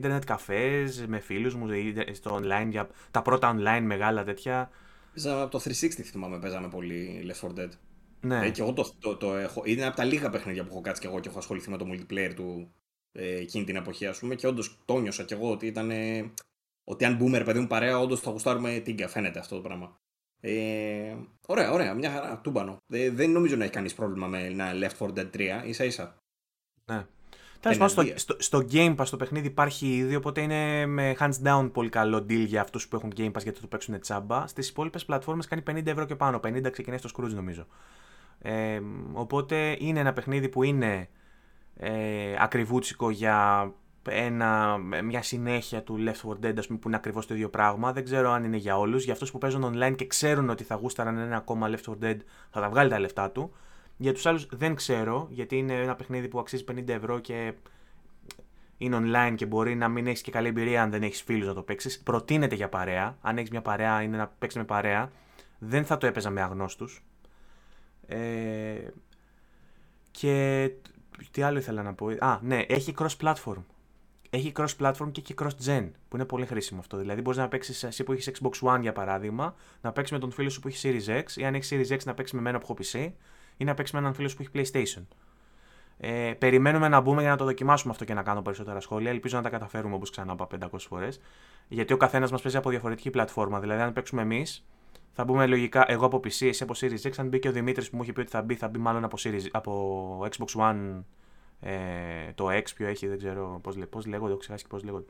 internet cafés, με φίλους μου, στο online, για τα πρώτα online μεγάλα τέτοια. Παίζαμε από το 360 θυμάμαι, παίζαμε πολύ Left 4 Dead. Ναι. Ε, και εγώ το, το, το, έχω. Είναι από τα λίγα παιχνίδια που έχω κάτσει και εγώ και έχω ασχοληθεί με το multiplayer του ε, εκείνη την εποχή, ας πούμε. Και όντως το νιώσα κι εγώ ότι ήταν. Ε, ότι αν μπούμε, ρε παιδί μου, παρέα, όντως θα γουστάρουμε τίγκα. Φαίνεται αυτό το πράγμα. Ε, ωραία, ωραία, μια χαρά. Τούμπανο. Ε, δεν νομίζω να έχει κανείς πρόβλημα με ένα Left 4 Dead 3, ίσα ίσα. Ναι. Τέλος πάντων, στο, στο, στο, Game Pass το παιχνίδι υπάρχει ήδη, οπότε είναι με hands down πολύ καλό deal για αυτούς που έχουν Game Pass γιατί το παίξουν τσάμπα. Στις υπόλοιπες πλατφόρμες κάνει 50 ευρώ και πάνω. 50 ξεκινάει στο Scrooge νομίζω. Ε, οπότε είναι ένα παιχνίδι που είναι ε, ακριβούτσικο για ένα, μια συνέχεια του Left 4 Dead, ας πούμε, που είναι ακριβώς το ίδιο πράγμα. Δεν ξέρω αν είναι για όλους. Για αυτούς που παίζουν online και ξέρουν ότι θα γούσταραν ένα ακόμα Left 4 Dead, θα τα βγάλει τα λεφτά του. Για τους άλλους δεν ξέρω, γιατί είναι ένα παιχνίδι που αξίζει 50 ευρώ και είναι online και μπορεί να μην έχεις και καλή εμπειρία αν δεν έχεις φίλους να το παίξεις. Προτείνεται για παρέα. Αν έχεις μια παρέα, είναι να παίξεις με παρέα. Δεν θα το έπαιζα με αγνώστους. Ε, και τι άλλο ήθελα να πω. Α, ναι, έχει cross-platform. Έχει cross-platform και έχει cross-gen, που είναι πολύ χρήσιμο αυτό. Δηλαδή, μπορείς να παίξεις εσύ που έχεις Xbox One για παράδειγμα, να παίξεις με τον φίλο σου που έχει Series X, ή αν έχεις Series X να παίξεις με μένα που έχω PC, ή να παίξεις με έναν φίλο σου που έχει PlayStation. Ε, περιμένουμε να μπούμε για να το δοκιμάσουμε αυτό και να κάνω περισσότερα σχόλια. Ελπίζω να τα καταφέρουμε όπως ξανά είπα 500 φορές. Γιατί ο καθένας μας παίζει από διαφορετική πλατφόρμα. Δηλαδή, αν παίξουμε εμείς, θα μπούμε λογικά εγώ από PC, εσύ από Series X. Αν μπει και ο Δημήτρης που μου είχε πει ότι θα μπει, θα μπει μάλλον από, Series, από Xbox One ε, το X ποιο έχει, δεν ξέρω πώς, πώς λέγονται, έχω ξεχάσει πώς λέγονται.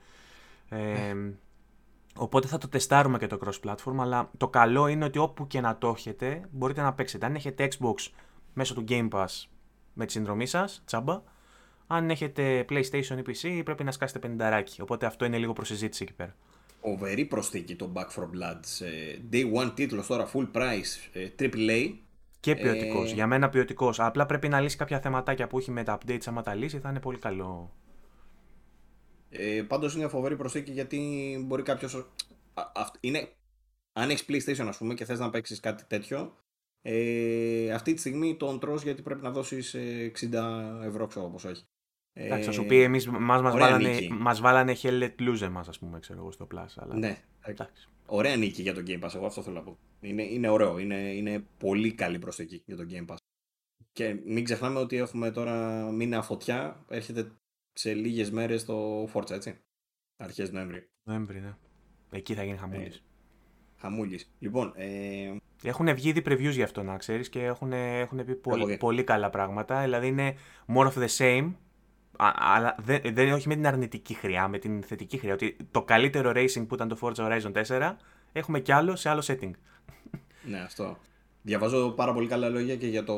Ε, οπότε θα το τεστάρουμε και το cross-platform, αλλά το καλό είναι ότι όπου και να το έχετε, μπορείτε να παίξετε. Αν έχετε Xbox μέσω του Game Pass με τη συνδρομή σας, τσάμπα, αν έχετε PlayStation ή PC, πρέπει να σκάσετε 50 Οπότε αυτό είναι λίγο προσυζήτηση εκεί πέρα. Οβερή προσθήκη το Back for Blood. Day One τίτλος τώρα, full price, AAA. Και ποιοτικός. Ε... Για μένα ποιοτικός. Απλά πρέπει να λύσει κάποια θεματάκια που έχει με τα updates. Άμα τα λύσει, θα είναι πολύ καλό. Ε, Πάντως είναι φοβερή προσθήκη γιατί μπορεί κάποιος. Είναι... Αν έχεις PlayStation, ας πούμε, και θες να παίξεις κάτι τέτοιο, ε, αυτή τη στιγμή τον τρως γιατί πρέπει να δώσεις 60 ε, ευρώ, ξέρω πόσο έχει. Εντάξει, θα σου πει, εμείς μας, μας, βάλανε, μας βάλανε hell let loose εμάς, ας πούμε, ξέρω εγώ, στο Plus. Αλλά... Ναι, εντάξει. Ωραία νίκη για το Game Pass, εγώ αυτό θέλω να πω. Είναι, είναι ωραίο, είναι, είναι πολύ καλή προσθήκη για το Game Pass. Και μην ξεχνάμε ότι έχουμε τώρα μήνα φωτιά, έρχεται σε λίγες μέρες το Forza, έτσι. Αρχές Νοέμβρη. Νοέμβρη, ναι. Εκεί θα γίνει χαμούλης. Ε, χαμούλης. Λοιπόν, ε... Έχουν βγει ήδη previews γι' αυτό να ξέρεις και έχουν, έχουν πει πολύ, πολύ καλά πράγματα. Δηλαδή είναι more of the same αλλά δεν, δεν όχι με την αρνητική χρειά, με την θετική χρειά. Ότι το καλύτερο racing που ήταν το Forza Horizon 4 έχουμε κι άλλο σε άλλο setting. Ναι, αυτό. Διαβάζω πάρα πολύ καλά λόγια και για το,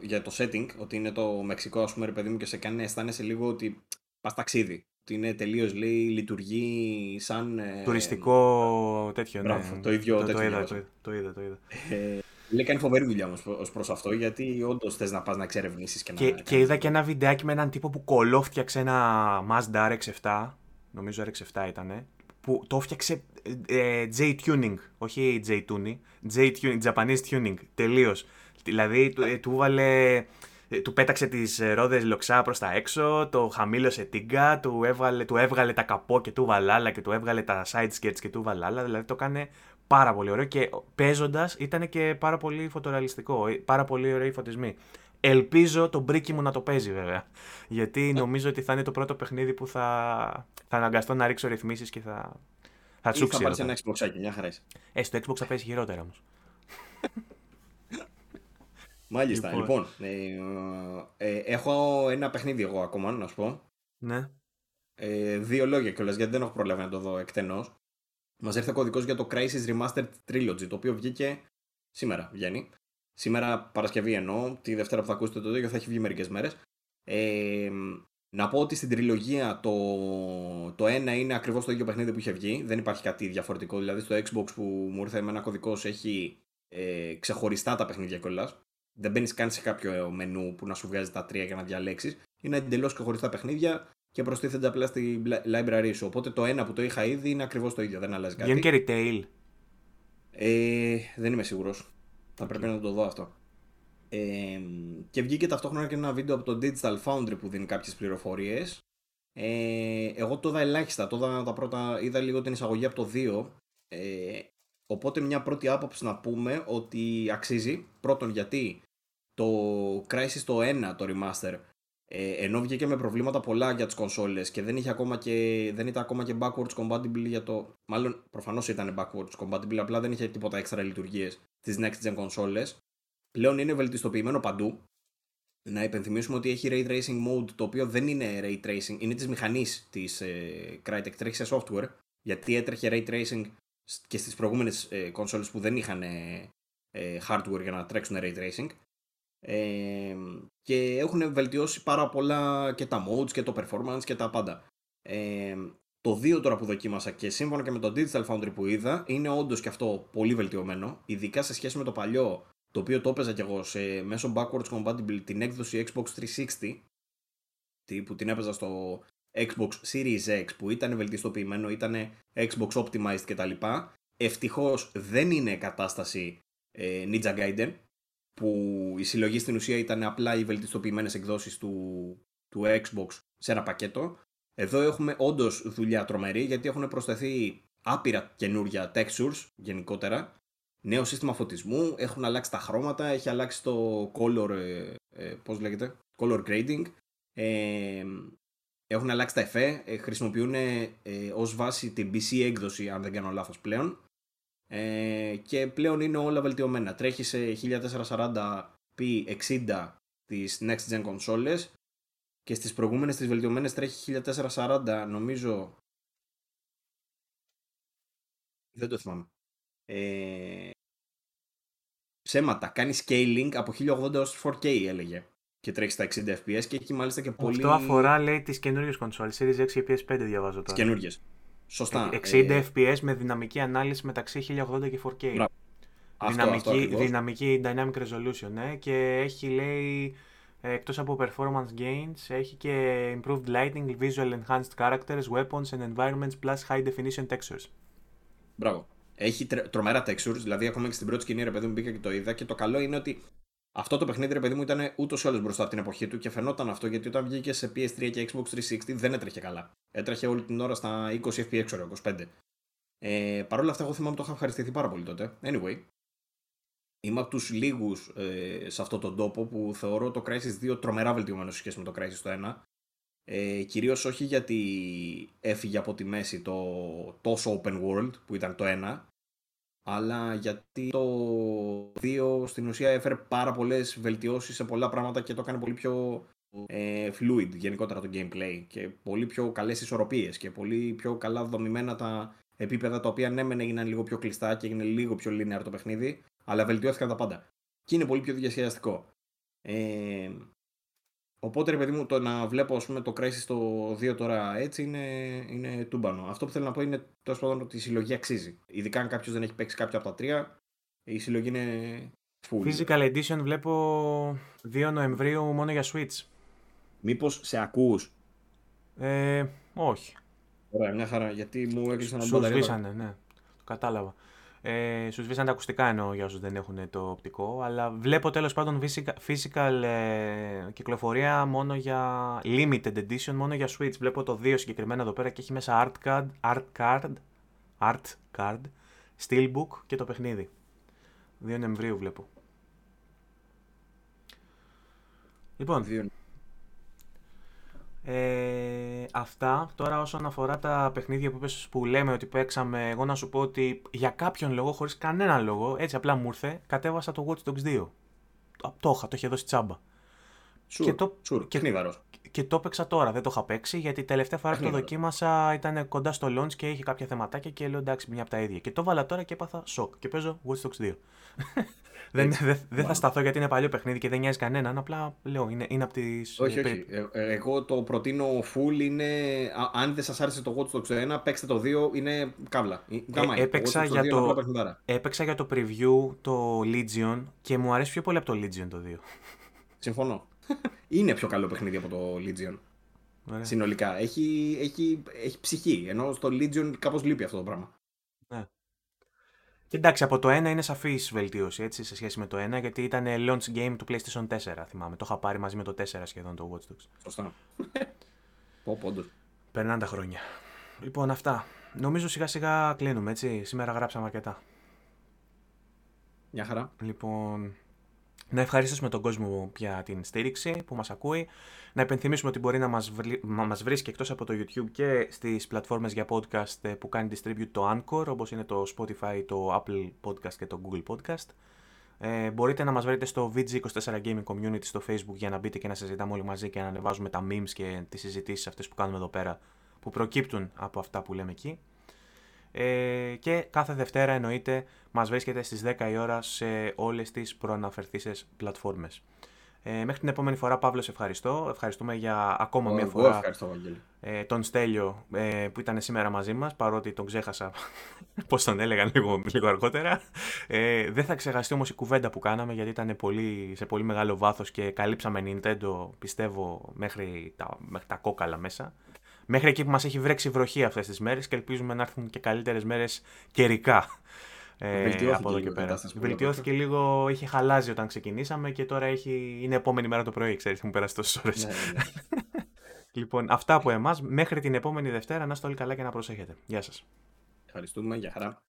για το setting, ότι είναι το Μεξικό, ας πούμε, ρε παιδί μου, και σε κάνει να αισθάνεσαι λίγο ότι πας ταξίδι. Ότι είναι τελείως, λέει, λειτουργεί σαν. Ε, Τουριστικό τέτοιο, ναι. το ίδιο το, τέτοιο. Το είδα, το, το είδα. Το είδα. Ε, Λέει κάνει φοβερή δουλειά όμως προ αυτό, γιατί όντως θες να πας να εξερευνήσεις και να. Και, και είδα και ένα βιντεάκι με έναν τύπο που κολόφτιαξε ένα Mazda RX7. Νομίζω RX7 ήταν. Που το έφτιαξε ε, J-Tuning, όχι J-Tuning. J-Tuning, Japanese Tuning. Τελείως. Δηλαδή του, ε, του βάλε. Ε, του πέταξε τις ρόδες λοξά προς τα έξω, το χαμήλωσε τίγκα, του έβγαλε, του έβγαλε τα καπό και του βαλάλα και του έβγαλε τα side skirts και του βαλάλα. Δηλαδή το έκανε πάρα πολύ ωραίο και παίζοντας ήταν και πάρα πολύ φωτορεαλιστικό. Ε, πάρα πολύ ωραίοι φωτισμοί. Ελπίζω το μπρίκι μου να το παίζει βέβαια. Γιατί νομίζω ότι θα είναι το πρώτο παιχνίδι που θα, θα αναγκαστώ να ρίξω ρυθμίσεις και θα. Θα τσούξει. Θα πάρεις ένα Xbox, μια χαρά. Ε, στο Xbox θα παίζει χειρότερα όμως. Μάλιστα. Λοιπόν, λοιπόν ε, ε, έχω ένα παιχνίδι εγώ ακόμα, να σου πω. Ναι. Ε, δύο λόγια κιόλας, γιατί δεν έχω προλάβει να το δω εκτενώς. Μας έρθει ο κωδικός για το Crisis Remastered Trilogy, το οποίο βγήκε Σήμερα βγαίνει. Σήμερα Παρασκευή εννοώ, τη Δευτέρα που θα ακούσετε το ίδιο θα έχει βγει μερικές μέρες. Ε, να πω ότι στην τριλογία το, το ένα είναι ακριβώς το ίδιο παιχνίδι που είχε βγει. Δεν υπάρχει κάτι διαφορετικό. Δηλαδή στο Xbox που μου ήρθε με ένα κωδικός έχει ε, ξεχωριστά τα παιχνίδια κιόλας. Δεν μπαίνεις καν σε κάποιο μενού που να σου βγάζει τα τρία για να διαλέξεις. Είναι εντελώς ξεχωριστά παιχνίδια και προστίθενται απλά στη library σου. Οπότε το ένα που το είχα ήδη είναι ακριβώς το ίδιο. Δεν αλλάζει κάτι. Βγαίνει και retail. Ε, δεν είμαι σίγουρος. Θα πρέπει να το δω αυτό. Ε, και βγήκε ταυτόχρονα και ένα βίντεο από το Digital Foundry που δίνει κάποιες πληροφορίες. Ε, εγώ το είδα ελάχιστα, το είδα, τα πρώτα, είδα λίγο την εισαγωγή από το 2. Ε, οπότε μια πρώτη άποψη να πούμε ότι αξίζει. Πρώτον γιατί το Crysis το 1, το Remaster, ε, ενώ βγήκε με προβλήματα πολλά για τις κονσόλες και δεν, είχε ακόμα και, δεν ήταν ακόμα και backwards compatible για το... Μάλλον προφανώς ήταν backwards compatible, απλά δεν είχε τίποτα έξτρα λειτουργίες στις next gen κονσόλες πλέον είναι βελτιστοποιημένο παντού. Να υπενθυμίσουμε ότι έχει Ray Tracing Mode, το οποίο δεν είναι Ray Tracing, είναι της μηχανής της ε, Crytek, τρέχει σε software, γιατί έτρεχε Ray Tracing και στις προηγούμενες ε, κονσόλες που δεν είχαν ε, ε, hardware για να τρέξουν Ray Tracing. Ε, και έχουν βελτιώσει πάρα πολλά και τα modes και το performance και τα πάντα. Ε, το 2 τώρα που δοκίμασα και σύμφωνα και με το Digital Foundry που είδα είναι όντως και αυτό πολύ βελτιωμένο, ειδικά σε σχέση με το παλιό το οποίο το έπαιζα κι εγώ σε μέσω backwards compatible την έκδοση Xbox 360 που την έπαιζα στο Xbox Series X που ήταν βελτιστοποιημένο, ήταν Xbox optimized κτλ. Ευτυχώς δεν είναι κατάσταση ε, Ninja Gaiden που η συλλογή στην ουσία ήταν απλά οι βελτιστοποιημένες εκδόσεις του, του Xbox σε ένα πακέτο. Εδώ έχουμε όντως δουλειά τρομερή γιατί έχουν προσθεθεί άπειρα καινούργια textures γενικότερα. Νέο σύστημα φωτισμού, έχουν αλλάξει τα χρώματα, έχει αλλάξει το color, ε, ε πώς λέγεται, color grading, ε, έχουν αλλάξει τα εφέ, ε, χρησιμοποιούν ε, ως βάση την PC έκδοση, αν δεν κάνω λάθος πλέον, ε, και πλέον είναι όλα βελτιωμένα. Τρέχει σε 1440p 60 τις next gen consoles και στις προηγούμενες τις βελτιωμένες τρέχει 1440 νομίζω δεν το θυμάμαι ε, ψέματα. Κάνει scaling από 1080 έως 4K έλεγε. Και τρέχει στα 60 FPS και έχει μάλιστα και πολύ. Αυτό αφορά λέει τις καινούριε κονσόλε. Series 6 και PS5 διαβάζω τώρα. Τις καινούριε. Σωστά. 60 ε... FPS με δυναμική ανάλυση μεταξύ 1080 και 4K. Μπράβο. Δυναμική, αυτό, δυναμική dynamic resolution, ναι, και έχει λέει εκτός από performance gains έχει και improved lighting, visual enhanced characters, weapons and environments plus high definition textures. Μπράβο. Έχει τρομερά textures, δηλαδή ακόμα και στην πρώτη σκηνή ρε παιδί μου μπήκα και το είδα και το καλό είναι ότι αυτό το παιχνίδι ρε παιδί μου ήταν ούτως ή άλλως μπροστά από την εποχή του και φαινόταν αυτό γιατί όταν βγήκε σε PS3 και Xbox 360 δεν έτρεχε καλά. Έτρεχε όλη την ώρα στα 20 FPS, ξέρω 25. Ε, Παρ' όλα αυτά, εγώ θυμάμαι το είχα ευχαριστηθεί πάρα πολύ τότε. Anyway, είμαι από τους λίγους ε, σε αυτόν τον τόπο που θεωρώ το Crysis 2 τρομερά βελτιωμένο σε σχέση με το Crysis το 1. Ε, κυρίως όχι γιατί έφυγε από τη μέση το τόσο open world που ήταν το 1 αλλά γιατί το 2 στην ουσία έφερε πάρα πολλές βελτιώσεις σε πολλά πράγματα και το έκανε πολύ πιο ε, fluid γενικότερα το gameplay και πολύ πιο καλές ισορροπίες και πολύ πιο καλά δομημένα τα επίπεδα τα οποία ναι μεν έγιναν λίγο πιο κλειστά και έγινε λίγο πιο linear το παιχνίδι αλλά βελτιώθηκαν τα πάντα και είναι πολύ πιο διασκεδαστικό. Ε, Οπότε, ρε παιδί μου, το να βλέπω ας πούμε, το Crysis στο 2 τώρα έτσι είναι, είναι τούμπανο. Αυτό που θέλω να πω είναι τέλος πάντων ότι η συλλογή αξίζει. Ειδικά αν κάποιος δεν έχει παίξει κάποιο από τα τρία, η συλλογή είναι full. Physical Edition βλέπω 2 Νοεμβρίου μόνο για Switch. Μήπως σε ακούς; Ε, όχι. Ωραία, μια χαρά. Γιατί μου έκλεισαν να Σου σβήσανε, ναι. Το κατάλαβα. Ε, σου σβήσαν τα ακουστικά εννοώ για όσους δεν έχουν το οπτικό. Αλλά βλέπω τέλος πάντων physical, ε, κυκλοφορία μόνο για limited edition, μόνο για Switch. Βλέπω το 2 συγκεκριμένα εδώ πέρα και έχει μέσα art card, art card, art card, steelbook και το παιχνίδι. 2 Νοεμβρίου βλέπω. Λοιπόν, ε, αυτά. Τώρα όσον αφορά τα παιχνίδια που, πες, που λέμε ότι παίξαμε, εγώ να σου πω ότι για κάποιον λόγο, χωρίς κανένα λόγο, έτσι απλά μου ήρθε, κατέβασα το Watch Dogs 2. Το είχα, το είχε δώσει τσάμπα. Σουρ, και το, σουρ, και, και το έπαιξα τώρα. Δεν το είχα παίξει γιατί η τελευταία φορά που το δοκίμασα ήταν κοντά στο launch και είχε κάποια θεματάκια και λέω εντάξει, μια από τα ίδια. Και το βάλα τώρα και έπαθα σοκ. Και παίζω Watch Dogs 2. δεν δε, δε θα σταθώ γιατί είναι παλιό παιχνίδι και δεν νοιάζει κανέναν. Απλά λέω είναι, είναι από τις. Όχι, όχι. Ε, ε, εγώ το προτείνω full. Είναι, αν δεν σας άρεσε το Watch Dogs 1, παίξτε το 2. Είναι καύλα. Ε, έπαιξα, για το, έπαιξα για το preview το Legion και μου αρέσει πιο πολύ από το Legion το 2. Συμφωνώ. Είναι πιο καλό παιχνίδι από το Legion. Ωραία. Συνολικά. Έχει, έχει, έχει ψυχή. Ενώ στο Legion κάπως λείπει αυτό το πράγμα. Ναι. Και εντάξει, από το 1 είναι σαφής βελτίωση έτσι, σε σχέση με το 1, γιατί ήταν launch game του PlayStation 4. Θυμάμαι. Το είχα πάρει μαζί με το 4 σχεδόν το Watch Dogs. Σωστά. Πω, πόντος. Περνάνε τα χρόνια. Λοιπόν, αυτά. Νομίζω σιγά σιγά κλείνουμε, έτσι. Σήμερα γράψαμε αρκετά. Μια χαρά. Λοιπόν, να ευχαριστήσουμε τον κόσμο για την στήριξη που μας ακούει. Να υπενθυμίσουμε ότι μπορεί να μας, βρει, μας βρίσκει εκτός από το YouTube και στις πλατφόρμες για podcast ε, που κάνει distribute το Anchor, όπως είναι το Spotify, το Apple Podcast και το Google Podcast. Ε, μπορείτε να μας βρείτε στο VG24 Gaming Community στο Facebook για να μπείτε και να συζητάμε όλοι μαζί και να ανεβάζουμε τα memes και τις συζητήσεις αυτές που κάνουμε εδώ πέρα που προκύπτουν από αυτά που λέμε εκεί. Ε, και κάθε Δευτέρα εννοείται μας βρίσκεται στις 10 η ώρα σε όλες τις προαναφερθήσεις πλατφόρμες. Ε, μέχρι την επόμενη φορά, Παύλος, ευχαριστώ. Ευχαριστούμε για ακόμα μια φορά ε, τον Στέλιο ε, που ήταν σήμερα μαζί μας, παρότι τον ξέχασα πώς τον έλεγαν λίγο, λίγο αργότερα. Ε, δεν θα ξεχαστεί όμως η κουβέντα που κάναμε, γιατί ήταν πολύ, σε πολύ μεγάλο βάθος και καλύψαμε Nintendo, πιστεύω, μέχρι τα, μέχρι τα κόκαλα μέσα μέχρι εκεί που μας έχει βρέξει βροχή αυτές τις μέρες και ελπίζουμε να έρθουν και καλύτερες μέρες καιρικά. Ε, από εδώ και πέρα. Βελτιώθηκε λίγο, είχε χαλάσει όταν ξεκινήσαμε και τώρα έχει, είναι επόμενη μέρα το πρωί, ξέρεις, μου πέρασε τόσες ώρες. Ναι, ναι. λοιπόν, αυτά από εμάς. Μέχρι την επόμενη Δευτέρα, να είστε όλοι καλά και να προσέχετε. Γεια σας. Ευχαριστούμε, για χαρά.